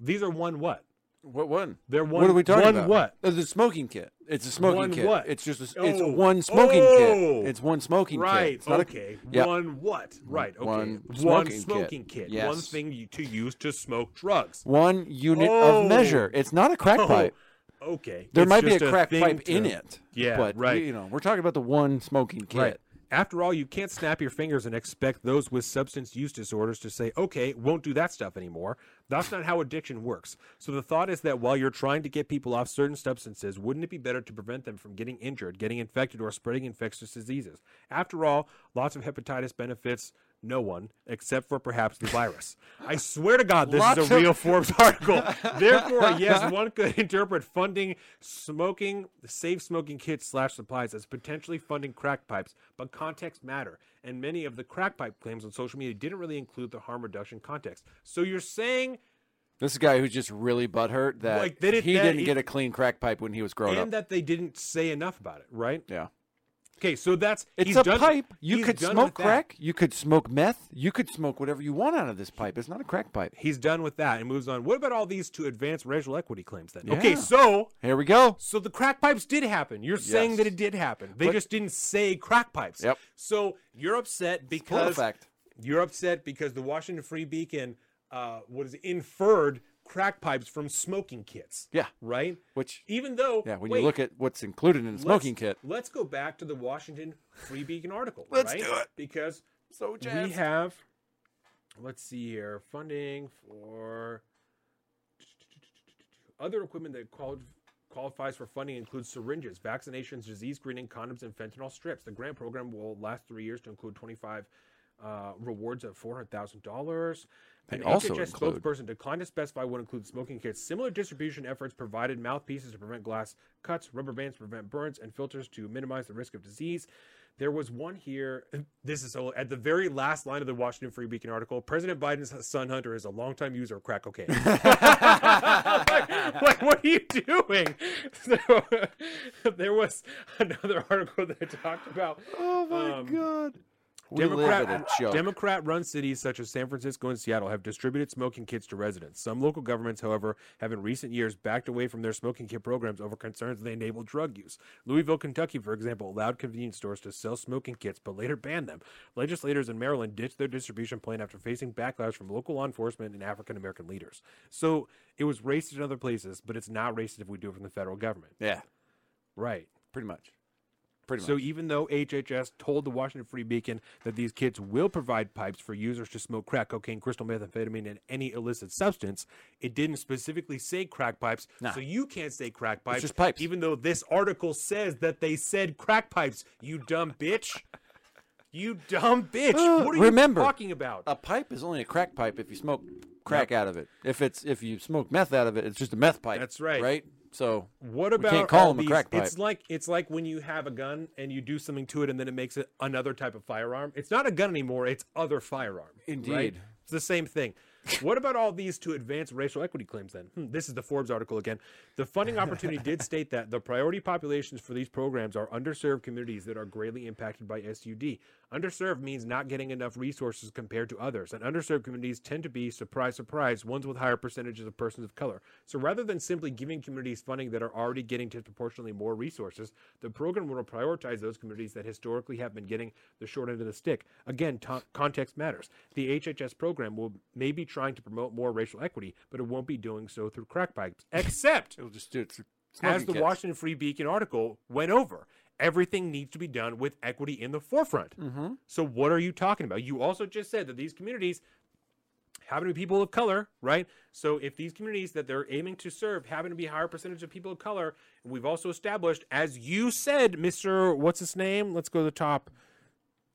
These are one what? What one? They're what are we talking one about? what? The smoking kit. It's a smoking One kit. what? It's just a, it's Oh. one smoking Oh. kit. It's one smoking kit. Right. It's not a- okay. Yeah. One what? Right. Okay. One One smoking smoking, kit. kit. Yes. One thing you, to use to smoke drugs. One unit Oh. of measure. It's not a crack Oh, pipe. Okay. There It's might be a crack thing pipe to- in it. Yeah, but right. You know, we're talking about the one smoking kit. Right. After all, you can't snap your fingers and expect those with substance use disorders to say, okay, won't do that stuff anymore. That's not how addiction works. So the thought is that while you're trying to get people off certain substances, wouldn't it be better to prevent them from getting injured, getting infected, or spreading infectious diseases? After all, lots of hepatitis benefits no one except for perhaps the virus. I swear to God, this Lots is a of- real Forbes article. Therefore, yes, one could interpret funding smoking, safe smoking kits slash supplies as potentially funding crack pipes, but context matter. And many of the crack pipe claims on social media didn't really include the harm reduction context. So you're saying, This is a guy who's just really butthurt that Like, did- he that didn't he- get a clean crack pipe when he was growing and up. And that they didn't say enough about it, right? yeah. Okay, so that's It's he's a pipe. You he's could smoke with that. crack. You could smoke meth. You could smoke whatever you want out of this pipe. It's not a crack pipe. He's done with that and moves on. What about all these to advance racial equity claims then? Okay, so Here we go. so the crack pipes did happen. You're saying that it did happen. They But- just didn't say crack pipes. Yep. So you're upset because you're upset because the Washington Free Beacon uh, it, inferred crack pipes from smoking kits. Yeah. Right? Which Even though yeah, when wait, you look at what's included in the smoking let's, kit. Let's go back to the Washington Free Beacon article. Let's right? do it. Because So we have let's see here funding for other equipment that quali- qualifies for funding includes syringes vaccinations disease screening condoms and fentanyl strips the grant program will last three years to include 25 uh, rewards of $400000 They an also HHS include- spokesperson declined to specify what includes smoking kits. Similar distribution efforts provided mouthpieces to prevent glass cuts, rubber bands to prevent burns, and filters to minimize the risk of disease. There was one here. This is so at the very last line of the Washington Free Beacon article. President Biden's son Hunter is a longtime user of crack cocaine. like, like, what are you doing? So, there was another article that talked about Oh my um, god. We in a Democrat. Uh, Democrat-run cities such as San Francisco and Seattle have distributed smoking kits to residents. Some local governments, however, have in recent years backed away from their smoking kit programs over concerns they enable drug use. Louisville, Kentucky, for example, allowed convenience stores to sell smoking kits, but later banned them. Legislators in Maryland ditched their distribution plan after facing backlash from local law enforcement and African American leaders. So it was racist in other places, but it's not racist if we do it from the federal government. yeah, Right. pretty much. Pretty So much. even though HHS told the Washington Free Beacon that these kits will provide pipes for users to smoke crack, cocaine, crystal methamphetamine, and any illicit substance, it didn't specifically say crack pipes. Nah. So you can't say crack pipes. It's just pipes. Even though this article says that they said crack pipes. You dumb bitch. You dumb bitch. Uh, what are remember, you talking about? a pipe is only a crack pipe if you smoke crack out of it. If it's if you smoke meth out of it, it's just a meth pipe. That's right. Right. So What about can't call all them a these- crack pipe. It's like it's like when you have a gun and you do something to it and then it makes it another type of firearm. It's not a gun anymore. It's other firearm. right? Indeed. It's the same thing. What about all these to advance racial equity claims then? Hmm, this is the Forbes article again. The funding opportunity did state that the priority populations for these programs are underserved communities that are greatly impacted by SUD. Underserved means not getting enough resources compared to others, and underserved communities tend to be, surprise, surprise, ones with higher percentages of persons of color. So rather than simply giving communities funding that are already getting disproportionately more resources, the program will prioritize those communities that historically have been getting the short end of the stick. Again, to- context matters. The HHS program will may be trying to promote more racial equity, but it won't be doing so through crack pipes, except It'll just do it through as the kits. Washington Free Beacon article went over. Everything needs to be done with equity in the forefront. Mm-hmm. So, what are you talking about? You also just said that these communities happen to be people of color, right? So, if these communities that they're aiming to serve happen to be a higher percentage of people of color, and we've also established, as you said, Mister, what's his name? Let's go to the top.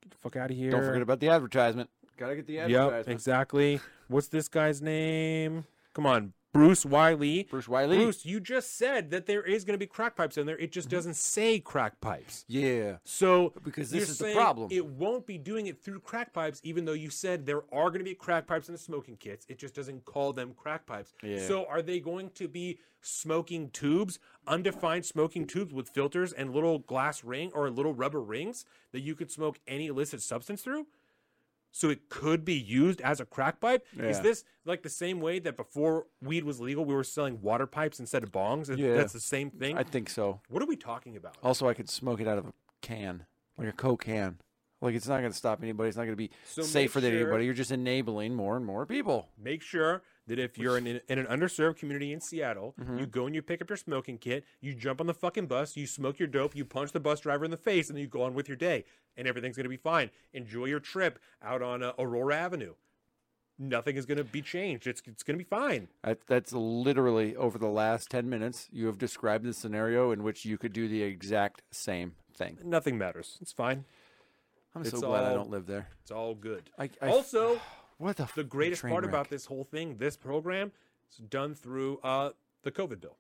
Get the fuck out of here. Don't forget about the advertisement. Gotta get the advertisement. Yep, exactly. What's this guy's name? Come on, Bruce Y. Lee. Bruce Y. Lee. Bruce, you just said that there is going to be crack pipes in there. It just mm-hmm. doesn't say crack pipes. Yeah. So Because this is the problem. It won't be doing it through crack pipes, even though you said there are going to be crack pipes in the smoking kits. It just doesn't call them crack pipes. Yeah. So are they going to be smoking tubes, undefined smoking tubes with filters and little glass ring or little rubber rings that you could smoke any illicit substance through? So it could be used as a crack pipe. Is this like the same way that before weed was legal, we were selling water pipes instead of bongs? Yeah. That's the same thing. I think so. what are we talking about? Also, I could smoke it out of a can, like a Coke can. Like it's not going to stop anybody. It's not going to be So safer than anybody. You're just enabling more and more people. make sure that if you're in, in an underserved community in Seattle, Mm-hmm. you go and you pick up your smoking kit, you jump on the fucking bus, you smoke your dope, you punch the bus driver in the face, and then you go on with your day, and everything's going to be fine. Enjoy your trip out on uh, Aurora Avenue. Nothing is going to be changed. It's it's going to be fine. That, that's literally over the last ten minutes. You have described the scenario in which you could do the exact same thing. Nothing matters. It's fine. I'm It's so glad I don't live there. It's all good. I, I also, what the the greatest part wreck. about this whole thing, this program, is done through uh, the COVID bill.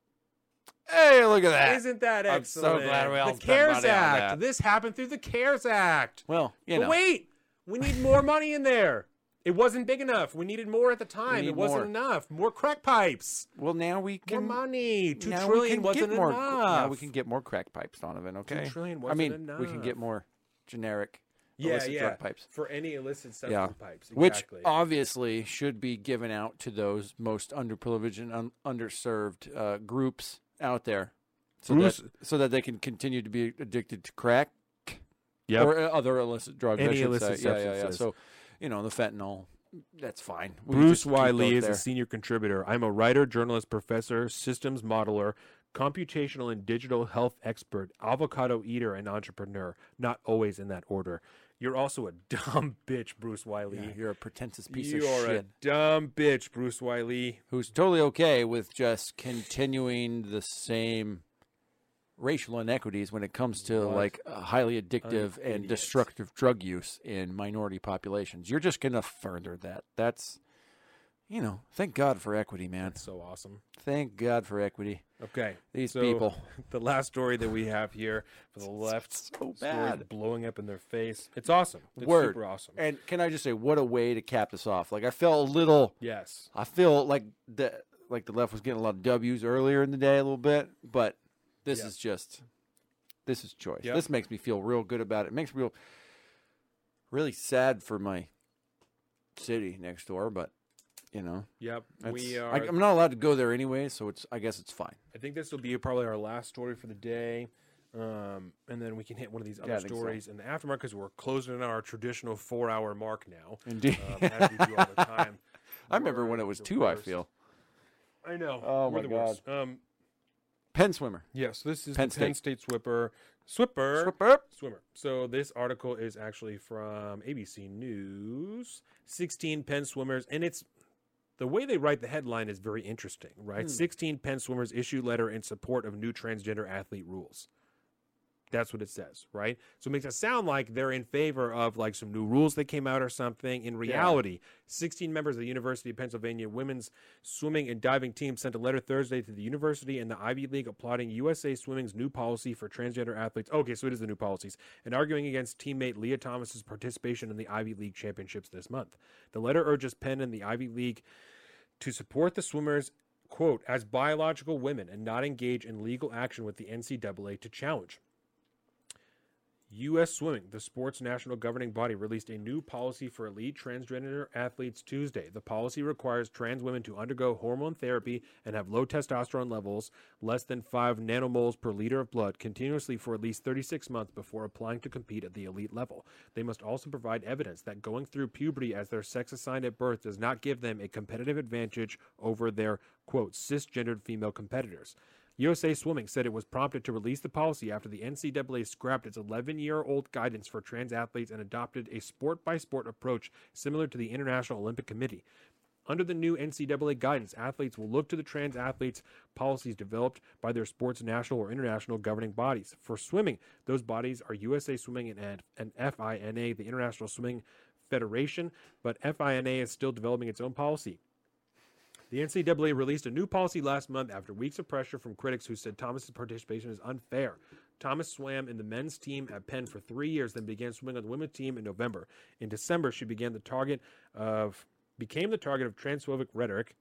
Hey, look at that. Isn't that I'm so excellent? glad we all the CARES Act. This happened through the CARES Act. well, you but know, wait, we need more money in there. It wasn't big enough. We needed more at the time. It wasn't more. enough. More crack pipes. Well, now we can More money. Two trillion we can get wasn't more, enough. Now we can get more crack pipes, Donovan. Okay. trillion I mean, wasn't we can get more generic yeah, illicit yeah. drug pipes. For any illicit substance Yeah. pipes. which obviously should be given out to those most underprivileged and un- underserved uh, groups out there, so Bruce- that so that they can continue to be addicted to crack Yep. or uh, other illicit drugs. Any illicit say. Yeah, yeah, yeah. So, you know, the fentanyl, that's fine. We Bruce Y. Lee is there. a senior contributor. I'm a writer, journalist, professor, systems modeler, computational and digital health expert, avocado eater, and entrepreneur. Not always in that order. You're also a dumb bitch, Bruce Y. Lee. Yeah, you're a pretentious piece you of are shit a dumb bitch, Bruce Y. Lee. who's totally okay with just continuing the same racial inequities when it comes to What like uh, highly addictive an and destructive drug use in minority populations. You're just going to further that. That's you know, thank God for equity, man. So awesome. Thank God for equity. Okay, These so people. The last story that we have here for the left, so bad. blowing up in their face. It's awesome. It's Word. super awesome. And can I just say, what a way to cap this off? Like I felt a little. yes, I feel like the like the left was getting a lot of W's earlier in the day, a little bit, but this is just this is choice. Yep. This makes me feel real good about it. It makes me feel really sad for my city next door, but you know, yep. that's, We are. I, I'm not allowed to go there anyway, so it's I guess it's fine. I think this will be probably our last story for the day. Um, and then we can hit one of these Yeah, other so. stories in the aftermarket because we're closing in on our traditional four hour mark now. Indeed, Um, as we do all the time. I remember when it was two. I feel I know. Oh, we're my the God. worst. Um, Penn swimmer. yes, this is Penn the Penn State. State Swipper. Swipper. Swimmer. Swimmer. So this article is actually from ABC News. 16 Penn swimmers, and it's the way they write the headline is very interesting, right? Hmm. 16 Penn swimmers issue letter in support of new transgender athlete rules. That's what it says, right? So it makes it sound like they're in favor of like some new rules that came out or something. In reality, 16 members of the University of Pennsylvania women's swimming and diving team sent a letter Thursday to the university and the Ivy League applauding USA Swimming's new policy for transgender athletes. Okay, so it is the new policies and arguing against teammate Lia Thomas's participation in the Ivy League championships this month. The letter urges Penn and the Ivy League to support the swimmers quote as biological women and not engage in legal action with the NCAA to challenge U.S. Swimming, the sport's national governing body, released a new policy for elite transgender athletes Tuesday. The policy requires trans women to undergo hormone therapy and have low testosterone levels, less than 5 nanomoles per liter of blood, continuously for at least 36 months before applying to compete at the elite level. They must also provide evidence that going through puberty as their sex assigned at birth does not give them a competitive advantage over their, quote, cisgendered female competitors. USA Swimming said it was prompted to release the policy after the NCAA scrapped its 11 year old guidance for trans athletes and adopted a sport by sport approach similar to the International Olympic Committee. Under the new NCAA guidance, athletes will look to the trans athletes' policies developed by their sport's national or international governing bodies. For swimming, those bodies are USA Swimming and, and FINA, the International Swimming Federation, but FINA is still developing its own policy. The NCAA released a new policy last month after weeks of pressure from critics who said Thomas's participation is unfair. Thomas swam in the men's team at Penn for three years, then began swimming on the women's team in November. In December, she began the target of became the target of transphobic rhetoric.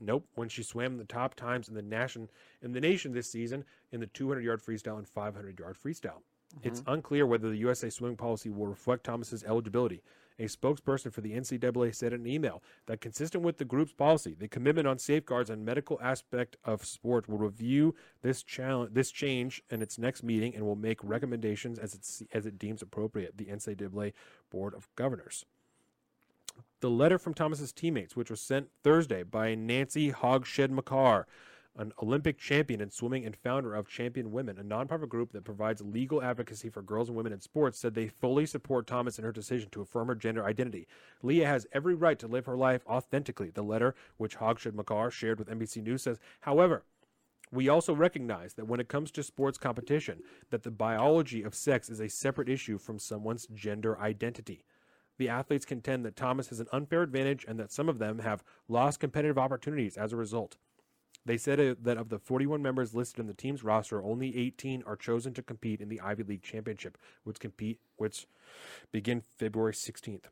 Nope, when she swam the top times in the nation in the nation this season in the 200 yard freestyle and 500 yard freestyle. It's mm-hmm. unclear whether the USA swimming policy will reflect Thomas's eligibility. A spokesperson for the NCAA said in an email that, consistent with the group's policy, the commitment on safeguards and medical aspect of sport will review this challenge, this change in its next meeting, and will make recommendations as it as it deems appropriate. The NCAA Board of Governors. The letter from Thomas's teammates, which was sent Thursday by Nancy Hogshead-Makar, an Olympic champion in swimming and founder of Champion Women, a nonprofit group that provides legal advocacy for girls and women in sports, said they fully support Thomas in her decision to affirm her gender identity. Lia has every right to live her life authentically. The letter, which Hogshead-Makar shared with NBC News, says, however, we also recognize that when it comes to sports competition, that the biology of sex is a separate issue from someone's gender identity. The athletes contend that Thomas has an unfair advantage and that some of them have lost competitive opportunities as a result. They said uh, that of the 41 members listed in the team's roster, only 18 are chosen to compete in the Ivy League Championship, which compete which begin February 16th.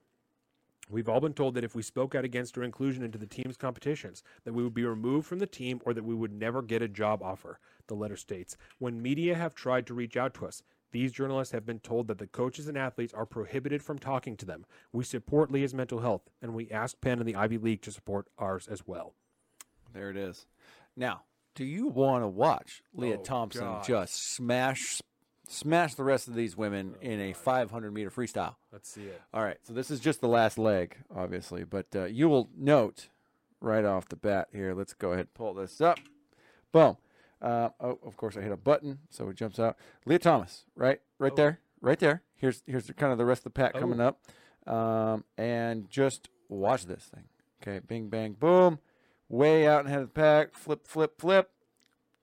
We've all been told that if we spoke out against her inclusion into the team's competitions, that we would be removed from the team or that we would never get a job offer. The letter states When media have tried to reach out to us, these journalists have been told that the coaches and athletes are prohibited from talking to them. We support Lia's mental health, and we ask Penn and the Ivy League to support ours as well. There it is. Now, do you want to watch Lia Oh, Thompson God. just smash smash the rest of these women in a 500 meter freestyle? Let's see it. All right, so this is just the last leg, obviously, but uh, you will note right off the bat here. Let's go ahead and pull this up. Boom. Uh, oh, of course, I hit a button, so it jumps out. Lia Thomas, right, right there, right there. Here's here's the, kind of the rest of the pack coming up, um, and just watch this thing. Okay, bing bang boom, way out ahead of the pack. Flip flip flip,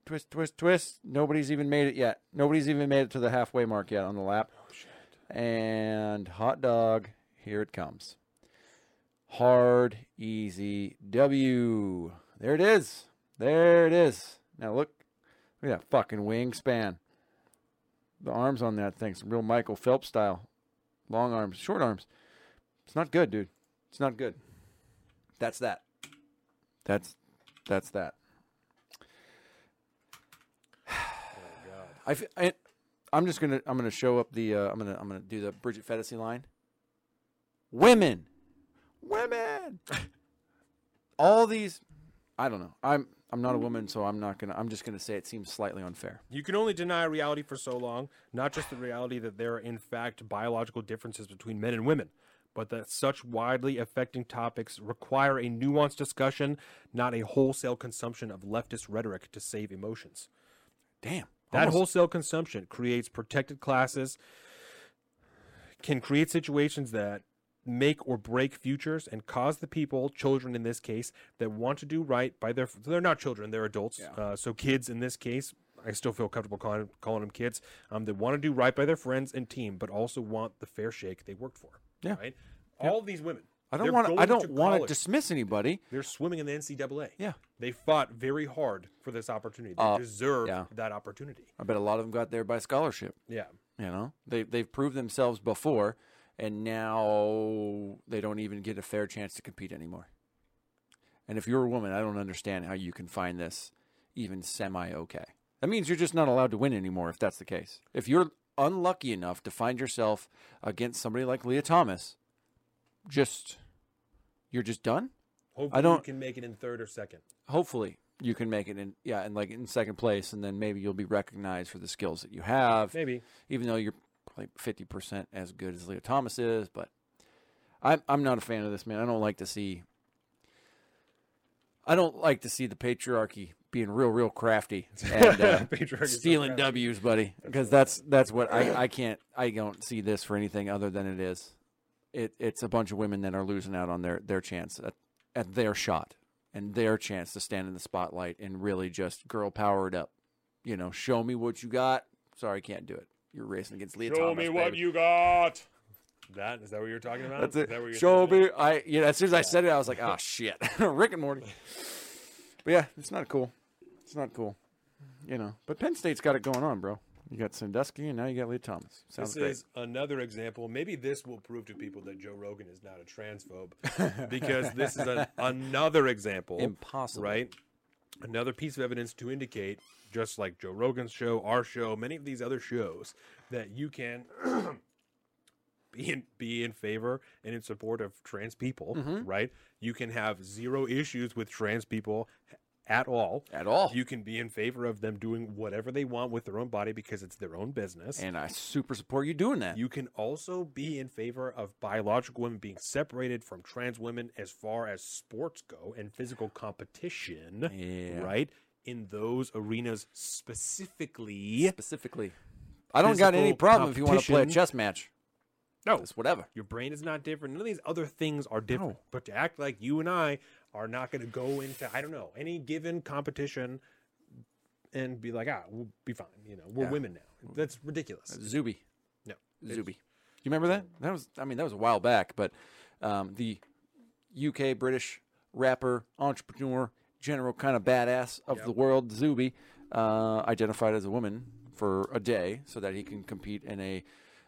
twist twist twist. Nobody's even made it yet. Nobody's even made it to the halfway mark yet on the lap. Oh, and hot dog, here it comes. Hard, easy W. There it is. There it is. Now look, look at that fucking wingspan. The arms on that thing, some real Michael Phelps style. Long arms, short arms. It's not good, dude. It's not good. That's that. That's that's that. I, f- I I'm just gonna I'm gonna show up the uh, I'm gonna I'm gonna do the Bridget Phetasy line. Women, women. All these, I don't know. I'm I'm not a woman, so I'm not gonna. I'm just gonna say it seems slightly unfair. You can only deny reality for so long, not just the reality that there are, in fact, biological differences between men and women, but that such widely affecting topics require a nuanced discussion, not a wholesale consumption of leftist rhetoric to save emotions. Damn. That Almost- wholesale consumption creates protected classes, can create situations that make or break futures and cause the people, children in this case, that want to do right by their. They're not children; they're adults. Uh, so kids in this case, I still feel comfortable calling calling them kids. Um, that want to do right by their friends and team, but also want the fair shake they worked for. Yeah. Right. All these women. I don't want. to. I don't want to dismiss anybody. They're swimming in the NCAA. Yeah. They fought very hard for this opportunity. They Uh, deserve yeah. that opportunity. I bet a lot of them got there by scholarship. Yeah. You know, they they've proved themselves before, and now they don't even get a fair chance to compete anymore. And if you're a woman, I don't understand how you can find this even semi okay. That means you're just not allowed to win anymore if that's the case. If you're unlucky enough to find yourself against somebody like Lia Thomas, just you're just done. Hopefully don't- you can make it in third or second. Hopefully, you can make it in yeah, and like in second place, and then maybe you'll be recognized for the skills that you have Maybe. even though you're probably fifty percent as good as Lia Thomas is. But I'm I'm not a fan of this man. I don't like to see. I don't like to see the patriarchy being real, real crafty and uh, so stealing crafty. W's, buddy. Because that's that's what I I can't I don't see this for anything other than it is. It it's a bunch of women that are losing out on their their chance at, at their shot and their chance to stand in the spotlight and really just girl power it up. You know, show me what you got. Sorry, can't do it. You're racing against Lia Show Thomas. me what baby. you got. That is that what you're talking about? That's Is it. that what you're Show me. I yeah. As soon as I said it, I was like, oh shit, Rick and Morty. But yeah, it's not cool. It's not cool. You know, but Penn State's got it going on, bro. You got Sandusky, and now you got Lia Thomas. Sounds This great. is another example. Maybe this will prove to people that Joe Rogan is not a transphobe, because this is a, another example. Impossible. right? Another piece of evidence to indicate, just like Joe Rogan's show, our show, many of these other shows, that you can be in, be in favor and in support of trans people, Mm-hmm. right? You can have zero issues with trans people at all. At all. You can be in favor of them doing whatever they want with their own body because it's their own business. and I super support you doing that. You can also be in favor of biological women being separated from trans women as far as sports go and physical competition, Yeah. right? In those arenas specifically. specifically, I don't got any problem if you want to play a chess match. No, It's whatever. your brain is not different. None of these other things are different. No. But to act like you and I are not going to go into, I don't know, any given competition and be like, ah, we'll be fine. You know, we're Yeah. women now. That's ridiculous. Zuby. No. Zuby. You remember that? That was I mean that was a while back, but um, the UK British rapper, entrepreneur, general kind of badass of the world, Zuby, uh, identified as a woman for a day so that he can compete in a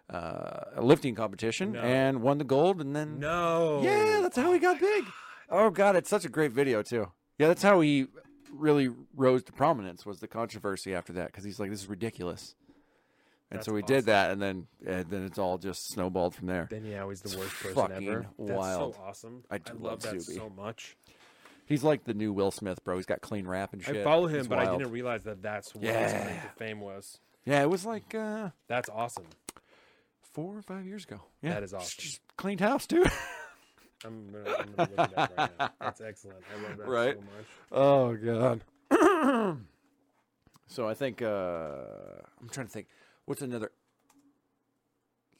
uh, a lifting competition No. and won the gold, and then No. yeah, that's how he got big. Oh god, it's such a great video too. Yeah, that's how he really rose to prominence. Was the controversy after that because he's like, this is ridiculous. And That's so he awesome. did that, and then and then it's all just snowballed from there. Then yeah, he's the worst person fucking ever. That's wild. so awesome. I do love love that Zuby. so much. He's like the new Will Smith, bro. He's got clean rap and shit. I follow him, It's but I wild. didn't realize that that's what Yeah. his claim to fame was. Yeah, it was like uh, That's awesome. four or five years ago. Yeah, That is awesome. Just cleaned house, dude. I'm gonna, I'm gonna look at that right now. That's excellent. I love that Right. so much. oh god. so I think uh, I'm trying to think. What's another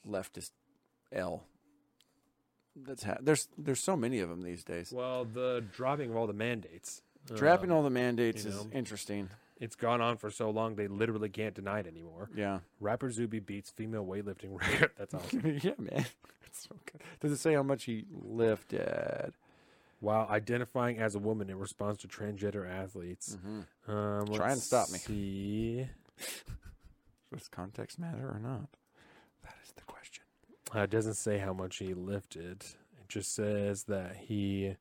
leftist L? That's ha- there's there's so many of them these days. Well, the dropping of all the mandates. Dropping um, all the mandates you is know. interesting. It's gone on for so long they literally can't deny it anymore. Yeah. Rapper Zuby beats female weightlifting record. That's awesome. yeah, man. So good. Does it say how much he lifted? While identifying as a woman in response to transgender athletes. Mm-hmm. Um, Try and stop me. See. Does context matter or not? That is the question. Uh, it doesn't say how much he lifted. It just says that he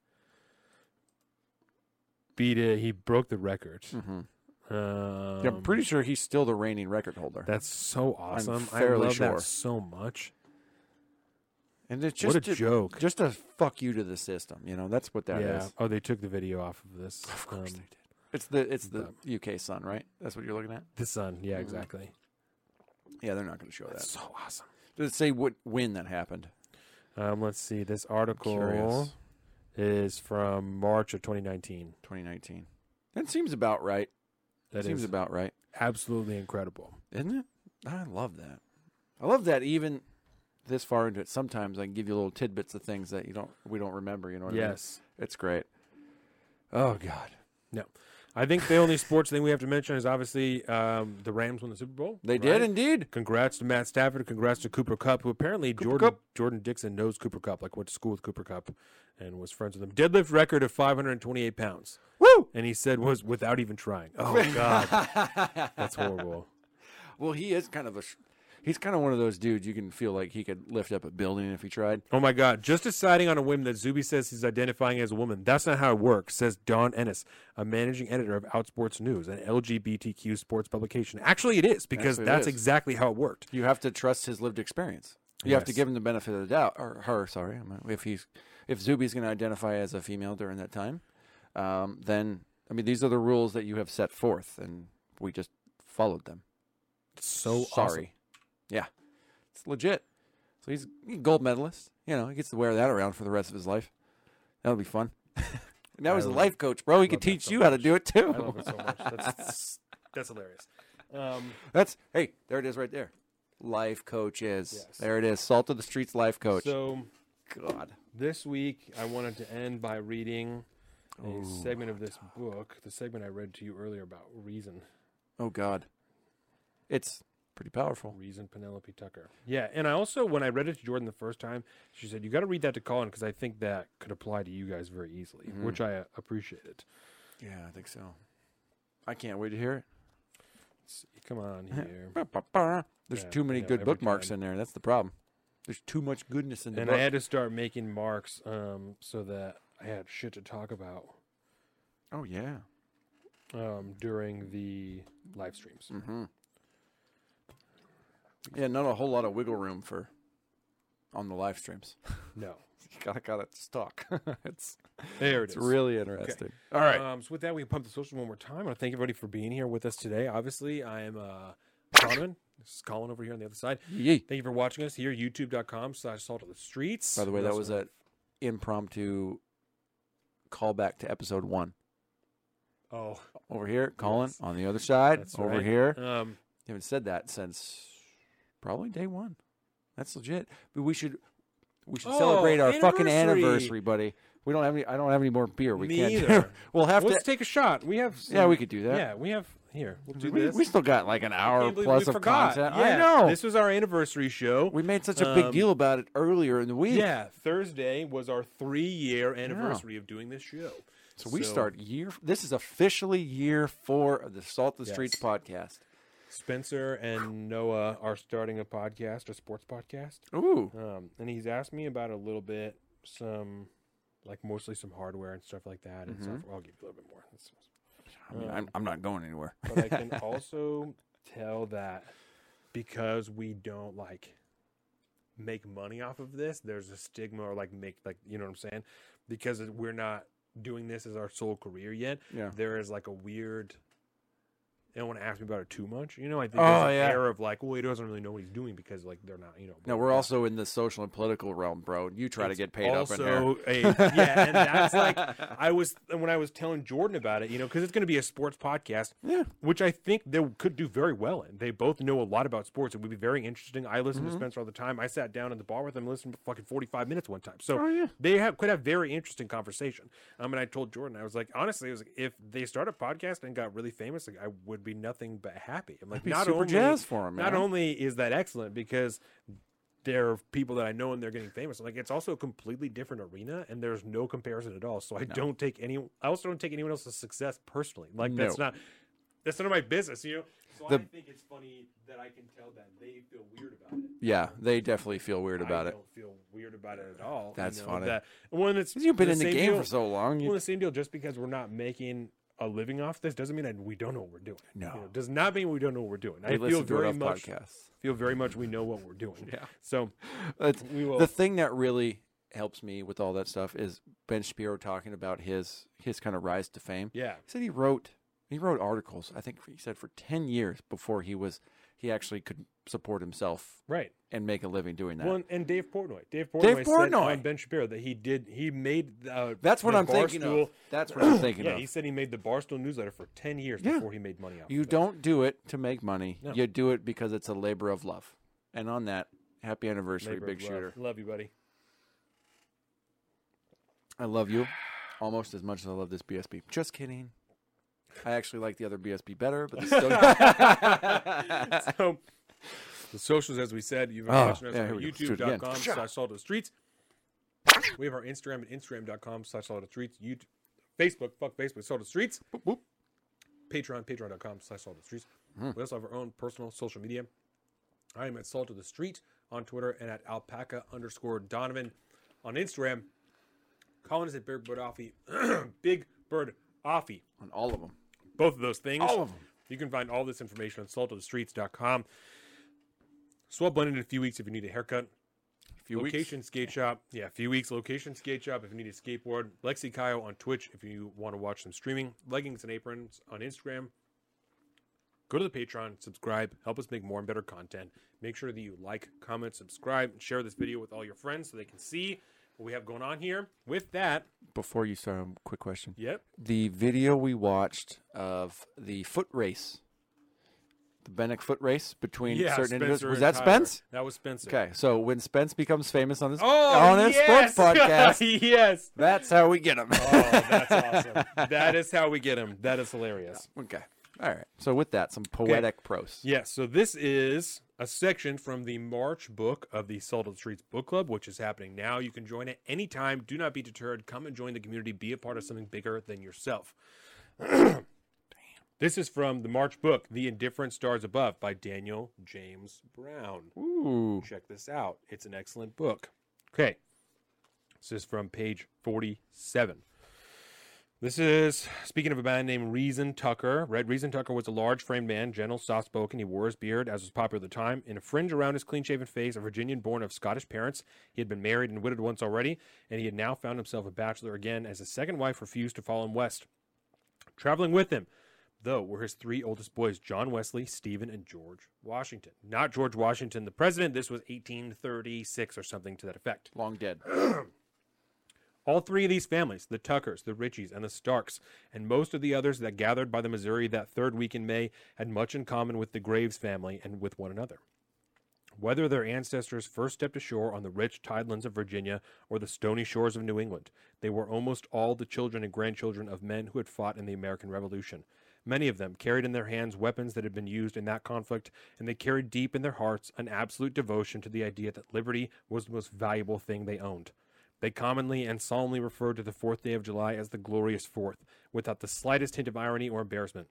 beat it. He broke the record. Mm-hmm. Um, yeah, I'm pretty sure he's still the reigning record holder. That's so awesome. fairly I love sure. that so much. and it's just what a to- joke. Just a fuck you to the system. You know, that's what that is. yeah. Oh, they took the video off of this. Of course um, they did. It's the it's the UK Sun, right? That's what you're looking at. The Sun. Yeah, Mhm. exactly. Yeah, they're not going to show that. So awesome. Does it say what when that happened? Um, let's see. This article is from March of 2019. 2019. That seems about right. That seems is about right, absolutely incredible. isn't it? I love that. I love that even this far into it. Sometimes I can give you little tidbits of things that you don't we don't remember. You know what I mean? Yes. It's great. Oh God, I think the only sports thing we have to mention is obviously um, the Rams won the Super Bowl. they right? did indeed. Congrats to Matt Stafford. Congrats to Cooper Kupp, who apparently Cooper Jordan Kupp. Jordan Dixon knows Cooper Kupp, like went to school with Cooper Kupp, and was friends with him. Deadlift record of 528 pounds, Woo! and he said was without even trying. Oh God, that's horrible. Well, he is kind of a. sh- He's kind of one of those dudes you can feel like he could lift up a building if he tried. Oh my God! Just deciding on a whim that Zuby says he's identifying as a woman. That's not how it works," says Don Ennis, a managing editor of Outsports News, an LGBTQ sports publication. Actually, it is because Actually, that's is. exactly how it worked. You have to trust his lived experience. You have to give him the benefit of the doubt, or her. Sorry, if he's if Zuby's going to identify as a female during that time, um, then I mean these are the rules that you have set forth, and we just followed them. So sorry. awesome. Yeah, it's legit. So he's a gold medalist. You know, he gets to wear that around for the rest of his life. That'll be fun. now I he's a life coach, bro. He can teach so you how to do it too. I love it so much. That's that's hilarious. Um, That's hey, there it is right there. Life coaches. Yes. There it is. Salt of the streets life coach. So God. this week, I wanted to end by reading a segment of this book, the segment I read to you earlier about reason. Oh God. It's pretty powerful. Reason Penelope Tucker. Yeah, and I also when I read it to Jordan the first time, she said you got to read that to Colin because I think that could apply to you guys very easily, Mhm. which I uh, appreciated. Yeah, I think so. I can't wait to hear Let's see, come on here. There's Yeah, too many know, good bookmarks time. in there. That's the problem. There's too much goodness in there. and book. I had to start making marks um, so that I had shit to talk about oh yeah. um, during the live streams. Mm-hmm. Yeah, not a whole lot of wiggle room for on the live streams. No, you gotta gotta talk. it's there it it's is. really interesting. All right. Um, so with that, we can pump the social one more time. I want to thank everybody for being here with us today. Obviously, I am uh, Colin. This is Colin over here on the other side. Yee. Thank you for watching us here, youtube.com slash salt of the streets. By the way, that was have- an impromptu callback to episode one. Oh, Over here, Colin. Yes. On the other side, that's over right. here. Um, haven't said that since probably day one. That's legit. But we should we should Oh, celebrate our fucking anniversary. buddy. We don't have any. I don't have any more beer. We Me can't. either. we'll have let's to. take a shot. We have. yeah, we could do that. Yeah, we have here. We'll do we, this. we still got like an hour plus of forgot. content. Yeah, I know. This was our anniversary show. we made such a big Um, deal about it earlier in the week. yeah, Thursday was our three-year anniversary of doing this show. So we start year. This is officially year four of the Salt the Yes. Streets podcast. Spencer and Noah are starting a podcast, a sports podcast. Ooh. Um, and he's asked me about a little bit, some, like mostly some hardware and stuff like that, and Mm-hmm. I'll give you a little bit more. That's- I mean, I'm, I'm not going anywhere. But I can also tell that because we don't like make money off of this, there's a stigma or like make like you know what I'm saying? Because we're not doing this as our sole career yet. Yeah. There is like a weird. They don't want to ask me about it too much. You know, I think Oh, there's an yeah. air of like, well, he doesn't really know what he's doing because like they're not, you know. No, we're also in the social and political realm, bro. You try to get paid up in here. also a yeah, and that's like I was when I was telling Jordan about it, you know, because it's going to be a sports podcast, Yeah. which I think they could do very well in. They both know a lot about sports. It would be very interesting. I listen Mm-hmm. to Spencer all the time. I sat down in the bar with him, and listened for fucking forty five minutes one time. So Oh, yeah. they have could have very interesting conversation. Um, and I told Jordan, I was like, honestly, I was like, if they start a podcast and got really famous, like I would be nothing but happy. I'm like, be not super only jazzed for not man. only is that excellent because there are people that I know and they're getting famous. Like it's also a completely different arena and there's no comparison at all. So I don't take any I also don't take anyone else's success personally. Like that's not that's none of my business, you know. So I The- think it's funny that I can tell that they feel weird about it. Yeah, they definitely feel weird about I it. don't feel weird about it at all. you That's know, funny. That when it's You've been in the game deal- for so long. You, well, the same deal. Just because we're not making a living off this doesn't mean that we don't know what we're doing. No. You know, does not mean we don't know what we're doing. we I feel listen to it very much podcasts. feel very much we know what we're doing. Yeah. So we will. the thing that really helps me with all that stuff is Ben Shapiro talking about his his kind of rise to fame. yeah. He said he wrote he wrote articles. I think he said for ten years before he was he actually could support himself Right. and make a living doing that. Well, and Dave Portnoy. Dave Portnoy, Dave said Portnoy. on Ben Shapiro that he did. He made. Uh, That's what I'm thinking Barstool- of. That's what I'm thinking Yeah, of. he said he made the Barstool newsletter for ten years Yeah. before he made money off. You of it. You don't do it to make money. No. You do it because it's a labor of love. And on that, happy anniversary, Labor Big love. Shooter. Love you, buddy. I love you almost as much as I love this BSB. Just kidding. I actually like the other BSB better, but still. so the socials, as we said, you've been Oh, watching us yeah, on here we go. Let's do it again. youtube.com slash salt of the streets. We have our Instagram at instagram.com slash salt of the streets. YouTube, Facebook, fuck Facebook, salt of the streets. Boop, boop. Patreon, patreon.com slash salt of the streets. Hmm. We also have our own personal social media. I am at salt of the street on Twitter and at alpaca underscore Donovan on Instagram. Colin is at Big Bird Offie. Big Bird Offie on all of them. Both of those things. All of 'em. You can find all this information on saltofthestreets.com. Swell blend in a few weeks if you need a haircut. A few location weeks. skate shop. Yeah, a few weeks. Location skate shop if you need a skateboard. Lexi Kyle on Twitch if you want to watch some streaming. Leggings and aprons on Instagram. Go to the Patreon, subscribe, help us make more and better content. Make sure that you like, comment, subscribe, and share this video with all your friends so they can see what we have going on here. With that, Before you start, a quick question. yep, The video we watched of the foot race, the Bennick foot race between yeah, certain individuals, was and that Tyler. Spence? That was Spencer. Okay, so when Spence becomes famous on this Oh, on this yes! sports podcast, yes. that's how we get him. Oh, that's awesome. That is how we get him. That is hilarious. okay, all right. So with that, some poetic prose. Yes, so this is a section from the March book of the Salt of the Streets Book Club, which is happening now. You can join it anytime. Do not be deterred. Come and join the community. Be a part of something bigger than yourself. this is from the March book, The Indifferent Stars Above by Daniel James Brown. Ooh, Check this out. It's an excellent book. Okay. This is from page 47. This is speaking of a man named Reason Tucker. Red Reason Tucker was a large framed man, gentle, soft spoken. He wore his beard, as was popular at the time, in a fringe around his clean shaven face, a Virginian born of Scottish parents. He had been married and widowed once already, and he had now found himself a bachelor again as his second wife refused to follow him west. Traveling with him, though, were his three oldest boys, John Wesley, Stephen, and George Washington. Not George Washington, the president. This was 1836 or something to that effect. long dead. All three of these families, the Tuckers, the Ritchies, and the Starks, and most of the others that gathered by the Missouri that third week in May, had much in common with the Graves family and with one another. Whether their ancestors first stepped ashore on the rich tidelands of Virginia or the stony shores of New England, they were almost all the children and grandchildren of men who had fought in the American Revolution. Many of them carried in their hands weapons that had been used in that conflict, and they carried deep in their hearts an absolute devotion to the idea that liberty was the most valuable thing they owned. They commonly and solemnly referred to the fourth day of July as the glorious Fourth, without the slightest hint of irony or embarrassment.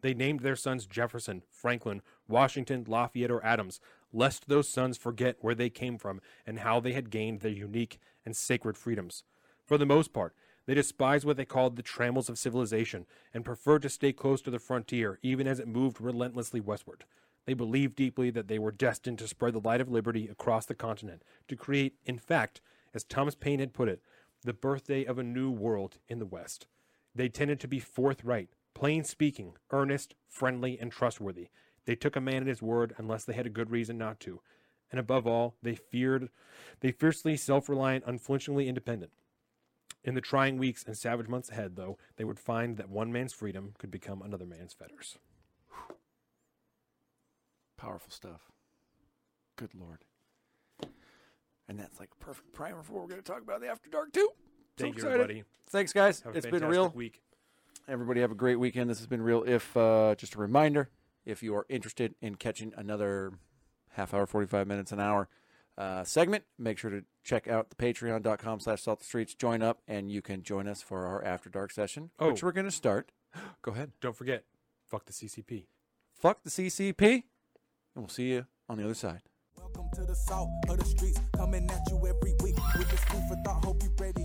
They named their sons Jefferson, Franklin, Washington, Lafayette, or Adams, lest those sons forget where they came from and how they had gained their unique and sacred freedoms. For the most part, they despised what they called the trammels of civilization and preferred to stay close to the frontier even as it moved relentlessly westward. They believed deeply that they were destined to spread the light of liberty across the continent, to create, in fact, as Thomas Paine had put it, the birthday of a new world in the West. They tended to be forthright, plain speaking, earnest, friendly, and trustworthy. They took a man at his word unless they had a good reason not to. And above all, they feared they fiercely self-reliant, unflinchingly independent. In the trying weeks and savage months ahead, though, they would find that one man's freedom could become another man's fetters. Powerful stuff. Good lord. And that's like a perfect primer for what we're going to talk about in the After Dark too. So Thank you, excited. everybody. Thanks, guys. Have It's been real. week. Everybody have a great weekend. This has been real. If uh, just a reminder, if you are interested in catching another half hour, forty five minutes, an hour uh, segment, make sure to check out the patreon.com slash salt the streets. Join up and you can join us for our after dark session, which Oh. we're gonna start. Go ahead. Don't forget, fuck the CCP. Fuck the CCP, and we'll see you on the other side to the Salt of the Streets, coming at you every week with this food for thought. Hope you ready.